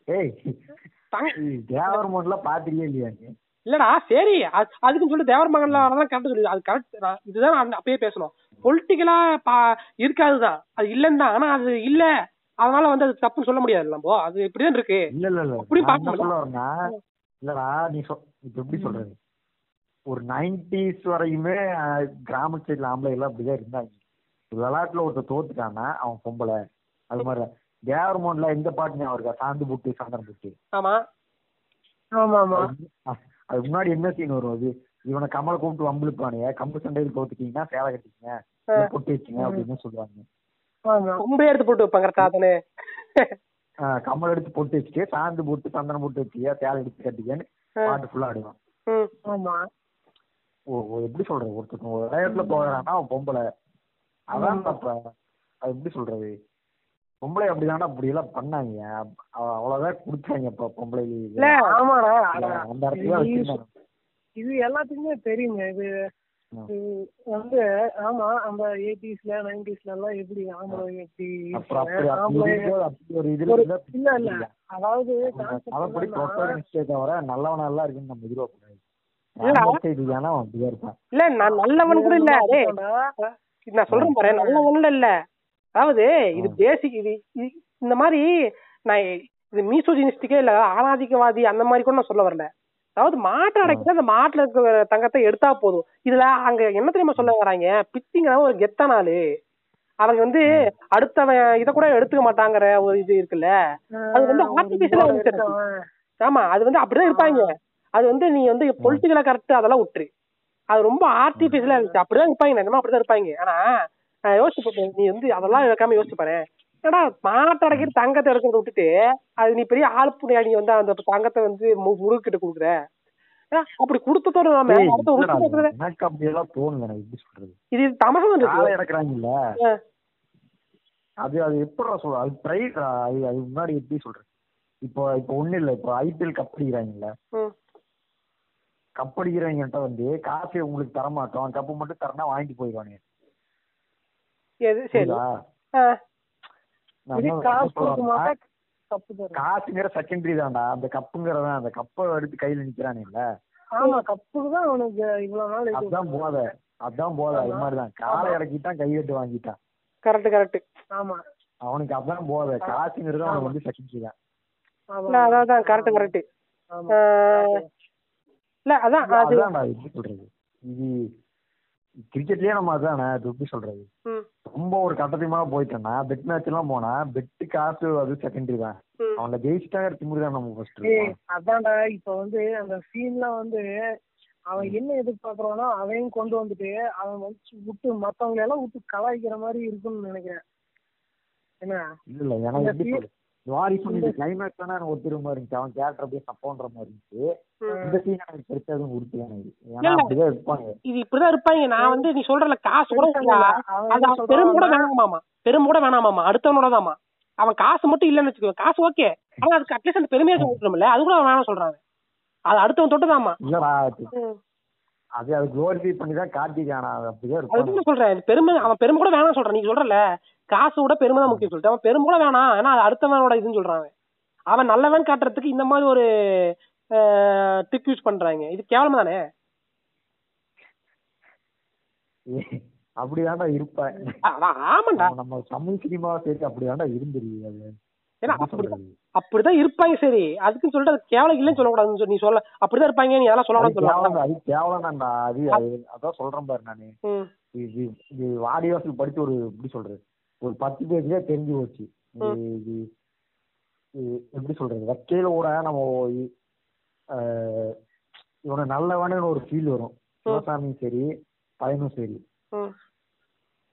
ஏய் தங்க தேவரமோட்ல பாத்திரியே இல்லையா இல்லடா சரி. அது- அதுக்குன்னு சொல்லி தேவர் மகன்ல தான் கரெக்ட் சொல்லி. அது கரெக்ட் இதுதான் நான் அப்பயே பேசணும். பொலிட்டிக்கலா பா இருக்காதுதான். அது இல்லன்னு தான் ஆனா அது இல்ல. அதனால வந்து அது தப்புன்னு சொல்ல முடியாது நம்ம. அது இப்படிதான் இருக்கு. இல்ல இல்ல இல்ல. அப்படி இல்லடா நீ சொ எப்படி சொல்றது? ஒரு நைன்டிஸ் வரையுமே கிராம சைடுல ஆம்பளை எல்லாம் அப்படிதான் இருந்தாங்க. விளையாட்டுல ஒருத்தர் தோத்துட்டான்னா அவன் பொம்பளை. அது மாதிரி. தேவரமோட்ல எந்த பாட்டு ஞாபகம் இருக்கா? சாந்து புட்டு சந்தனம் புட்டு. ஆமா. ஆமா ஆமா அதுக்கு முன்னாடி என்ன சீன் வரும் அது? இவனை கமலை கூப்பிட்டு வம்பிழுப்பானுங்க. கம்பு சண்டையில் தோத்துட்டீங்கன்னா சேலை கட்டிக்கங்க. பொட்டு வச்சுங்க அப்படின்னு சொல்லுவாங்க. ஆமா. கொம்பே எடுத்து போட்டு வைப்பாங்க கரெக்டா தானே? ஆஹ் கம்மல் எடுத்து பொட்டு வச்சுட்டு சாந்து போட்டு சந்தனம் போட்டு வச்சுக்க சேலை எடுத்து கட்டிக்கன்னு பாட்டு ஃபுல்லா ஆடுவான். ஆமா. ஓ ஓ, எப்படி சொல்றது? ஒருத்தன் ஒரு விளையாட்டுல போகிறான்னா அவன் பொம்பளை. அதான் அது எப்படி சொல்றது? பொம்பளை அப்படிதான்டா அப்படி எல்லாம் பண்ணாங்க. அவ- அவ்வளவுதான் குடுத்தாங்க இப்ப பொம்பளை அந்த இடத்துல இது எல்லாத்துக்குமே தெரியுங்க. இது வந்து ஆமா அந்த எயிட்டிஸ்ல நைன்டிஸ்ல எல்லாம் எப்படி ஆம்பளை எப்படி இல்ல இல்ல. அதாவது நல்லவனா எல்லாம் இருக்குன்னு நம்ம அப்படிதான் இருப்பான். இல்ல நான் நல்லவன் கூட இல்ல இது நான் சொல்றேன் பாரு நல்லவன்ல இல்ல. அதாவது இது பேசிக் இது இந்த மாதிரி நான் இது மீசோஜினிஸ்டிக்கே இல்ல ஆணாதிக்கவாதி அந்த மாதிரி கூட நான் சொல்ல வரல. அதாவது மாட்டை அடைக்கிட்டு அந்த மாட்டுல இருக்கிற தங்கத்தை எடுத்தா போதும். இதுல அங்க என்ன தெரியுமா சொல்ல வராங்க? பிச்சிங்கிற ஒரு கெத்த நாளு. அவங்க வந்து அடுத்தவன் இத கூட எடுத்துக்க மாட்டாங்கிற ஒரு இது இருக்குல்ல. அது வந்து ஆர்டிபிஷியலா ஆமா அது வந்து அப்படிதான் இருப்பாங்க. அது வந்து நீ வந்து பொலிட்டிக்கலா கரெக்ட் அதெல்லாம் விட்டுரு அது ரொம்ப ஆர்டிபிஷியலா இருந்துச்சு. அப்படிதான் இருப்பாங்க. நிஜமா அப்படிதான் இருப்பாங்க. ஆனா யோசிச்சு நீ வந்து அதெல்லாம் வைக்காம யோசிச்சு பாரு. ஏடா மாட்டை அடைக்கிட்டு தங்கத்தை எடுக்கிறத விட்டுட்டு அது நீ பெரிய ஆழ்ப்புணையா நீ வந்து அந்த தங்கத்தை வந்து முருகிட்ட கொடுக்குற. ஏன்னா, அப்படி கொடுத்ததோட நாம எனக்கு அப்படி எல்லாம் தோணுது எனக்கு எப்படி சொல்றது? இது தமசம் இருக்கு. இறக்குறாங்கல்ல. அது அது எப்படி சொல்ற அது ப்ரைட் அது அது முன்னாடி எப்படி சொல்றது? இப்போ இப்போ ஒண்ணு இல்ல. இப்போ ஐபிஎல் கப் அடிக்கிறாங்கல்ல. கப் அடிக்கிறவங்ககிட்ட வந்து காசு உங்களுக்கு தர மாட்டோம் கப்பு மட்டும் தரனா வாங்கிட்டு போயிடுவானுங்க. எது? சரி. காசுங்கிற செகண்டரி தான்டா. அந்த கப்புங்கிறதான் அந்த கப்பை எடுத்து கையில நிக்கிறானுல்ல ஆமா கப்புக்கு தான் அவனுக்கு இவ்வளவு நாள் இது அதுதான் போதை. அதான் போதை. அது மாதிரிதான் காலை இறக்கிட்டான் கையெட்டு வாங்கிட்டான். Correct correct. ஆமா. அவனுக்கு அதான் போதை. காசுங்கிறது அவனுக்கு வந்து செகண்டரி தான். அதான் அதான். Correct correct. ஆமா. இல்ல அதான் அது அதான்டா எப்படி சொல்றது? இது கிரிக்கெட்லயே நம்ம அதானே அது எப்படி சொல்றது. ரொம்ப ஒரு கட்டத்துக்கு மேல போயிட்டேன்னா பெட் மேட்ச் எல்லாம் போனா பெட்டு காசு அது செகண்டரி தான். அவனை ஜெயிச்சிட்டாங்க திமுரு தான் நம்ம ஃபர்ஸ்ட் அதான்டா இப்ப வந்து அந்த சீன்ல வந்து அவன் என்ன எதிர்பார்க்கறானோ அதையும் கொண்டு வந்துட்டு அவன் வந்து விட்டு மத்தவங்க எல்லாம் விட்டு கலாய்க்கிற மாதிரி இருக்கும்னு நினைக்கிறேன். என்ன? இல்ல இல்ல எனக்கு வாரிசு இந்த கிளைமேக்ஸ் தானே எனக்கு ஒத்துருமா இருந்துச்சு. அவன் கேரக்டர் அப்படியே சப்போன்ற மாதிரி இருந்துச்சு. இந்த சீன் எனக்கு பெருசா எதுவும் உறுத்தல எனக்கு இல்ல. ஏன்னா அப்படிதான் இருப்பாங்க. இது இப்படிதான் இருப்பாங்க. நான் வந்து நீ சொல்றல காசு கூட பெரும் கூட வேணாமாமா பெரும் கூட வேணாமாமா அடுத்தவனோட தாமா அவன் காசு மட்டும் இல்லன்னு வச்சுக்கோ காசு ஓகே. ஆனா அதுக்கு அட்லீஸ்ட் அந்த பெருமையை சொல்லிட்டோம்ல அது கூட அவன் வேணாம் சொல்றாங்க. அது அடுத்தவன் தொட்டுதாமா இல்லடா அது- அது குளோரிஃபை பண்ணி தான் காட்டிக்கான என்ன சொல்றேன் இது பெருமை அவன் பெருமை கூட வேணாம் சொல்றான். நீ சொல்றல காசு கூட பெருமை தான் முக்கியம் சொல்லிட்டு. அவன் பெருமை கூட வேணாம். ஏன்னா அடுத்தவனோட இதுன்னு சொல்றான் அவன். நல்லவன் காட்டுறதுக்கு இந்த மாதிரி ஒரு டிக் யூஸ் பண்றாங்க. இது கேவலம் தானே? அப்படிதான்டா இருப்பேன். ஆமாண்டா. நம்ம- தமிழ் சினிமா சரி அப்படிதான்டா இருந்துருக்கு அது. ஏன்னா அப்படிதான் இருப்பாங்க சரி. அதுக்குன்னு சொல்லிட்டு அது கேவலம் இல்லைன்னு சொல்லக்கூடாதுன்னு சொல்லி- நீ சொல்ல அப்படிதான் இருப்பாங்க நீ அதெல்லாம் அது சொல்லக்கூடாது கேவலம் சொல்லலாம் அது கேவலம் தான்டா அது அது அதான் சொல்றேன் பாரு நானு. இது வாடிவாசல் படிச்சு ஒரு எப்படி சொல்றது? ஒரு பத்து பேஜ்லயே தெரிஞ்சு போச்சு. இது எப்படி சொல்றது? வக்கையில கூட நம்ம இவனை நல்லவனு ஒரு ஃபீல் வரும். சிவசாமியும் சரி பையனும் சரி.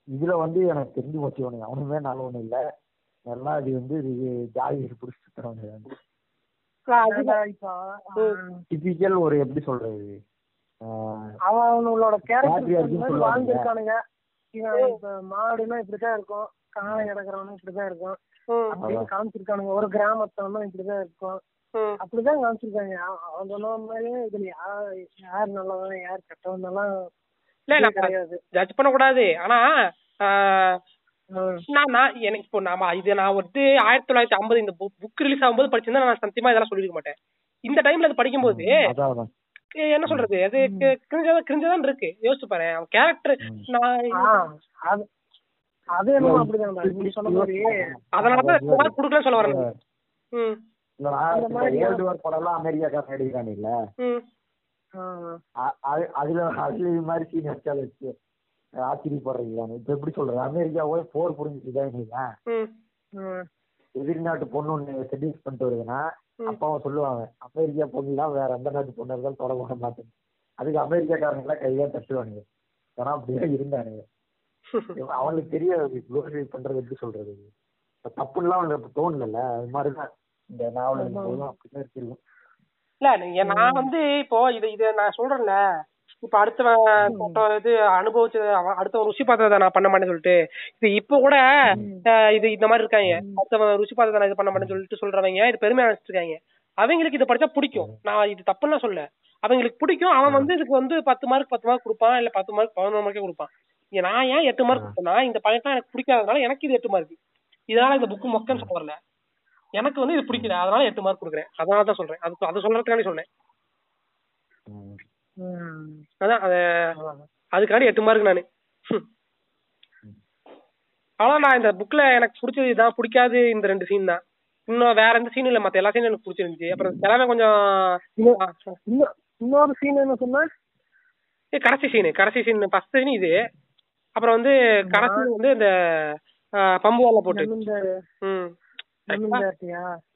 இதுல வந்து எனக்கு தெரிஞ்சு போச்சு இவனுக்கு அவனுமே நல்லவனு இல்ல. எல்லாம் இது வந்து இது ஜாதி பிடிச்சி சுத்துறவங்க அது அதான்டா இப்ப அவன் டிபிக்கல் ஒரு எப்படி சொல்றது? ஆஹ் அவன் அவனோட கேரக்டர். வாழ்ந்திருக்கானுங்க. இப்ப மாடுனா இப்படிதான் இருக்கும் காளை கிடக்குறவனும் இப்படிதான் இருக்கும். அப்படின்னு காமிச்சிருக்கானுங்க. ஒரு கிராமத்தவனும் இப்படிதான் இருக்கும். அப்படிதான் காமிச்சிருக்காங்க. அவ- அவன் சொன்ன மாதிரியே இதுல யார் யார் நல்லவன் யார் கெட்டவன் எல்லாம் இல்ல கிடையாது. ஜட்ஜ் பண்ணக்கூடாது. ஆனா ஆஹ், ம். நான் எனக்கு இப்போ நாம இது நான் வந்து ஆயிரத்தி தொள்ளாயிரத்தி ஐம்பது இந்த புக் ரிலீஸ் ஆகும்போது படிச்சிருந்தா நான் சத்தியமா இதெல்லாம் சொல்லிருக்க மாட்டேன். இந்த டைம்ல அது படிக்கும்போது என்ன சொல்றது? அது கிரிஞ்சதான் கிரிஞ்சதான் இருக்கு. யோசிச்சு பாரு. அவன் கேரக்டர் நான் அது நீ சொன்ன மாதிரி அதனாலதான் மார்க் கொடுக்கலன்னு சொல்ல வரேன். வேர்ல்டு வார் அமெரிக்காக்காரன் இல்ல? அதுல அதுல இது மாதிரி சீன் வச்சால வச்சு இப்ப எப்படி சொல்றது? அமெரிக்காவே போர் ம். எதிர்நாட்டு பொண்ணு ஒண்ணு செடியூஸ் பண்ணிட்டு வருதுன்னா அப்ப அவன் சொல்லுவாங்க அமெரிக்கா பொண்ணுலாம் வேற எந்த நாட்டு பொண்ணு இருந்தாலும் தொட பண்ண மாட்டேன். அதுக்கு அமெரிக்காக்காரங்க எல்லாம் கையா தட்டுவானுங்க. ஏன்னா அப்படியே இருந்தானுங்க. இவன் அவனுக்கு தெரியாது குளோரிஃபை பண்றது எப்படி சொல்றது? இப்ப தப்புலாம் அவனுக்கு தோணல அது மாதிரிதான் இந்த நாவல் அப்படிதான் இருக்கும் இல்ல நான் வந்து இப்போ இது இது நான் சொல்றேன்ல இப்ப அடுத்தவன் இது அனுபவிச்சது அவன் அடுத்தவன் ருசி பார்த்ததை நான் பண்ண மாட்டேன்னு சொல்லிட்டு இது இப்போ கூட இது இந்த மாதிரி இருக்காங்க. அடுத்தவன் ருசி பார்த்ததை நான் இது பண்ண மாட்டேன்னு சொல்லிட்டு சொல்றவங்க இது பெருமையா நினைச்சிட்டு இருக்காங்க. அவங்களுக்கு இதை படிச்சா பிடிக்கும். நான் இது தப்புன்னு சொல்ல அவங்களுக்கு பிடிக்கும். அவன் வந்து இதுக்கு வந்து பத்து மார்க் பத்து மார்க் கொடுப்பான் இல்ல பத்து மார்க் பதினொரு மார்க்கே கொடுப்பான். நான் ஏன் எட்டு மார்க் கொடுத்தேன்னா இந்த பையன் எனக்கு பிடிக்காதனால எனக்கு இது எட்டு மார்க் இதனால இந்த புக்கு மொக்கன்னு சொல்ல வரல எனக்கு வந்து இது பிடிக்கல. அதனால எட்டு மார்க் கொடுக்குறேன். அதனால தான் சொல்றேன். அது அதை சொல்றதுக்காண்டி சொன்னேன். அதான் அது அதுக்காண்டி எட்டு மார்க் நானு. அவ்வளவு நான் இந்த புக்ல எனக்கு பிடிச்சது இதான் பிடிக்காது இந்த ரெண்டு சீன் தான். இன்னும் வேற எந்த சீன் இல்ல மத்த எல்லா சீனும் எனக்கு பிடிச்சிருந்துச்சு. அப்புறம் எல்லாமே கொஞ்சம் இன்னொரு சீன் என்ன சொன்ன கடைசி சீன் கடைசி சீன் ஃபர்ஸ்ட் சீன் இது. அப்புறம் வந்து கடைசி வந்து இந்த பம்பு வால போட்டு.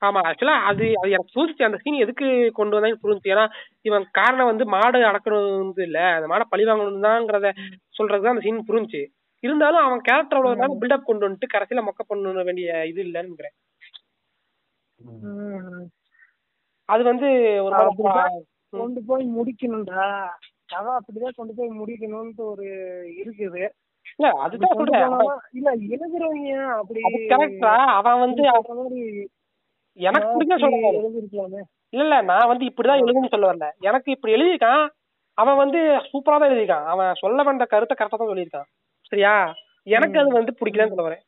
ஆமா ஆக்சுவலா அது அது எனக்கு புரிஞ்சுச்சு அந்த சீன் எதுக்கு கொண்டு வந்தாங்க புரிஞ்சுச்சு. ஏன்னா இவன் காரணம் வந்து மாடு அடக்கணும் இல்ல. அந்த மாடை பழி வாங்கணும் தாங்கிறத சொல்றதுதான் அந்த சீன் புரிஞ்சுச்சு. இருந்தாலும் அவன் கேரக்டர் அவ்வளவு பில்டப் கொண்டு வந்துட்டு கடைசியில மொக்க பண்ண வேண்டிய இது இல்லைன்னு. அது வந்து ஒரு கொண்டு போய் முடிக்கணும்டா. கதை அப்படிதான் கொண்டு போய் முடிக்கணும்னு ஒரு இருக்குது. இல்ல அதுதான் சொல்றேன். இல்ல எழுதுறவங்க அப்படி கரெக்டா அவன் வந்து எனக்கு சொல்றேன் எழுதிருக்கலாமே. இல்ல இல்ல நான் வந்து இப்படிதான் எழுதுன்னு சொல்ல வரல. எனக்கு இப்படி எழுதியிருக்கான். அவன் வந்து சூப்பரா தான் எழுதியிருக்கான். அவன் சொல்ல வேண்ட கருத்தை கரெக்டா தான் சொல்லியிருக்கான். சரியா? எனக்கு அது வந்து பிடிக்கலன்னு சொல்ல வரேன்.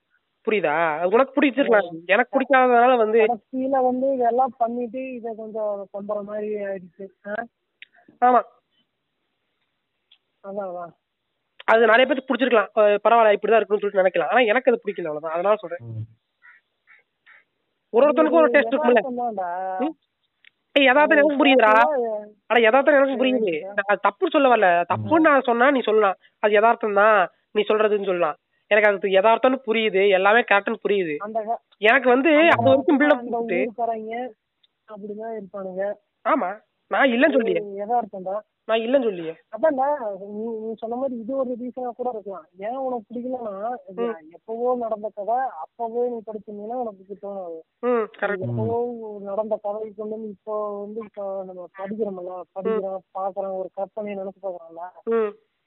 புரியுதா? அது உனக்கு பிடிச்சிருக்கலாம். எனக்கு பிடிக்காததுனால வந்து கடைசியில வந்து இதெல்லாம் பண்ணிட்டு இத கொஞ்சம் பம்புற மாதிரி ஆயிடுச்சு? ஆமா. அதான். அது நிறைய பேருக்கு பிடிச்சிருக்கலாம். பரவாயில்ல இப்படிதான் இருக்கணும்னு சொல்லிட்டு நினைக்கலாம். ஆனா எனக்கு அது பிடிக்கல அவ்வளவுதான். அதனால சொல்றேன். ஒரு ஒருத்தனுக்கும் ஒரு டேஸ்ட் இருக்கும்ல? ஏய் யதார்த்தம் எனக்கு புரியுதுடா. ஆனா யதார்த்தம் எனக்கு புரியுது. தப்புன்னு சொல்ல வரல. தப்புன்னு நான் சொன்னா நீ சொல்லலாம். அது யதார்த்தம் தான் நீ சொல்றதுன்னு சொல்லலாம். எனக்கு அது யதார்த்தம்னு புரியுது. எல்லாமே கரெக்ட்னு புரியுது. எனக்கு வந்து அது வரைக்கும் பில்டப் அப்படிதான் இருப்பானுங்க. ஆமா. நான் இல்லைன்னு சொல்லியே யதார்த்தம் தான் நான் இல்லைன்னு சொல்லியே. அதான்டா நீ நீ சொன்ன மாதிரி இது ஒரு ரீசனா கூட இருக்கலாம். ஏன் உனக்கு பிடிக்கலன்னா எப்பவோ நடந்த கதை அப்பவே நீ படிச்சிருந்தீங்கன்னா உனக்கு தோணாது. எப்பவோ நடந்த கதையை கொண்டு வந்து இப்போ வந்து இப்போ நம்ம படிக்கிறோம்ல படிக்கிறோம் பாக்குறோம் ஒரு கற்பனையை நினைச்சு பாக்குறோம்ல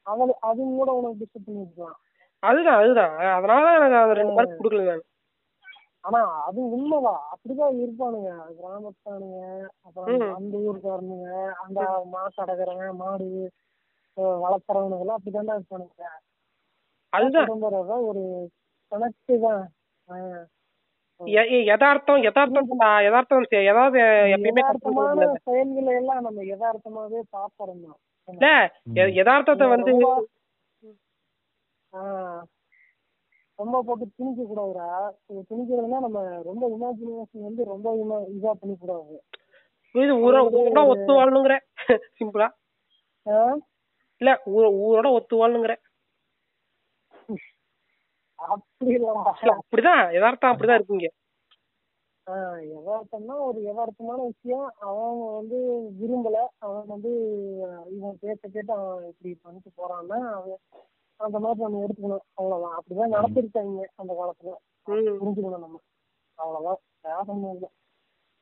அது அதுவும் கூட உனக்கு டிஸ்டர்ப் பண்ணிருக்கலாம் அதுதான் அதுதான். அதனால தான் எனக்கு ரெண்டு மார்க் கொடுக்கல நான். ஆனா அது உண்மைதான். அப்படிதான் இருப்பானுங்க. கிராமத்தானுங்க அப்புறம். அந்த ஊருக்காரனுங்க அந்த மாசடக்கிறவங்க மாடு வளர்த்துறவனுங்க எல்லாம் அப்படிதான்டா இருப்பானுங்க. அதுதான். ஒரு கணக்கு தான். யதார்த்தம் யதார்த்தம் யதார்த்தம் ஏதாவது எப்பயுமே. செயல்களை எல்லாம் நம்ம யதார்த்தமாவே பாப்பறோம் இல்ல யதார்த்தத்தை வந்து ரொம்ப போட்டு திணிக்க கூடாதுடா. இது திணிக்கிறதுனா நம்ம ரொம்ப இமேஜினேஷன் வந்து ரொம்ப இதா பண்ணி கூடாது இது ஊர ஊரோட ஒத்து வாழணுங்கிற. சிம்பிளா இல்ல ஊரோட ஒத்து வாழணுங்கிற. அப்படி இல்ல. அப்படிதான். யதார்த்தம் அப்படிதான் இருக்குங்க. யதார்த்தம்னா ஒரு யதார்த்தமான விஷயம். அவன் வந்து விரும்பல. அவன் வந்து இவன் பேச்ச கேட்டு அவன் இப்படி பண்ணிட்டு போறான்னா அவன் அந்த மாதிரி நம்ம எடுத்துக்கணும். அவ்வளவுதான். அப்படிதான் நடத்திருக்காங்க அந்த காலத்துல. புரிஞ்சுக்கணும் நம்ம. அவ்வளவுதான். வேற ஒண்ணும் இல்ல.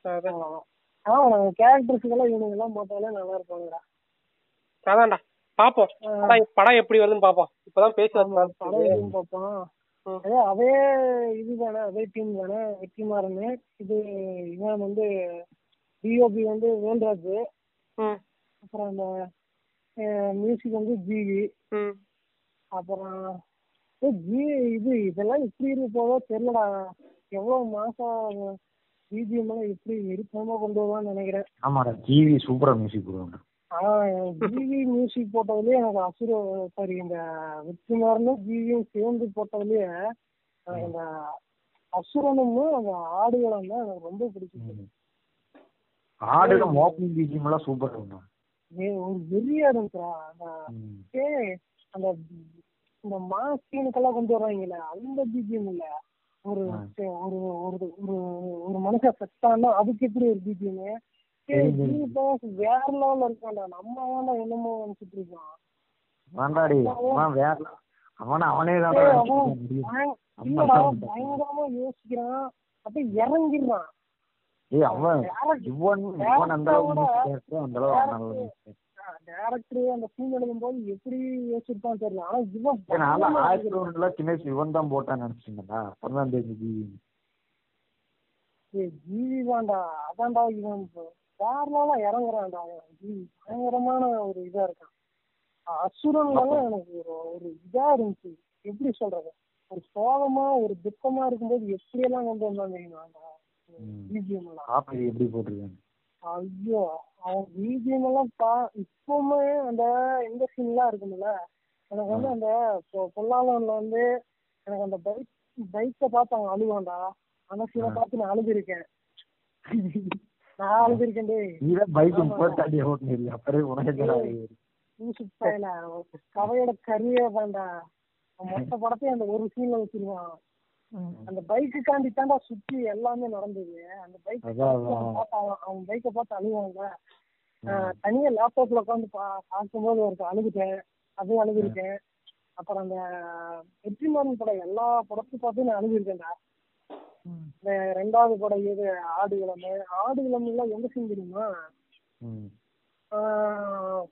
அவ்வளவுதான் ஆனா கேரக்டர்ஸ்க்கெல்லாம் இவனுங்க எல்லாம் போட்டாலே நல்லா இருப்பாங்கடா. அதான்டா. பாப்போம். படம் எப்படி வருதுன்னு பாப்போம். இப்பதான் பேசி படம் வந்து எதுவும் பார்ப்போம் ம். அதே அதே இதுதானே அதே டீம் தானே வெற்றிமாறன். இது இவன் வந்து டிஓபி வந்து வேல்ராஜ். அப்புறம் அந்த மியூசிக் வந்து ஜிவி. அப்புறம் ஏய், ஜி இது இதெல்லாம் எப்படி இருக்க போதோ தெரியலடா. எவ்வளவு மாசம் பிஜிஎம் எல்லாம் எப்படி இருப்போமோ கொண்டு வருவான்னு நினைக்கிறேன். ஆமாடா ஜிவி சூப்பரா மியூசிக் போடுவாங்க ஜிவி மியூசிக் போட்டதுலயே எனக்கு அசுர சாரி இந்த வெற்றிமாறனும் ஜிவியும் சேர்ந்து போட்டதுலயே இந்த அசுரனும் அந்த ஆடுகளும் தான் எனக்கு ரொம்ப பிடிச்சிருக்கு. ஆடுல ஓப்பனிங் பிஜிஎம் எல்லாம் சூப்பரா இருக்கும் ஒரு வெறியா இருந்துச்சுடா. அந்த அந்த இந்த மாஸ் சீனுக்கெல்லாம் கொண்டு வர்றாங்கல்ல அந்த பிஜிஎம் இல்ல. ஒரு ஒரு ஒரு ஒரு ஒரு மனுஷன் செத்தான்னா அதுக்கு எப்படி ஒரு பிஜிஎம்? வேற லெவல்ல இருக்கான்டா. நம்ம வேண்டாம் என்னமோ நினைச்சிட்டு இருக்கான். வேண்டாடி. அவன் வேற அவன அவனே தான் பயங்கரமா யோசிக்கிறான். அப்படியே இறங்கிடுறான். ஏய் அவன் Direct- இவன் இவன் அந்த அளவுக்கு அந்த. டேரக்டர் அந்த சீன் எழுதும் போது எப்படி யோசிச்சிருப்பான்னு தெரியல. ஆனா இவன் ஆயிரத்தி இவன் தான் போட்டான்னு நினைச்சிருந்தேன்டா அப்பதான் தெரிஞ்சு ஜிவி. ஜிவி தான்டா. அதான்டா இவன் இப்போ வேற லெவலா இறங்குறான்டா. ஜிவி பயங்கரமான ஒரு இதா இருக்கான். அசுரன்லாம் எனக்கு ஒரு ஒரு இதா இருந்துச்சு. எப்படி சொல்றது? ஒரு சோகமா ஒரு துக்கமா இருக்கும்போது எப்படி எல்லாம் கொண்டு அந்த பிஜிஎம் எல்லாம் எப்படி போட்டிருக்காங்க? ஐயோ அவன் பிஜிஎம் எல்லாம் பா இப்பவுமே அந்த இந்த சீன்லாம் இருக்கும்ல. எனக்கு வந்து அந்த பொ- பொல்லாதவன்ல வந்து எனக்கு அந்த பைக் பைக்கை பார்த்து அவன் அழுவான்டா. அந்த சீனை பார்த்து நான் அழுதுருக்கேன். நான் அழுதுருக்கேன் டேய். நீதான் பைக் முப்பது தாண்டி ஓட்டுனீங்க அப்புறம் உனக்கு கதையோட கரியே அவன் மொத்த படத்தையும் அந்த ஒரு சீன்ல வச்சிருவான். அந்த பைக்குக்காண்டி தான்டா சுத்தி எல்லாமே நடந்தது. அந்த பைக். அவன் பைக்கை பார்த்து அழுவாங்க தனியா லேப்டாப்ல உட்காந்து பார்க்கும்போது ஒரு அழுதுட்டேன். அதுவும் அழுதுருக்கேன் அப்புறம் அந்த வெற்றிமாறன் படம் எல்லா படத்தையும் பார்த்து நான் அழுதுருக்கேன்டா. இந்த ரெண்டாவது படம் இது ஆடு கிழமை ஆடு கிழமைலாம் எங்க சீன் தெரியுமா?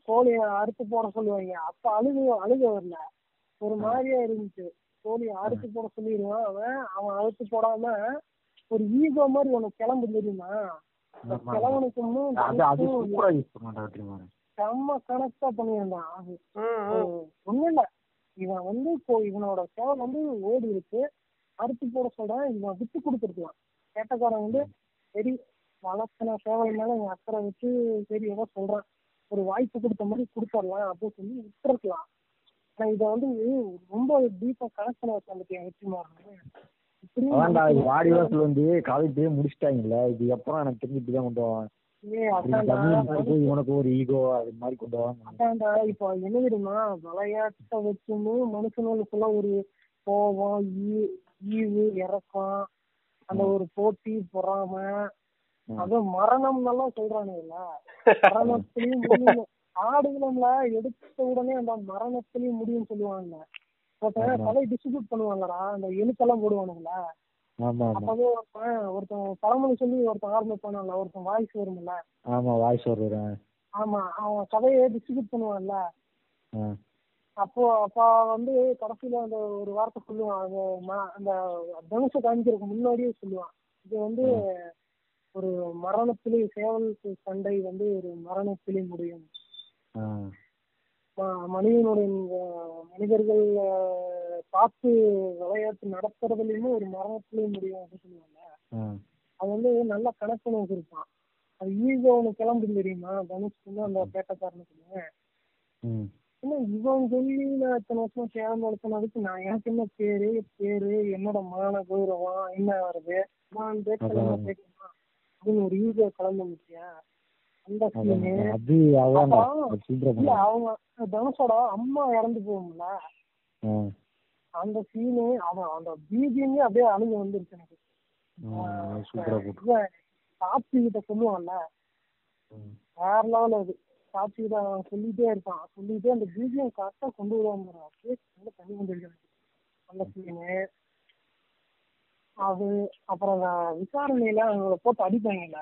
கோழியை அறுத்து போட சொல்லுவாங்க. அப்ப அழுகு அழுக வரல. ஒரு மாதிரியா இருந்துச்சு. கோழியை அறுத்து போட சொல்லிடுவான் அவன். அவன் அறுத்து போடாம ஒரு ஈகோ மாதிரி உனக்கு கிளம்பு தெரியுமா? வெற்றிமாறன் செம்ம கணக்கா பண்ணியிருந்தான். அது. ஒண்ணும் இல்ல இவன் வந்து இப்போ இவனோட சேவல் வந்து ஓடி இருக்கு. அறுத்து போட சொல்றான். இவன் விட்டு கொடுத்துருக்கலாம். கேட்டக்காரன் வந்து சரி வளர்த்தன சேவல் மேல இவன் அக்கறை வச்சு சரி ஏதோ சொல்றான். ஒரு வாய்ப்பு கொடுத்த மாதிரி கொடுத்துடலாம் அப்படின்னு சொல்லி விட்டுருக்கலாம். ஆனா இதை வந்து ரொம்ப டீப்பா கனெக்ட் பண்ண வச்சாந்துட்டு வெற்றி இது வாடி வாசல் வந்து காலேஜ் முடிச்சிட்டாங்கல்ல இது எப்பறம் எனக்கு தெரிஞ்சு இப்படிதான் கொண்டு மாதிரி இவனுக்கு ஒரு ஈகோ அது மாதிரி கொண்டு போவாங்க அதான்டா இப்போ என்ன தெரியுமா விளையாட்டை வச்சுன்னு மனுஷனுக்குள்ள ஒரு கோபம் ஈ- ஈவு இறக்கம் அந்த ஒரு போட்டி பொறாமை அதுவும் மரணம் எல்லாம் சொல்றானுங்கல்ல. மரணத்திலயும் ஆடுகளம்ல எடுத்த உடனே அந்த மரணத்திலயும் முடியும் சொல்லுவாங்க. ஒருத்தன் தலை டிஸ்ட்ரிபியூட் பண்ணுவாங்கடா அந்த எழுத்தெல்லாம் போடுவானுங்களா? அப்பவே ஒருத்தன் ஒருத்தன் பழமொழி சொல்லி ஒருத்தன் ஆரம்பிப்பானல்ல ஒருத்தன் வாய்ஸ் வரும்ல. ஆமா வாய்ஸ் வருறேன் ஆமா அவன் கதையை டிஸ்ட்ரிபியூட் பண்ணுவான்ல. அப்போ அப்ப வந்து கடைசியில அந்த ஒரு வார்த்தை சொல்லுவான் அந்த அந்த தனுஷ காமிக்கிறதுக்கு முன்னாடியே சொல்லுவான். இது வந்து ஒரு மரணத்திலே சேவல் சண்டை வந்து ஒரு மரணத்திலே முடியும். மனிதனுடைய மனிதர்கள் பார்த்து விளையாட்டு நடத்துறதுலயுமே ஒரு மரணத்திலே முடியும் அப்படின்னு சொல்லுவாங்க. அது வந்து நல்ல கணக்கு வச்சிருப்பான் அது ஈகோ ஒன்று கிளம்புது தெரியுமா? தனுஷ் வந்து அந்த பேட்டக்காரனுக்கு என்ன இவன் சொல்லி நான் இத்தனை வருஷம் சேலம் வளர்த்தனதுக்கு நான் எனக்கு என்ன பேரு? பேரு என்னோட மான கௌரவம் என்ன வருது? நான் பேசலாம் கேட்கலாம் அப்படின்னு ஒரு ஈகோ கிளம்ப முடியா அந்த அவங்க தனுஷோட அம்மா இறந்து போகும்ல. அந்த சீனு அவன் அந்த பீஜியமே அப்படியே அணுகு வந்துருச்சு எனக்கு. சாட்சி கிட்ட சொல்லுவான்ல. வேற லெவல் அது. கிட்ட அவன் சொல்லிட்டே இருப்பான். சொல்லிட்டே அந்த பீஜியம் கரெக்டா கொண்டு அப்படியே கண்ணுல தண்ணி கொண்டு இருக்கிறது அந்த சீனு அது அப்புறம் அந்த விசாரணையில அவங்கள போட்டு அடிப்பாங்கல்ல.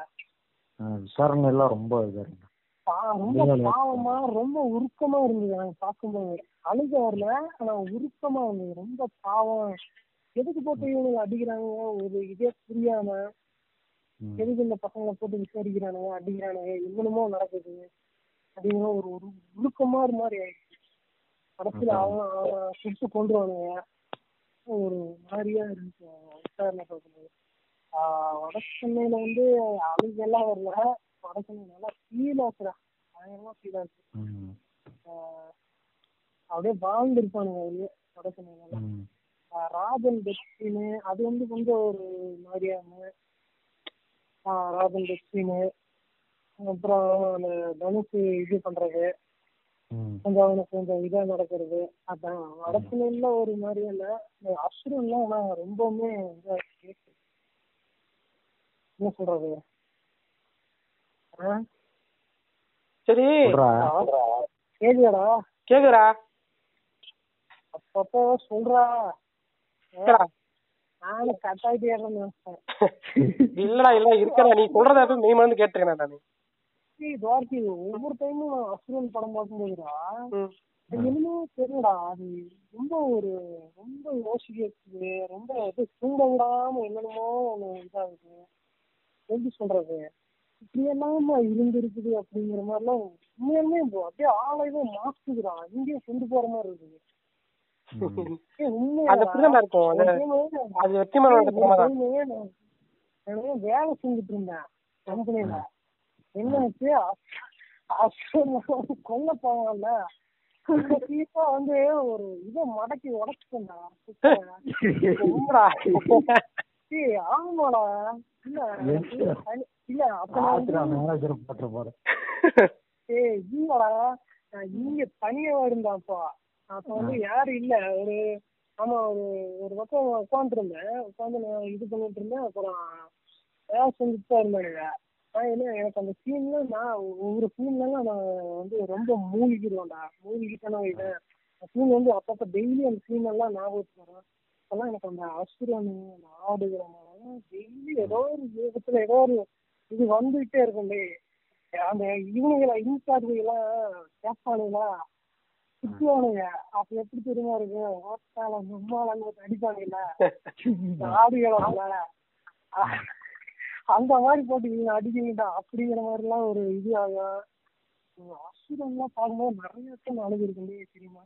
விசாரணை எல்லாம் ரொம்ப இதா இருக்கு. பா- ரொம்ப பாவமா ரொம்ப உருக்கமா இருந்தது எனக்கு பார்க்கும்போது. அழுக வரல ஆனா உருக்கமா இருந்தது. ரொம்ப பாவம். எதுக்கு போட்டு இவனுங்க அடிக்கிறாங்க ஒரு இதே புரியாம எதுக்கு இந்த பசங்களை போட்டு விசாரிக்கிறானுங்க அடிக்கிறானுங்க? இவனுமோ நடக்குது. அப்படிங்கிற ஒரு ஒரு உருக்கமா ஒரு மாதிரி ஆயிடுச்சு. கடைசியில அவன் அவன் சுட்டு கொண்டுருவானுங்க ஒரு மாதிரியா இருந்துச்சு விசாரணை பார்க்கும்போது. ஆஹ் வட சென்னையில வந்து அழுகெல்லாம் வரல. வட சென்னை நல்லா ஃபீல் ஆச்சுடா பயங்கரமா ஃபீல் ஆச்சு ஆஹ் அப்படியே வாழ்ந்துருப்பானுங்க அதுலயே வட சென்னையில ஆஹ் ராஜன் டெஸ்டின்னு அது வந்து கொஞ்சம் ஒரு மாதிரியான ராஜன் டெஸ்டின்னு அப்புறம் அந்த தனுஷ் இது பண்றது. கொஞ்சம் அவனுக்கு கொஞ்சம் இதா நடக்கிறது. அதான் வடக்குல ஒரு மாதிரி இல்ல. இந்த அசுரன்லாம் ஆனா ரொம்பவுமே இருக்கு. என்ன சொல்றது? சரி. கேக்குதாடா? கேக்குறா அப்பப்போ சொல்றா. நானும் கட்டாயிட்டே இல்லடா இல்ல இருக்கடா. நீ சொல்றத எப்ப மெய் மறந்து கேட்டிருக்கேன் நானு. துவார்த்தி ஒவ்வொரு டைமும் நான் அசுரன் படம் பார்க்கும்போதுடா என்னமோ தெரியலடா. அது ரொம்ப ஒரு ரொம்ப யோசிக்கிறது ரொம்ப இது தூங்க விடாம என்னென்னமோ ஒண்ணு இதாகுது. எப்படி சொல்றது? இப்படி எல்லாம இருந்திருக்குது அப்படிங்கிற மாதிரிலாம் உண்மையாலுமே அப்படியே ஆளையவே மாத்துதுடா. இங்கேயே கொண்டு போற மாதிரி இருக்குது. வேலை செஞ்சுட்டு இருந்தேன் கம்பெனில என்னாச்சு கொல்ல போவான்ல சீப்பா வந்து ஒரு இதை மடக்கி உடச்சுட்டா ஆமாடா. இல்ல மேனேஜர் போட்டு போற ஏய் இல்லடா நான் இங்க தனியா இருந்தாப்பா. அப்ப வந்து யாரும் இல்ல ஒரு ஆமா ஒரு ஒரு பக்கம் உட்காந்துருந்தேன் உட்காந்து நான் இது பண்ணிட்டு இருந்தேன் அப்புறம் வேலை செஞ்சுட்டு தான் இருந்தானுங்க நான் என்ன எனக்கு அந்த சீன்ல நான் ஒவ்வொரு சீன்லாம் நான் வந்து ரொம்ப மூழ்கிடுவேன்டா. மூழ்கிட்டேன்னா இவன் சீன் வந்து அப்பப்ப டெய்லி அந்த சீன் எல்லாம் ஞாபகத்துக்கு வரும். அப்பெல்லாம் எனக்கு அந்த அசுரன் அந்த ஆடுகிறனால டெய்லி ஏதோ ஒரு விதத்துல ஏதோ ஒரு இது வந்துகிட்டே இருக்கும். டேய் அந்த இவனுங்களை இன்சார்ஜெல்லாம் கேட்பானுங்களா திட்டுவானுங்க. அப்ப எப்படி தெரியுமா இருக்கு? ஓட்டால நம்மால அடிப்பானுங்களா ஆடுகளம்ல அந்த மாதிரி போட்டு இவங்க அடிக்கீங்கடா அப்படிங்கிற மாதிரி எல்லாம் ஒரு இது ஆகும். அசுரம் எல்லாம் பார்க்கும்போது நிறைய டைம் அழுது இருக்கு தெரியுமா?